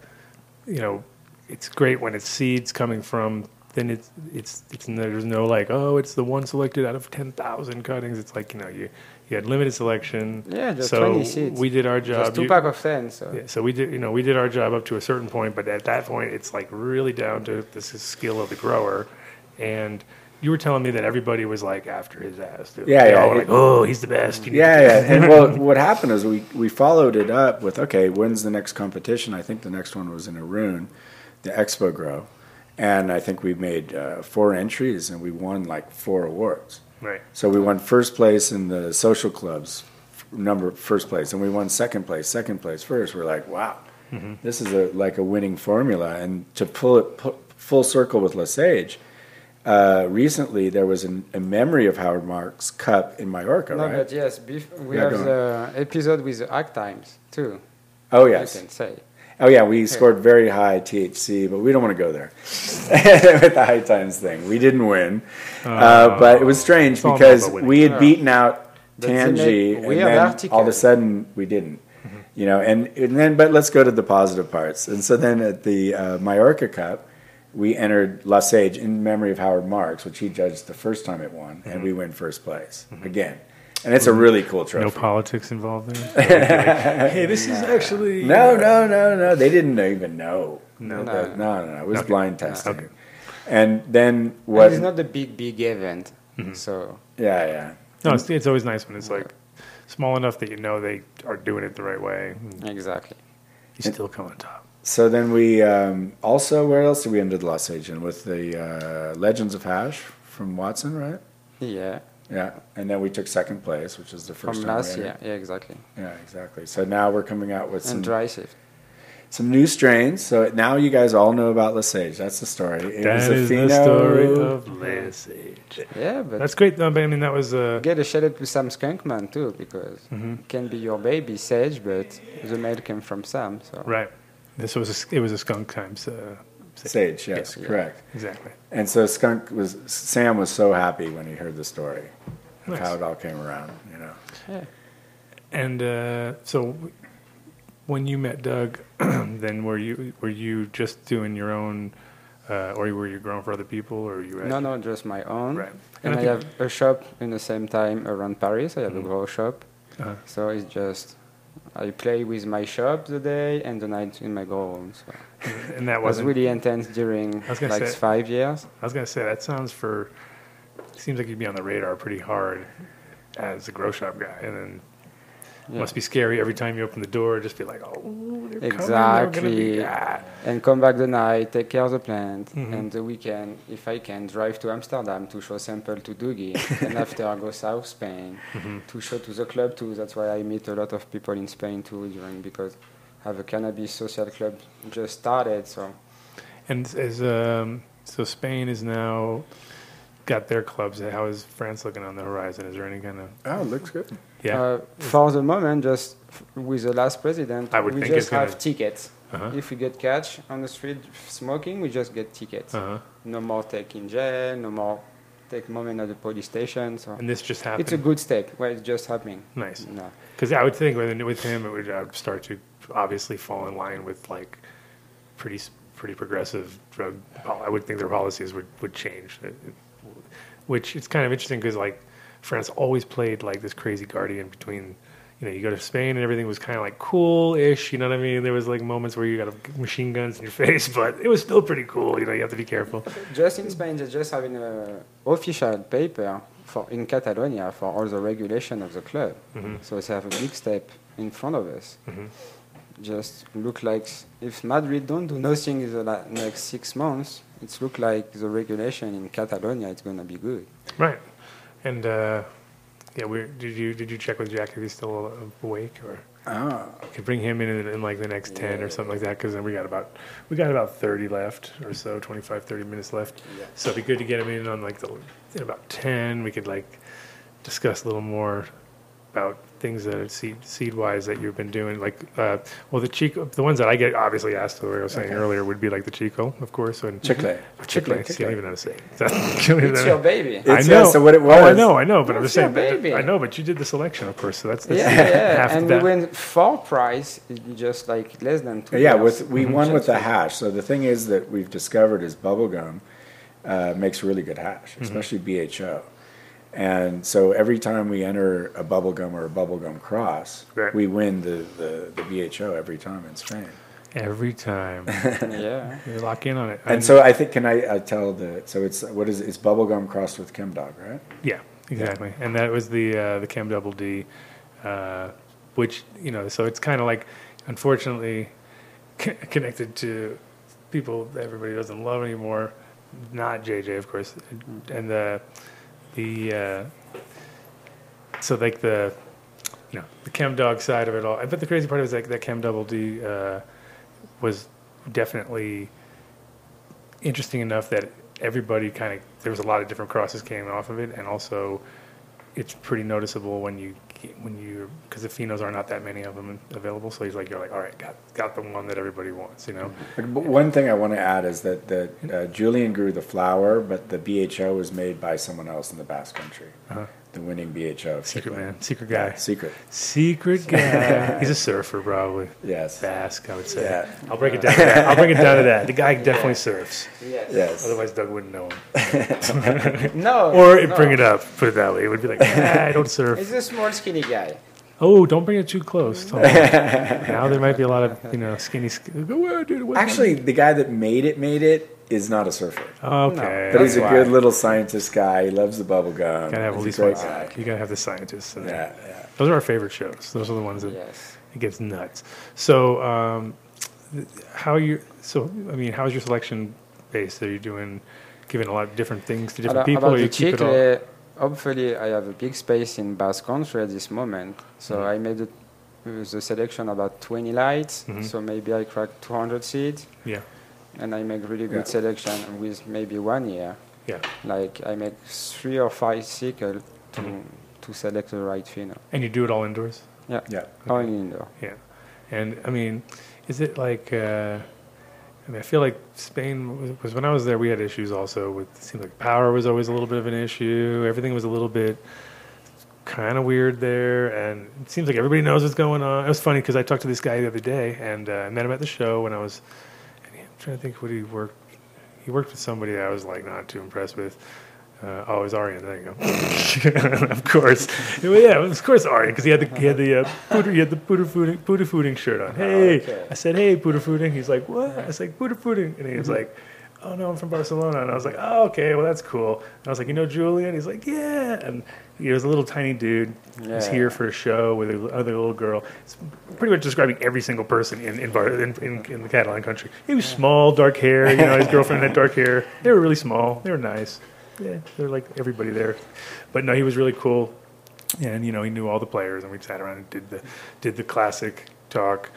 [SPEAKER 3] you know, it's great when it's seeds coming from. Then it's it's it's there's no like oh it's the one selected out of ten thousand cuttings. It's like you know you you had limited selection.
[SPEAKER 11] Yeah, just
[SPEAKER 3] so
[SPEAKER 11] 20 seeds.
[SPEAKER 3] we did our job.
[SPEAKER 11] Just two
[SPEAKER 3] You-
[SPEAKER 11] pack of ten. So
[SPEAKER 3] yeah, so we did, you know, we did our job up to a certain point, but at that point, it's like really down to the skill of the grower. And you were telling me that everybody was like after his ass. Dude.
[SPEAKER 10] Yeah,
[SPEAKER 3] They
[SPEAKER 10] yeah,
[SPEAKER 3] all were like, oh, he's the best. You
[SPEAKER 10] Yeah, yeah. And well, what happened is we, we followed it up with okay, when's the next competition? I think the next one was in Irun, the Expo Grow, and I think we made uh, four entries and we won like four awards.
[SPEAKER 3] Right.
[SPEAKER 10] So we won first place in the social clubs, number first place, and we won second place, second place, first. We're like, wow,
[SPEAKER 3] Mhm.
[SPEAKER 10] this is a like a winning formula. And to pull it pu- full circle with Lesage. Uh, recently, there was an, a memory of Howard Marks Cup in Mallorca,
[SPEAKER 11] no,
[SPEAKER 10] right?
[SPEAKER 11] but yes, bef- we
[SPEAKER 10] Yeah,
[SPEAKER 11] have
[SPEAKER 10] go
[SPEAKER 11] the episode with the Act Times too.
[SPEAKER 10] Oh yes.
[SPEAKER 11] I can say.
[SPEAKER 10] Oh yeah, we scored very high THC, but we don't want to go there. With the high times thing. We didn't win, uh, but it was strange
[SPEAKER 3] It's all about
[SPEAKER 10] because we had beaten out
[SPEAKER 11] Tangie,
[SPEAKER 10] and then all of a sudden we didn't. You know, and, and then but let's go to the positive parts. And so then at the uh, Mallorca Cup, we entered La Sage in memory of Howard Marks, which he judged the first time it won, and we win first place again. And it's a really cool trophy.
[SPEAKER 3] No politics involved there. hey, this is actually
[SPEAKER 10] No, no, no, no. They didn't even know.
[SPEAKER 3] No.
[SPEAKER 10] no, no, no. no. It was
[SPEAKER 3] Okay.
[SPEAKER 10] blind testing.
[SPEAKER 3] Okay.
[SPEAKER 10] And then
[SPEAKER 11] And it's not the big big event,
[SPEAKER 3] Mm-hmm.
[SPEAKER 11] so
[SPEAKER 10] yeah, yeah.
[SPEAKER 3] No, it's, it's always nice when it's like small enough that you know they are doing it the right way.
[SPEAKER 11] exactly.
[SPEAKER 3] You still come on top.
[SPEAKER 10] So then we um, also where else did we end the Los Angeles with the uh, Legends of Hash from Watson, right?
[SPEAKER 11] Yeah,
[SPEAKER 10] Yeah, and then we took second place, which is the first
[SPEAKER 11] from
[SPEAKER 10] time.
[SPEAKER 11] last
[SPEAKER 10] we
[SPEAKER 11] year.
[SPEAKER 10] entered.
[SPEAKER 11] Yeah, exactly.
[SPEAKER 10] Yeah, exactly. So now we're coming out with some
[SPEAKER 11] And dry shift.
[SPEAKER 10] some new strains. So now you guys all know about Lesage. That's the story. It was
[SPEAKER 3] That
[SPEAKER 10] a
[SPEAKER 3] is the
[SPEAKER 10] Fino-
[SPEAKER 3] story of Lesage.
[SPEAKER 11] Yeah, but
[SPEAKER 3] That's great. though, but I mean, that was uh,
[SPEAKER 11] get a shout out to Sam Skunkman too, because
[SPEAKER 3] Mhm.
[SPEAKER 11] it can be your baby Sage, but the mail came from Sam. So
[SPEAKER 3] right. This was a, it was a skunk times. Uh,
[SPEAKER 10] Sage, yes,
[SPEAKER 11] Yeah.
[SPEAKER 10] correct.
[SPEAKER 3] Exactly.
[SPEAKER 10] And so Skunk was Sam was so happy when he heard the story of
[SPEAKER 3] Nice.
[SPEAKER 10] how it all came around. You know,
[SPEAKER 11] yeah.
[SPEAKER 3] And uh, so, when you met Doug, then were you were you just doing your own, uh, or were you growing for other people, or you?
[SPEAKER 11] No, no, just my own.
[SPEAKER 3] Right.
[SPEAKER 11] And,
[SPEAKER 3] And I
[SPEAKER 11] I have a shop in the same time around Paris. I have
[SPEAKER 3] Mhm.
[SPEAKER 11] a grow shop.
[SPEAKER 3] Uh-huh.
[SPEAKER 11] So it's just I play with my shop the day and the night in my room. So
[SPEAKER 3] And that
[SPEAKER 11] it was really intense during like
[SPEAKER 3] say-
[SPEAKER 11] five years.
[SPEAKER 3] I was gonna say that sounds for. Seems like you'd be on the radar pretty hard as a grow shop guy, and then
[SPEAKER 11] Yeah.
[SPEAKER 3] must be scary every time you open the door. Just be like, oh, they're coming,
[SPEAKER 11] Exactly.
[SPEAKER 3] ah."
[SPEAKER 11] And come back the night, take care of the plant,
[SPEAKER 3] Mhm.
[SPEAKER 11] and the weekend, if I can, drive to Amsterdam to show sample to Doogie, and after I go South Spain
[SPEAKER 3] Mhm.
[SPEAKER 11] to show to the club too. That's why I meet a lot of people in Spain too during because I have a cannabis social club just started. So
[SPEAKER 3] And as um, so, Spain is now got their clubs. How is France looking on the horizon? Is there any kind of
[SPEAKER 10] oh, it looks good.
[SPEAKER 3] yeah?
[SPEAKER 11] uh, for the moment, just with the last president,
[SPEAKER 3] I would
[SPEAKER 11] we
[SPEAKER 3] think
[SPEAKER 11] just
[SPEAKER 3] it's gonna-
[SPEAKER 11] have tickets.
[SPEAKER 3] Uh-huh.
[SPEAKER 11] If we get catch on the street smoking, we just get tickets.
[SPEAKER 3] Uh-huh.
[SPEAKER 11] No more take in jail, no more take moment at the police station. So
[SPEAKER 3] And this just happened.
[SPEAKER 11] it's a good step. Well, it's just happening.
[SPEAKER 3] Nice.
[SPEAKER 11] No.
[SPEAKER 3] Because I would think with, with him, it would uh, start to obviously fall in line with like pretty pretty progressive drug. I would think their policies would, would change. It- it- which it's kind of interesting because like France always played like this crazy guardian between. You know, you go to Spain and everything was kind of like cool-ish. You know what I mean? There was like moments where you got a- machine guns in your face, but it was still pretty cool. You know, you have to be careful.
[SPEAKER 11] Just in Spain, they're just having a official paper for in Catalonia for all the regulation of the club.
[SPEAKER 3] Mhm.
[SPEAKER 11] So they have a big step in front of us.
[SPEAKER 3] Mhm.
[SPEAKER 11] Just look like if Madrid don't do nothing in the la- next six months, it's look like the regulation in Catalonia is gonna be good.
[SPEAKER 3] Right. And uh, yeah, we did you did you check with Jack if he's still awake or?
[SPEAKER 10] Oh,
[SPEAKER 3] could bring him in in, in like the next 10 or something like that because then we got about we got about 30 left or so 25 30 minutes left Yeah. so it'd be good to get him in on like the in about 10 we could like discuss a little more about things that are seed seed wise that you've been doing. Like, uh, well, the Chico, the ones that I get obviously asked, like I was saying
[SPEAKER 10] Okay.
[SPEAKER 3] earlier, would be like the Chico, of course, and
[SPEAKER 10] Chicle.
[SPEAKER 3] Chicle.
[SPEAKER 10] Chicle,
[SPEAKER 3] See, I don't even know how to say it.
[SPEAKER 11] It's your baby.
[SPEAKER 3] I
[SPEAKER 10] It's-
[SPEAKER 3] know.
[SPEAKER 10] yeah, so what it
[SPEAKER 3] Oh, I know, I know, but I'm just saying.
[SPEAKER 11] baby.
[SPEAKER 3] I know, but you did the selection, of course, so that's, that's
[SPEAKER 11] Yeah, yeah,
[SPEAKER 3] half
[SPEAKER 11] and
[SPEAKER 3] the
[SPEAKER 11] we
[SPEAKER 3] bat-
[SPEAKER 11] went for price, it's just like less than two.
[SPEAKER 10] Yeah,
[SPEAKER 11] years.
[SPEAKER 10] with we
[SPEAKER 3] Mm-hmm.
[SPEAKER 10] won with the hash. So the thing is that we've discovered is bubblegum uh, makes really good hash,
[SPEAKER 3] Mm-hmm.
[SPEAKER 10] especially BHO. And so every time we enter a bubblegum or a bubblegum cross,
[SPEAKER 3] Right.
[SPEAKER 10] we win the, the, the BHO every time in Spain.
[SPEAKER 3] every time.
[SPEAKER 11] Yeah.
[SPEAKER 3] you lock in on it.
[SPEAKER 10] And so I think can I, I tell the so it's what is it? it's bubblegum crossed with Chemdog, right?
[SPEAKER 3] Yeah, exactly. And that was the uh, the Chem Double D, uh, which you know, so it's kind of like, unfortunately, c- connected to people that everybody doesn't love anymore. Not JJ, of course, and the the uh, so like the you know the Chem Dog side of it all. But the crazy part is like that Chem Double D uh, was definitely interesting enough that everybody kind of there was a lot of different crosses came off of it, and also it's pretty noticeable when you when you because the phenos are not that many of them available. So he's like, you're like, all right, got got the one that everybody wants, you know.
[SPEAKER 10] But one thing I want to add is that that uh, Julian grew the flower, but the BHO was made by someone else in the Basque Country.
[SPEAKER 3] Uh-huh.
[SPEAKER 10] The winning BHO.
[SPEAKER 3] Secret
[SPEAKER 10] Chicle.
[SPEAKER 3] man, secret guy.
[SPEAKER 10] Yeah, secret.
[SPEAKER 3] Secret guy. He's a surfer, probably.
[SPEAKER 10] Yes.
[SPEAKER 3] Basque, I would say.
[SPEAKER 10] Yeah.
[SPEAKER 3] I'll break it down to that. I'll break it down to that. The guy definitely surfs.
[SPEAKER 11] Yes.
[SPEAKER 10] Yes.
[SPEAKER 3] Otherwise, Doug wouldn't know him.
[SPEAKER 11] No.
[SPEAKER 3] or
[SPEAKER 11] no.
[SPEAKER 3] bring it up. Put it that way. It would be like, nah, I don't surf.
[SPEAKER 11] He's a small, skinny guy.
[SPEAKER 3] Oh, don't bring it too close. Now there might be a lot of you know skinny. sk- Go where, dude? What's
[SPEAKER 10] Actually, the guy that made it made it is not a surfer.
[SPEAKER 3] Okay.
[SPEAKER 10] But he's a
[SPEAKER 11] That's
[SPEAKER 10] good little scientist guy. He loves the bubble gum.
[SPEAKER 3] Gotta have at least
[SPEAKER 10] a
[SPEAKER 3] one.
[SPEAKER 10] guy.
[SPEAKER 3] You gotta have the scientists. In.
[SPEAKER 10] Yeah, yeah.
[SPEAKER 3] Those are our favorite shows. Those are the ones that
[SPEAKER 11] Yes.
[SPEAKER 3] it gets nuts. So, um, th- how you? So, I mean, how's your selection based? Are you doing, giving a lot of different things to different
[SPEAKER 11] About,
[SPEAKER 3] people,
[SPEAKER 11] about
[SPEAKER 3] or
[SPEAKER 11] the
[SPEAKER 3] you keep it all?
[SPEAKER 11] hopefully I have a big space in Basque Country at this moment. So
[SPEAKER 3] Mhm.
[SPEAKER 11] I made it the selection about 20 lights.
[SPEAKER 3] Mhm.
[SPEAKER 11] So maybe I crack 200 seeds.
[SPEAKER 3] Yeah.
[SPEAKER 11] And I make really good
[SPEAKER 10] Yeah.
[SPEAKER 11] selection with maybe one year.
[SPEAKER 3] Yeah.
[SPEAKER 11] Like I make three or five cycles to
[SPEAKER 3] Mhm.
[SPEAKER 11] to select the right pheno.
[SPEAKER 3] And you do it all indoors.
[SPEAKER 11] Yeah.
[SPEAKER 10] Yeah.
[SPEAKER 11] Only indoor.
[SPEAKER 3] Yeah, and I mean, is it like? Uh, I mean, I feel like Spain was, was when I was there. We had issues also with. It seemed like power was always a little bit of an issue. Everything was a little bit kind of weird there, and it seems like everybody knows what's going on. It was funny because I talked to this guy the other day, and uh, I met him at the show when I was. And he, I'm trying to think what he worked. He worked with somebody I was like not too impressed with. Uh, oh, it was Arian. There you go. of course, well, yeah, of course Arian, because he had the he had the uh, Puder, he had the Puder fooding Puder fooding shirt on. Hey,
[SPEAKER 11] okay.
[SPEAKER 3] I said, hey, Puder fooding. He's like, what? I was like, Puder fooding, and he was like, oh no, I'm from Barcelona, and I was like, oh okay, well that's cool. And I was like, you know Julian? He's like, yeah, and he was a little tiny dude. He was
[SPEAKER 11] Yeah.
[SPEAKER 3] here for a show with another little girl. It's pretty much describing every single person in in, Bar, in, in in the Catalan country. He was small, dark hair. You know, his girlfriend had dark hair. They were really small. They were nice. Yeah, they're like everybody there. But no, he was really cool, and you know, he knew all the players, and we sat around and did the did the classic talk.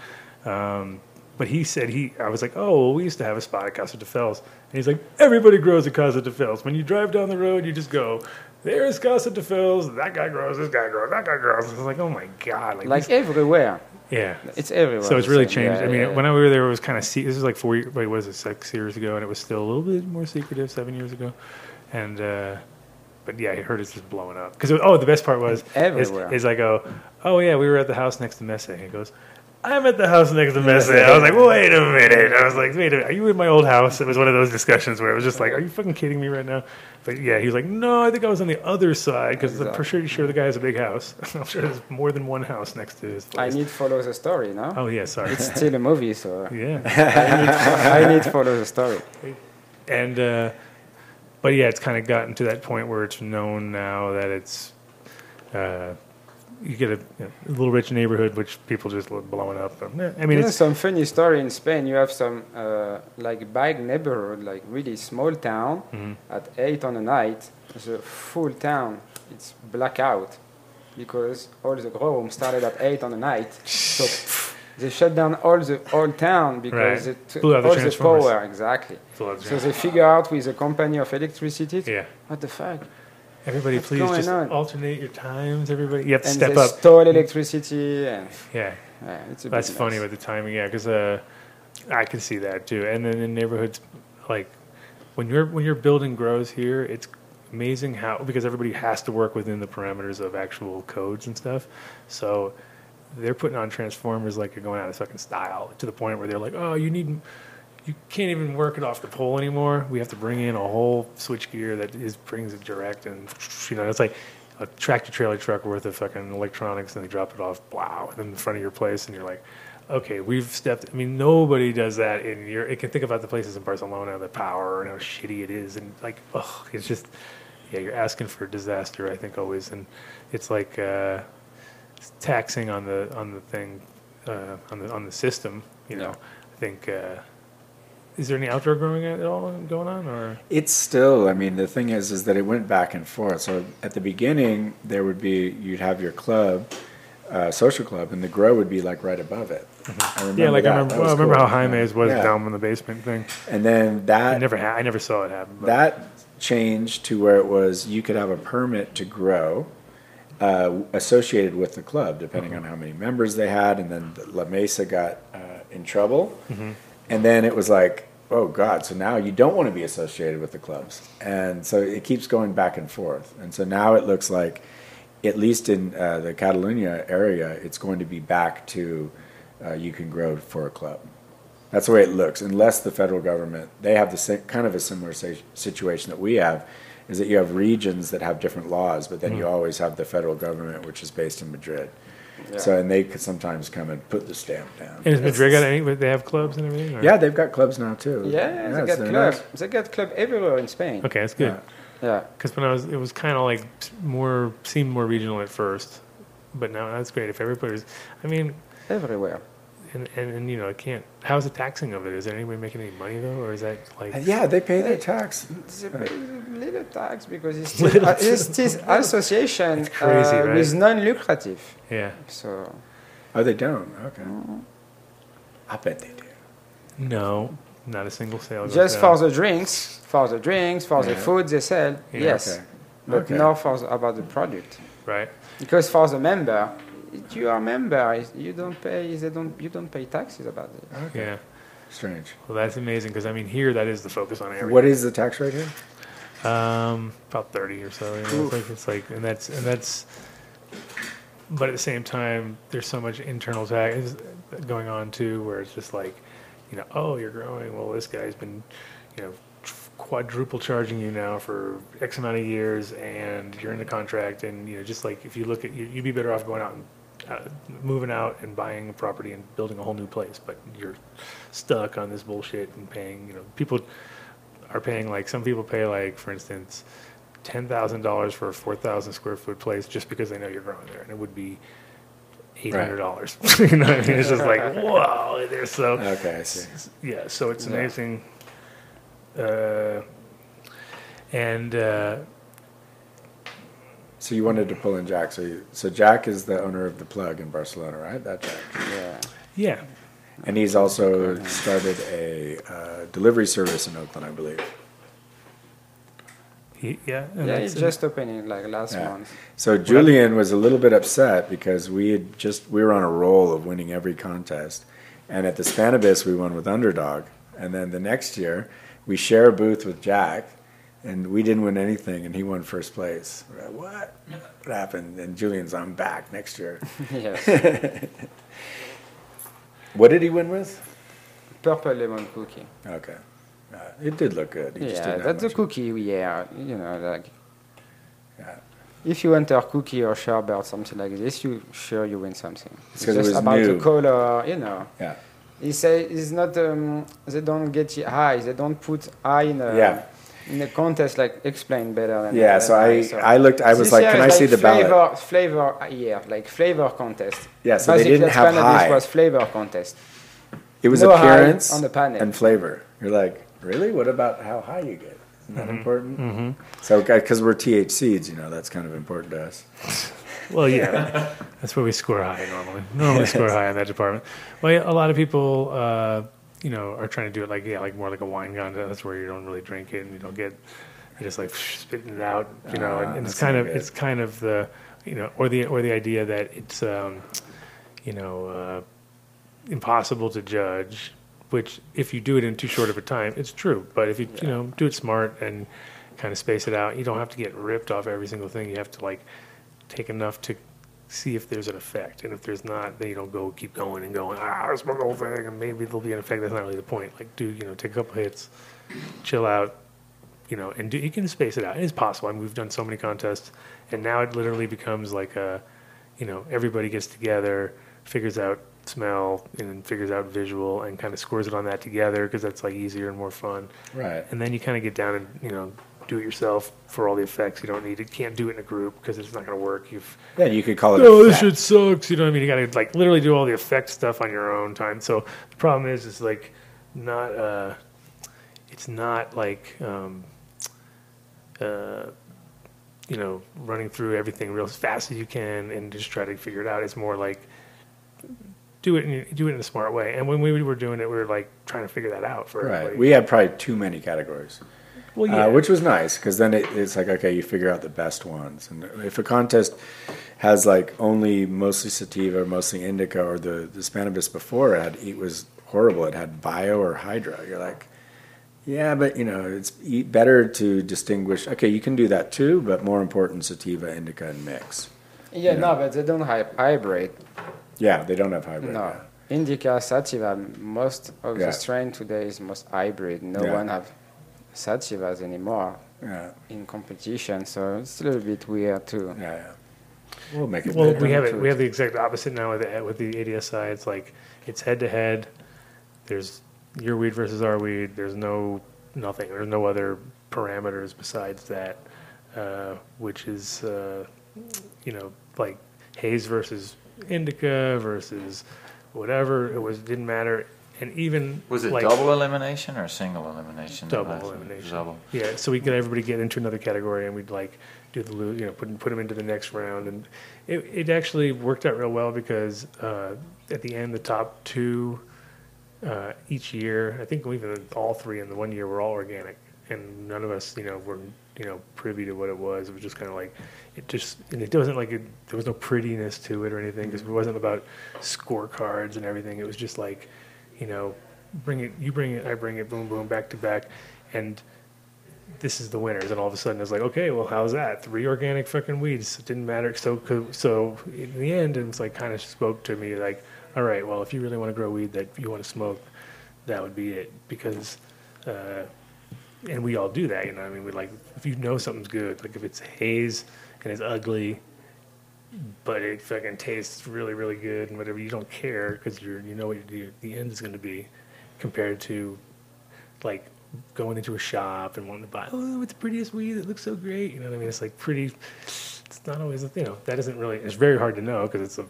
[SPEAKER 3] Um, but he said he, I was like, oh, well, we used to have a spot at Castelldefels, and he's like, everybody grows at Castelldefels. When you drive down the road, you just go, there's Castelldefels. That guy grows. This guy grows. That guy grows. It's like, oh my god, like,
[SPEAKER 11] Like
[SPEAKER 3] these-
[SPEAKER 11] everywhere.
[SPEAKER 3] yeah.
[SPEAKER 11] It's everywhere.
[SPEAKER 3] So it's really
[SPEAKER 11] same.
[SPEAKER 3] changed.
[SPEAKER 11] Yeah,
[SPEAKER 3] I mean,
[SPEAKER 11] yeah,
[SPEAKER 3] when I we were there, it was kind of se- this was like four, wait, was it six years ago, and it was still a little bit more secretive seven years ago, and uh, but yeah, I heard it's just blowing up. Because oh, the best part was is,
[SPEAKER 11] Everywhere.
[SPEAKER 3] is I go, oh yeah, we were at the house next to Messi. And he goes. I'm at the house next to Messi. I was like, wait a minute. I was like, wait a minute. Are you in my old house? It was one of those discussions where it was just like, are you fucking kidding me right now? But yeah, he was like, no, I think I was on the other side because I'm pretty sure the guy has a big house. I'm sure there's more than one house next to his
[SPEAKER 11] I
[SPEAKER 3] place.
[SPEAKER 11] need follow the story, no?
[SPEAKER 3] Oh yeah, sorry.
[SPEAKER 11] It's still a movie, so
[SPEAKER 3] Yeah.
[SPEAKER 11] I need, I need follow the story.
[SPEAKER 3] and uh, but yeah, it's kind of gotten to that point where it's known now that it's uh, you get a, you know, a little rich neighborhood which people just love blowing up. Eh, I mean,
[SPEAKER 11] you know,
[SPEAKER 3] it's
[SPEAKER 11] some funny story in Spain. You have some uh, like big neighborhood, like really small town.
[SPEAKER 3] Mhm.
[SPEAKER 11] At eight on the night, the full town it's blackout because all the grow started at eight on the night. So pff, they shut down all the whole town because
[SPEAKER 3] Right.
[SPEAKER 11] it
[SPEAKER 3] Blew out the
[SPEAKER 11] all the
[SPEAKER 3] transformers.
[SPEAKER 11] power exactly.
[SPEAKER 3] The
[SPEAKER 11] So they figure out with a company of electricity.
[SPEAKER 3] Yeah.
[SPEAKER 11] What the fuck?
[SPEAKER 3] Everybody,
[SPEAKER 11] What's
[SPEAKER 3] please just
[SPEAKER 11] on?
[SPEAKER 3] alternate your times. Everybody, you have to
[SPEAKER 11] and
[SPEAKER 3] step up.
[SPEAKER 11] stole electricity and
[SPEAKER 3] Yeah,
[SPEAKER 11] yeah, it's a
[SPEAKER 3] that's funny with the timing. Yeah, because uh, I can see that too. And then in neighborhoods, like when your when your building grows here, it's amazing how because everybody has to work within the parameters of actual codes and stuff. So they're putting on transformers like you're going out of fucking style to the point where they're like, oh, you need. You can't even work it off the pole anymore. We have to bring in a whole switch gear that is brings it direct, and you know it's like a tractor trailer truck worth of fucking electronics, and they drop it off, wow, in the front of your place, and you're like, okay, we've stepped. I mean, nobody does that in your. It can think about the places in Barcelona, the power and how shitty it is, and like, oh, it's just, yeah, you're asking for disaster. I think always, and it's like uh, it's taxing on the on the thing, uh, on the on the system. You know, I think. Uh, is there any outdoor growing at all going on, or
[SPEAKER 10] It's still. I mean, the thing is, is that it went back and forth. So at the beginning, there would be you'd have your club, uh, social club, and the grow would be like right above it. I remember
[SPEAKER 3] Mm-hmm. yeah, like
[SPEAKER 10] that.
[SPEAKER 3] I remember, well, I remember
[SPEAKER 10] cool.
[SPEAKER 3] how Jaime's was
[SPEAKER 10] Yeah.
[SPEAKER 3] down in the basement thing.
[SPEAKER 10] And then that
[SPEAKER 3] I never, ha- I never saw it happen. But
[SPEAKER 10] that changed to where it was you could have a permit to grow uh, associated with the club, depending on how many members they had. And then La Mesa got uh, in trouble.
[SPEAKER 3] Mhm.
[SPEAKER 10] And then it was like, oh God, so now you don't want to be associated with the clubs. And so it keeps going back and forth. And so now it looks like, at least in uh, the Catalonia area, it's going to be back to uh, you can grow for a club. That's the way it looks, unless the federal government, they have the same, kind of a similar sa- situation that we have, is that you have regions that have different laws, but then you
[SPEAKER 3] Mhm.
[SPEAKER 10] always have the federal government, which is based in Madrid.
[SPEAKER 11] Yeah.
[SPEAKER 10] So, and they could sometimes come and put the stamp down.
[SPEAKER 3] and is Madrid got any? They have clubs and everything. or-
[SPEAKER 10] Yeah, they've got clubs now too.
[SPEAKER 11] Yeah, they
[SPEAKER 10] it's
[SPEAKER 11] got
[SPEAKER 10] very
[SPEAKER 11] club.
[SPEAKER 10] nice.
[SPEAKER 11] They got club everywhere in Spain.
[SPEAKER 3] Okay, that's good.
[SPEAKER 11] Yeah.
[SPEAKER 3] Because when I was, it was kind of like more seemed more regional at first, but now that's great. If everybody's, I mean,
[SPEAKER 11] everywhere.
[SPEAKER 3] And, and, and you know, I can't. How's the taxing of it? Is there anybody making any money though, or is that like?
[SPEAKER 10] Uh, Yeah, they pay their tax.
[SPEAKER 11] It's a little tax because it's still, uh, it's still association
[SPEAKER 3] It's crazy,
[SPEAKER 11] uh,
[SPEAKER 3] right?
[SPEAKER 11] with non-lucrative.
[SPEAKER 3] Yeah.
[SPEAKER 11] So
[SPEAKER 10] Oh, they don't. Okay. I bet they do.
[SPEAKER 3] No, not a single sale.
[SPEAKER 11] just for the drinks, for the drinks, for the food they sell,
[SPEAKER 3] Yeah.
[SPEAKER 11] yes,
[SPEAKER 3] Okay.
[SPEAKER 11] but
[SPEAKER 10] Okay.
[SPEAKER 11] not for the, about the product.
[SPEAKER 3] Right.
[SPEAKER 11] Because for the member, if you are a member, you don't pay. They don't. You don't pay taxes about it.
[SPEAKER 3] Yeah.
[SPEAKER 10] Strange.
[SPEAKER 3] Well, that's amazing because I mean, here that is the focus on everything.
[SPEAKER 10] What is the tax rate here?
[SPEAKER 3] Um, about thirty or so. You know, it's like it's like, and that's and that's. But at the same time, there's so much internal tax going on too, where it's just like, you know, oh, you're growing. Well, this guy's been, you know, quadruple charging you now for X amount of years, and you're in the contract, and you know, just like if you look at, you'd be better off going out and uh, moving out and buying a property and building a whole new place, but you're stuck on this bullshit and paying. You know, people are paying like some people pay like, for instance, ten thousand dollars for a four thousand square foot place just because they know you're growing there, and it would be eight hundred dollars. you know, what I mean? it's just like whoa. They're so
[SPEAKER 10] Okay, I see.
[SPEAKER 3] Yeah, so it's
[SPEAKER 10] Yeah.
[SPEAKER 3] amazing. Uh, and uh,
[SPEAKER 10] So you wanted to pull in Jack. So you, so Jack is the owner of the plug in Barcelona, right? That Jack.
[SPEAKER 11] Yeah.
[SPEAKER 3] Yeah.
[SPEAKER 10] And he's also started a uh, delivery service in Oakland, I believe.
[SPEAKER 3] he, yeah, and
[SPEAKER 11] Yeah,
[SPEAKER 3] that's-
[SPEAKER 11] it's just opening like last
[SPEAKER 10] Yeah.
[SPEAKER 11] month.
[SPEAKER 10] So Julian was a little bit upset because we had just we were on a roll of winning every contest, and at the Spannabis we won with Underdog, and then the next year we share a booth with Jack, and we didn't win anything, and he won first place. We're like, what? What happened? And Julian's I'm back next year.
[SPEAKER 11] Yes.
[SPEAKER 10] what did he win with?
[SPEAKER 11] Purple lemon cookie.
[SPEAKER 10] Okay, uh, it did look good. He just
[SPEAKER 11] yeah,
[SPEAKER 10] didn't
[SPEAKER 11] that's a
[SPEAKER 10] much-
[SPEAKER 11] cookie. Yeah, you know, like if you enter cookie or sherbet or something like this, you sure you win something.
[SPEAKER 10] It's 'cause it
[SPEAKER 11] just
[SPEAKER 10] was
[SPEAKER 11] about
[SPEAKER 10] new.
[SPEAKER 11] the color, you know.
[SPEAKER 10] Yeah.
[SPEAKER 11] He say it's not. Um, they don't get high. They don't put high in a
[SPEAKER 10] Yeah.
[SPEAKER 11] In the contest. Like explain better than
[SPEAKER 10] Yeah, so I- I looked- I was
[SPEAKER 11] This
[SPEAKER 10] like, "Can
[SPEAKER 11] is
[SPEAKER 10] I see the ballot?"
[SPEAKER 11] flavor, Flavor, uh, yeah, like flavor contest.
[SPEAKER 10] Yeah, so they didn't have
[SPEAKER 11] kind this
[SPEAKER 10] high.
[SPEAKER 11] was flavor contest.
[SPEAKER 10] It was
[SPEAKER 11] No
[SPEAKER 10] appearance
[SPEAKER 11] on the panel.
[SPEAKER 10] and flavor. You're like, really? What about how high you get? Isn't that
[SPEAKER 3] Mhm.
[SPEAKER 10] important?
[SPEAKER 3] Mhm.
[SPEAKER 10] So, because we're THCs, you know, that's kind of important to us.
[SPEAKER 3] Well, yeah, that's where we score high normally. Normally score high in that department. Well, yeah, a lot of people, uh, you know, are trying to do it like yeah, like more like a wine that's where you don't really drink it and you don't get you're just like spitting it out, you know,
[SPEAKER 10] Ah,
[SPEAKER 3] and, and it's kind of
[SPEAKER 10] good.
[SPEAKER 3] it's kind of the you know, or the or the idea that it's um, you know uh, impossible to judge. Which, if you do it in too short of a time, it's true. But if you you know do it smart and kind of space it out, you don't have to get ripped off every single thing. You have to like take enough to see if there's an effect, and if there's not, then you don't go keep going and going. Ah, I smoke the whole thing, and maybe there'll be an effect. That's not really the point. Like, do you know, take a couple hits, chill out, you know, and do, you can space it out. It is possible. I mean, we've done so many contests, and now it literally becomes like a, you know, everybody gets together, figures out smell, and then figures out visual, and kind of scores it on that together because that's like easier and more fun.
[SPEAKER 10] Right.
[SPEAKER 3] And then you kind of get down and you know do it yourself for all the effects. You don't need it. Can't do it in a group because it's not going to work. You've
[SPEAKER 10] Yeah, you could call it.
[SPEAKER 3] oh, this shit sucks. You know what I mean? You got to like literally do all the effect stuff on your own time. So the problem is, is like not. Uh, it's not like um, uh, you know running through everything real as fast as you can and just try to figure it out. It's more like do it in, do it in a smart way. And when we were doing it, we were like trying to figure that out for
[SPEAKER 10] Right.
[SPEAKER 3] everybody.
[SPEAKER 10] We had probably too many categories.
[SPEAKER 3] Well,
[SPEAKER 10] Uh,
[SPEAKER 3] yeah.
[SPEAKER 10] which was nice because then it, it's like okay, you figure out the best ones. And if a contest has like only mostly sativa, or mostly indica, or the the Spannabis before it had it was horrible. It had bio or hydra. You're like, yeah, but you know, it's better to distinguish. Okay, you can do that too, but more important, sativa, indica, and mix.
[SPEAKER 11] Yeah,
[SPEAKER 10] You
[SPEAKER 11] no, but they don't have hybrid.
[SPEAKER 10] Yeah, they don't have hybrid.
[SPEAKER 11] No. Indica, sativa, most of
[SPEAKER 10] Yeah.
[SPEAKER 11] the strain today is most hybrid. No
[SPEAKER 10] Yeah.
[SPEAKER 11] one have sativas anymore
[SPEAKER 10] Yeah.
[SPEAKER 11] in competition, so it's a little bit weird too.
[SPEAKER 10] Yeah, yeah. We'll make it.
[SPEAKER 3] Well,
[SPEAKER 10] better.
[SPEAKER 3] we have it. We have the exact opposite now with the, with the ADSI. It's like it's head to head. There's your weed versus our weed. There's no nothing. There's no other parameters besides that, uh, which is uh, you know like haze versus indica versus whatever. It was didn't matter. And even
[SPEAKER 6] Was it
[SPEAKER 3] like,
[SPEAKER 6] double elimination or single elimination?
[SPEAKER 3] double
[SPEAKER 6] Last-
[SPEAKER 3] elimination.
[SPEAKER 6] Double.
[SPEAKER 3] Yeah, so we get everybody get into another category, and we'd like do the lo- you know put put them into the next round, and it it actually worked out real well because uh, at the end the top two uh, each year, I think even all three in the one year were all organic, and none of us you know were you know privy to what it was. It was just kind of like it just and it wasn't like it, there was no prettiness to it or anything because it wasn't about scorecards and everything. It was just like you know bring it you bring it I bring it boom boom back to back and this is the winners. And all of a sudden it's like okay well how's that? Three organic fucking weeds it didn't matter. So so in the end it was like kind of spoke to me like all right well if you really want to grow weed that you want to smoke that would be it. Because uh, and we all do that you know I mean we like if you know something's good like if it's haze and it's ugly but it fucking tastes really really good and whatever. You don't care because you're you know what you the end is going to be compared to like going into a shop and wanting to buy oh it's the prettiest weed. It looks so great. You know what I mean? It's like pretty it's not always you know that isn't really it's very hard to know because it's a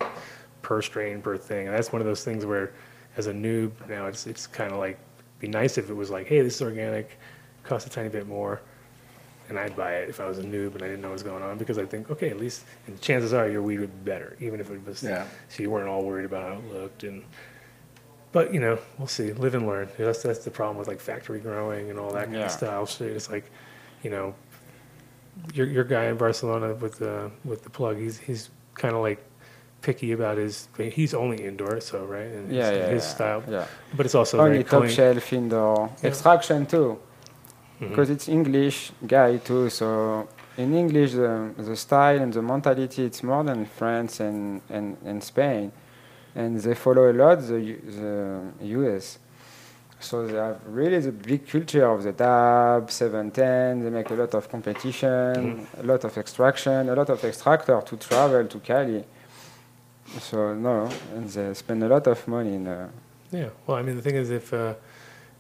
[SPEAKER 3] per strain per thing. And that's one of those things where as a noob now it's it's kind of like be nice if it was like hey this is organic. Costs a tiny bit more and I'd buy it if I was a noob and I didn't know what was going on because I think, okay, at least, and chances are your weed would be better, even if it was,
[SPEAKER 10] Yeah.
[SPEAKER 3] so you weren't all worried about how it looked. And, but you know, we'll see, live and learn. That's, that's the problem with like factory growing and all that kind
[SPEAKER 11] Yeah.
[SPEAKER 3] of style shit. It's like, you know, your, your guy in Barcelona with the, with the plug, he's, he's kind of like picky about his, he's only indoor, so, right? And
[SPEAKER 11] Yeah,
[SPEAKER 3] his,
[SPEAKER 11] yeah,
[SPEAKER 3] his
[SPEAKER 11] yeah,
[SPEAKER 3] style,
[SPEAKER 11] yeah.
[SPEAKER 3] but it's also
[SPEAKER 11] Only
[SPEAKER 3] very
[SPEAKER 11] top
[SPEAKER 3] clean.
[SPEAKER 11] shelf indoor.
[SPEAKER 3] Yeah.
[SPEAKER 11] Extraction too,
[SPEAKER 3] Mhm.
[SPEAKER 11] because it's English guy too. So in English, the, the style and the mentality it's more than France and, and, and Spain, and they follow a lot the the US. So they have really the big culture of the dab, 710. They make a lot of competition, a lot of extraction, a lot of extractor to travel to Cali. So no, and they spend a lot of money in. Uh,
[SPEAKER 3] Yeah. Well, I mean, the thing is, if uh,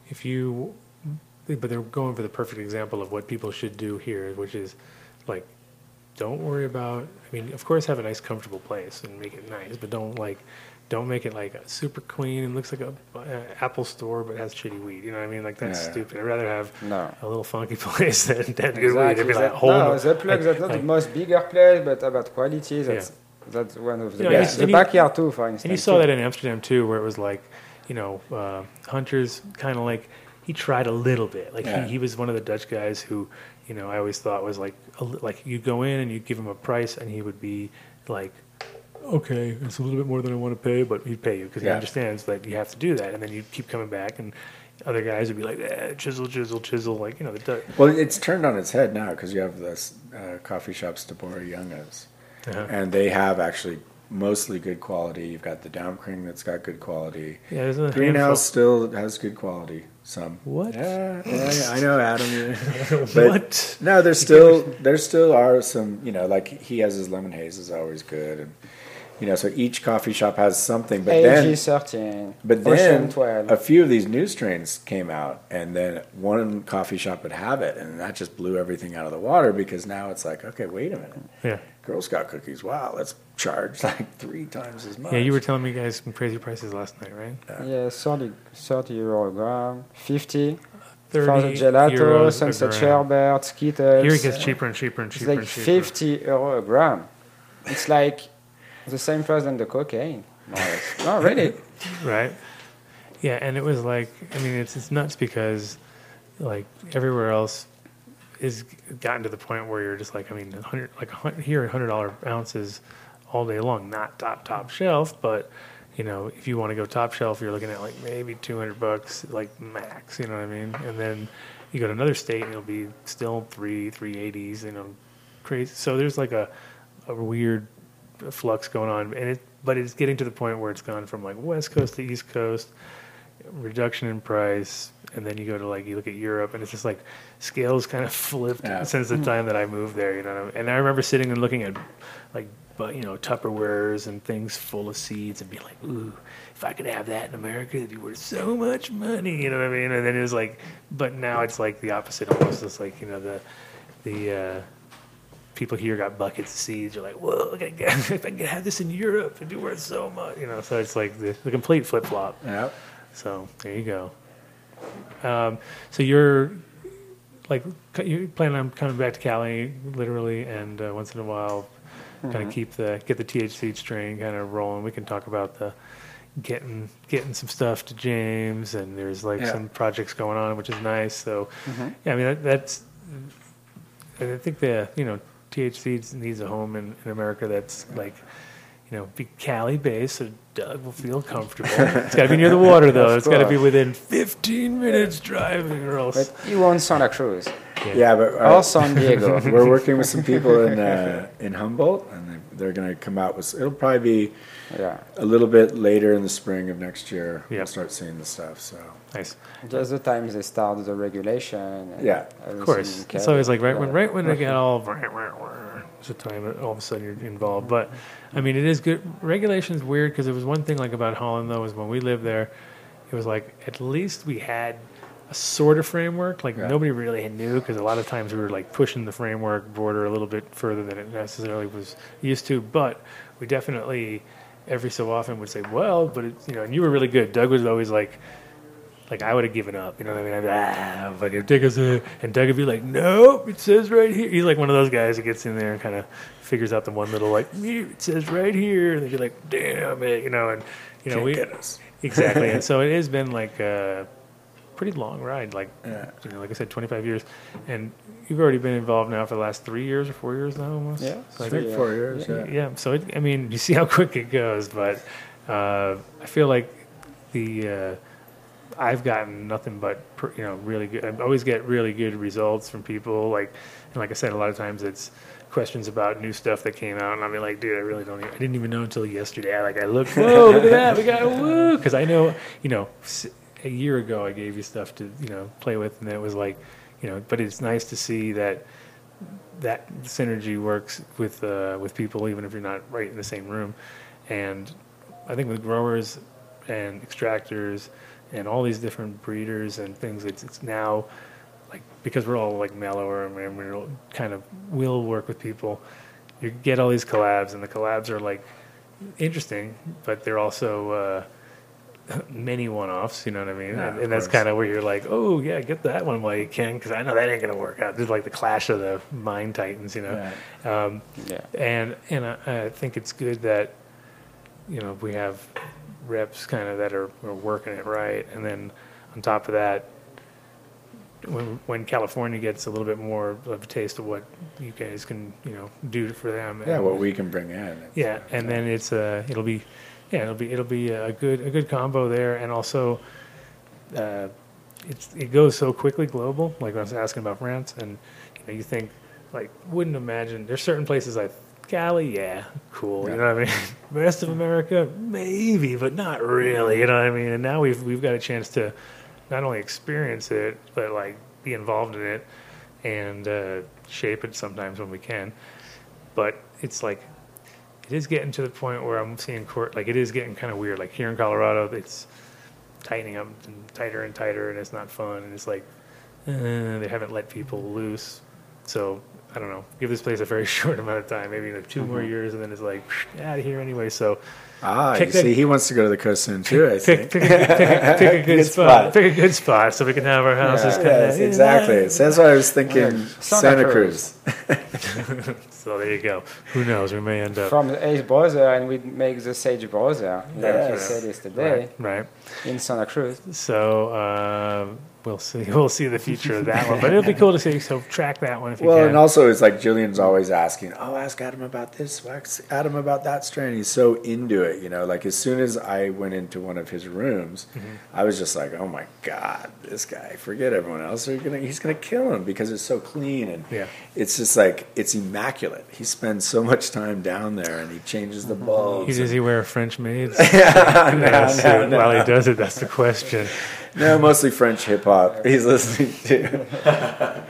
[SPEAKER 3] if you, but they're going for the perfect example of what people should do here, which is like, don't worry about. I mean, of course, have a nice, comfortable place and make it nice, but don't like, don't make it like super clean and looks like a, uh Apple store but has shitty weed. You know what I mean? Like that's
[SPEAKER 11] Yeah, yeah.
[SPEAKER 3] stupid. I'd rather have
[SPEAKER 11] No.
[SPEAKER 3] a little funky place than, than good weed. It'd be like
[SPEAKER 11] That- no, the plug
[SPEAKER 3] like-
[SPEAKER 11] that's not
[SPEAKER 3] like-
[SPEAKER 11] the most bigger place, but about quality. That's that's one of the
[SPEAKER 3] You know,
[SPEAKER 11] best. The
[SPEAKER 3] you-
[SPEAKER 11] backyard too, for instance.
[SPEAKER 3] And you saw
[SPEAKER 11] too.
[SPEAKER 3] that in Amsterdam too, where it was like, you know, uh, Hunter's kind of like he tried a little bit. Like
[SPEAKER 11] Yeah.
[SPEAKER 3] he, he was one of the Dutch guys who you know, I always thought was like a like you go in and you give him a price and he would be like, okay, it's a little bit more than I want to pay, but he'd pay you because he understands that you have to do that, and then you keep coming back and. Other guys would be like, eh, chisel, chisel, chisel, like you know, the Dutch.
[SPEAKER 10] Well, it's turned on its head now because you have this uh, coffee shops, De Boerejongens,
[SPEAKER 3] Uh-huh.
[SPEAKER 10] and they have actually mostly good quality. You've got the Dampkring that's got good quality.
[SPEAKER 3] Yeah, there's a
[SPEAKER 10] Greenhouse still has good quality. Some
[SPEAKER 3] What?
[SPEAKER 10] Yeah, yeah, I know, Adam. you-
[SPEAKER 3] What?
[SPEAKER 10] no, there's still there still are some. You know, like he has his lemon haze is always good, and you know, so each coffee shop has something. But then
[SPEAKER 11] AG 13,
[SPEAKER 10] but
[SPEAKER 11] Ocean
[SPEAKER 10] then a few of these new strains came out, and then one coffee shop would have it, and that just blew everything out of the water because now it's like, okay, wait a minute,
[SPEAKER 3] Yeah.
[SPEAKER 10] Girl Scout cookies, wow, let's charge like three times as much.
[SPEAKER 3] Yeah, you were telling me guys some crazy prices last night, right?
[SPEAKER 11] Yeah, 30, 30 euro a gram, 50
[SPEAKER 3] 30
[SPEAKER 11] gelato,
[SPEAKER 3] euros a
[SPEAKER 11] sunset
[SPEAKER 3] gram.
[SPEAKER 11] sherbet, Skittles.
[SPEAKER 3] Here it gets cheaper and cheaper and cheaper.
[SPEAKER 11] It's
[SPEAKER 3] cheaper
[SPEAKER 11] like
[SPEAKER 3] and cheaper.
[SPEAKER 11] 50 euro a gram. It's like the same price than the cocaine. more no, really.
[SPEAKER 3] right? Yeah, and it was like, I mean, it's it's nuts because like everywhere else is gotten to the point where you're just like, I mean, 100 like a here, hundred dollar ounces all day long, not top top shelf, but you know, if you want to go top shelf, you're looking at like maybe 200 bucks, like max, you know what I mean? And then you go to another state and it'll be still three, 380s, you know, crazy. So there's like a, a weird flux going on, and it, but it's getting to the point where it's gone from like West Coast to East Coast, reduction in price, and then you go to like you look at Europe, and it's just like scales kind of flipped
[SPEAKER 10] Yeah.
[SPEAKER 3] since the time that I moved there, you know. And I remember sitting and looking at like, but you know, Tupperwares and things full of seeds, and being like, ooh, if I could have that in America, it'd be worth so much money, you know what I mean? And then it was like, but now it's like the opposite almost. It's like you know the the uh, people here got buckets of seeds. You're like, whoa, I get, if I could have this in Europe, it'd be worth so much, you know. So it's like the, the complete flip flop.
[SPEAKER 10] Yeah.
[SPEAKER 3] So there you go. Um, so you're like you plan on coming back to Cali literally, and uh, once in a while, kind
[SPEAKER 11] Mhm.
[SPEAKER 3] of keep the get the THC strain kind of rolling. We can talk about the getting getting some stuff to James, and there's like
[SPEAKER 10] Yeah.
[SPEAKER 3] some projects going on, which is nice. So
[SPEAKER 11] Mhm.
[SPEAKER 3] yeah, I mean that, that's. I think the you know THC needs a home in, in America that's like you know be Cali based, so Doug will feel comfortable. it's got to be near the water though.
[SPEAKER 11] Of
[SPEAKER 3] It's got to be within 15 minutes driving, or else.
[SPEAKER 11] But you want Santa Cruz.
[SPEAKER 10] Yeah, but
[SPEAKER 11] Or San Diego.
[SPEAKER 10] we're working with some people in uh, in Humboldt, and they- they're going to come out with. It'll probably be
[SPEAKER 11] Yeah.
[SPEAKER 10] a little bit later in the spring of next year.
[SPEAKER 3] Yeah.
[SPEAKER 10] We'll start seeing the stuff. So
[SPEAKER 3] Nice.
[SPEAKER 11] Just the time they start the regulation. and
[SPEAKER 10] Yeah.
[SPEAKER 3] Of course, it's always like right when right when they get all it's a time that all of a sudden you're involved. But I mean, it is good. Regulation's weird because it was one thing like about Holland though is when we lived there, it was like at least we had a sort of framework. Like nobody really knew because a lot of times we were like pushing the framework border a little bit further than it necessarily was used to. But we definitely every so often would say, well, but it, you know, and you were really good. Doug was always like. Like I would have given up, you know what I mean? I'd be like, ah, fucking take us in. And Doug would be like, nope, it says right here. He's like one of those guys that gets in there and kind of figures out the one little like, it says right here. And they'd be like, damn it, you know. And you know,
[SPEAKER 10] Can't
[SPEAKER 3] we
[SPEAKER 10] get us.
[SPEAKER 3] exactly. and so it has been like a pretty long ride. Like
[SPEAKER 10] Yeah.
[SPEAKER 3] you know, like I said, 25 years, and you've already been involved now for the last three years or four years now, almost.
[SPEAKER 11] Yeah,
[SPEAKER 3] So
[SPEAKER 10] three,
[SPEAKER 3] think-
[SPEAKER 10] four years. Yeah.
[SPEAKER 3] yeah. So it, I mean, you see how quick it goes, but uh, I feel like the uh, I've gotten nothing but you know really good. I always get really good results from people. Like and like I said, a lot of times it's questions about new stuff that came out, and I'll be like, dude, I really don't. Even, I didn't even know until yesterday. I, like I looked, whoa, look at that, we got woo, because I know you know. a year ago, I gave you stuff to you know play with, and it was like, you know. But it's nice to see that that synergy works with uh, with people, even if you're not right in the same room. And I think with growers and extractors and all these different breeders and things, it's, it's now like because we're all like mellower and we're- we're kind of will work with people. You get all these collabs, and the collabs are like interesting, but they're also uh, many one-offs. You know what I mean?
[SPEAKER 10] Yeah,
[SPEAKER 3] and, and that's kind of where you're like, oh yeah, get that one while you can, because I know that ain't gonna work out. There's like the clash of the mind titans, you know. Um,
[SPEAKER 11] Yeah.
[SPEAKER 3] and and I, I think it's good that you know we have reps kind of that are, are working it right, and then on top of that, when when California gets a little bit more of a taste of what you guys can you know do for them.
[SPEAKER 10] Yeah,
[SPEAKER 3] and-
[SPEAKER 10] what we can bring in.
[SPEAKER 3] yeah, and then it's uh, it'll be, yeah, it'll be it'll be a good a good combo there, and also, uh, it's it goes so quickly global. Like I was asking about France, and you know you think like wouldn't imagine there's certain places like Cali, yeah, cool. You know what I mean? Rest of America, maybe, but not really. You know what I mean? And now we've we've got a chance to not only experience it, but like be involved in it and uh, shape it sometimes when we can. But it's like it is getting to the point where I'm seeing court like it is getting kind of weird. Like here in Colorado, it's tightening up and tighter and tighter, and it's not fun. And it's like uh, they haven't let people loose. So I don't know. Give this place a very short amount of time, maybe you know, 2 more years, and then it's like out of here anyway. So
[SPEAKER 10] Ah, you
[SPEAKER 3] the-
[SPEAKER 10] see, he wants to go to the coast soon too. I
[SPEAKER 3] pick,
[SPEAKER 10] think.
[SPEAKER 3] pick, a, pick, a, pick a good,
[SPEAKER 10] Good
[SPEAKER 3] spot.
[SPEAKER 10] spot.
[SPEAKER 3] Pick a good spot so we can have our houses.
[SPEAKER 10] Yeah,
[SPEAKER 3] kinda,
[SPEAKER 10] yes, exactly. So that's why I was thinking
[SPEAKER 11] Santa
[SPEAKER 10] Santa
[SPEAKER 11] Cruz.
[SPEAKER 10] Cruz.
[SPEAKER 3] so there you go. Who knows? We may end up
[SPEAKER 11] From the Ace browser, and we make the Sage browser, like you
[SPEAKER 3] Yes.
[SPEAKER 11] said yesterday,
[SPEAKER 3] right, right.
[SPEAKER 11] in Santa Cruz.
[SPEAKER 3] So uh, we'll see. We'll see the future of that one, but it'll be cool to see. So track that one if you
[SPEAKER 10] Well,
[SPEAKER 3] can.
[SPEAKER 10] and also it's like Julian's always asking, "Oh, ask Adam about this. Ask Adam about that strain." He's so into it, you know. Like as soon as I went into one of his rooms,
[SPEAKER 3] Mm-hmm.
[SPEAKER 10] I was just like, "Oh my god, this guy! Forget everyone else. Gonna, he's gonna kill him because it's so clean and
[SPEAKER 3] Yeah.
[SPEAKER 10] it's just like it's immaculate. He spends so much time down there and he changes the bulbs.
[SPEAKER 3] He- does he wear French maids?
[SPEAKER 10] Yeah, no, no, no.
[SPEAKER 3] While he does it, that's the question.
[SPEAKER 10] No, mostly French hip hop. He's listening to.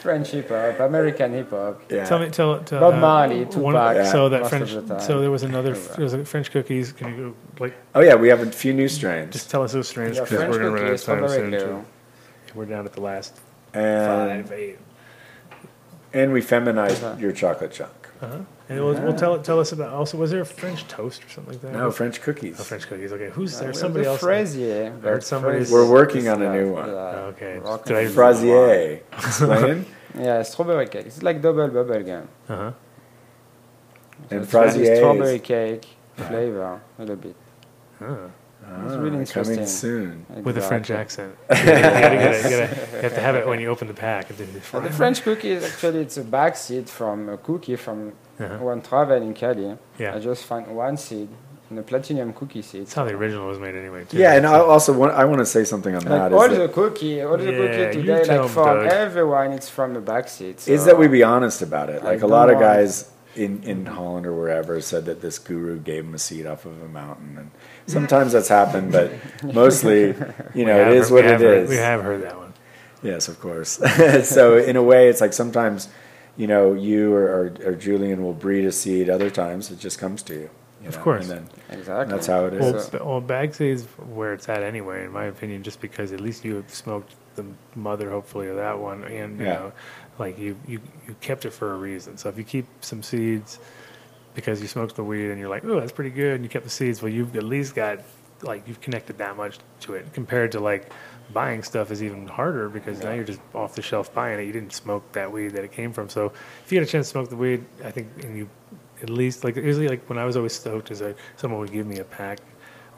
[SPEAKER 11] French hip hop, American hip hop.
[SPEAKER 10] Yeah.
[SPEAKER 3] Tell me, tell, tell
[SPEAKER 11] Bob
[SPEAKER 3] uh,
[SPEAKER 11] Marley,
[SPEAKER 3] one-
[SPEAKER 11] Tupac,
[SPEAKER 3] So that
[SPEAKER 11] most
[SPEAKER 3] French.
[SPEAKER 11] of the time.
[SPEAKER 3] So there was another. There was a French cookies. Can you go like?
[SPEAKER 10] Oh yeah, we have a few new strains.
[SPEAKER 3] Just tell us those strains because
[SPEAKER 11] French
[SPEAKER 3] we're gonna run out of time soon. Too. We're down at the last
[SPEAKER 10] and
[SPEAKER 3] five, eight.
[SPEAKER 10] and we feminized your chocolate chunk.
[SPEAKER 3] Uh-huh. And we'll, we'll tell tell us about. Also, was there a French toast or something like that?
[SPEAKER 10] No, French cookies.
[SPEAKER 3] Oh, French cookies. Okay, who's
[SPEAKER 11] Uh,
[SPEAKER 3] there?
[SPEAKER 11] we
[SPEAKER 3] Somebody
[SPEAKER 11] have
[SPEAKER 3] else.
[SPEAKER 11] the Fraisier.
[SPEAKER 3] I heard somebody's-
[SPEAKER 10] We're working on a new one.
[SPEAKER 11] uh,
[SPEAKER 3] Okay.
[SPEAKER 11] rock
[SPEAKER 3] Did I-
[SPEAKER 11] and
[SPEAKER 10] Fraisier. Explain.
[SPEAKER 11] Yeah, strawberry cake. It's like double bubble gum.
[SPEAKER 3] Uh huh.
[SPEAKER 10] And
[SPEAKER 11] It's like
[SPEAKER 10] Fraisier
[SPEAKER 11] strawberry
[SPEAKER 10] is-
[SPEAKER 11] cake flavor a little bit. It's really
[SPEAKER 10] Ah,
[SPEAKER 11] interesting.
[SPEAKER 10] coming soon.
[SPEAKER 3] With a French accent. you, gotta, you, gotta, you, gotta, you have to have it when you open the pack.
[SPEAKER 11] But the French cookie is actually it's a back seed from a cookie from
[SPEAKER 3] Uh-huh.
[SPEAKER 11] one travel in Cali.
[SPEAKER 3] Yeah.
[SPEAKER 11] I just found one seed in the platinum cookie seed.
[SPEAKER 3] That's how the original was made anyway. Too.
[SPEAKER 10] Yeah, and I also want I want to say something on
[SPEAKER 11] Like
[SPEAKER 10] that.
[SPEAKER 11] all
[SPEAKER 10] Is
[SPEAKER 11] the
[SPEAKER 10] that,
[SPEAKER 11] cookie, all the
[SPEAKER 3] Yeah,
[SPEAKER 11] cookie today,
[SPEAKER 3] tell
[SPEAKER 11] like
[SPEAKER 3] 'em,
[SPEAKER 11] from everyone, it's from the back seed.
[SPEAKER 10] is that we be honest about it? Like a lot of guys in in Holland or wherever said that this guru gave him a seed off of a mountain, and sometimes that's happened, but mostly, you know,
[SPEAKER 3] We
[SPEAKER 10] it
[SPEAKER 3] have
[SPEAKER 10] is
[SPEAKER 3] heard-
[SPEAKER 10] what
[SPEAKER 3] we
[SPEAKER 10] it
[SPEAKER 3] heard-
[SPEAKER 10] is.
[SPEAKER 3] we have heard that one.
[SPEAKER 10] Yes, of course. so in a way, it's like sometimes, you know, you or, or, or Julian will breed a seed. Other times, it just comes to you. you
[SPEAKER 3] Of
[SPEAKER 10] know,
[SPEAKER 3] course.
[SPEAKER 10] And then
[SPEAKER 11] Exactly.
[SPEAKER 10] that's how it is.
[SPEAKER 3] Well, b- well, bag seeds where it's at anyway, in my opinion, just because at least you have smoked the mother, hopefully, of that one, and you
[SPEAKER 10] Yeah.
[SPEAKER 3] know, like you, you you kept it for a reason. So if you keep some seeds because you smoked the weed and you're like, oh, that's pretty good, and you kept the seeds, well, you've at least got like you've connected that much to it compared to like buying stuff is even harder because now you're just off the shelf buying it. You didn't smoke that weed that it came from. So if you had a chance to smoke the weed, I think, and you at least like usually like when I was always stoked is like someone would give me a pack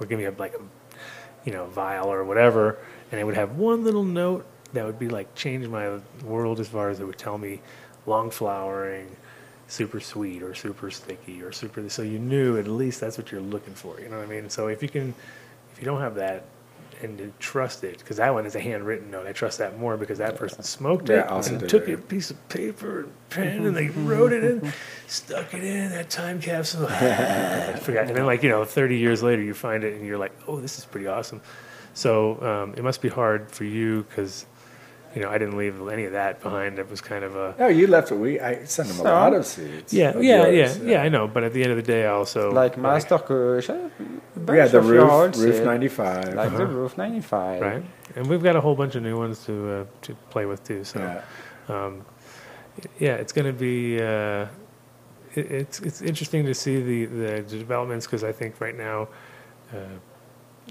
[SPEAKER 3] or give me a like a you know vial or whatever, and it would have one little note that would be like change my world as far as it would tell me long flowering, super sweet or super sticky or super. So you knew at least that's what you're looking for. You know what I mean? So if you can, if you don't have that. And to trust it because that one is a handwritten note. I trust that more because that person smoked
[SPEAKER 10] Yeah,
[SPEAKER 3] it and took
[SPEAKER 10] it.
[SPEAKER 3] a piece of paper and pen and they wrote it in, stuck it in that time capsule. I forgot. And then, like you know, 30 years later, you find it and you're like, oh, this is pretty awesome. So um, it must be hard for you because you know I didn't leave any of that behind. It was kind of a
[SPEAKER 10] No, you left it. We I sent him a lot of seeds.
[SPEAKER 3] yeah,
[SPEAKER 10] of
[SPEAKER 3] yeah,
[SPEAKER 10] yours,
[SPEAKER 3] yeah, yeah. I know, but at the end of the day, I also
[SPEAKER 11] like Master Kush. uh, bunch
[SPEAKER 10] Yeah, the roof roof ninety five.
[SPEAKER 11] Like the
[SPEAKER 3] Uh-huh.
[SPEAKER 11] roof 95.
[SPEAKER 3] right? And we've got a whole bunch of new ones to uh, to play with too. So.
[SPEAKER 10] Yeah.
[SPEAKER 3] um, yeah, it's going to be uh, it, it's it's interesting to see the the developments because I think right now.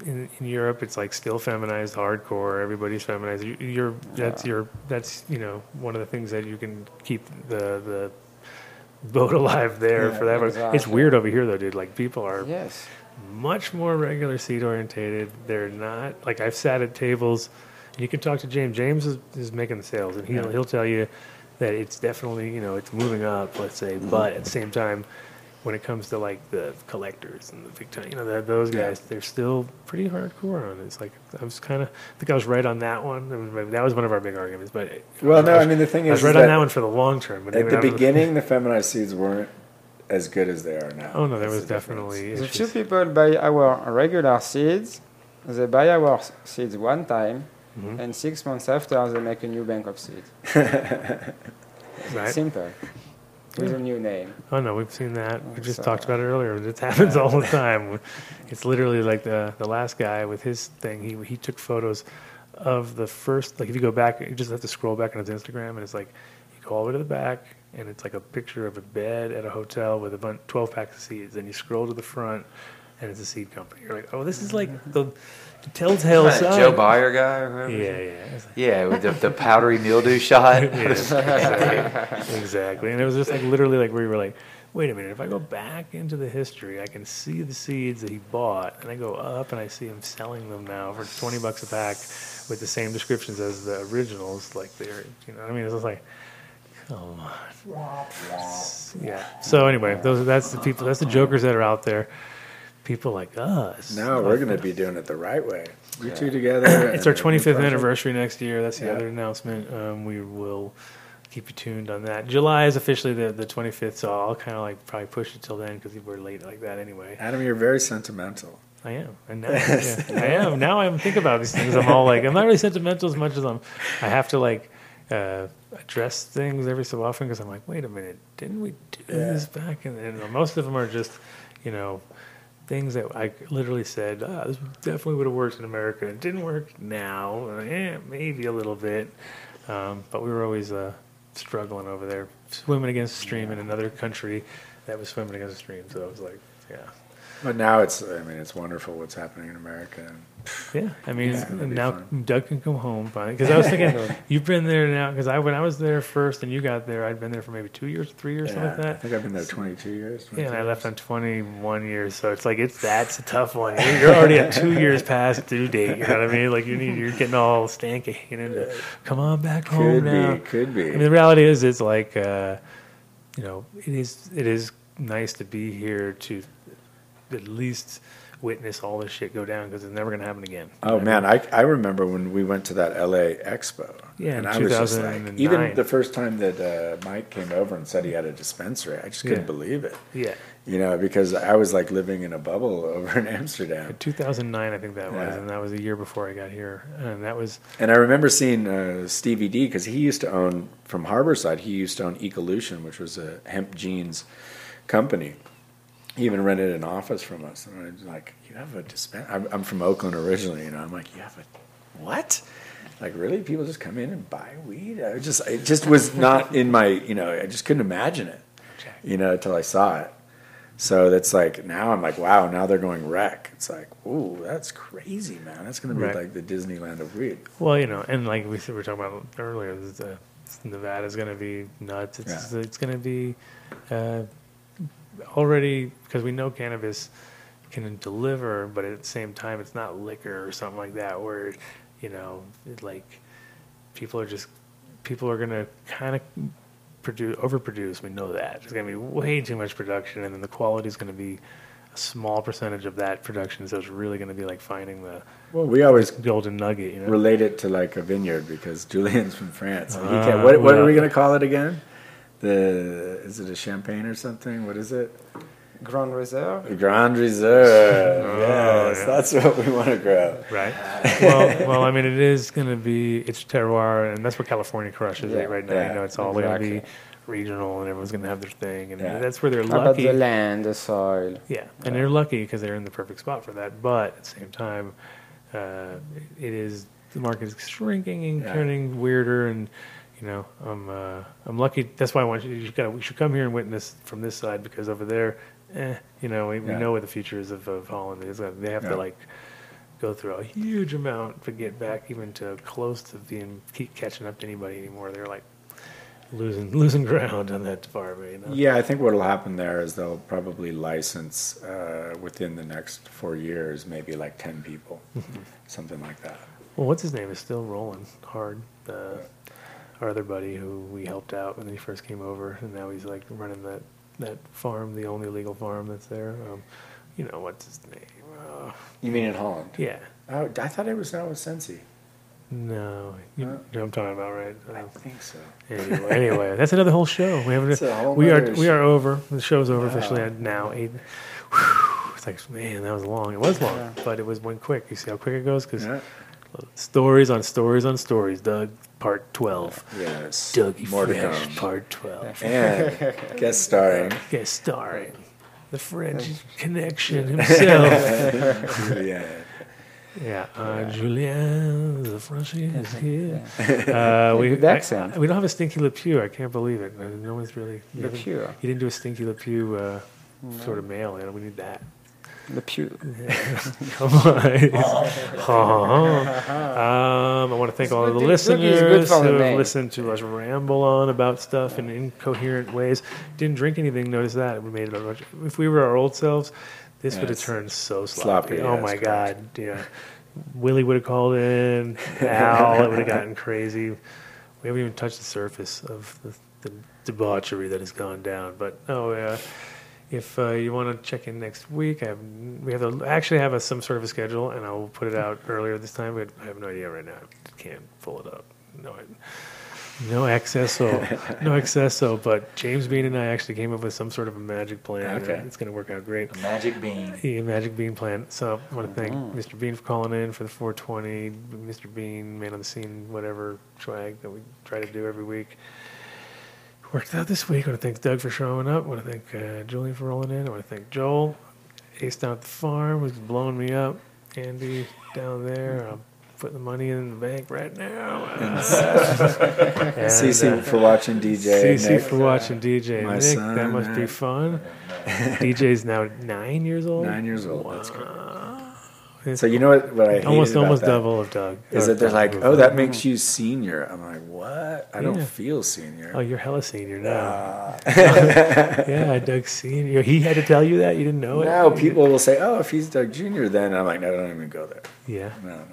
[SPEAKER 3] In, in Europe, it's like still feminized, hardcore. Everybody's feminized. You, you're that's your that's you know one of the things that you can keep the the boat alive there
[SPEAKER 11] Yeah,
[SPEAKER 3] for that. It's
[SPEAKER 11] exactly.
[SPEAKER 3] weird over here though, dude. Like people are
[SPEAKER 11] Yes.
[SPEAKER 3] much more regular seat orientated. They're not like I've sat at tables And you can talk to James. James is, is making the sales, and he'll
[SPEAKER 10] Yeah.
[SPEAKER 3] he'll tell you that it's definitely you know it's moving up. Let's say, but at the same time, when it comes to like the collectors and the big you know, that, those
[SPEAKER 10] Yeah.
[SPEAKER 3] guys, they're still pretty hardcore on it. It's like I was kind of, I think I was right on that one. I mean, that was one of our big arguments. But
[SPEAKER 10] Well, no,
[SPEAKER 3] was-
[SPEAKER 10] I mean, the thing is,
[SPEAKER 3] I was
[SPEAKER 10] is
[SPEAKER 3] right
[SPEAKER 10] is
[SPEAKER 3] on
[SPEAKER 10] that
[SPEAKER 3] that one for the long term. But
[SPEAKER 10] At the beginning, the feminized seeds weren't as good as they are now.
[SPEAKER 3] Oh no, there was
[SPEAKER 10] the
[SPEAKER 3] definitely
[SPEAKER 11] The few people buy our regular seeds, they buy our seeds one time,
[SPEAKER 3] Mhm.
[SPEAKER 11] and six months after they make a new bank of seeds.
[SPEAKER 3] Right.
[SPEAKER 11] Simple.
[SPEAKER 3] Yeah.
[SPEAKER 11] a new name.
[SPEAKER 3] Oh no, we've seen that. We just
[SPEAKER 11] So-
[SPEAKER 3] talked about it earlier. It happens all the time. It's literally like the the last guy with his thing. He he took photos of the first. Like if you go back, you just have to scroll back on his Instagram, and it's like you go all the way to the back, and it's like a picture of a bed at a hotel with a bunch, twelve packs of seeds. Then you scroll to the front, and it's a seed company. You're like, oh, this is like mm-hmm. the, the telltale sign.
[SPEAKER 6] Joe Byer guy or whoever.
[SPEAKER 3] Yeah, yeah. Like-
[SPEAKER 6] Yeah, with the, the powdery mildew shot.
[SPEAKER 3] Yeah, exactly. exactly. And it was just like literally like where you were like, wait a minute, if I go back into the history, I can see the seeds that he bought, and I go up and I see him selling them now for twenty bucks a pack with the same descriptions as the originals. Like they're, you know, what I mean, it's just like, come on. Yeah. So anyway, those that's the people, that's the jokers that are out there. People like us.
[SPEAKER 10] No, we're going to be doing it the right way. You two together.
[SPEAKER 3] It's our
[SPEAKER 10] and a new
[SPEAKER 3] 25th
[SPEAKER 10] project.
[SPEAKER 3] anniversary next year. That's the
[SPEAKER 10] Yeah.
[SPEAKER 3] other announcement. Um, we will keep you tuned on that. July is officially the, the 25th, so I'll kind of like probably push it till then because we're late like that anyway.
[SPEAKER 10] Adam, you're very sentimental.
[SPEAKER 3] I am, and now yeah, I am. Now I'm thinking about these things. I'm all like, I'm not really sentimental as much as I'm. I have to like uh, address things every so often because I'm like, wait a minute, didn't we do
[SPEAKER 10] Yeah.
[SPEAKER 3] this back? in And most of them are just, you know, things that I literally said, ah, this definitely would have worked in America. It didn't work now. Eh, maybe a little bit, um, but we were always uh, struggling over there, swimming against the stream in another country that was swimming against the stream. So I was like, yeah.
[SPEAKER 10] But now it's, I mean, it's wonderful what's happening in America.
[SPEAKER 3] Yeah, I mean,
[SPEAKER 10] It's
[SPEAKER 3] now
[SPEAKER 10] fun.
[SPEAKER 3] Doug can come home finally. Because I was thinking, you've been there now. Because I, when I was there first, and you got there, I'd been there for maybe two years, three years, something like that.
[SPEAKER 10] I think I've been there 22 years.
[SPEAKER 3] Yeah, and I left on 21 years, so it's like it's that's a tough one. You're, already at two years past due date. You know what I mean? Like you need, you're getting all stanky. You know, come on back home
[SPEAKER 10] be,
[SPEAKER 3] now.
[SPEAKER 10] could be.
[SPEAKER 3] I mean, the reality is, it's like, uh, you know, it is it is nice to be here to at least witness all this shit go down because it's never going to happen again.
[SPEAKER 10] Oh man, I, I remember when we went to that LA Expo.
[SPEAKER 3] Yeah,
[SPEAKER 10] and I was just like, even the first time that uh, Mike came over and said he had a dispensary, I just couldn't
[SPEAKER 3] Yeah.
[SPEAKER 10] believe it.
[SPEAKER 3] Yeah.
[SPEAKER 10] You know, because I was like living in a bubble over in Amsterdam.
[SPEAKER 3] 2009, I think that was,
[SPEAKER 10] Yeah.
[SPEAKER 3] and that was a year before I got here, and that was
[SPEAKER 10] And I remember seeing uh, Stevie D because he used to own from Harborside. He used to own Ecolution, which was a hemp jeans company. He even rented an office from us, and I was like, "You have a dispenser?" I'm, I'm from Oakland originally, you know. I'm like, "You have a what?" Like really, people just come in and buy weed? I just it just was not in my you know. I just couldn't imagine it, you know, until I saw it. So that's like now I'm like, wow, now they're going wreck. It's like, ooh, that's crazy, man. That's gonna be
[SPEAKER 3] Right.
[SPEAKER 10] like the Disneyland of weed.
[SPEAKER 3] well, you know, and like we were talking about earlier, uh, Nevada's going to be nuts. It's it's going to be uh, already because we know cannabis can deliver, but at the same time, it's not liquor or something like that, where you know, it, like people are just people are going to kind of produce overproduce. We know that there's going to be way too much production, and then the quality is going to be a small percentage of that production. So it's really going to be like finding the
[SPEAKER 10] Well, we always
[SPEAKER 3] golden nugget. You know?
[SPEAKER 10] relate it to like a vineyard because Julian's from France.
[SPEAKER 3] Uh-huh.
[SPEAKER 10] can't, what what are we going to call it again? The is it a champagne or something? What is it?
[SPEAKER 11] Grand Reserve.
[SPEAKER 10] The Grand Reserve.
[SPEAKER 3] Oh,
[SPEAKER 10] yes,
[SPEAKER 3] yeah.
[SPEAKER 10] that's what we want to grow.
[SPEAKER 3] Right. well, well, I mean, it is going to be it's terroir, and that's where California crushes
[SPEAKER 10] Yeah,
[SPEAKER 3] it right now.
[SPEAKER 10] yeah,
[SPEAKER 3] you know, it's all going to be regional, and everyone's going to have their thing, and
[SPEAKER 10] Yeah.
[SPEAKER 3] that's where they're
[SPEAKER 11] How about
[SPEAKER 3] lucky.
[SPEAKER 11] the land, the soil?
[SPEAKER 3] Yeah, and they're lucky because they're in the perfect spot for that. But at the same time, uh, it is the market is shrinking and
[SPEAKER 10] Yeah.
[SPEAKER 3] turning weirder, and you know, I'm uh, I'm lucky. That's why I want you. You got we should come here and witness from this side because over there, eh, you know, we, we
[SPEAKER 10] Yeah.
[SPEAKER 3] know what the future is of, of Holland. Is they have
[SPEAKER 10] Yeah.
[SPEAKER 3] to like go through a huge amount to get back even to close to being keep catching up to anybody anymore. They're like losing losing ground on that department. You know?
[SPEAKER 10] Yeah, I think what will happen there is they'll probably license uh, within the next four years, maybe like ten people,
[SPEAKER 3] Mm-hmm.
[SPEAKER 10] something like that.
[SPEAKER 3] Well, what's his name is still rolling hard. Uh, our other buddy who we helped out when he first came over, and now he's like running that that farm, the only legal farm that's there. Um, you know what's his name? Uh,
[SPEAKER 10] You mean in Holland?
[SPEAKER 3] yeah.
[SPEAKER 10] Oh, I thought it was now with Sensi.
[SPEAKER 3] No, you know what I'm talking about, right?
[SPEAKER 10] I
[SPEAKER 3] Uh,
[SPEAKER 10] think so.
[SPEAKER 3] anyway, anyway, that's another whole show. We
[SPEAKER 10] It's a
[SPEAKER 3] haven't.
[SPEAKER 10] whole
[SPEAKER 3] We are
[SPEAKER 10] nother
[SPEAKER 3] we
[SPEAKER 10] show.
[SPEAKER 3] are over. The show's over officially
[SPEAKER 10] Wow.
[SPEAKER 3] at now. Eight. Whew, it's like man, that was long. It was long, but it was went quick. You see how quick it goes? Because
[SPEAKER 10] Yeah.
[SPEAKER 3] stories on stories on stories. Doug, part twelve.
[SPEAKER 10] Yes.
[SPEAKER 3] Dougie
[SPEAKER 10] More to
[SPEAKER 3] Fresh,
[SPEAKER 10] come.
[SPEAKER 3] part twelve.
[SPEAKER 10] And guest starring.
[SPEAKER 3] Guest starring the French Connection himself.
[SPEAKER 10] yeah.
[SPEAKER 3] Yeah, uh, Julien, the Frenchie is here. Uh, we,
[SPEAKER 11] Good accent.
[SPEAKER 3] I- we don't have a Stinky LePew. I can't believe it. No one's really. you haven't-
[SPEAKER 11] LePew.
[SPEAKER 3] You didn't do a Stinky LePew uh, sort of mail in. We need that.
[SPEAKER 11] The pew.
[SPEAKER 3] Come on. um, I want to thank all of the
[SPEAKER 11] Look is good
[SPEAKER 3] listeners who have listened to us ramble on about stuff in incoherent ways. Didn't drink anything. Notice that we made it. a bunch- If we were our old selves, this would have turned so sloppy.
[SPEAKER 10] Sloppy,
[SPEAKER 3] oh
[SPEAKER 10] yes,
[SPEAKER 3] my
[SPEAKER 10] correct.
[SPEAKER 3] god! Yeah, Willie would have called in. Al, it would have gotten crazy. We haven't even touched the surface of the, the debauchery that has gone down. But oh yeah. If uh, you want to check in next week, I have, we have to actually have a, some sort of a schedule, and I will put it out earlier this time. But I have no idea right now. I can't pull it up. No, I- no accesso, no accesso. But James Bean and I actually came up with some sort of a magic plan.
[SPEAKER 10] Okay.
[SPEAKER 3] It's going to work out great.
[SPEAKER 6] The magic bean.
[SPEAKER 3] Yeah, Magic Bean plan. So I want to thank Mr. Bean for calling in for the 420. Mr. Bean, man on the scene, whatever swag that we try to do every week. Worked out this week. I want to thank Doug for showing up. I want to thank uh, Julian for rolling in. I want to thank Joel, Ace down at the farm, who's blowing me up. Andy down there. I'm putting the money in the bank right now. And,
[SPEAKER 10] CC
[SPEAKER 3] uh,
[SPEAKER 10] for watching DJ.
[SPEAKER 3] CC
[SPEAKER 10] Nick.
[SPEAKER 3] for watching DJ.
[SPEAKER 10] My
[SPEAKER 3] Nick,
[SPEAKER 10] son,
[SPEAKER 3] that must be fun. DJ's now nine years old.
[SPEAKER 10] Nine years old. That's
[SPEAKER 3] Wow.
[SPEAKER 10] So you know what? What I
[SPEAKER 3] almost almost
[SPEAKER 10] that
[SPEAKER 3] double of Doug.
[SPEAKER 10] is that they're like, oh, that makes you senior. I'm like, what? I don't feel senior.
[SPEAKER 3] Oh, you're hella senior now.
[SPEAKER 10] Ah.
[SPEAKER 3] yeah, Doug Senior. He had to tell you that. You didn't know it.
[SPEAKER 10] no, people will say, oh, if he's Doug Jr., then I'm like, no, I don't even go there.
[SPEAKER 3] Yeah.
[SPEAKER 10] No, no,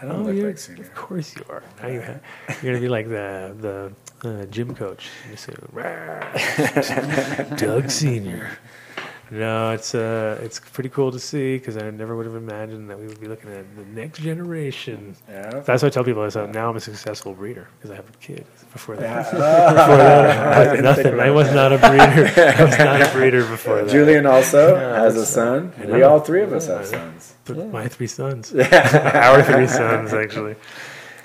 [SPEAKER 10] I don't
[SPEAKER 3] Oh,
[SPEAKER 10] look like senior.
[SPEAKER 3] Of course you are. Now you ha- you're gonna be like the the uh, gym coach. You say, Doug Senior. No, it's uh, it's pretty cool to see because I never would have imagined that we would be looking at the next generation.
[SPEAKER 10] Yeah.
[SPEAKER 3] That's why I tell people is uh, now I'm a successful breeder because I have a kid. Before that, before that, I
[SPEAKER 10] I
[SPEAKER 3] nothing. I was
[SPEAKER 10] that.
[SPEAKER 3] not a breeder. I was not a breeder before that.
[SPEAKER 10] Julian also
[SPEAKER 3] Yeah,
[SPEAKER 10] has a son.
[SPEAKER 3] I
[SPEAKER 10] We all three of us have sons.
[SPEAKER 3] Th- My three sons. Our three sons, actually.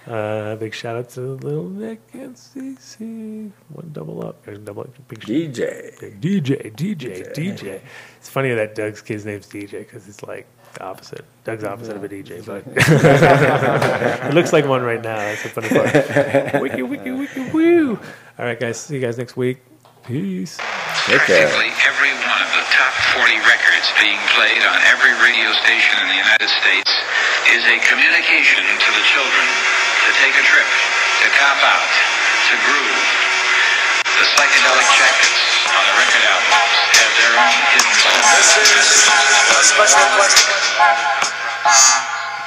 [SPEAKER 3] Uh, big shout out to little Nick and CC. One double up. There's double up. Big
[SPEAKER 10] DJ.
[SPEAKER 3] Big DJ, DJ, DJ. It's funny that Doug's kid's name's DJ because it's like the opposite. Doug's opposite of a DJ, but it looks like one right now. That's the funny part. wiki, wiki, wiki, woo. All right, guys. See you guys next week. Peace.
[SPEAKER 10] Take care.
[SPEAKER 1] Practically every one of the top 40 records being played on every radio station in the United States is a communication to the children to take a trip, to cop out, to groove. The psychedelic jackets on the record albums have their own hidden
[SPEAKER 2] This is a special question.